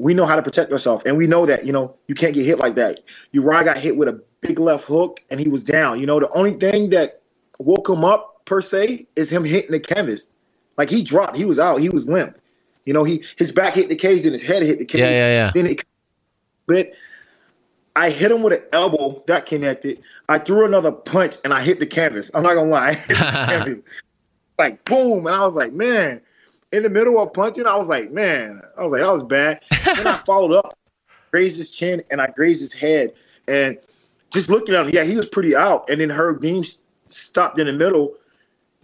we know how to protect ourselves, and we know that you know you can't get hit like that. Uriah got hit with a big left hook, and he was down. You know, the only thing that woke him up per se is him hitting the canvas. Like he dropped, he was out, he was limp. You know, he his back hit the cage, then his head hit the cage. Yeah, yeah, yeah. Then it, but I hit him with an elbow that connected. I threw another punch and I hit the canvas. I'm not gonna lie, I hit the canvas. like boom, and I was like, man. In the middle of punching, I was like, man, I was like, that was bad. then I followed up, grazed his chin, and I grazed his head. And just looking at him, yeah, he was pretty out. And then Herb Dean stopped in the middle,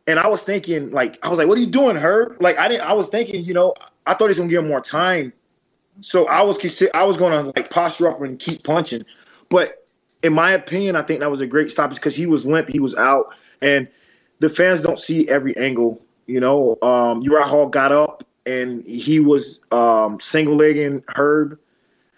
and I was thinking, like, I was like, what are you doing, Herb? Like, I didn't. I was thinking, you know, I thought he was gonna give him more time, so I was I was gonna like posture up and keep punching. But in my opinion, I think that was a great stoppage because he was limp, he was out, and the fans don't see every angle. You know, um, Uriah Hall got up and he was um, single legging Herb.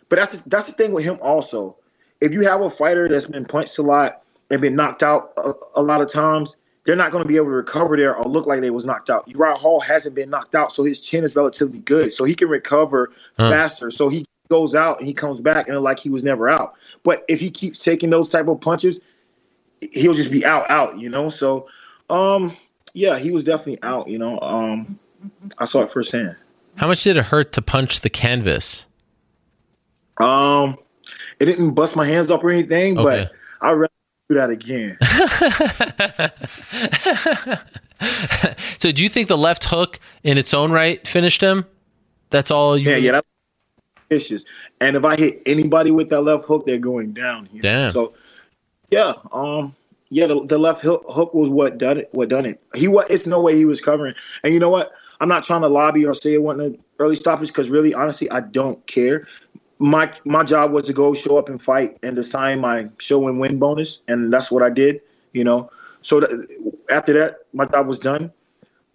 But that's the, that's the thing with him also. If you have a fighter that's been punched a lot and been knocked out a, a lot of times, they're not going to be able to recover there or look like they was knocked out. Uriah Hall hasn't been knocked out, so his chin is relatively good, so he can recover Huh. faster. So he goes out and he comes back and like he was never out. But if he keeps taking those type of punches, he'll just be out, out. You know. So, um, yeah, he was definitely out. You know. Um, I saw it firsthand. How much did it hurt to punch the canvas? Um, it didn't bust my hands up or anything, Okay. but I'd rather do that again. So do you think the left hook in its own right finished him? That's all you Yeah, yeah, that's vicious. And if I hit anybody with that left hook, they're going down. Here. Damn. So, yeah, um, yeah, the, the left hook, was what done it. What done it? He was. It's no way he was covering. And you know what? I'm not trying to lobby or say it wasn't an early stoppage because really, honestly, I don't care. My my job was to go show up and fight and to sign my show and win bonus, and that's what I did. You know. So after that, my job was done.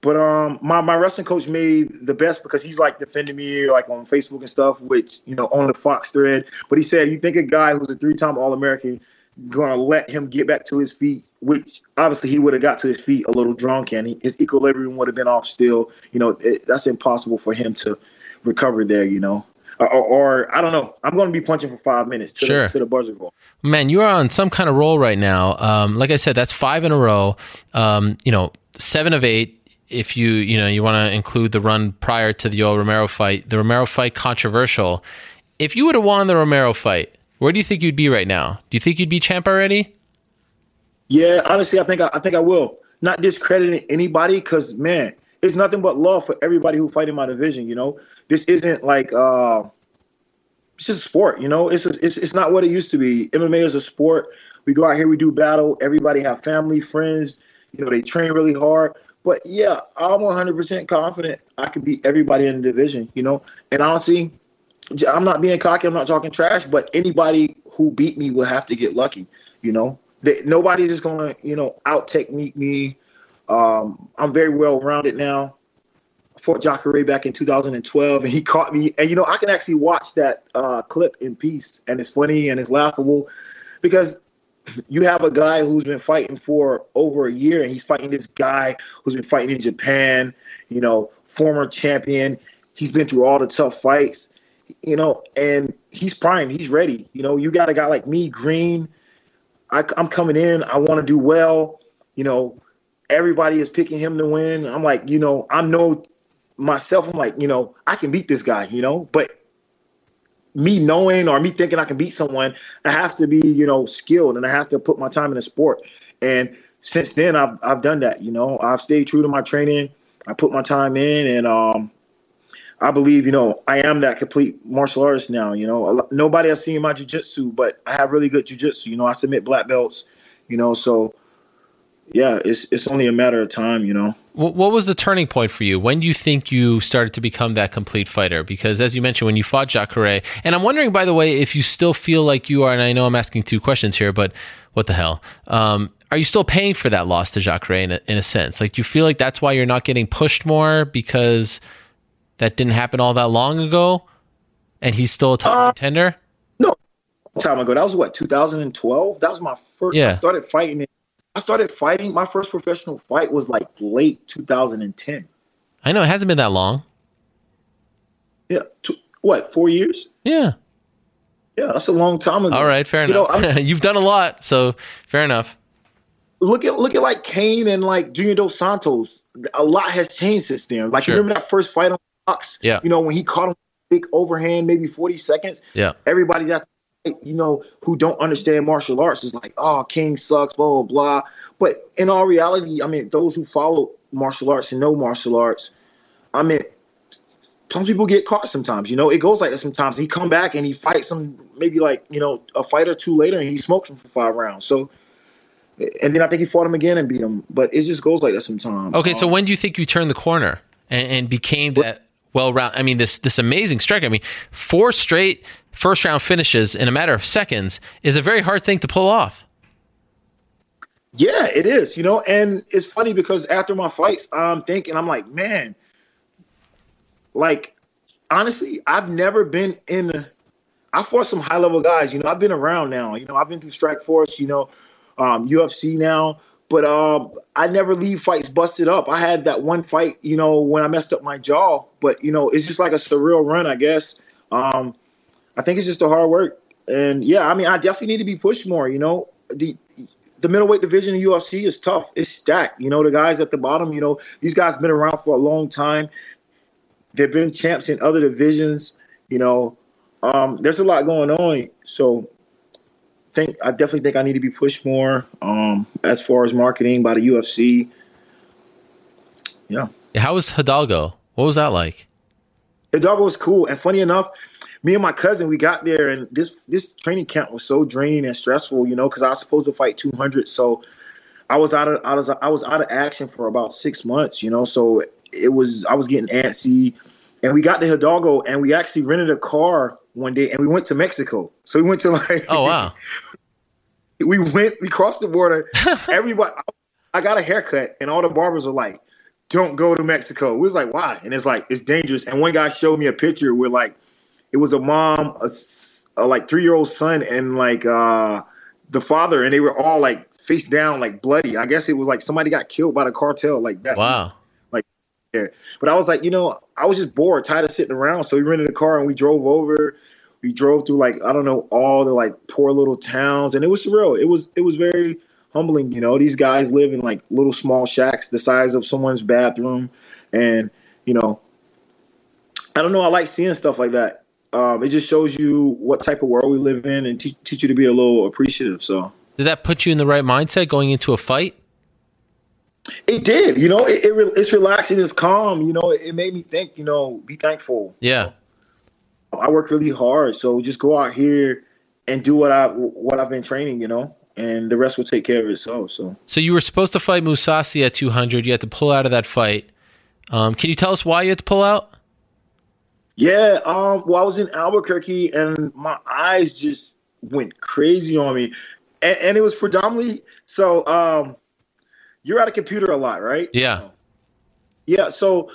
But um, my, my wrestling coach made the best because he's like defending me like on Facebook and stuff, which you know on the Fox thread. But he said, "You think a guy who's a three-time All-American gonna let him get back to his feet?" Which obviously he would have got to his feet a little drunk, and he, his equilibrium would have been off still. You know, it, that's impossible for him to recover there. You know, or, or, or I don't know. I'm going to be punching for five minutes to Sure. the, to the buzzer go. Man, you are on some kind of roll right now. Um, like I said, that's five in a row. Um, you know, seven of eight. If you you know you want to include the run prior to the Yoel Romero fight, the Romero fight controversial. If you would have won the Romero fight, where do you think you'd be right now? Do you think you'd be champ already? Yeah, honestly, I think I, I think I will. Not discrediting anybody, because man, it's nothing but love for everybody who fight in my division. You know, this isn't like uh, it's just a sport. You know, it's it's it's not what it used to be. MMA is a sport. We go out here, we do battle. Everybody have family, friends. You know, they train really hard. But yeah, I'm 100% confident I could beat everybody in the division. You know, and honestly, I'm not being cocky. I'm not talking trash. But anybody who beat me will have to get lucky. You know, they, nobody's just gonna you know out technique me. Um, I'm very well rounded now. I fought Jacare back in 2012, and he caught me. And you know, I can actually watch that uh, clip in peace, and it's funny and it's laughable because you have a guy who's been fighting for over a year, and he's fighting this guy who's been fighting in Japan. You know, former champion. He's been through all the tough fights. You know, and he's primed. He's ready. You know, you got a guy like me, Green. I, I'm coming in. I want to do well. You know, everybody is picking him to win. I'm like, you know, I know myself. I'm like, you know, I can beat this guy. You know, but me knowing or me thinking I can beat someone, I have to be, you know, skilled and I have to put my time in the sport. And since then, I've I've done that. You know, I've stayed true to my training. I put my time in, and um, I believe, you know, I am that complete martial artist now. You know, nobody has seen my jujitsu, but I have really good jujitsu. You know, I submit black belts. You know, so yeah, it's it's only a matter of time. You know. What, was the turning point for you? When do you think you started to become that complete fighter? Because as you mentioned, when you fought Jacare, and I'm wondering, by the way, if you still feel like you are, and I know I'm asking two questions here, but what the hell? Um, are you still paying for that loss to Jacare in a, in a sense? Like, do you feel like that's why you're not getting pushed more because that didn't happen all that long ago, and he's still a top uh, contender? No, time ago. That was what 2012. That was my first. Yeah. I started fighting in I started fighting. My first professional fight was like late 2010. I know it hasn't been that long. Yeah, two, what four years? Yeah, yeah, that's a long time ago. All right, fair you enough. You've done a lot, so fair enough. Look at look at like Cain and like Junior Dos Santos. A lot has changed since then. Like sure. remember that first fight on Fox? Yeah. You know when he caught him big overhand, maybe 40 seconds. Yeah. Everybody's at you know, who don't understand martial arts is like, oh, King sucks, blah, blah, blah. But in all reality, I mean, those who follow martial arts and know martial arts, I mean, some people get caught sometimes. You know, it goes like that sometimes. He come back and he fights some maybe like you know a fight or two later, and he smokes him for five rounds. So, and then I think he fought him again and beat him. But it just goes like that sometimes. Okay, um, so when do you think you turned the corner and, and became that well round? I mean, this this amazing strike. I mean, four straight first round finishes in a matter of seconds is a very hard thing to pull off. Yeah, it is, you know, and it's funny because after my fights, I'm thinking, I'm like, man, like, honestly, I've never been in, I fought some high level guys, you know, I've been around now, you know, I've been through Strikeforce, you know, um, UFC now, but um, I never leave fights busted up. I had that one fight, you know, when I messed up my jaw, but, you know, it's just like a surreal run, I guess. Um, I think it's just the hard work. And yeah, I mean, I definitely need to be pushed more. You know, the the middleweight division in UFC is tough. It's stacked. You know, the guys at the bottom. You know, these guys have been around for a long time. They've been champs in other divisions. You know, um, there's a lot going on. So, think I definitely think I need to be pushed more um, as far as marketing by the UFC. Yeah. How was Hidalgo? What was that like? Hidalgo was cool, and funny enough, me and my cousin, we got there, and this this training camp was so draining and stressful, you know, because I was supposed to fight 200, so I was out of I was I was out of action for about six months, you know, so it was I was getting antsy, and we got to Hidalgo, and we actually rented a car one day, and we went to Mexico. So we went to like oh wow, we went we crossed the border. Everybody, I got a haircut, and all the barbers are like, "Don't go to Mexico." We was like, "Why?" And it's like it's dangerous. And one guy showed me a picture where like it was a mom, a, a like three year old son, and like uh, the father, and they were all like face down, like bloody. I guess it was like somebody got killed by the cartel, like that. Wow. Yeah. But I was like, you know, I was just bored, tired of sitting around. So we rented a car and we drove over. We drove through like I don't know all the like poor little towns, and it was surreal. It was it was very humbling. You know, these guys live in like little small shacks the size of someone's bathroom, and you know, I don't know. I like seeing stuff like that um, it just shows you what type of world we live in and te- teach you to be a little appreciative. So, did that put you in the right mindset going into a fight? It did. You know, it, it it's relaxing, it's calm. You know, it, it, made me think. You know, be thankful. Yeah. I worked really hard, so just go out here and do what I what I've been training. You know, and the rest will take care of itself. So. So you were supposed to fight Mousasi at 200. You had to pull out of that fight. Um, can you tell us why you had to pull out? Yeah, um, well, I was in Albuquerque and my eyes just went crazy on me, and, and it was predominantly so. Um, you're at a computer a lot, right? Yeah. Yeah. So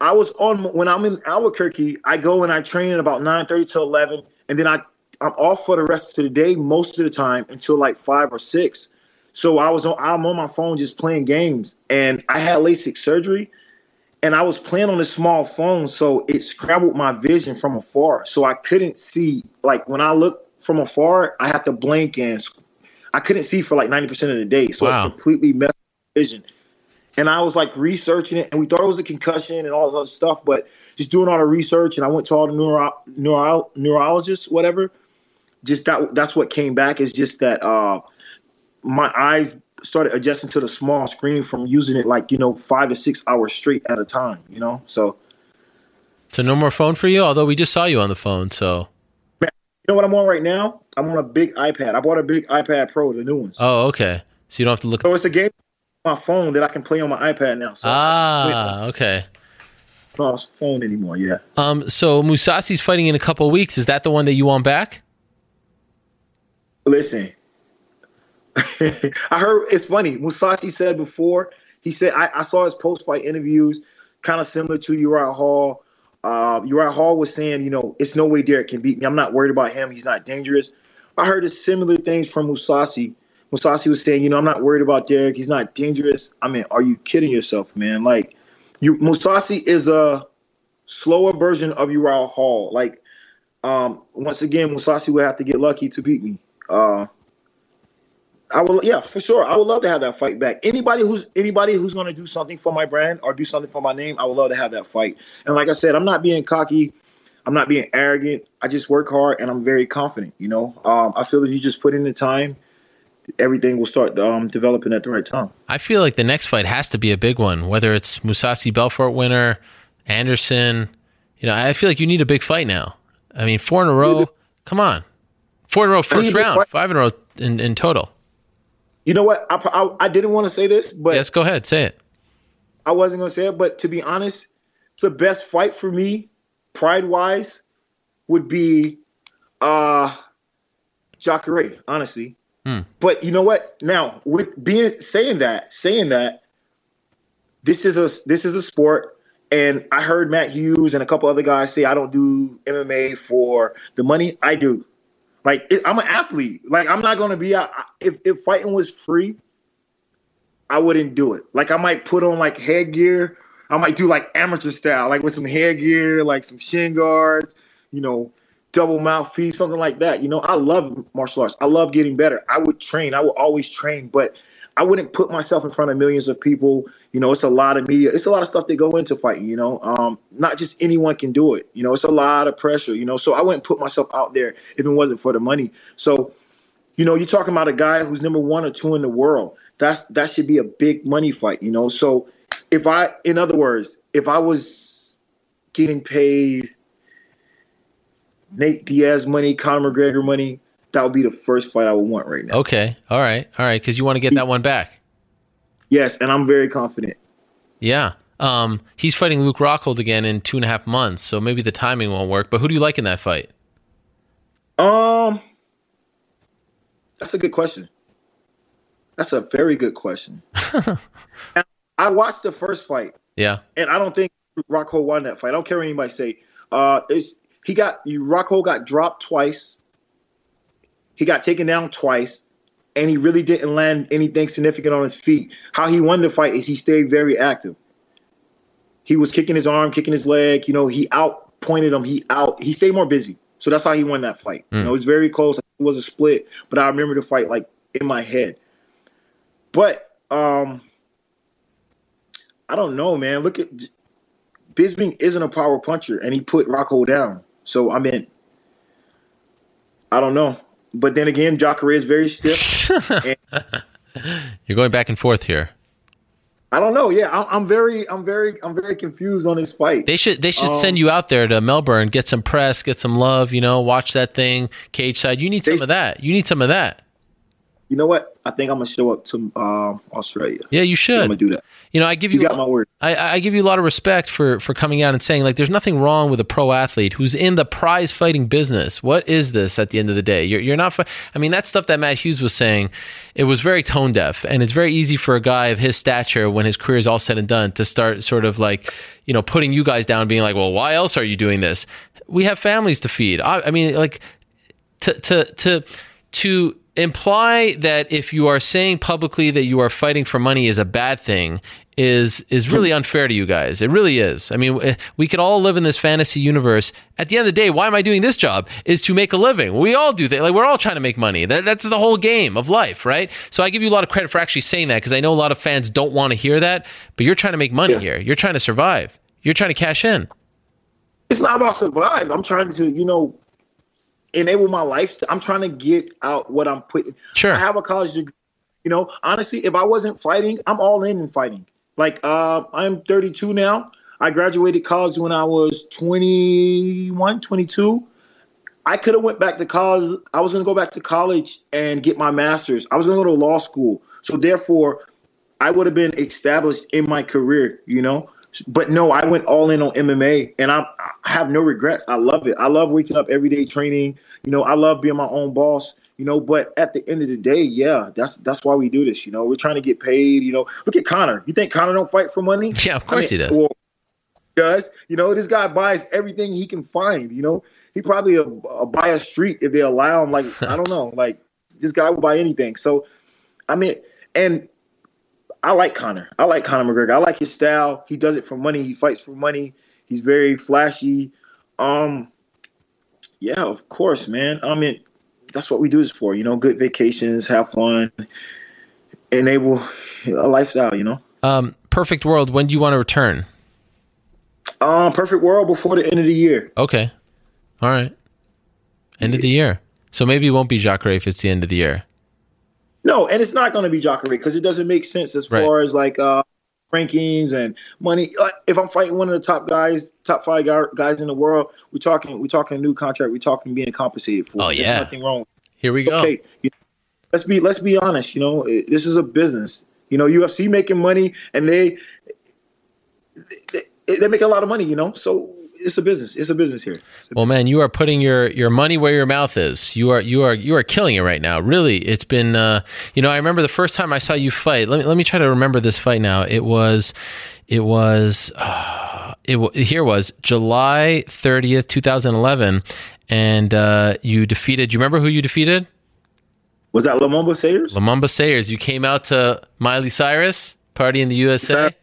I was on when I'm in Albuquerque. I go and I train at about nine thirty to eleven, and then I I'm off for the rest of the day most of the time until like five or six. So I was on I'm on my phone just playing games, and I had LASIK surgery, and I was playing on a small phone, so it scrambled my vision from afar. So I couldn't see like when I look from afar, I have to blink and I couldn't see for like 90% of the day. So Wow. it completely messed my vision. And I was like researching it, and we thought it was a concussion and all this other stuff, but just doing all the research, and I went to all the neuro, neuro, neurologists, whatever. Just that that's what came back is just that uh, my eyes started adjusting to the small screen from using it like you know five to six hours straight at a time. You know, so So no more phone for you. Although we just saw you on the phone, so you know what I'm on right now? I'm on a big iPad. I bought a big iPad Pro, the new ones. oh okay. So you don't have to look. So it's a game on my phone that I can play on my iPad now. So ah, okay. no it's phone anymore. Yeah. Um, so Mousasi's fighting in a couple weeks. Is that the one that you want back? Listen, I heard it's funny. Musashi said before. He said I, I saw his post fight interviews, kind of similar to Uriah Hall. Uh, Uriah Hall was saying, you know, it's no way Derek can beat me. I'm not worried about him. He's not dangerous. I heard similar things from Mousasi. Mousasi was saying, you know, I'm not worried about Derek. He's not dangerous. I mean, are you kidding yourself, man? Like, you Musashi is a slower version of Uriah Hall. Like, um, once again, Mousasi would have to get lucky to beat me. Uh, I will, yeah, for sure. I would love to have that fight back. Anybody who's anybody who's going to do something for my brand or do something for my name, I would love to have that fight. And like I said, I'm not being cocky. I'm not being arrogant. I just work hard and I'm very confident. You know, um, I feel that you just put in the time, everything will start um, developing at the right time. I feel like the next fight has to be a big one, whether it's Mousasi Belfort winner, Anderson. You know, I feel like you need a big fight now. I mean, four in a row. Come on, four in a row, I need a first round, five in a row in, in total. You know what? I, I, I didn't want to say this, but yes, go ahead, say it. I wasn't going to say it. But to be honest, the best fight for me, pride wise, would be uh Jacare, honestly. Hmm. But you know what? Now, with being saying that, saying that, this is a this is a sport, and I heard Matt Hughes and a couple other guys say I don't do MMA for the money. I do. Like it, I'm an athlete. Like I'm not gonna be out. If if fighting was free, I wouldn't do it. Like I might put on like headgear. I might do like amateur style, like with some headgear, like some shin guards, you know, double mouthpiece, something like that. You know, I love martial arts. I love getting better. I would train. I would always train, but I wouldn't put myself in front of millions of people. You know, it's a lot of media. It's a lot of stuff that go into fighting. You know, um, not just anyone can do it. You know, it's a lot of pressure. You know, so I wouldn't put myself out there if it wasn't for the money. So, you know, you're talking about a guy who's number one or two in the world. That's that should be a big money fight. You know, so if I, in other words, if I was getting paid Nate Diaz money, Conor McGregor money, that would be the first fight I would want right now. Okay, all right, all right, because you want to get that one back. Yes, and I'm very confident. Yeah. Um, he's fighting Luke Rockhold again in two and a half months, so maybe the timing won't work. But who do you like in that fight? Um, that's a good question. That's a very good question. I watched the first fight, Yeah. and I don't think Rockhold won that fight. I don't care what anybody say. Uh, it's he got you. Rockhold got dropped twice. He got taken down twice, and he really didn't land anything significant on his feet. How he won the fight is he stayed very active. He was kicking his arm, kicking his leg. You know, he out pointed him. He out. He stayed more busy. So that's how he won that fight. You Mm. know, it was very close. It was a split, but I remember the fight like in my head. But um, I don't know, man. Look at Bisping isn't a power puncher, and he put Rocco down. So I mean, I don't know. But then again, Jacare is very stiff. You're going back and forth here. I don't know. Yeah, I'm, I'm very, I'm very, I'm very confused on this fight. They should they should Um, send you out there to Melbourne, get some press, get some love, you know, watch that thing, cage side. You need some of that. You need some of that. You know what? I think I'm gonna show up to um, Australia. Yeah, you should. I'm gonna do that. You know, I give You you, got my word. I, I give you a lot of respect for for coming out and saying like, there's nothing wrong with a pro athlete who's in the prize fighting business. What is this at the end of the day? You're you're not. I mean, that stuff that Matt Hughes was saying, it was very tone deaf, and it's very easy for a guy of his stature when his career is all said and done to start sort of like, you know, putting you guys down, being like, well, why else are you doing this? We have families to feed. I, I mean, like to to to to imply that if you are saying publicly that you are fighting for money is a bad thing is is really unfair to you guys. It really is. I mean, eh, we could all live in this fantasy universe. At the end of the day, why am I doing this job? Is to make a living. We all do that. Like we're all trying to make money. That, that's the whole game of life, right? So I give you a lot of credit for actually saying that because I know a lot of fans don't want to hear that. But you're trying to make money here. You're trying to survive. You're trying to cash in. It's not about survive. I'm trying to, you know, enable my lifestyle. I'm trying to get out what I'm putting. Sure. I have a college degree. You know, honestly, if I wasn't fighting, I'm all in in fighting. Like, uh, I'm 32 now. I graduated college when I was 21, 22. I could have went back to college. I was going to go back to college and get my master's. I was going to go to law school. So therefore, I would have been established in my career, you know. But no, I went all in on MMA, and I'm, I have no regrets. I love it. I love waking up every day training. You know, I love being my own boss. You know, but at the end of the day, yeah, that's that's why we do this. You know, we're trying to get paid. You know, look at Conor. You think Conor don't fight for money? Yeah, of course I mean, he does. Well, does you know this guy buys everything he can find? You know, he probably a, a buy a street if they allow him. Like I don't know, like this guy will buy anything. So, I mean, and I like Conor. I like Conor McGregor. I like his style. He does it for money. He fights for money. He's very flashy. Um, yeah, of course, man. I mean, that's what we do this for. You know, good vacations, have fun, enable a lifestyle. You know. Um, perfect world. When do you want to return? Um, perfect world before the end of the year. Okay. All right. End of the year. So maybe it won't be Jacare if it's the end of the year. No, and it's not going to be Jacare because it doesn't make sense as far as like uh, rankings and money. Like, if I'm fighting one of the top guys, top five guys in the world, we're talking we're talking a new contract. We're talking being compensated for. Oh, There's yeah. nothing wrong. Here we go. Okay, you let's be let's be honest. You know, it- this is a business. You know, UFC making money, and they they, they make a lot of money. You know, so it's a business. It's a business here. Well, man, you are putting your, your money where your mouth is. You are you are you are killing it right now. Really, it's been. Uh, you know, I remember the first time I saw you fight. Let me let me try to remember this fight now. It was, it was, uh, it here was July thirtieth, two thousand eleven, and uh, you defeated. Do you remember who you defeated? Was that Lumumba Sayers? Lumumba Sayers. You came out to Miley Cyrus party in the USA.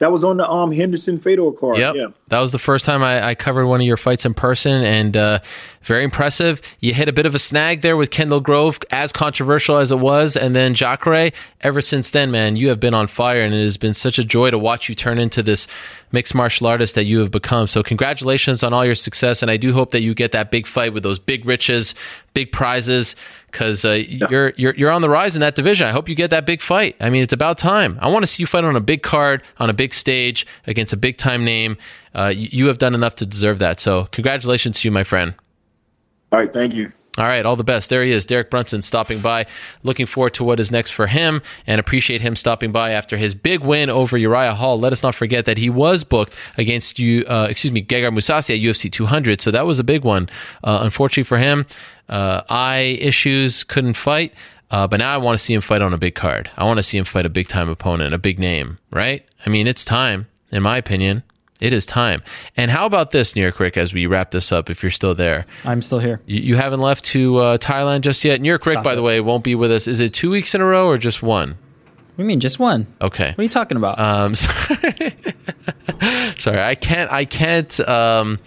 That was on the um Henderson Fedor card. Yep. Yeah. That was the first time I, I covered one of your fights in person, and uh, very impressive. You hit a bit of a snag there with Kendall Grove, as controversial as it was, and then Jacare. Ever since then, man, you have been on fire, and it has been such a joy to watch you turn into this mixed martial artist that you have become. So, congratulations on all your success, and I do hope that you get that big fight with those big riches, big prizes, because uh, you're you're you're on the rise in that division. I hope you get that big fight. I mean, it's about time. I want to see you fight on a big card, on a big stage against a big time name. Uh, you, you have done enough to deserve that. So, congratulations to you, my friend. All right, thank you. All right, all the best. There he is, Derek Brunson, stopping by. Looking forward to what is next for him, and appreciate him stopping by after his big win over Uriah Hall. Let us not forget that he was booked against you, uh, excuse me, Gegard Mousasi at UFC 200, so that was a big one. Uh, unfortunately for him, uh, eye issues, couldn't fight. Uh, but now I want to see him fight on a big card. I want to see him fight a big time opponent, a big name, right? I mean, it's time, in my opinion. It is time. And how about this, New York Rick, as we wrap this up, if you're still there? I'm still here. You, you haven't left to uh, Thailand just yet. New York Rick, Stop by the way, won't be with us. Is it two weeks in a row or just one? You mean, just one? Okay. What are you talking about? Um, sorry. sorry, I can't. I can't. Um,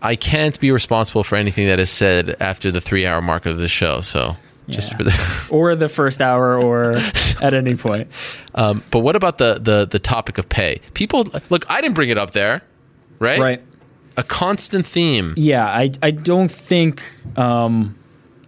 I can't be responsible for anything that is said after the three-hour mark of the show. So, just for the or the first hour, or at any point. Um, but what about the, the the topic of pay? People look. I didn't bring it up there, right? Right. A constant theme. Yeah, I I don't think um,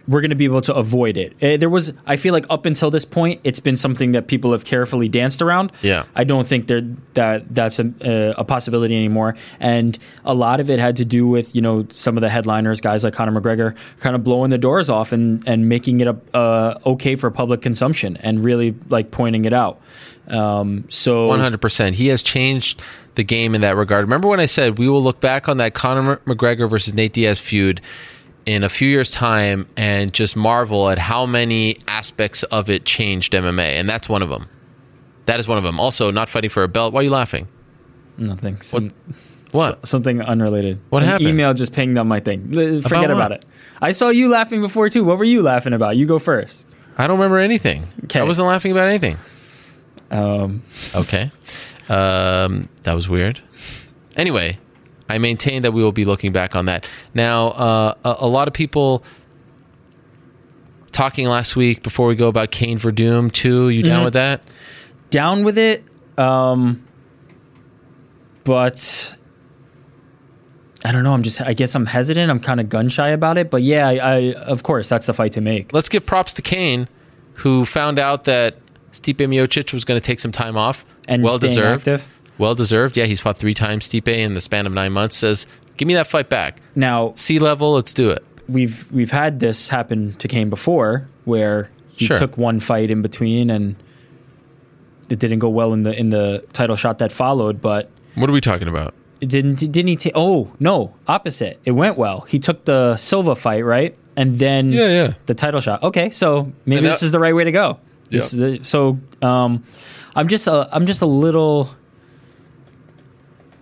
we're going to be able to avoid it. Eh, There was, I feel like up until this point, it's been something that people have carefully danced around. Yeah. I don't think there that that's a, a possibility anymore. And a lot of it had to do with you know some of the headliners, guys like Conor McGregor, kind of blowing the doors off and and making it a, uh, okay for public consumption and really like pointing it out. Um, so One hundred percent. He has changed the game in that regard. Remember when I said we will look back on that Conor McGregor versus Nate Diaz feud in a few years' time and just marvel at how many aspects of it changed MMA, and that's one of them. That is one of them. Also, not fighting for a belt. Why are you laughing? Nothing. Some, What? S- something unrelated. What An happened? Email just pinged on my thing. Forget what? about it. I saw you laughing before too. What were you laughing about? You go first. I don't remember anything. I wasn't laughing about anything. Um. Okay. Um, that was weird. Anyway, I maintain that we will be looking back on that. Now, uh, a, a lot of people talking last week before we go about Cain Werdum too. You down Mhm. with that? Down with it. Um. But I don't know. I'm just. I guess I'm hesitant. I'm kind of gun shy about it. But yeah, I, I. Of course, that's the fight to make. Let's give props to Cain, who found out that Stipe Miocic was going to take some time off. And well deserved. active. Well deserved. Yeah, he's fought three times Stipe in the span of nine months. Says, give me that fight back. Now, sea level. Let's do it. We've we've had this happen to Cain before, where he Sure. took one fight in between, and it didn't go well in the in the title shot that followed. But What are we talking about? it didn't didn't he take? Oh no, opposite. It went well. He took the Silva fight right, and then Yeah, yeah. the title shot. Okay, so maybe And this is the right way to go. This is the, so um, I'm just a, I'm just a little.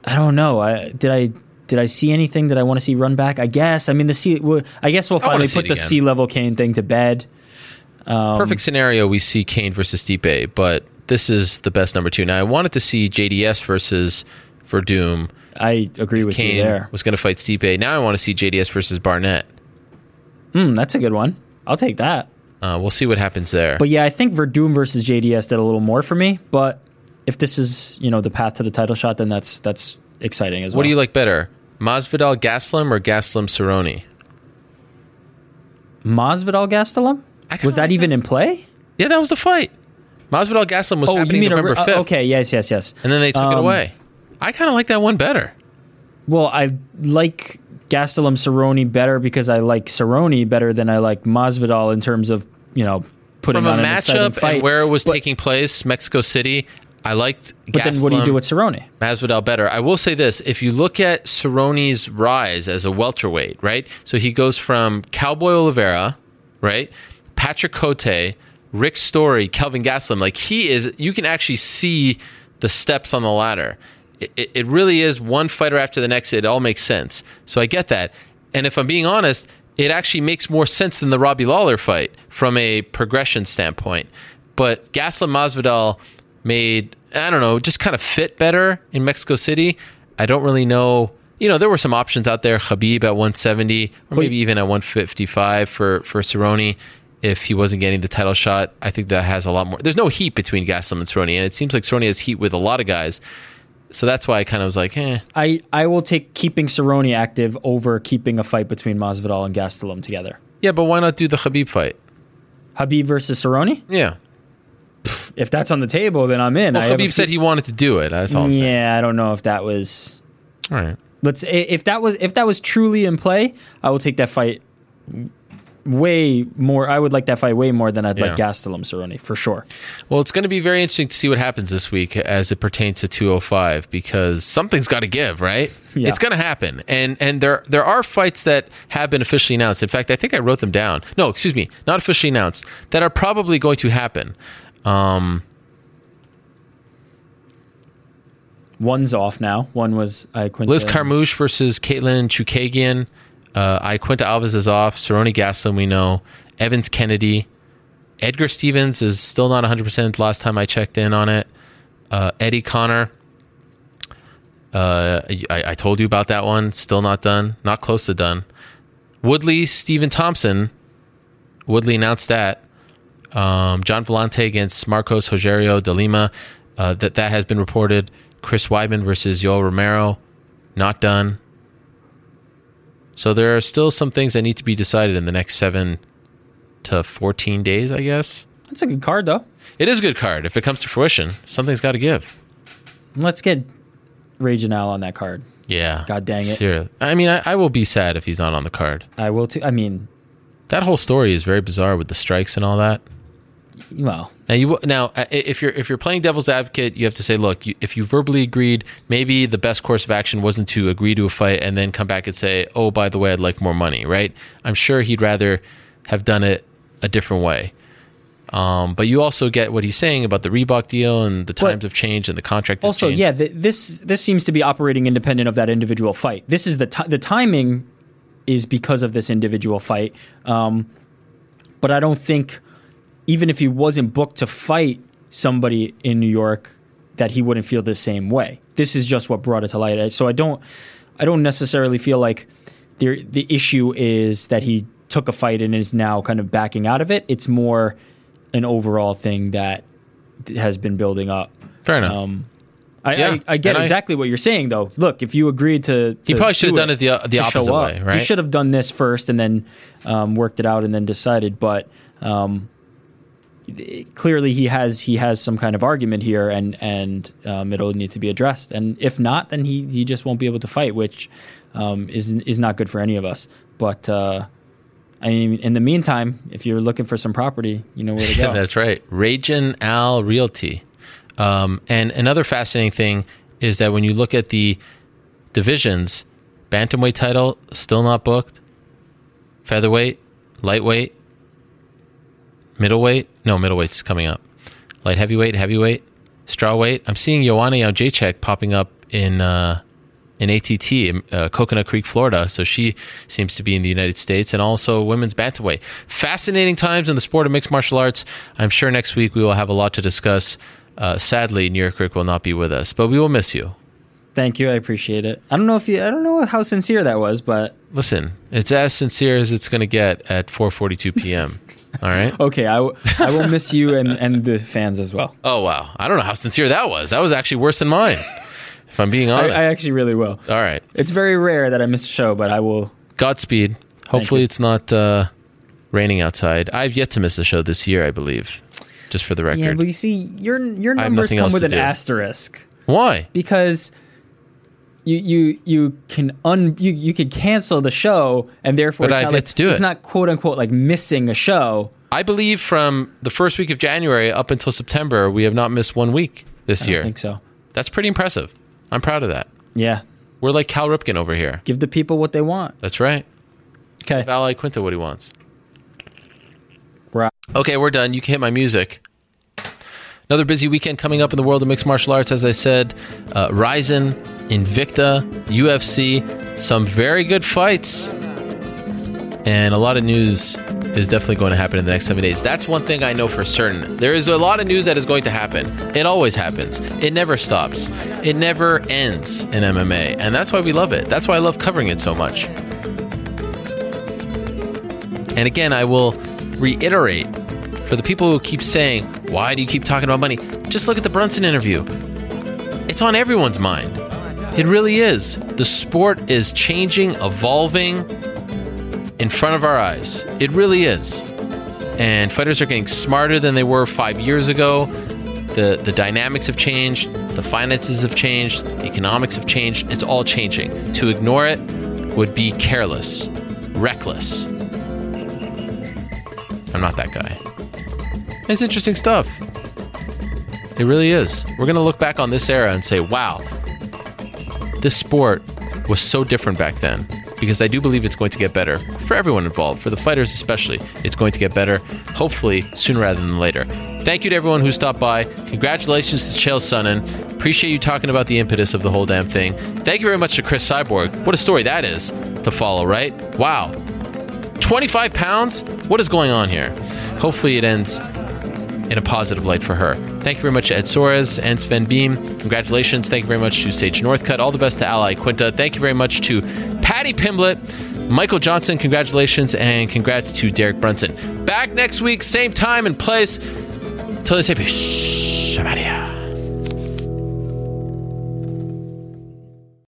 I don't know. I did I did I see anything that I want to see run back? I guess. I mean the sea. I guess we'll finally put the sea level Cain thing to bed. Um, Perfect scenario. We see Cain versus Stipe, but this is the best number two. Now, I wanted to see JDS versus Werdum. I agree with you there. Was going to fight Stipe. Now I want to see JDS versus Barnett. Hmm, that's a good one. I'll take that. Uh, we'll see what happens there. But yeah, I think Werdum versus JDS did a little more for me. But if this is you know the path to the title shot, then that's that's exciting as well. what do you like better, Masvidal Gastelum or Gastelum Cerrone? Masvidal Gastelum? Was that even in play? Yeah, that was the fight. Masvidal Gastelum was oh, you happening mean a- November uh, fifth, okay? Yes, yes, yes. and then they took it Um, away. I kind of like that one better. Well, I like Gastelum Cerrone better because I like Cerrone better than I like Masvidal in terms of you know putting From a on an exciting matchup fight. and where it was But- taking place, Mexico City, I liked. But then what do you do with Cerrone? Masvidal better. I will say this: if you look at Cerrone's rise as a welterweight, right? So he goes from Cowboy Oliveira, right? Patrick Cote, Rick Story, Kelvin Gastelum. Like he is, you can actually see the steps on the ladder. It, it, it really is one fighter after the next. It all makes sense. So I get that. And if I'm being honest, it actually makes more sense than the Robbie Lawler fight from a progression standpoint. But Gastelum Masvidal made I don't know, just kind of fit better in Mexico City. I don't really know. You know, there were some options out there. Khabib at 170, or maybe even at 155 for for Cerrone if he wasn't getting the title shot. I think that has a lot more. There's no heat between Gastelum and Cerrone, and it seems like Cerrone has heat with a lot of guys. So that's why I kind of was like, eh. I I will take keeping Cerrone active over keeping a fight between Masvidal and Gastelum together. Yeah, but why not do the Khabib fight? Khabib versus Cerrone? Yeah. If that's on the table, then I'm in. Well, Khabib said he wanted to do it. That's all I'm saying. yeah, I don't know if that was. All right. Let's if that was if that was truly in play, I will take that fight way more. I would like that fight way more than I'd like Yeah. Gastelum Cerrone for sure. Well, it's going to be very interesting to see what happens this week as it pertains to 205 because something's got to give, right? Yeah. It's going to happen. And and there there are fights that have been officially announced. In fact, I think I wrote them down. No, excuse me, not officially announced that are probably going to happen. Um One's off now. One was Iaquinta. Liz Carmouche versus Katlyn Chookagian. Uh, Iaquinta Alves is off. Cerrone Gastelum, we know. Evans Kennedy. Edgar Stephens is still not 100% last time I checked in on it. Uh, Eddie Conor. Uh, I, I told you about that one. Still not done. Not close to done. Woodley, Stephen Thompson. Woodley announced that. Um, John Volante against Marcos Rogerio de Lima. Uh, that that has been reported. Chris Weidman versus Yoel Romero, not done. So there are still some things that need to be decided in the next seven to fourteen days, I guess. That's a good card though. It is a good card. If it comes to fruition, something's got to give. Let's get Raging Al on that card. Yeah. God dang it. Seriously. I mean, I, I will be sad if he's not on the card. I will too. I mean, That whole story is very bizarre with the strikes and all that. Well, Now you now uh, if you're if you're playing devil's advocate, you have to say, look, you, if you verbally agreed, maybe the best course of action wasn't to agree to a fight and then come back and say, oh, by the way, I'd like more money, right? I'm sure he'd rather have done it a different way. Um, but you also get what he's saying about the Reebok deal and the times have changed and the contract. Also, changed. yeah, th- this this seems to be operating independent of that individual fight. This is the ti the timing is because of this individual fight. Um, but I don't think even if he wasn't booked to fight somebody in New York, that he wouldn't feel the same way. This is just what brought it to light. So I don't I don't necessarily feel like the the issue is that he took a fight and is now kind of backing out of it. It's more an overall thing that has been building up. Fair enough. Um, I, Yeah, I, I get and I- exactly what you're saying, though. Look, if you agreed to, He probably should have do done it the- the opposite way, right? He should have done this first and then um, worked it out and then decided. But um, clearly, he has he has some kind of argument here, and and um, it'll need to be addressed. And if not, then he he just won't be able to fight, which um, is is not good for any of us. But uh, I mean, in the meantime, if you're looking for some property, you know where to go. That's right. Ragin Al Realty. Um, and another fascinating thing is that when you look at the divisions, bantamweight title still not booked, featherweight, lightweight, middleweight. No, middleweight's coming up. Light heavyweight, heavyweight, strawweight. I'm seeing Joanna Jedrzejczyk popping up in uh, in ATT, in, uh, Coconut Creek, Florida. So she seems to be in the United States, and also women's bantamweight. Fascinating times in the sport of mixed martial arts. I'm sure next week we will have a lot to discuss. Uh, sadly, New York Rick will not be with us, but we will miss you. Thank you, I appreciate it. I don't know if you, I don't know how sincere that was, but Listen, it's as sincere as it's going to get at 4:42 p.m. All right. okay, I, w- I will miss you and, and the fans as well. Oh wow, I don't know how sincere that was. That was actually worse than mine. if I'm being honest. I actually really will. All right. It's very rare that I miss a show, but I will. Godspeed. Hopefully, it's not uh, raining outside. I've yet to miss a show this year, I believe. Just for the record. Yeah, but you see, your your numbers come with an do. asterisk Why? because you you you can un you, you can cancel the show and therefore But it's I've not yet like, to do it's it. not quote unquote like missing a show. I believe from the first week of January up until September, we have not missed one week this I year. think so. That's pretty impressive. I'm proud of that. Yeah, We're like Cal Ripken over here. give the people what they want. That's right. Okay. Give Al Iaquinta what he wants. Right. Okay, we're done. You can hit my music. Another busy weekend coming up in the world of mixed martial arts. As I said, uh, Rizin, Invicta, UFC, some very good fights, and a lot of news is definitely going to happen in the next seven days. That's one thing I know for certain. There is a lot of news that is going to happen. It always happens. It never stops. It never ends in MMA, and that's why we love it. That's why I love covering it so much. And again, I will reiterate for the people who keep saying, why do you keep talking about money? Just look at the Brunson interview. It's on everyone's mind. It really is. The sport is changing, evolving in front of our eyes. It really is. And fighters are getting smarter than they were five years ago. The, the dynamics have changed, the finances have changed, the economics have changed. It's all changing. To ignore it would be careless, reckless. I'm not that guy. It's interesting stuff. It really is. We're going to look back on this era and say, wow, this sport was so different back then. Because I do believe it's going to get better for everyone involved, for the fighters especially. It's going to get better, hopefully sooner rather than later. Thank you to everyone who stopped by. Congratulations to Chael Sonnen. Appreciate you talking about the impetus of the whole damn thing. Thank you very much to Cris Cyborg. What a story that is to follow, right? Wow. 25 pounds? What is going on here? Hopefully it ends in a positive light for her. Thank you very much to Ed Soares and Sven Beam. Congratulations. Thank you very much to Sage Northcutt. All the best to Al Iaquinta. Thank you very much to Paddy Pimblett, Michael Johnson. Congratulations. And congrats to Derek Brunson. Back next week, same time and place. Till they say peace.